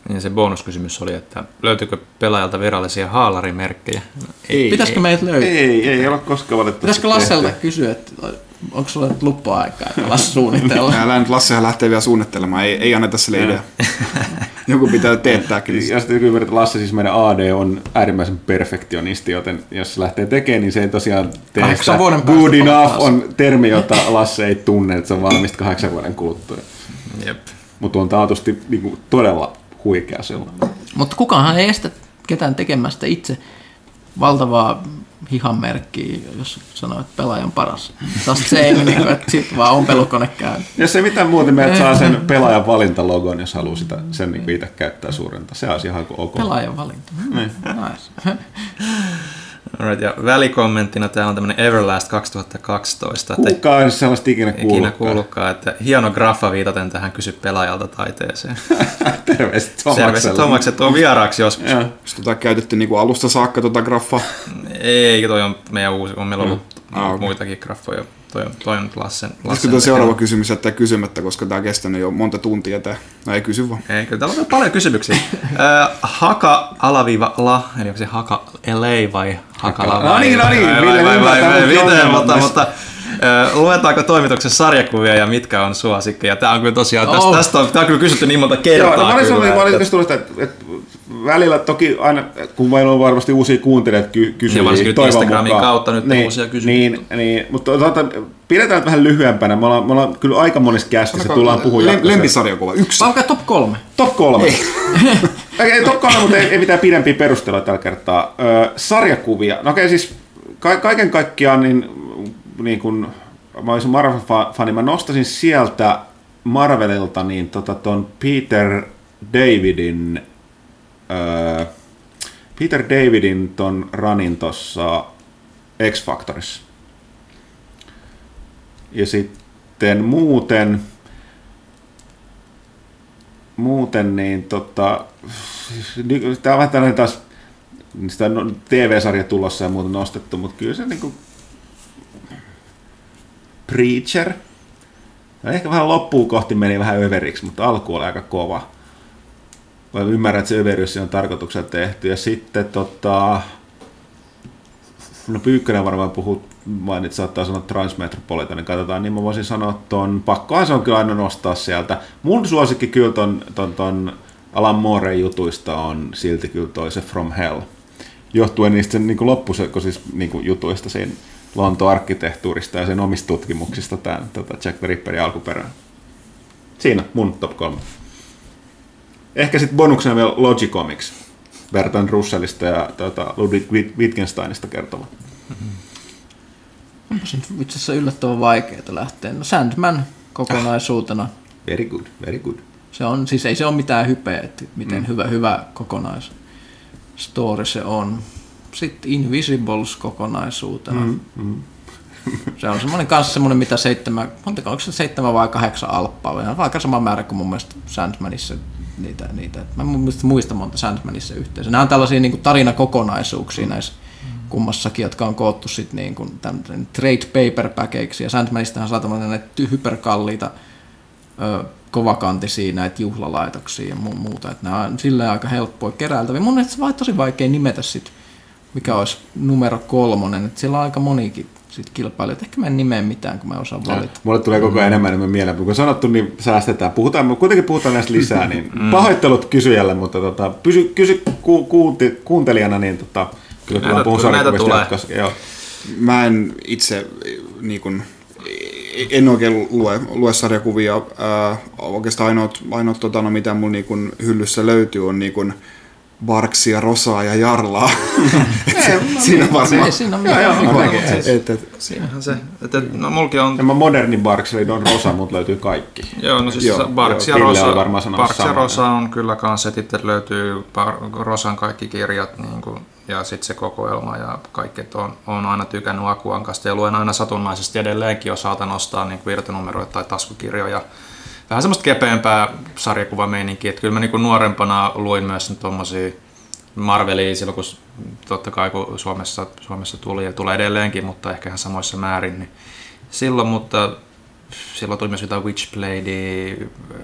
Niin se bonuskysymys oli, että löytyykö pelaajalta virallisia haalarimerkkejä? Ei, Pitäisikö meitä löytää? Ei, ei ole koskaan valitettavasti Pitäisikö Lasselta kysyä, että onko sulla nyt luppuaikaa, että Lasse suunnitella? Älä nyt Lassehan lähtee vielä suunnittelemaan, ei, ei anneta sille idea. Joku pitää teettää kyllä. Ja sitten kyllä että Lasse, siis meidän AD on äärimmäisen perfektionisti, joten jos se lähtee tekemään, niin se ei tosiaan tee Kahdeksan sitä. vuoden päästä Good enough on termi, jota Lasse ei tunne, että se on valmista kahdeksan vuoden kuluttua. Jep. Mutta on taatusti niin kuin, todella huikea silloin. Mutta kukaanhan ei estä ketään tekemästä itse valtavaa hihanmerkkiä, jos sanoo, että pelaaja on paras. Se ei niin että sitten vaan ompelukone käy. Jos ei mitään muuta, meidät saa sen pelaajan valintalogon, jos haluaa sitä, sen niin itse käyttää suurenta. Se olisi ihan ok. Pelaajan valinta. Niin. Nice. Alright, ja välikommenttina täällä on tämmöinen Everlast 2012. Että Kukaan ei sellaista ikinä ikinä kuullutkaan. kuullutkaan, että hieno graffa viitaten tähän kysy pelaajalta taiteeseen. Terveistä Tomakselle. Tomakset on vieraaksi joskus. Onko tota käytetty niinku alusta saakka tota graffaa? Ei, toi on meidän uusi, on meillä ollut Ah, okei. muitakin graffoja. Toi toi on Lassen, Lassen tuo seuraava kysymys jättää kysymättä, koska tämä on kestänyt jo monta tuntia tää. No ei kysy vaan. Ei, kyllä täällä on paljon kysymyksiä. Haka alaviiva la, eli onko se haka LA vai hakala No niin, no niin, vai, vai, vai, vai, miten, mutta, mutta luetaanko toimituksessa sarjakuvia ja mitkä on suosikkeja? Tämä on kyllä tosiaan, tästä, Oh. tästä on, tämä on kyllä kysytty niin monta Joo, kertaa. no mä olin että- valitettavasti tullut että, että välillä toki aina, kun meillä on varmasti uusia kuuntelijoita ky- kysyjiä, varsinkin toivon Instagramin mukaan. kautta nyt niin, uusia kysyjiä. Niin, niin, mutta tuota, pidetään nyt vähän lyhyempänä. Me ollaan, me ollaan kyllä aika monessa kästissä, tullaan puhumaan Lem- jatkossa. Lempisarjakuva, yksi. Alkaa top kolme. Top kolme. Ei. ei, top kolme, mutta ei, ei mitään pidempiä perusteluja tällä kertaa. Ö, sarjakuvia. No okei, siis ka- kaiken kaikkiaan niin, niin kun mä olisin Marvel-fani, mä nostasin sieltä Marvelilta niin tota ton Peter Davidin Peter Davidin ton ranin tossa X-Factorissa. Ja sitten muuten muuten niin tota, tämä on vähän tällainen taas sitä no- TV-sarja tulossa ja muuta nostettu, mutta kyllä se niinku Preacher. Ehkä vähän loppuun kohti meni vähän överiksi, mutta alku oli aika kova. Mä ymmärrän, että se överyys on tarkoituksella tehty. Ja sitten tota... No Pyykkönen varmaan puhuu, mainit, saattaa sanoa Transmetropolitan, niin katsotaan, niin mä voisin sanoa ton, pakkohan se on kyllä aina nostaa sieltä. Mun suosikki kyllä ton, ton, ton Alan Moore jutuista on silti kyllä toi se From Hell. Johtuen niistä sen niin loppusekoisista niin jutuista siinä Lontoon arkkitehtuurista ja sen omista tutkimuksista tämän tota Jack the Ripperin alkuperään. Siinä mun top 3. Ehkä sitten bonuksena vielä Logicomics. Bertrand Russellista ja tota, Ludwig Wit- Wittgensteinista kertova. Onpa se itse asiassa yllättävän vaikeaa lähteä. No Sandman kokonaisuutena. Very good, very good. Se on, siis ei se ole mitään hypeä, että miten mm. hyvä, hyvä kokonais story se on. Sitten Invisibles kokonaisuutena. Mm, mm. Se on semmoinen kanssa semmoinen, mitä seitsemän, montako, onko se seitsemän vai kahdeksan alppaa, vai aika sama määrä kuin mun mielestä Sandmanissa niitä, niitä. Mä en muista monta Sandmanissa yhteensä. Nämä on tällaisia niin kuin tarinakokonaisuuksia mm. näissä kummassakin, jotka on koottu sitten niin kuin tämän trade paperbackeiksi, ja Sandmanistahan saa tämmöinen näitä hyperkalliita ö, kovakantisia näitä juhlalaitoksia ja mu- muuta, että nämä on silleen aika helppoja keräiltäviä. Mun mielestä se on tosi vaikea nimetä sit, mikä olisi numero kolmonen, että siellä on aika monikin sit kilpailijoita. Ehkä mä en nimeä mitään, kun mä osaan valita. Mulle tulee koko ajan enemmän enemmän mieleen. Kun sanottu, niin säästetään. Puhutaan, kuitenkin puhutaan näistä lisää, niin pahoittelut kysyjälle, mutta tota, pysy, kysy ku, kuunti, kuuntelijana, niin tota, kyllä Näitä- puhun kyllä näitä sarjakuvista tulee. jatkossa. Joo. Mä en itse niin kun, en oikein lue, lue sarjakuvia. Ää, oikeastaan ainoat, ainoat tota, no, mitä mun niin kun, hyllyssä löytyy on niin kun, Barksia, Rosaa ja Jarlaa. Et siinä on varmaan. Ei siinä ole mitään. joo, hyvää. okei. Et, et, Siinähän se, että no mulki on Ja mä moderni Barks, eli Don Rosa, mutta löytyy kaikki. Joo, no siis Joo, joo, Barks ja joo, Rosa, Barks ja. Rosa on kyllä kans, että itse löytyy Bar- Rosan kaikki kirjat niin kuin, ja sitten se kokoelma ja kaikki, että on, on aina tykännyt Akuankasta ja luen aina satunnaisesti edelleenkin, jos saatan ostaa niin kuin irtonumeroita tai taskukirjoja. Vähän semmoista kepeämpää sarjakuvameininkiä, että kyllä mä niin nuorempana luin myös tommosia Marvelia silloin, kun totta kai kun Suomessa, Suomessa tuli ja tulee edelleenkin, mutta ehkä ihan samoissa määrin, niin silloin, mutta silloin tuli myös jotain Witchbladea,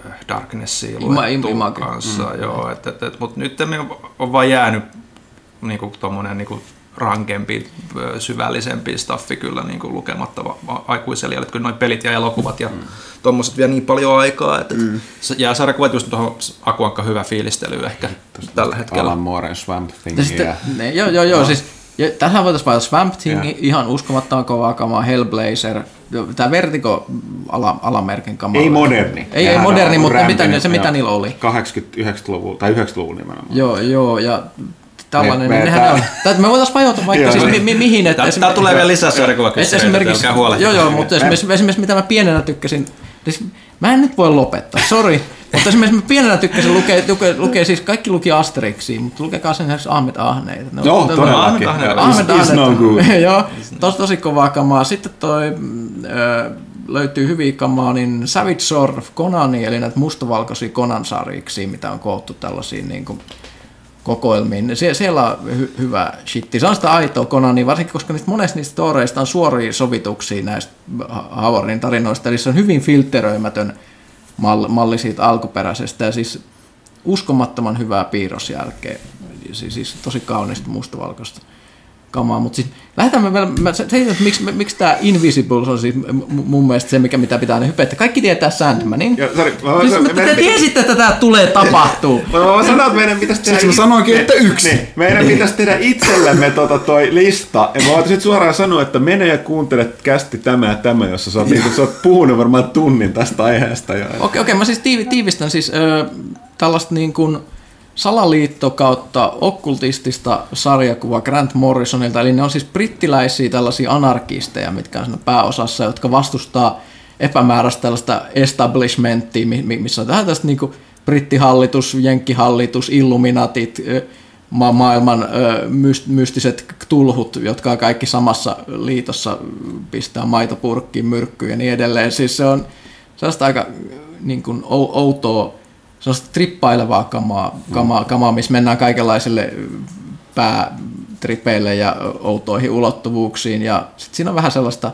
äh, Darknessia luettu kanssa, mm. joo, et, et, et, mutta nyt on vaan jäänyt niinku tommonen niinku rankempi, syvällisempi staffi kyllä niinku lukematta va- va- aikuiselle, että kyllä noin pelit ja elokuvat ja mm. tommoset vie niin paljon aikaa, että mm. jää sarjakuvat just tuohon Akuankka hyvä fiilistely ehkä tällä hetkellä. Alan Mooren Swamp Thing. Ja sitten, ne, joo, joo, joo, siis ja tähän voitaisiin vaikka Swamp Thing, Joo. ihan uskomattoman kovaa kamaa, Hellblazer, tämä Vertigo ala, alamerkin kamaa. Ei moderni. Ei, ei moderni, mutta mitä, se mitä niillä oli. 89-luvulla tai 90-luvulla nimenomaan. Joo, joo, ja tällainen, Me- me, me- nehän on. Tää, me voitaisiin vajota vaikka Joo, siis niin. mi, mi, mihin. Että Tää, tää tulee vielä lisää sarjakuvakyssäreitä, esimerkiksi, älkää huolehtia. joo, joo, mutta esimerkiksi, esimerkiksi mitä mä pienenä tykkäsin, siis mä en nyt voi lopettaa, sori, mutta esimerkiksi mä pienenä tykkäsin lukea, lukea, lukea siis kaikki luki Asterixia, mutta lukekaa sen esimerkiksi Ahmed Ahneita. Ne on- Joo, todellakin. Is no Ahnet. good. Joo, tos, tosi kovaa kamaa. Sitten toi mm, ö, löytyy hyviä kamaa, niin Savage Sword of Conani, eli näitä mustavalkoisia Conan-sarjiksi, mitä on koottu tällaisiin niin kuin, kokoelmiin. Sie- siellä on hy- hyvä shitti. Se on sitä aitoa Conania, varsinkin koska niistä monesta niistä storeista on suoria sovituksia näistä Howardin tarinoista, eli se on hyvin filteröimätön malli, malli siitä alkuperäisestä, ja siis uskomattoman hyvää piirrosjälkeä, siis, siis tosi kaunista mustavalkoista kamaa, mutta siis lähdetään me vielä, mä se, se, että miksi, miksi tämä Invisibles on siis mun mielestä se, mikä mitä pitää aina hypettää. Kaikki tietää Sandmanin. Joo, sorry, mä- Siis, mä- te pitä- tiesitte, että tämä tulee tapahtuu. Mä mä sanoin, että meidän pitäisi tehdä... Siksi mä sanoinkin, että yksi. Niin, meidän pitäisi tehdä itsellemme tota toi lista. Ja mä nyt suoraan sanoa, että mene ja kuuntele kästi tämä ja tämä, jossa sä oot, niin, sä oot puhunut varmaan tunnin tästä aiheesta. Okei, okei, mä siis tiivi, tiivistän siis ö, tällaista niin kuin salaliitto kautta okkultistista sarjakuvaa Grant Morrisonilta, eli ne on siis brittiläisiä tällaisia anarkisteja, mitkä on siinä pääosassa, jotka vastustaa epämääräistä tällaista establishmenttia, mi- mi- missä on tähän tästä niin kuin brittihallitus, jenkkihallitus, illuminatit, ma- maailman mystiset tulhut, jotka on kaikki samassa liitossa, pistää maitopurkkiin, myrkkyyn ja niin edelleen. Siis se on sellaista aika niin kuin ou- sellaista trippailevaa kamaa, kamaa, kamaa missä mennään kaikenlaisille päätripeille ja outoihin ulottuvuuksiin. Ja sit siinä on vähän sellaista,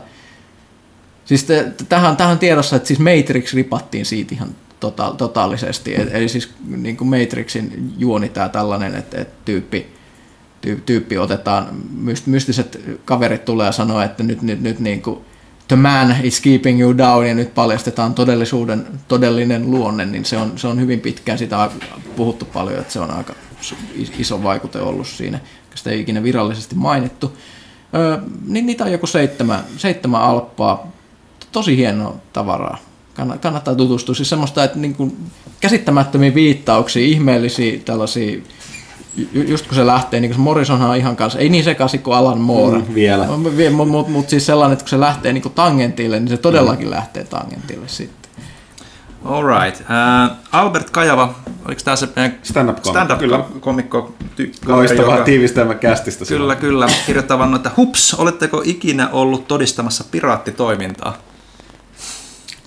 siis te, tähän, tähän tiedossa, että siis Matrix ripattiin siitä ihan tota, totaalisesti. Et, eli siis niin kuin Matrixin juoni tämä tällainen, että, että tyyppi, tyy- tyyppi otetaan, myst- mystiset kaverit tulee ja sanoo, että nyt, nyt, nyt niin kuin the man is keeping you down ja nyt paljastetaan todellisuuden todellinen luonne, niin se on, se on hyvin pitkään sitä puhuttu paljon, että se on aika iso vaikute ollut siinä, sitä ei ikinä virallisesti mainittu. Öö, niin niitä on joku seitsemän, seitsemän alppaa, tosi hienoa tavaraa. Kann- Kannattaa tutustua. Siis semmoista, että niin kuin käsittämättömiä viittauksia, ihmeellisiä tällaisia, just kun se lähtee, niin kuin se Morrisonhan on ihan kanssa, ei niin sekaisin kuin Alan Moore. Mm, vielä. Mutta mut, mut siis sellainen, että kun se lähtee niin kuin tangentille, niin se todellakin lähtee tangentille sitten. Alright. Uh, Albert Kajava, oliko tämä se meidän Stand-up-komikko, stand-up kyllä. komikko Loistavaa joka- tiivistelmä kästistä. Kyllä, kyllä. Kirjoittavan, että hups, oletteko ikinä ollut todistamassa piraattitoimintaa?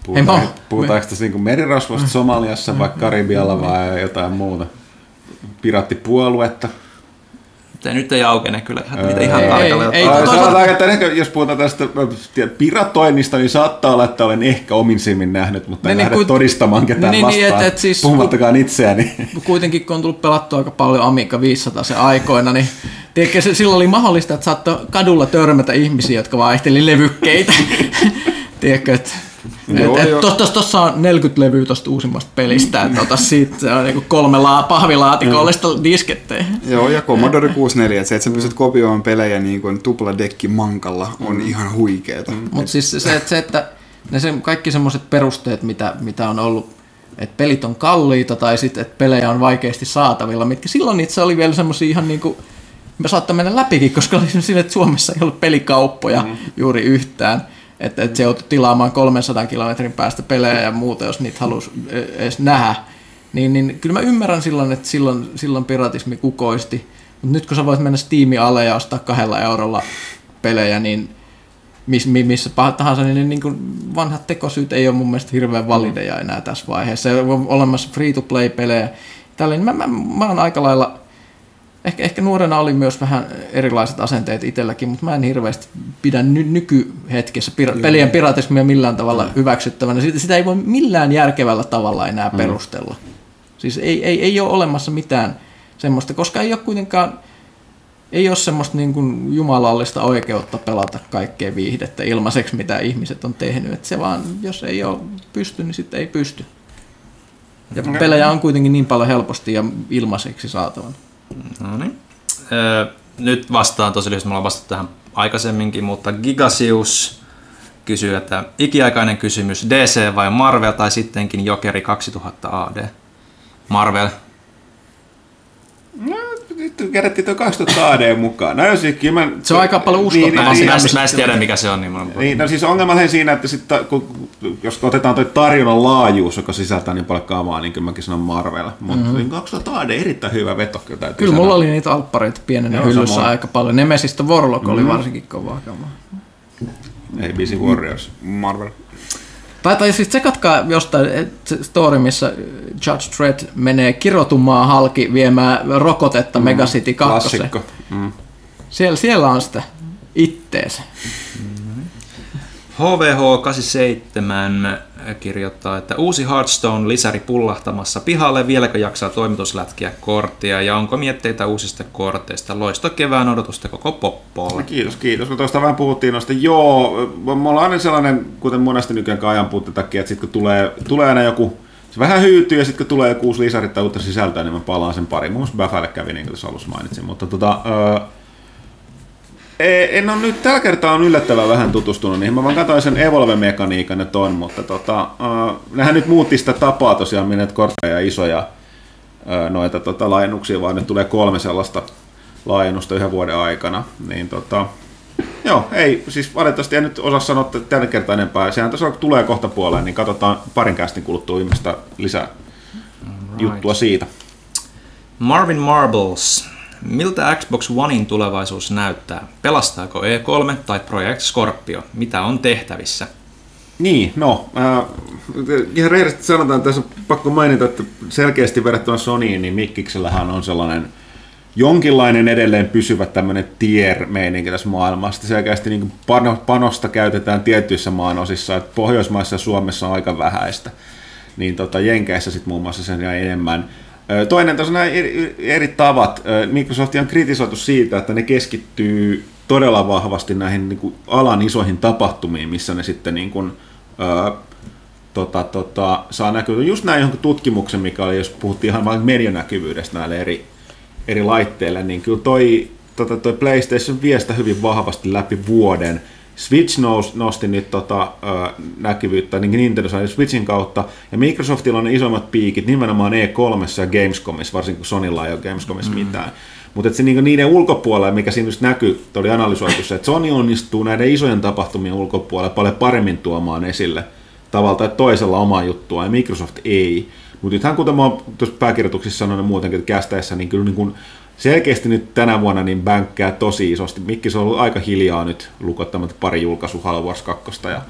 Puhutaan, puhutaanko tässä niin merirosvosta Somaliassa vai Karibialla vai jotain muuta? Piraattipuoluetta. Te nyt ei aukene kyllä, että mitä ihan Ei, tarkalleen ei, ei, Ai, toisaalta- että ehkä, jos puhutaan tästä piratoinnista, niin saattaa olla, että olen ehkä omin silmin nähnyt, mutta en Niin, lähde niin, kun- todistamaan ketään niin, niin, vastaan, et- et siis- puhumattakaan itseäni. Kuitenkin kun on tullut pelattua aika paljon Amiga 500 se aikoina, niin tiedätkö, se, silloin oli mahdollista, että saattoi kadulla törmätä ihmisiä, jotka vaihteli levykkeitä. tiedätkö, että Joo, et, et, joo. tos, tos, tossa on 40 levyä tosta uusimmasta pelistä, että ota siitä se on niinku kolme laa, pahvilaatikollista diskettejä. Joo, ja Commodore 64, että se, että sä pystyt kopioimaan pelejä niin kuin tupladekki mankalla, on ihan huikeeta. Mutta siis se, että, se, että ne se, kaikki semmoiset perusteet, mitä, mitä on ollut, että pelit on kalliita tai sitten, että pelejä on vaikeasti saatavilla, mitkä silloin itse oli vielä semmoisia ihan niin kuin, me saattoi mennä läpikin, koska oli sille, että Suomessa ei ollut pelikauppoja mm. juuri yhtään. Että, että se joutui tilaamaan 300 kilometrin päästä pelejä ja muuta, jos niitä halusi edes nähdä. Niin, niin kyllä mä ymmärrän silloin, että silloin, silloin piratismi kukoisti. Mutta nyt kun sä voit mennä Steamin alle ja ostaa kahdella eurolla pelejä, niin miss, mi- missä tahansa, niin, niin kuin vanhat tekosyyt ei ole mun mielestä hirveän valideja enää tässä vaiheessa. On olemassa free-to-play-pelejä. Tällainen, mä, mä, mä oon aika lailla ehkä, ehkä nuorena oli myös vähän erilaiset asenteet itselläkin, mutta mä en hirveästi pidä ny- nykyhetkessä pira- pelien piratismia millään tavalla hyväksyttävänä. Sitä, sitä ei voi millään järkevällä tavalla enää perustella. Siis ei, ei, ei ole olemassa mitään semmoista, koska ei ole kuitenkaan ei ole semmoista niin kuin jumalallista oikeutta pelata kaikkea viihdettä ilmaiseksi, mitä ihmiset on tehnyt. Et se vaan, jos ei ole pysty, niin sitten ei pysty. Ja pelejä on kuitenkin niin paljon helposti ja ilmaiseksi saatavan. No niin. Öö, nyt vastaan tosi lyhyesti, me ollaan vastattu tähän aikaisemminkin, mutta Gigasius kysyy, että ikiaikainen kysymys, DC vai Marvel tai sittenkin Jokeri 2000 AD? Marvel. Nyt kerättiin tuo 2000 AD mukaan. No jos kyllä mä... Se on aika paljon Niin, uskottavaa. Mä, niin, en- mä, siinä- en- mä en tiedä mikä se on, niin mä Niin, no siis ongelma on siinä, että sit, kun, jos otetaan toi tarjonnan laajuus, joka sisältää niin paljon kamaa, niin kyllä mäkin sanon Marvel. Mutta mm-hmm. 2000 AD erittäin hyvä veto kyllä täytyy Kyllä sanoa. mulla oli niitä alppareita pienenä Joo, hyllyssä samoin. aika paljon. Nemesistä Warlock oli varsinkin kovaa kamaa. Ei Busy Warriors. Marvel. Tai, tai siis tsekatkaa jostain et, se story, missä Judge Dredd menee kirotumaan halki viemään rokotetta mm, Megacity 2. Klassikko. Mm. Siellä, siellä on sitä itteensä. HVH87 kirjoittaa, että uusi Hearthstone-lisäri pullahtamassa pihalle, vieläkö jaksaa toimituslätkiä korttia ja onko mietteitä uusista korteista? Loisto kevään odotusta koko poppolle. Kiitos, kiitos. Kun tuosta vähän puhuttiin noista, joo, me ollaan aina sellainen, kuten monesti nykyään ajan puutteen takia, että sitten kun tulee, tulee aina joku, se vähän hyytyy ja sitten kun tulee joku uusi lisäri tai uutta sisältöä, niin mä palaan sen pari. Muun muassa Bafälle kävi, niin kuin alussa mainitsin, mutta tota, öö, en ole nyt, tällä kertaa on yllättävän vähän tutustunut niihin. Mä vaan katsoin sen Evolve-mekaniikan, että on, mutta tota, äh, nehän nyt muutti sitä tapaa tosiaan, minne kortteja ja isoja äh, noita tota, laajennuksia, vaan nyt tulee kolme sellaista laajennusta yhden vuoden aikana. Niin tota, joo, ei, siis valitettavasti en nyt osaa sanoa että tällä kertaa enempää. Sehän tässä tulee kohta puoleen, niin katsotaan parin kästin kuluttua viimeistä lisää juttua siitä. Marvin Marbles. Miltä Xbox Onein tulevaisuus näyttää? Pelastaako E3 tai Project Scorpio? Mitä on tehtävissä? Niin, no, äh, ihan rehellisesti sanotaan, että tässä on pakko mainita, että selkeästi verrattuna Sonyin, niin Mikkiksellähän on sellainen jonkinlainen edelleen pysyvä tämmöinen tier-meininki tässä maailmassa. Selkeästi niin panosta käytetään tietyissä maanosissa, että Pohjoismaissa ja Suomessa on aika vähäistä. Niin tota, Jenkeissä sitten muun muassa sen ja enemmän. Toinen tosiaan nämä eri, eri tavat. Microsoft on kritisoitu siitä, että ne keskittyy todella vahvasti näihin niin kuin alan isoihin tapahtumiin, missä ne sitten niin kuin, ö, tota, tota, saa näkyä. Just näin johonkin tutkimuksen, mikä oli, jos puhuttiin ihan vain medianäkyvyydestä näille eri, eri laitteille, niin kyllä toi, tota, toi PlayStation vie sitä hyvin vahvasti läpi vuoden. Switch nous, nosti nyt tota, näkyvyyttä, niin Nintendo sai Switchin kautta, ja Microsoftilla on ne isommat piikit nimenomaan E3 ja Gamescomissa, varsinkin kun Sonylla ei ole Gamescomissa mm. mitään. Mutta se niinku niiden ulkopuolella, mikä siinä just näkyy, oli analysoitu se, että Sony onnistuu näiden isojen tapahtumien ulkopuolella paljon paremmin tuomaan esille tavalla tai toisella omaa juttua, ja Microsoft ei. Mutta nythän kuten mä oon tuossa pääkirjoituksissa sanonut muutenkin, että kästäessä, niin kyllä niin kun selkeästi nyt tänä vuonna niin bänkkää tosi isosti. Mikki se on ollut aika hiljaa nyt lukottamatta pari julkaisu Halo Wars 2 ja,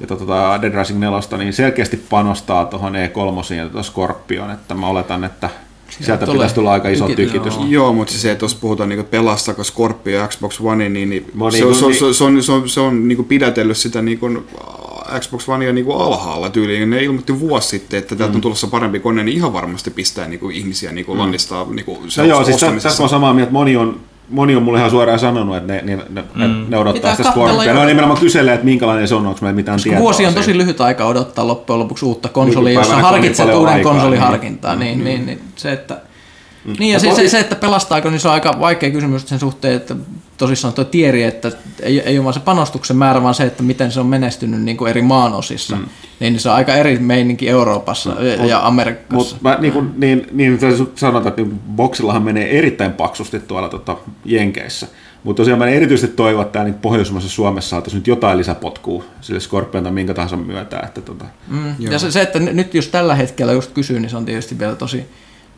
ja tota Dead Rising 4, niin selkeästi panostaa tuohon E3 ja tuota Scorpion, että mä oletan, että sieltä tulee pitäisi tulla aika iso tykitys. tykitys. Joo, Joo mutta se, että jos puhutaan niinku pelastako Scorpio ja Xbox One, niin, niin se, on, se, on, se, on, se on, se on, se on niinku pidätellyt sitä niinku, äh, Xbox Onea niinku alhaalla tyyliin. Ne ilmoitti vuosi sitten, että täältä on tulossa parempi kone, niin ihan varmasti pistää niinku ihmisiä niinku lannistaa niinku No joo, siis tä- tässä on samaa mieltä, moni on, moni on mulle ihan suoraan sanonut, että ne, ne, ne, mm. ne odottaa Pitää sitä katsella Scorpion. No jo- nimenomaan kyselee, että minkälainen se on, onko meillä mitään tietoa. Vuosi on siitä. tosi lyhyt aika odottaa loppujen lopuksi uutta konsolia, jossa on niin harkitset uuden aikaa, konsoliharkintaa. Niin, niin, niin, se, että, niin ja se, se, se, että pelastaako, niin se on aika vaikea kysymys sen suhteen, että tosissaan tuo tieri, että ei, ei ole vaan se panostuksen määrä, vaan se, että miten se on menestynyt niin kuin eri maanosissa. Mm. Niin se on aika eri meininki Euroopassa mm. ja Amerikassa. Mutta mä niin, kuin, niin, niin sanotaan, että niin boksillahan menee erittäin paksusti tuolla tota, Jenkeissä. Mutta tosiaan mä erityisesti toivon, että täällä niin Pohjoismaissa Suomessa saataisiin nyt jotain lisäpotkua sille Scorpion tai minkä tahansa myötä. Että tota, Mm. Ja se, se, että nyt jos tällä hetkellä just kysyy, niin se on tietysti vielä tosi,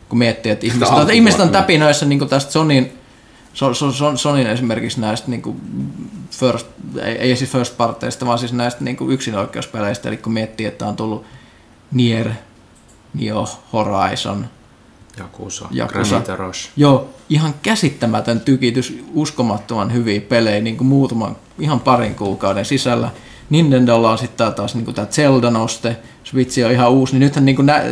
kun miettii, että ihmiset, että ihmiset on täpinöissä niin tästä Sonin, so, so, so, Sonin esimerkiksi näistä niin kuin first, ei, ei siis first parteista, vaan siis näistä niin kuin yksinoikeuspeleistä, eli kun miettii, että on tullut Nier, Neo, Horizon, Jakusa, Rush. Joo, ihan käsittämätön tykitys, uskomattoman hyviä pelejä niin kuin muutaman, ihan parin kuukauden sisällä. Nintendolla on sitten taas niin tämä Zelda-noste, Switch on ihan uusi, niin nythän niin kuin nä,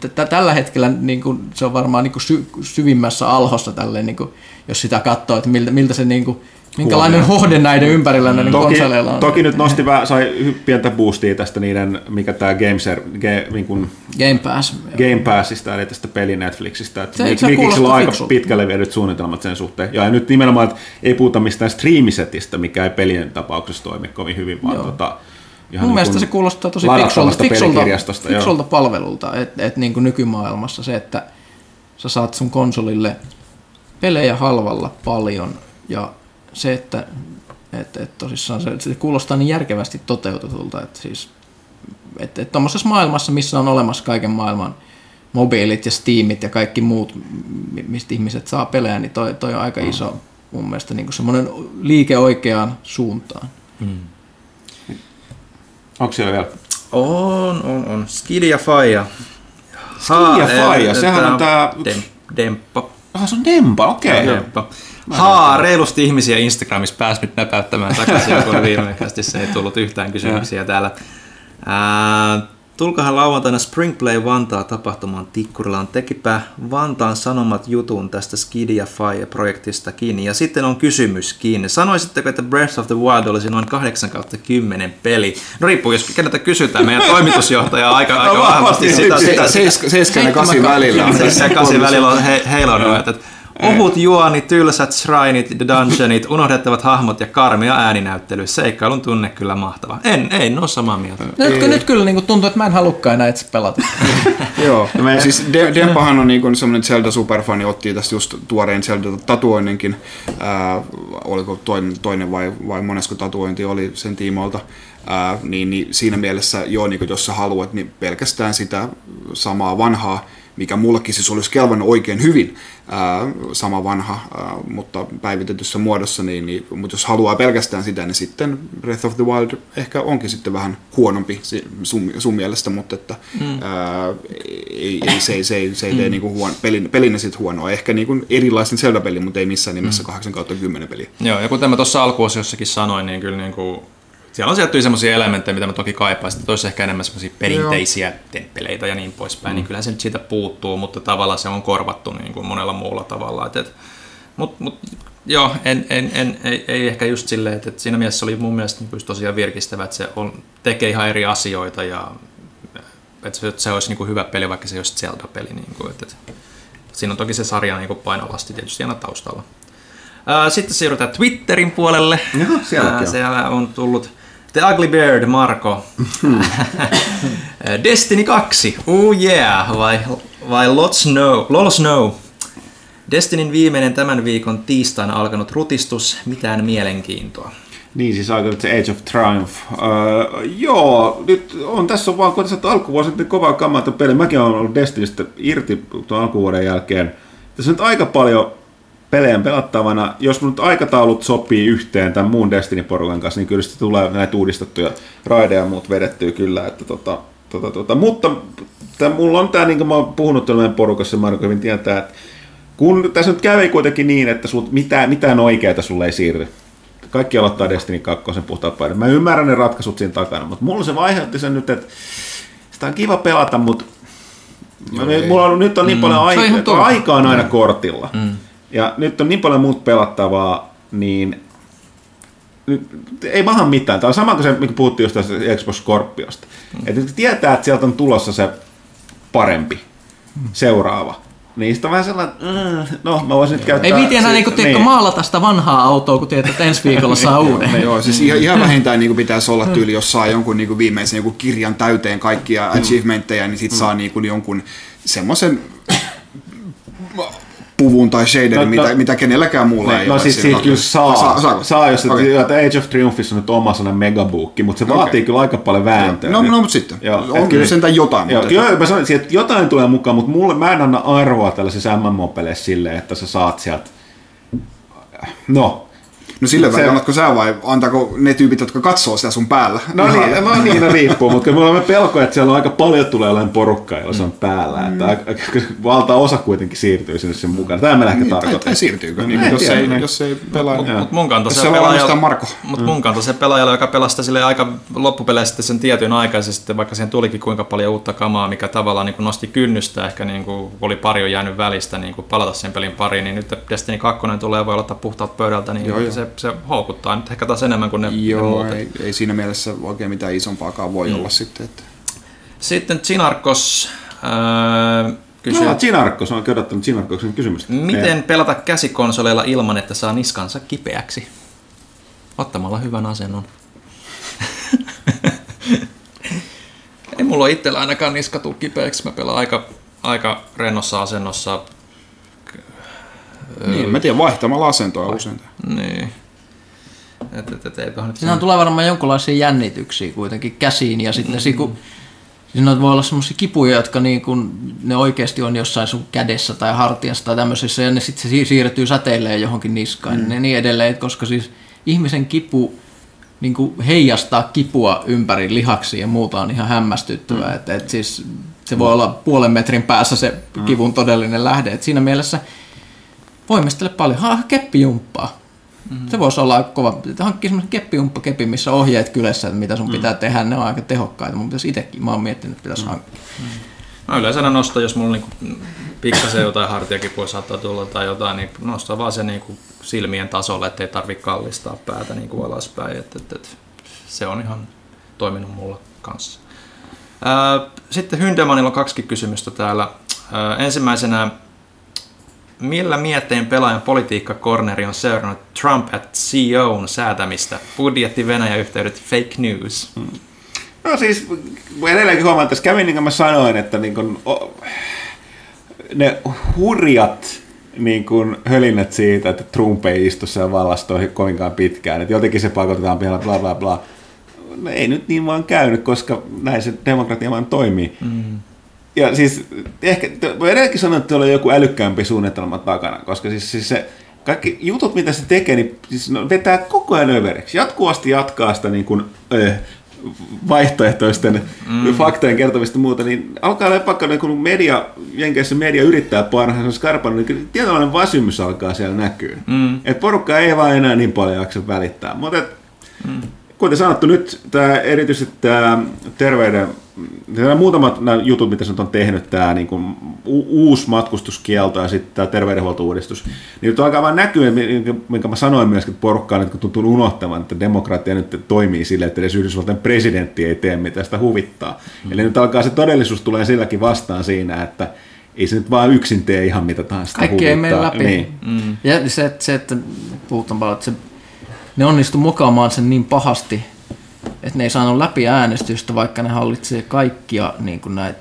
t- tällä hetkellä niin kuin se on varmaan niin kuin sy, syvimmässä alhossa tälleen, niin kuin, jos sitä katsoo, että miltä, miltä se niin minkälainen hohde näiden ympärillä näiden Toki, konsoleilla on. toki nyt nosti vähän, sai pientä boostia tästä niiden, mikä tämä Gameser, ge, niin kuin Game Pass. Game Passista, eli tästä peli Netflixistä. Että Se- Mik- se Mikiksellä on aika fiksulta. pitkälle viedyt suunnitelmat sen suhteen. Ja nyt nimenomaan, että ei puhuta mistään streamisetistä, mikä ei pelien tapauksessa toimi kovin hyvin, vaan Joo. tota, ihan Mun niin mielestä se kuulostaa tosi fiksulta, fiksulta, fiksulta palvelulta, että et, niin nykymaailmassa se, että sä saat sun konsolille pelejä halvalla paljon ja se, että et, et tosissaan se, se kuulostaa niin järkevästi toteutetulta, että siis että et tuommoisessa maailmassa, missä on olemassa kaiken maailman mobiilit ja Steamit ja kaikki muut, mi- mistä ihmiset saa pelejä, niin toi, toi on aika iso mun mielestä niin semmoinen liike oikeaan suuntaan. Onko siellä vielä? On, on, on. Skidi ja Faija. Skidi ja Faija, sehän on tää- Dem, Demppa. Ah, se on Dempa, okei. Okay. Haa, reilusti ihmisiä Instagramissa pääsi nyt näpäyttämään takaisin, kun viimekästi se ei tullut yhtään kysymyksiä täällä. Ää, tulkahan lauantaina Springplay Vantaa tapahtumaan Tikkurilaan. Tekipä Vantaan Sanomat jutun tästä Skidi ja Fire-projektista kiinni. Ja sitten on kysymyskin. Sanoisitteko, että Breath of the Wild olisi noin 8 kautta 10 peli? No riippuu, jos keneltä kysytään. Meidän toimitusjohtaja aika, aika vahvasti sitä, sitä, Seiska- Seiskan ja kasin välillä. on Siis se kasi välillä on he, heilonnut, että ohut juoni, tylsät shrineit, dungeonit, unohdettavat hahmot ja karmia ääninäyttely. Seikkailun tunne kyllä mahtava. En, en ole samaa mieltä. Nyt, nyt kyllä niin kuin tuntuu, että mä en halukkaan enää itse pelata. Joo, me- siis De- Dempahan on niinku semmoinen Zelda-superfani, otti tästä just tuoreen Zelda-tatuoinninkin, Ää, oliko toinen, toinen vai, vai monesko tatuointi oli sen tiimoilta, Ää, niin, niin siinä mielessä joo, niin jos sä haluat, niin pelkästään sitä samaa vanhaa, mikä mullekin siis olisi kelvannut oikein hyvin, ää, sama vanha, ää, mutta päivitetyssä muodossa, niin, niin, mutta jos haluaa pelkästään sitä, niin sitten Breath of the Wild ehkä onkin sitten vähän huonompi sun, sun mielestä, mutta että, mm. ää, ei, ei, se, ei- se, ei, se ei tee niinku huon, pelin, pelinä sit huonoa. Ehkä niinku erilaisten Zelda-peli, mutta ei missään nimessä 8 kautta 10 peliä. Joo, ja kuten mä tuossa alkuosiossakin sanoin, niin kyllä niin kuin, siellä on tiettyjä semmoisia elementtejä, mitä mä toki kaipaisin, että olisi ehkä enemmän semmoisia perinteisiä temppeleitä ja niin poispäin, mm. niin kyllähän se nyt siitä puuttuu, mutta tavallaan se on korvattu niin kuin monella muulla tavalla. Et, et, mut, mut, joo, en, en, en, ei, ei, ehkä just silleen, että, että siinä mielessä oli mun mielestä niin tosiaan virkistävä, että se on, tekee ihan eri asioita ja että se, että se olisi niin kuin hyvä peli, vaikka se olisi Zelda-peli. Niin kuin, että, että, siinä on toki se sarja niin kuin painolasti tietysti aina taustalla. Sitten siirrytään Twitterin puolelle. On. Siellä on tullut The Ugly Bird, Marko. Destiny 2, oh yeah, vai, vai Lot Snow, Lol Snow. Destinyn viimeinen tämän viikon tiistaina alkanut rutistus, mitään mielenkiintoa. Niin, siis aika se Age of Triumph. Öö, joo, nyt on tässä on vaan, kun tässä on alkuvuosi sitten kovaa kamaa tuon peli. Mäkin olen ollut Destinystä irti tuon alkuvuoden jälkeen. Tässä on nyt aika paljon pelejä pelattavana. Jos mun nyt aikataulut sopii yhteen tämän muun Destiny-porukan kanssa, niin kyllä sitten tulee näitä uudistettuja raideja ja muut vedettyä kyllä. Että tota, tota, tota. Mutta tämä, mulla on tämä, niin kuin mä oon puhunut tuolla meidän porukassa, Marko hyvin tietää, että kun tässä nyt kävi kuitenkin niin, että sul, mitään, mitään oikeaa sulle ei siirry. Kaikki aloittaa Destiny 2 puhtaat paidat. Mä ymmärrän ne ratkaisut siinä takana, mutta mulla se aiheutti sen nyt, että sitä on kiva pelata, mutta Joo, mulla on, nyt on niin paljon Se on ihan aikaa, aikaa on aina kortilla. Mm. Ja nyt on niin paljon muut pelattavaa, niin ei maha mitään. Tämä on sama kuin se, mikä puhuttiin just tästä Xbox Scorpiosta. Mm. Että nyt tietää, että sieltä on tulossa se parempi, seuraava. Niin sitten on vähän sellainen, mm, no mä voisin nyt käyttää... Ei viiti enää niinku, tiedätkö, maalata sitä vanhaa autoa, kun tiedät, että ensi viikolla saa uuden. No joo, siis ihan, ihan vähintään niin pitäisi olla tyyli, jos saa jonkun niin viimeisen jonkun kirjan täyteen kaikkia achievementteja, niin sit saa niin kuin jonkun semmoisen puvun tai shaderin, No, mitä, no- mitä kenelläkään muulla No, ei no ole. siis siinä siitä kyllä saa, Saa- saa, saako? jos okay. Age of Triumphissa on nyt oma sellainen megabookki, mutta se vaatii kyllä aika paljon vääntöä. No, nyt. no, mutta sitten. Joo, on et kyllä sentään jotain. Joo, mutta kyllä mä sanoin, että jotain tulee mukaan, mutta mulle, mä en anna arvoa tällaisessa MMO-peleissä silleen, että sä saat sieltä, no, No sille Se- välillä, annatko sä vai antaako ne tyypit, jotka katsoo sitä sun päällä? No niin, no niin, no riippuu, mutta kyllä mulla on pelko, että siellä on aika paljon tulee olemaan porukkaa, jolla se on päällä. Että aika- valtaosa kuitenkin siirtyy sinne sen mukaan. Tämä me ehkä Niin, tai, tai siirtyykö, niin, En jos, tiedä, ei, niin. jos ei pelaa. Joo. Mut mun kanta se se on pelaaja, Marko. mut mun kanta se pelaajalle, joka pelasi sille aika loppupeleissä sen tietyn aikaisesti, vaikka siihen tulikin kuinka paljon uutta kamaa, mikä tavallaan niin nosti kynnystä, ehkä niin kuin oli pari on jäänyt välistä niin kuin palata sen pelin pariin, niin nyt Destiny 2 tulee ja voi aloittaa puhtaat pöydältä, niin Joo, joo. se, se houkuttaa nyt ehkä taas enemmän kuin ne, ne Joo, muut. ei, ei, siinä mielessä oikein mitään isompaakaan voi Mm. olla sitten. Että. Sitten Chinarkos äh, kysyy, No, Chinarkos, on odottanut Chinarkoksen kysymystä. miten pelata käsikonsoleilla ilman, että saa niskansa kipeäksi? Ottamalla hyvän asennon. Ei mulla itsellä ainakaan niska tuu kipeäksi. Mä pelaan aika, aika rennossa asennossa. Niin, mä tiedän, vaihtamalla asentoa usein. Niin. Et, et, et, eiköhän nyt Siinä tulee varmaan jonkinlaisia jännityksiä kuitenkin käsiin ja sitten mm. kun Siinä voi olla semmoisia kipuja, jotka niin kun, ne oikeasti on jossain sun kädessä tai hartiassa tai tämmöisissä, ja ne sitten se siir- siirtyy säteilemään johonkin niskaan mm. ja niin edelleen, koska siis ihmisen kipu niin kuin heijastaa kipua ympäri lihaksia ja muuta on ihan hämmästyttävää. Mm. Että, että siis se voi olla puolen metrin päässä se kivun todellinen lähde. Että siinä mielessä voimistele paljon. Ha, keppijumppaa. Mm. Se voisi olla kova. Hankkii semmoisen keppijumppakepin, missä on ohjeet kylässä, että mitä sun pitää tehdä. Ne on aika tehokkaita. Mun pitäisi itsekin, mä oon miettinyt, että pitäisi hankkia. Mä yleensä aina nostan, jos mulla niinku pikkasen jotain hartiakipua saattaa tulla tai jotain, niin nostan vaan se niinku silmien tasolle, ettei tarvi kallistaa päätä niinku alaspäin. Et, et, et, se on ihan toiminut mulla kanssa. Ää, Sitten Hyndemanilla on kaksi kysymystä täällä. Ää, Ensimmäisenä, millä mietteen pelaajan politiikkakorneri on seurannut Trump at CEOn säätämistä? Budjetti, Venäjä-yhteydet, fake news. No siis, edelleenkin huomaan, että tässä kävi niin kuin mä sanoin, että niin kuin, o, ne hurjat niin kuin hölinnät siitä, että Trump ei istu siellä vallassa kovinkaan pitkään, että jotenkin se pakotetaan vielä bla bla bla. No ei nyt niin vaan käynyt, koska näin se demokratia vaan toimii. Mm. Ja siis ehkä, mä edelleenkin sanon, että tuolla on joku älykkäämpi suunnitelma takana, koska siis, siis se kaikki jutut, mitä se tekee, niin siis no, vetää koko ajan överiksi. Jatkuvasti jatkaa sitä niin kuin, äh, vaihtoehtoisten mm. faktojen kertomista muuta, niin alkaa olla pakko, niin kun media, Jenkeissä media yrittää parhaansa skarpannut, niin tietynlainen väsymys alkaa siellä näkyä. Mm. Et porukka ei vaan enää niin paljon jaksa välittää. Mutta mm. kuten sanottu, nyt tämä erityisesti tämä terveyden, nämä muutamat nämä jutut, mitä se nyt on tehnyt, tämä niin kuin, u- uusi matkustuskielto ja sitten tämä terveydenhuoltouudistus, niin nyt alkaa vaan näkyä, minkä- mä sanoin myöskin, että porukka on nyt tuntunut unohtamaan, että demokratia nyt toimii sille, että edes Yhdysvaltain presidentti ei tee mitä sitä huvittaa. Mm. Eli nyt alkaa se todellisuus tulee silläkin vastaan siinä, että ei se nyt vaan yksin tee ihan mitä tahansa Kaikki ei mene läpi. Niin. Mm. Ja se, että, se, että puhutaan paljon, että se, ne onnistu mokaamaan sen niin pahasti, että ne ei saanut läpi äänestystä, vaikka ne hallitsee kaikkia niin kuin näitä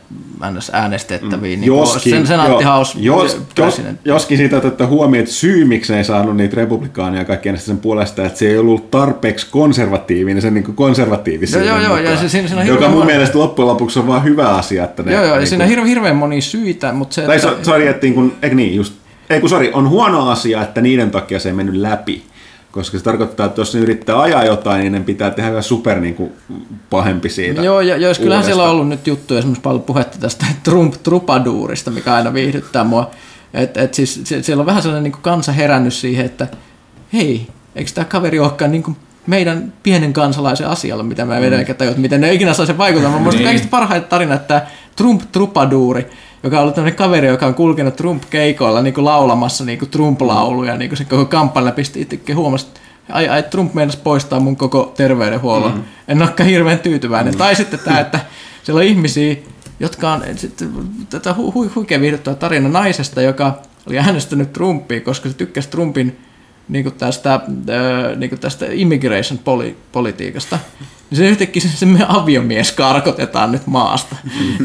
äänestettäviä. Niin kuin sen senaatti House jos, jos, joskin siitä otetaan huomioon, että syy, miksi ne ei saanut niitä republikaaneja kaikki äänestää sen puolesta, että se ei ollut tarpeeksi konservatiivinen sen niin konservatiivisen Joo, joo, joo, ja se- siinä- siinä on joka mun mielestä loppujen lopuksi on vaan hyvä asia, että ne... Joo, joo, ja niin siinä on hirveän, hirveän monia syitä, mutta se, Tai että, so, sorry, että niin kuin, eikö niin, just, ei kun sorry, on huono asia, että niiden takia se ei mennyt läpi. Koska se tarkoittaa, että jos ne yrittää ajaa jotain, niin ne pitää tehdä ihan super niin kuin, pahempi siitä. Joo, ja jos kyllähän uudesta. siellä on ollut nyt juttuja, esimerkiksi paljon puhetta tästä Trump Trupaduurista, mikä aina viihdyttää mua. Et, et siis, se, siellä on vähän sellainen niin kansa herännyt siihen, että hei, eikö tämä kaveri olekaan niin kuin meidän pienen kansalaisen asialla, mitä me mm. eikä tajua, miten ne ikinä saa sen vaikuttamaan. Mun niin. kaikista parhaita tarina, että tämä Trump Trupaduuri, joka on ollut tämmöinen kaveri, joka on kulkenut Trump-keikoilla niin kuin laulamassa niin kuin Trump-lauluja, niin kuin se koko kampanja pisti itsekin huomasi, että ai, ai Trump meinasi poistaa mun koko terveydenhuollon. Mm. En olekaan hirveän tyytyväinen. Mm. Tai sitten tämä, että siellä on ihmisiä, jotka on sitten tätä hu, hu, huikean viihdyttävä tarina naisesta, joka oli äänestänyt Trumpia, koska se tykkäsi Trumpin niin kuin tästä, niin kuin tästä immigration poli, politiikasta. Niin se yhtäkkiä se, se meidän aviomies karkotetaan nyt maasta.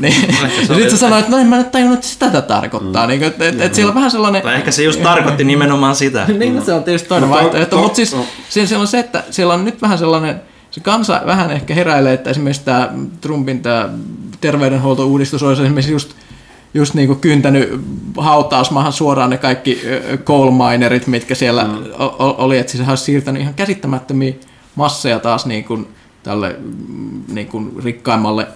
niin, ja sitten se sanoi, että no en mä nyt tajunnut, että sitä tätä tarkoittaa. Niin, että et, et siellä on vähän sellainen... Tai ehkä se just tarkoitti nimenomaan sitä. niin, no se on tietysti toinen Mutta- vaihtoehto, to- mutta siis no. siellä on se, että siellä on nyt vähän sellainen, se kansa vähän ehkä heräilee, että esimerkiksi tämä Trumpin tämä terveydenhuoltouudistus olisi esimerkiksi just just niin kuin kyntänyt hautausmaahan suoraan ne kaikki coal minerit, mitkä siellä mm. oli, että siis hän olisi siirtänyt ihan käsittämättömiä masseja taas niin kuin tälle mm, niin kuin rikkaimmalle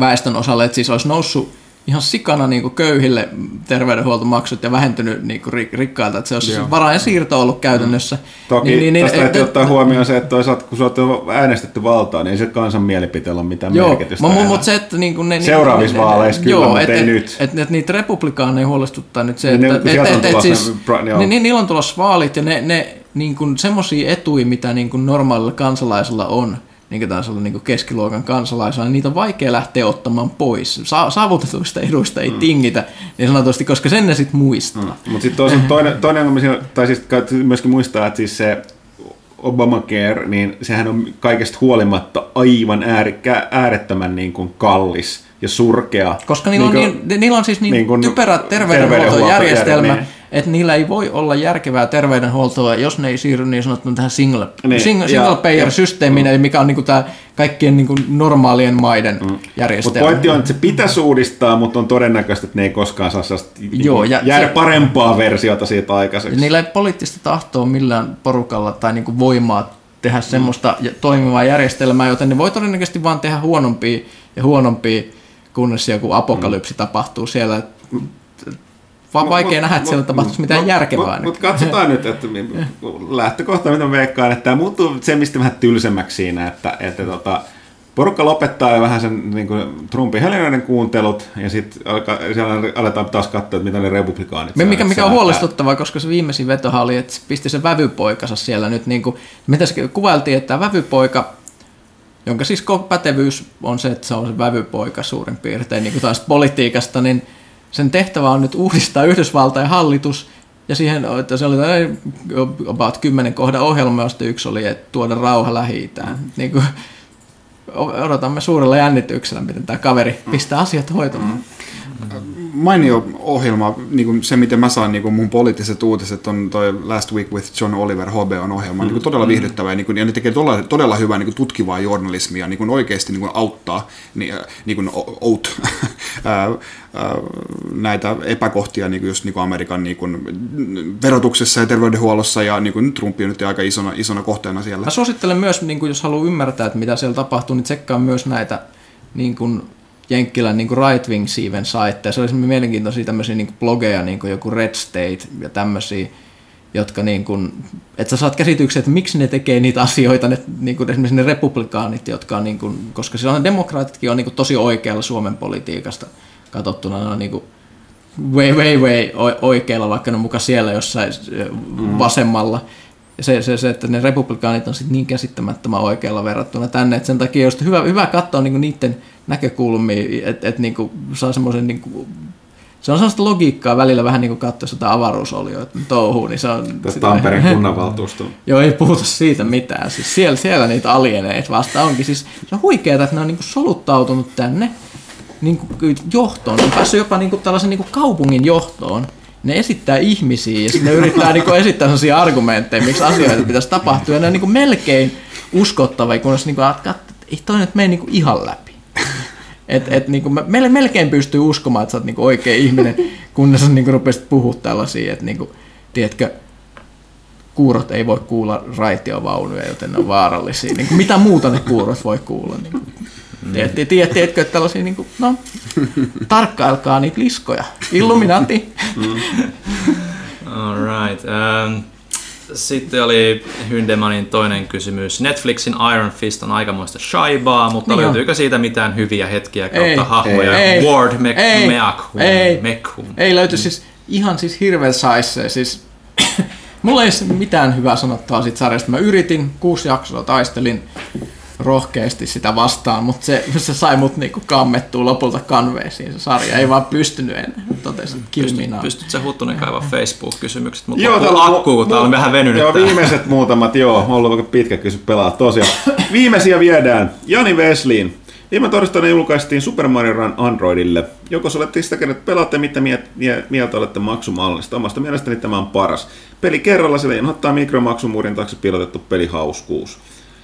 väestön osalle, että siis olisi noussut ihan sikana niin kuin köyhille terveydenhuoltomaksut ja vähentynyt niin kuin rikkailta, että se olisi Joo. varain siirto ollut käytännössä. Mm. Toki niin, niin, niin tästä täytyy ottaa huomioon se, että toisaalta kun sä oot äänestetty valtaa, niin ei se kansan mielipiteellä ole mitään joo, merkitystä. Mutta mut se, että niin kuin ne... Seuraavissa niin, vaaleissa kyllä, joo, mutta et, ei et, nyt. Että et, niitä republikaaneja huolestuttaa nyt se, niin, että... Et, et, et, siis, niin, niin, niillä on tulossa vaalit ja ne, ne niin kuin semmoisia etuja, mitä niin kuin normaalilla kansalaisella on, niin tällaisella niin keskiluokan kansalaisella, niin niitä on vaikea lähteä ottamaan pois. Sa- saavutetuista eduista ei mm. tingitä, niin sanotusti, koska sen ne sitten muistaa. Mm. Mutta sitten toinen, toinen on, tai siis myöskin muistaa, että siis se Obamacare, niin sehän on kaikesta huolimatta aivan äärettömän niin kuin kallis ja surkea. Koska niillä, niin kuin, on, niin, niillä on siis niin, niin kuin typerä terveydenhuoltojärjestelmä, niin että niillä ei voi olla järkevää terveydenhuoltoa, jos ne ei siirry niin sanottuun tähän single, niin, single, single payer-systeemiin, eli mikä on niin kuin tämä kaikkien niin kuin normaalien maiden mm. järjestelmä. Mutta pointti on, että se pitäisi uudistaa, mutta on todennäköistä, että ne ei koskaan saa Joo, ja jäädä se, parempaa versiota siitä aikaiseksi. Niillä ei poliittista tahtoa millään porukalla tai niin kuin voimaa tehdä mm. semmoista toimivaa järjestelmää, joten ne voi todennäköisesti vaan tehdä huonompia ja huonompia, kunnes joku apokalypsi mm. tapahtuu siellä vaan mut, vaikea mut, nähdä, että siellä tapahtuisi mitään mut, järkevää. Mutta mut katsotaan nyt, että lähtökohta, mitä veikkaan, että tämä muuttuu se, mistä vähän tylsemmäksi siinä, että, että tota, porukka lopettaa jo vähän sen niin kuin Trumpin helinoiden kuuntelut, ja sitten siellä aletaan taas katsoa, että mitä ne republikaanit Me, mikä, mikä on huolestuttavaa, koska se viimeisin vetohan oli, että pisti se vävypoikansa siellä nyt, niin kuin, mitä se kuvailtiin, että tämä vävypoika, jonka siis pätevyys on se, että se on se vävypoika suurin piirtein niin kuin taas politiikasta, niin sen tehtävä on nyt uudistaa Yhdysvaltain hallitus, ja siihen, että se oli about kymmenen kohdan ohjelma, josta yksi oli, että tuoda rauha lähi niin kuin, odotamme suurella jännityksellä, miten tämä kaveri pistää asiat hoitamaan. Mm mainio ohjelma, niin kuin se miten mä saan niin kuin mun poliittiset uutiset on toi Last Week with John Oliver on ohjelma, mm. niin kuin todella viihdyttävä ja, niin kuin, ja ne tekee todella, todella hyvää niin kuin tutkivaa journalismia, niin kuin oikeasti niin kuin auttaa niin, niin kuin out, näitä epäkohtia niin kuin just niin kuin Amerikan niin kuin verotuksessa ja terveydenhuollossa ja niin kuin Trump on nyt aika isona, isona kohteena siellä. Mä suosittelen myös, niin kuin jos haluaa ymmärtää, että mitä siellä tapahtuu, niin tsekkaa myös näitä niin kuin Jenkkilän niin right wing siiven saitte. Se olisi mielenkiintoisia tämmöisiä niin blogeja, niin kuin joku Red State ja tämmöisiä, jotka niin kuin, että sä saat käsityksen, että miksi ne tekee niitä asioita, ne, niin kuin esimerkiksi ne republikaanit, jotka on niin kuin, koska silloin demokraatitkin on niin kuin tosi oikealla Suomen politiikasta katsottuna, ne on niin kuin way, way, way oikealla, vaikka ne on mukaan siellä jossain mm. vasemmalla. Ja se, se, se, että ne republikaanit on sitten niin käsittämättömän oikealla verrattuna tänne, että sen takia on hyvä, hyvä katsoa niin niiden näkökulmia, että et niinku saa semmoisen niinku, se on sellaista logiikkaa välillä vähän niin kuin katsoa sitä avaruusolioita touhuu, niin se on... Tästä Tampereen kunnanvaltuusto. Joo, ei puhuta siitä mitään. Siis siellä, siellä niitä alieneita vasta onkin. Siis se on huikeaa, että ne on niin kuin soluttautunut tänne niin kuin johtoon. Ne on päässyt jopa niin kuin tällaisen niin kuin kaupungin johtoon. Ne esittää ihmisiä ja sitten ne yrittää niin kuin esittää sellaisia argumentteja, miksi asioita pitäisi tapahtua. Ja ne on niin kuin melkein uskottavia, kunnes niin kuin, että ei toi nyt mene niin kuin ihan läpi. Et, et, niin kuin, meille melkein pystyy uskomaan, että sä oot niin kuin oikea ihminen, kunnes sä niin kuin rupesit puhua tällaisia, että niin kuin, tiedätkö, kuurot ei voi kuulla raitiovaunuja, joten ne on vaarallisia. Niin kuin, mitä muuta ne kuurot voi kuulla? Niin kuin, tiedätkö, tiedätkö, että tällaisia, niin kuin, no, tarkkailkaa niitä liskoja. Illuminati. Mm. All right. Um, sitten oli Hyndemanin toinen kysymys. Netflixin Iron Fist on aikamoista shaibaa, mutta niin löytyykö on. siitä mitään hyviä hetkiä kautta ei, hahmoja? Ei, Ward Mc, ei, Meakhum, ei, Mekhum. ei löyty siis ihan siis hirveän saisse. Siis, mulla ei mitään hyvää sanottavaa siitä sarjasta. Mä yritin, kuusi jaksoa taistelin, rohkeasti sitä vastaan, mutta se, se sai mut niinku kammettua lopulta kanveisiin se sarja. Ei vaan pystynyt enää. Totesin, Pystyt, pystyt sä Huttunen kaivaa Facebook-kysymykset, mutta joo, täällä, akku, kun täällä on vähän venynyt. Joo, viimeiset muutamat, joo, on ollut aika pitkä kysy pelaa tosiaan. Viimeisiä viedään. Jani Vesliin. Viime torstaina julkaistiin Super Mario Run Androidille. Joko olette sitä kenet pelaatte, mitä mieltä olette maksumallista? Omasta mielestäni tämä on paras. Peli kerralla, sillä inhottaa mikromaksumuurin taakse piilotettu pelihauskuus.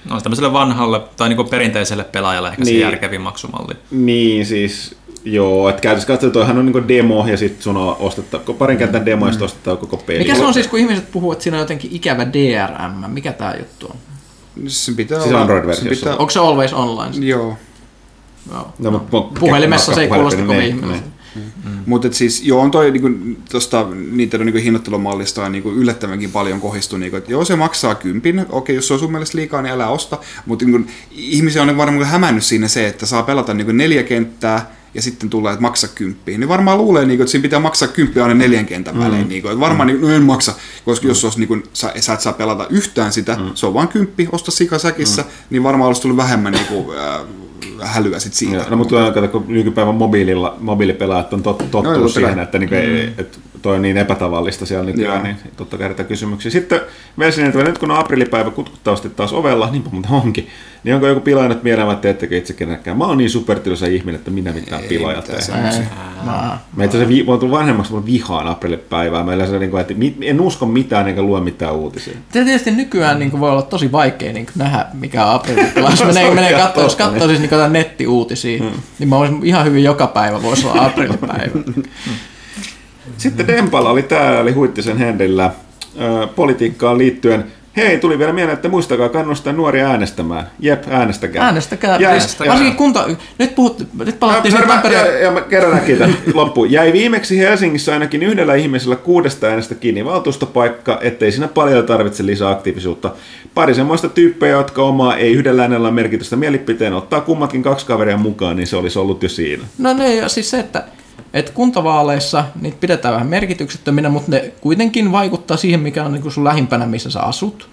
No tämmöiselle vanhalle tai niin perinteiselle pelaajalle ehkä niin, se järkevin maksumalli. Niin, siis Joo, että käytössä katsotaan, toihan on niin demo ja sitten sun on ostettu, parin kentän demo ja sitten ostetaan koko peli. Mikä se on siis, kun ihmiset puhuu, että siinä on jotenkin ikävä DRM? Mikä tämä juttu on? Se pitää Siis olla- Android-versiossa. se pitää- Onko se always online? Joo. Joo. No, mutta Puhelimessa se ei kuulosta kovin niin, ihmeelliseltä. Mm. Mutta siis joo, on toi niinku, tosta Nintendo niinku hinnoittelumallista on niinku yllättävänkin paljon kohistu. Niinku, että joo, se maksaa kympin, okei, jos se on sun mielestä liikaa, niin älä osta. Mutta niinku, ihmisiä on varmaan hämännyt siinä se, että saa pelata niinku neljä kenttää ja sitten tulee, että maksa kymppiä. Niin varmaan luulee, niinku, että siinä pitää maksaa kymppiä aina neljän kentän mm. välein. Niinku, että varmaan mm. niin, no en maksa, koska jos olisi, niinku, sä, sä et saa pelata yhtään sitä, mm. se on vain kymppi, osta sikasäkissä, mm. niin varmaan olisi tullut vähemmän niinku, äh, hälyä sit siitä. Joo, no mutta kato, kun nykypäivän mobiililla, mobiilipelaajat on tot, tottunut totta siihen, että, niinku, mm. että toi on niin epätavallista siellä nykyään, Joo. niin totta kai kysymyksiä. Sitten Velsiniltä, nyt kun on aprillipäivä kutkuttavasti taas ovella, niin mutta onkin, niin onko joku pilannut mieleen, että teettekö itse kenellekään? Mä oon niin supertilosa ihminen, että minä mitään pilaaja semmosia. Mä, Mä itse asiassa vi- mä oon tullut vanhemmaksi, mutta vihaan aprillipäivää. Meillä se, niin kuin, että en usko mitään enkä lue mitään uutisia. Tietysti nykyään niin voi olla tosi vaikea niin nähdä, mikä on aprillipilas. Menee, menee katsoa, jos katsoo siis niin jotain nettiuutisia, hmm. niin mä voisin ihan hyvin joka päivä voisi olla aprillipäivä. Sitten Dempala oli täällä, eli Huittisen Hendillä politiikkaan liittyen. Hei, tuli vielä mieleen, että muistakaa kannustaa nuoria äänestämään. Jep, äänestäkää. Äänestäkää. Ja- Siis, varsinkin kunta... Nyt, puhut, nyt palattiin ja, Tampereen... ja, ja mä kerran näkin tämän loppuun. Jäi viimeksi Helsingissä ainakin yhdellä ihmisellä kuudesta äänestä kiinni valtuustopaikka, ettei siinä paljon tarvitse lisää aktiivisuutta. Pari semmoista tyyppejä, jotka omaa ei yhdellä äänellä merkitystä mielipiteen, ottaa kummatkin kaksi kaveria mukaan, niin se olisi ollut jo siinä. No ne, ja siis se, että, että kuntavaaleissa niitä pidetään vähän merkityksettöminä, mutta ne kuitenkin vaikuttaa siihen, mikä on niin sun lähimpänä, missä sä asut.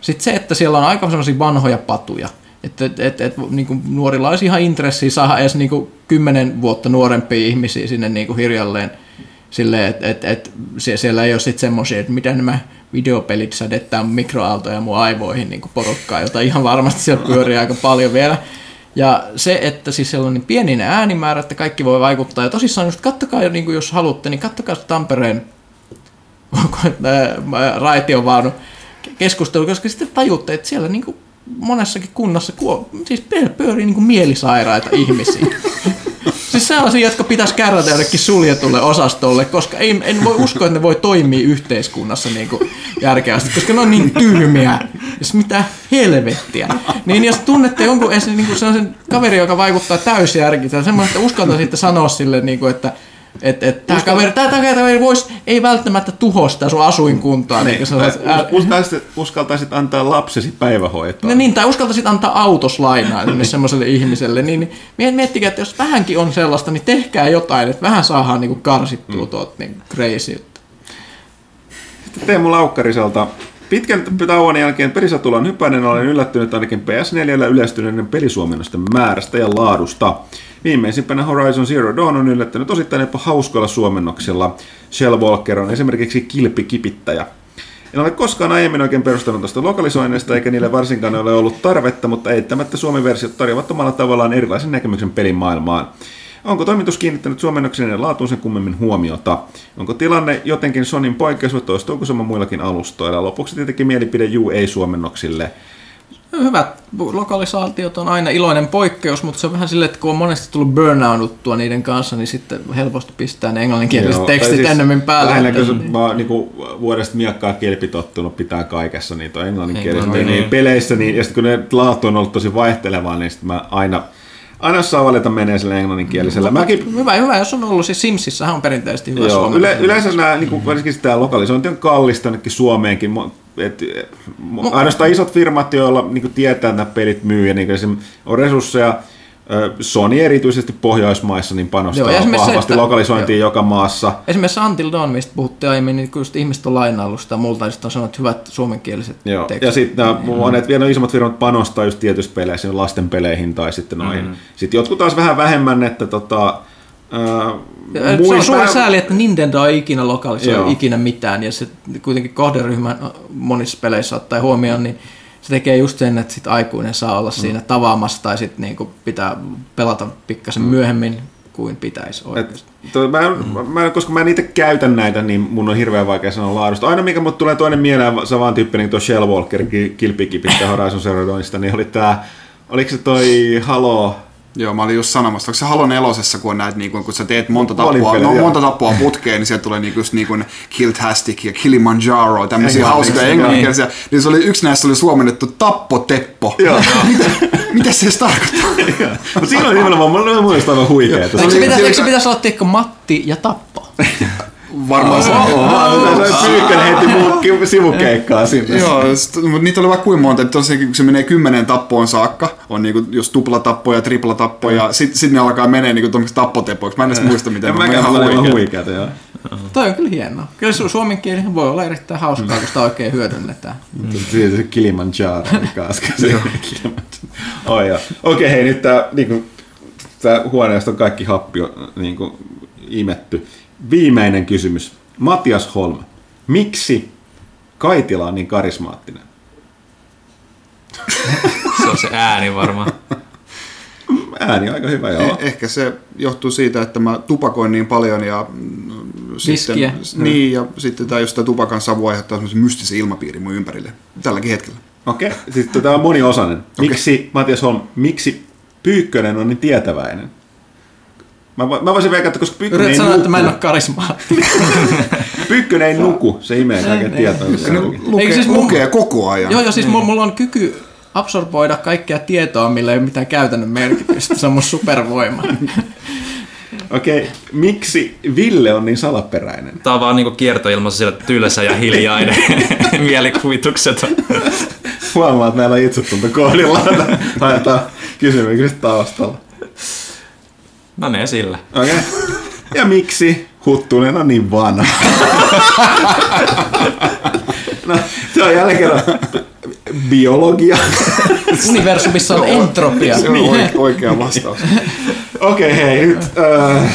Sitten se, että siellä on aika semmoisia vanhoja patuja. Että et, et, et, niin nuorilla olisi ihan intressiä saada edes niin kymmenen vuotta nuorempia ihmisiä sinne niin hiljalleen silleen, että et, et, sie- siellä ei ole sitten semmoisia, että mitä nämä videopelit sädettää mikroaaltoja mun aivoihin niin porukkaa, jota ihan varmasti siellä pyörii aika paljon vielä. Ja se, että siis siellä on niin pieni äänimäärä, että kaikki voi vaikuttaa. Ja tosissaan just kattokaa, niin kuin jos haluatte, niin kattokaa Tampereen raitiovaunu keskustelu, koska sitten tajutte, että siellä niin kuin monessakin kunnassa kuo, siis pyö- pyörii niin kuin mielisairaita ihmisiä. Siis sellaisia, jotka pitäisi kärrätä jollekin suljetulle osastolle, koska ei, en voi uskoa, että ne voi toimia yhteiskunnassa niin kuin järkevästi, koska ne on niin tyhmiä. Siis mitä helvettiä. Niin jos tunnette jonkun niin kuin sellaisen kaveri, joka vaikuttaa täysjärkiltä, semmoinen, että uskaltaisitte sanoa sille, niin kuin, että että et, tämä kaveri, tää, tää kaveri vois, ei välttämättä tuhoa sitä sun asuinkuntaa. Niin, niin, Us- uskaltaisit, uskaltaisit antaa lapsesi päivähoitoon. No niin, tai uskaltaisit antaa autos lainaa semmoiselle ihmiselle, niin, niin mie- miettikää, että jos vähänkin on sellaista, niin tehkää jotain, että vähän saadaan niinku karsittua mm. tuot niin crazy. Sitten Teemu Laukkariselta. Pitkän tauon jälkeen perisatulan hypäinen olen yllättynyt ainakin PS4 yleistyneiden pelisuomennosten määrästä ja laadusta. Viimeisimpänä Horizon Zero Dawn on yllättänyt osittain jopa hauskoilla suomennoksilla. Shell Walker on esimerkiksi kilpikipittäjä. En ole koskaan aiemmin oikein perustanut tästä lokalisoinnista, eikä niille varsinkaan ole ollut tarvetta, mutta eittämättä Suomi-versiot tarjoavat omalla tavallaan erilaisen näkemyksen pelin maailmaan. Onko toimitus kiinnittänyt suomennoksen ja laatuun sen kummemmin huomiota? Onko tilanne jotenkin Sonin poikkeus vai toistuuko sama muillakin alustoilla? Lopuksi tietenkin mielipide juu ei suomennoksille. Hyvät lokalisaatiot on aina iloinen poikkeus, mutta se on vähän silleen, että kun on monesti tullut burnoututtua niiden kanssa, niin sitten helposti pistää ne englanninkieliset Joo, tekstit siis ennemmin päälle. Lähinnä kun se- mä oon niinku vuodesta miakkaa kielipitottunut pitää kaikessa, niin toi englanninkielistä Englannin. niin peleissä, niin, ja sitten kun ne laatu on ollut tosi vaihtelevaa, niin sitten mä aina, aina jos saa valita menee sille englanninkielisellä. Mäkin Hyvä, hyvä, jos on ollut. Siis Simsissähän on perinteisesti hyvä Joo, yle, yleensä nämä, niin kuin, varsinkin tämä lokalisointi on kallista Suomeenkin. Et, mo- ainoastaan isot firmat, joilla niin kuin tietää, että nämä pelit myy ja niin kuin on resursseja. Sony erityisesti Pohjoismaissa niin panostaa Joo, se, vahvasti että- lokalisointiin joka maassa. Esimerkiksi Until Dawn, mistä puhuttiin aiemmin, niin kun just ihmiset on lainaillut sitä multa, ja sitten on sanonut, että hyvät suomenkieliset Joo. tekstit. Ja sitten nämä monet vielä isommat firmat panostaa just tietyissä peleissä, lasten peleihin tai sitten noihin. Mm. Sitten jotkut taas vähän vähemmän, että tota, Ja Se on suuri pää- sääli, että Nintendo ei ikinä lokalisoi Joo. ikinä mitään, ja se kuitenkin kohderyhmä monissa peleissä ottaa huomioon, niin se tekee just sen, että sit aikuinen saa olla siinä tavaamassa, tai sitten niinku pitää pelata pikkasen myöhemmin kuin pitäisi oikeasti. Et, to, mä, en, mä, en- koska mä en itse käytä näitä, niin mun on hirveän vaikea sanoa laadusta. Aina mikä mut tulee toinen mieleen, saman tyyppinen kuin tuo Shell Walker kilpikipistä Horizon Zero Dawnista, niin oli tää, oliko se toi Halo, Joo, mä olin just sanomassa, onko se Halo nelosessa, kun on näitä, niin kun, kun sä teet monta pelejä, no, monta tappoa putkeen, niin sieltä tulee niin just niin kuin Kiltastic ja Kilimanjaro, tämmöisiä hauskoja englanninkielisiä. Niin se oli, yksi näistä oli suomennettu Tappo Teppo. Joo. mitä, mitä se edes tarkoittaa? Mutta siinä oli nimenomaan, oli mielestä aivan huikeeta. Eikö se, pitäisi, olla Matti ja Tappo? Varmaan se. Se Pyykkönen heti muu sivukeikkaa sinne. Joo, sit- mutta niitä oli vaikka kuinka monta, että tosiaankin kun se menee kymmenen tappoon saakka, on niinku jos tuplatappo ja triplatappo, ja sitten sit ne alkaa menee niinku tuommoiksi tappoteppoiksi. Mä en edes muista, miten ne mä on ihan huikeeta, joo. Toi on kyllä hienoa. Kyllä su- suomen kieli voi olla erittäin hauskaa, kun sitä oikein hyödynnetään. Siitä se Kilimanjaro, mikä äsken. Oh, joo. Okei, hei, nyt tää, niinku, tää huoneesta on kaikki happi on, niinku, imetty. Viimeinen kysymys. Matias Holm. Miksi Kaitila on niin karismaattinen? Se on se ääni varmaan. Ääni on aika hyvä, joo. Eh- ehkä se johtuu siitä, että mä tupakoin niin paljon ja mm, Viskiä. sitten, niin, ja sitten tämä just tämä tupakan savu aiheuttaa semmoisen mystisen ilmapiirin mun ympärille tälläkin hetkellä. Okei, sitten tämä on moniosainen. Miksi, Matias Holm, miksi Pyykkönen on niin tietäväinen? Mä, vo- mä voisin veikata, että koska Pyykkönen Yrität ei, sanoa, että mä en ole nuku, karismaattinen. Pyykkönen ei nuku, se imee kaiken tietoa. lukee, siis mun- lukee koko ajan. Joo, joo, siis mulla, mulla on kyky absorboida kaikkea tietoa, millä ei ole mitään käytännön merkitystä. Se on mun supervoima. Okei, miksi Ville on niin salaperäinen? Tää on vaan niinku kiertoilmassa sillä tylsä ja hiljainen mielikuvitukset. Huomaa, että meillä on itsetunto kohdillaan. Haetaan kysymykset taustalla. No ne sillä. Okei. Ja miksi Huttunen on niin vanha? No, se on jälleen kerran biologia. Universumissa on entropia. Se on oike- oikea vastaus. Okei, hei, nyt äh,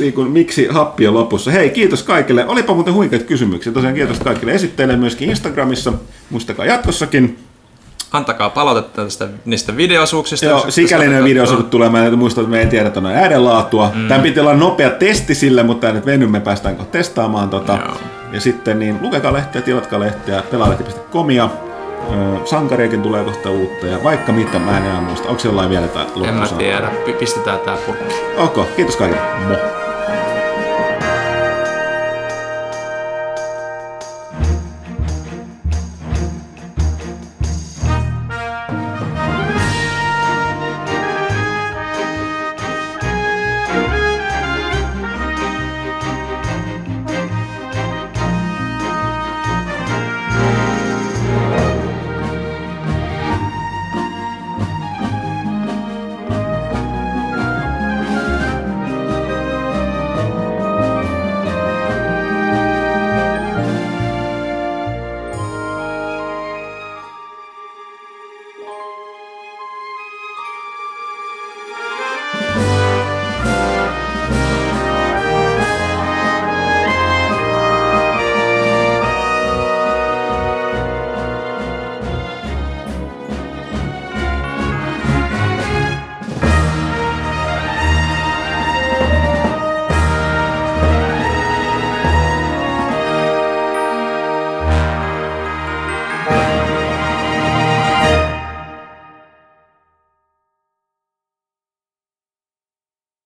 niin kuin, miksi happi on lopussa? Hei, kiitos kaikille. Olipa muuten huikeat kysymyksiä. Tosiaan kiitos kaikille esittäjille myöskin Instagramissa. Muistakaa jatkossakin. Antakaa palautetta tästä, niistä videosuuksista. Joo, sikäli ne katsoa. tulee. Mä en muista, että me ei tiedetä noin äänenlaatua. Mm. Tämän piti olla nopea testi sille, mutta nyt venyt, me päästään testaamaan. Tota. Joo. Ja sitten niin lukekaa lehteä, tilatkaa lehteä, pelaalehti.comia. Sankariakin tulee kohta uutta ja vaikka mitä, mä en enää muista. Onko se jollain vielä jotain En mä tiedä. Pistetään tää purkki. Ok, kiitos kaikille. Mo.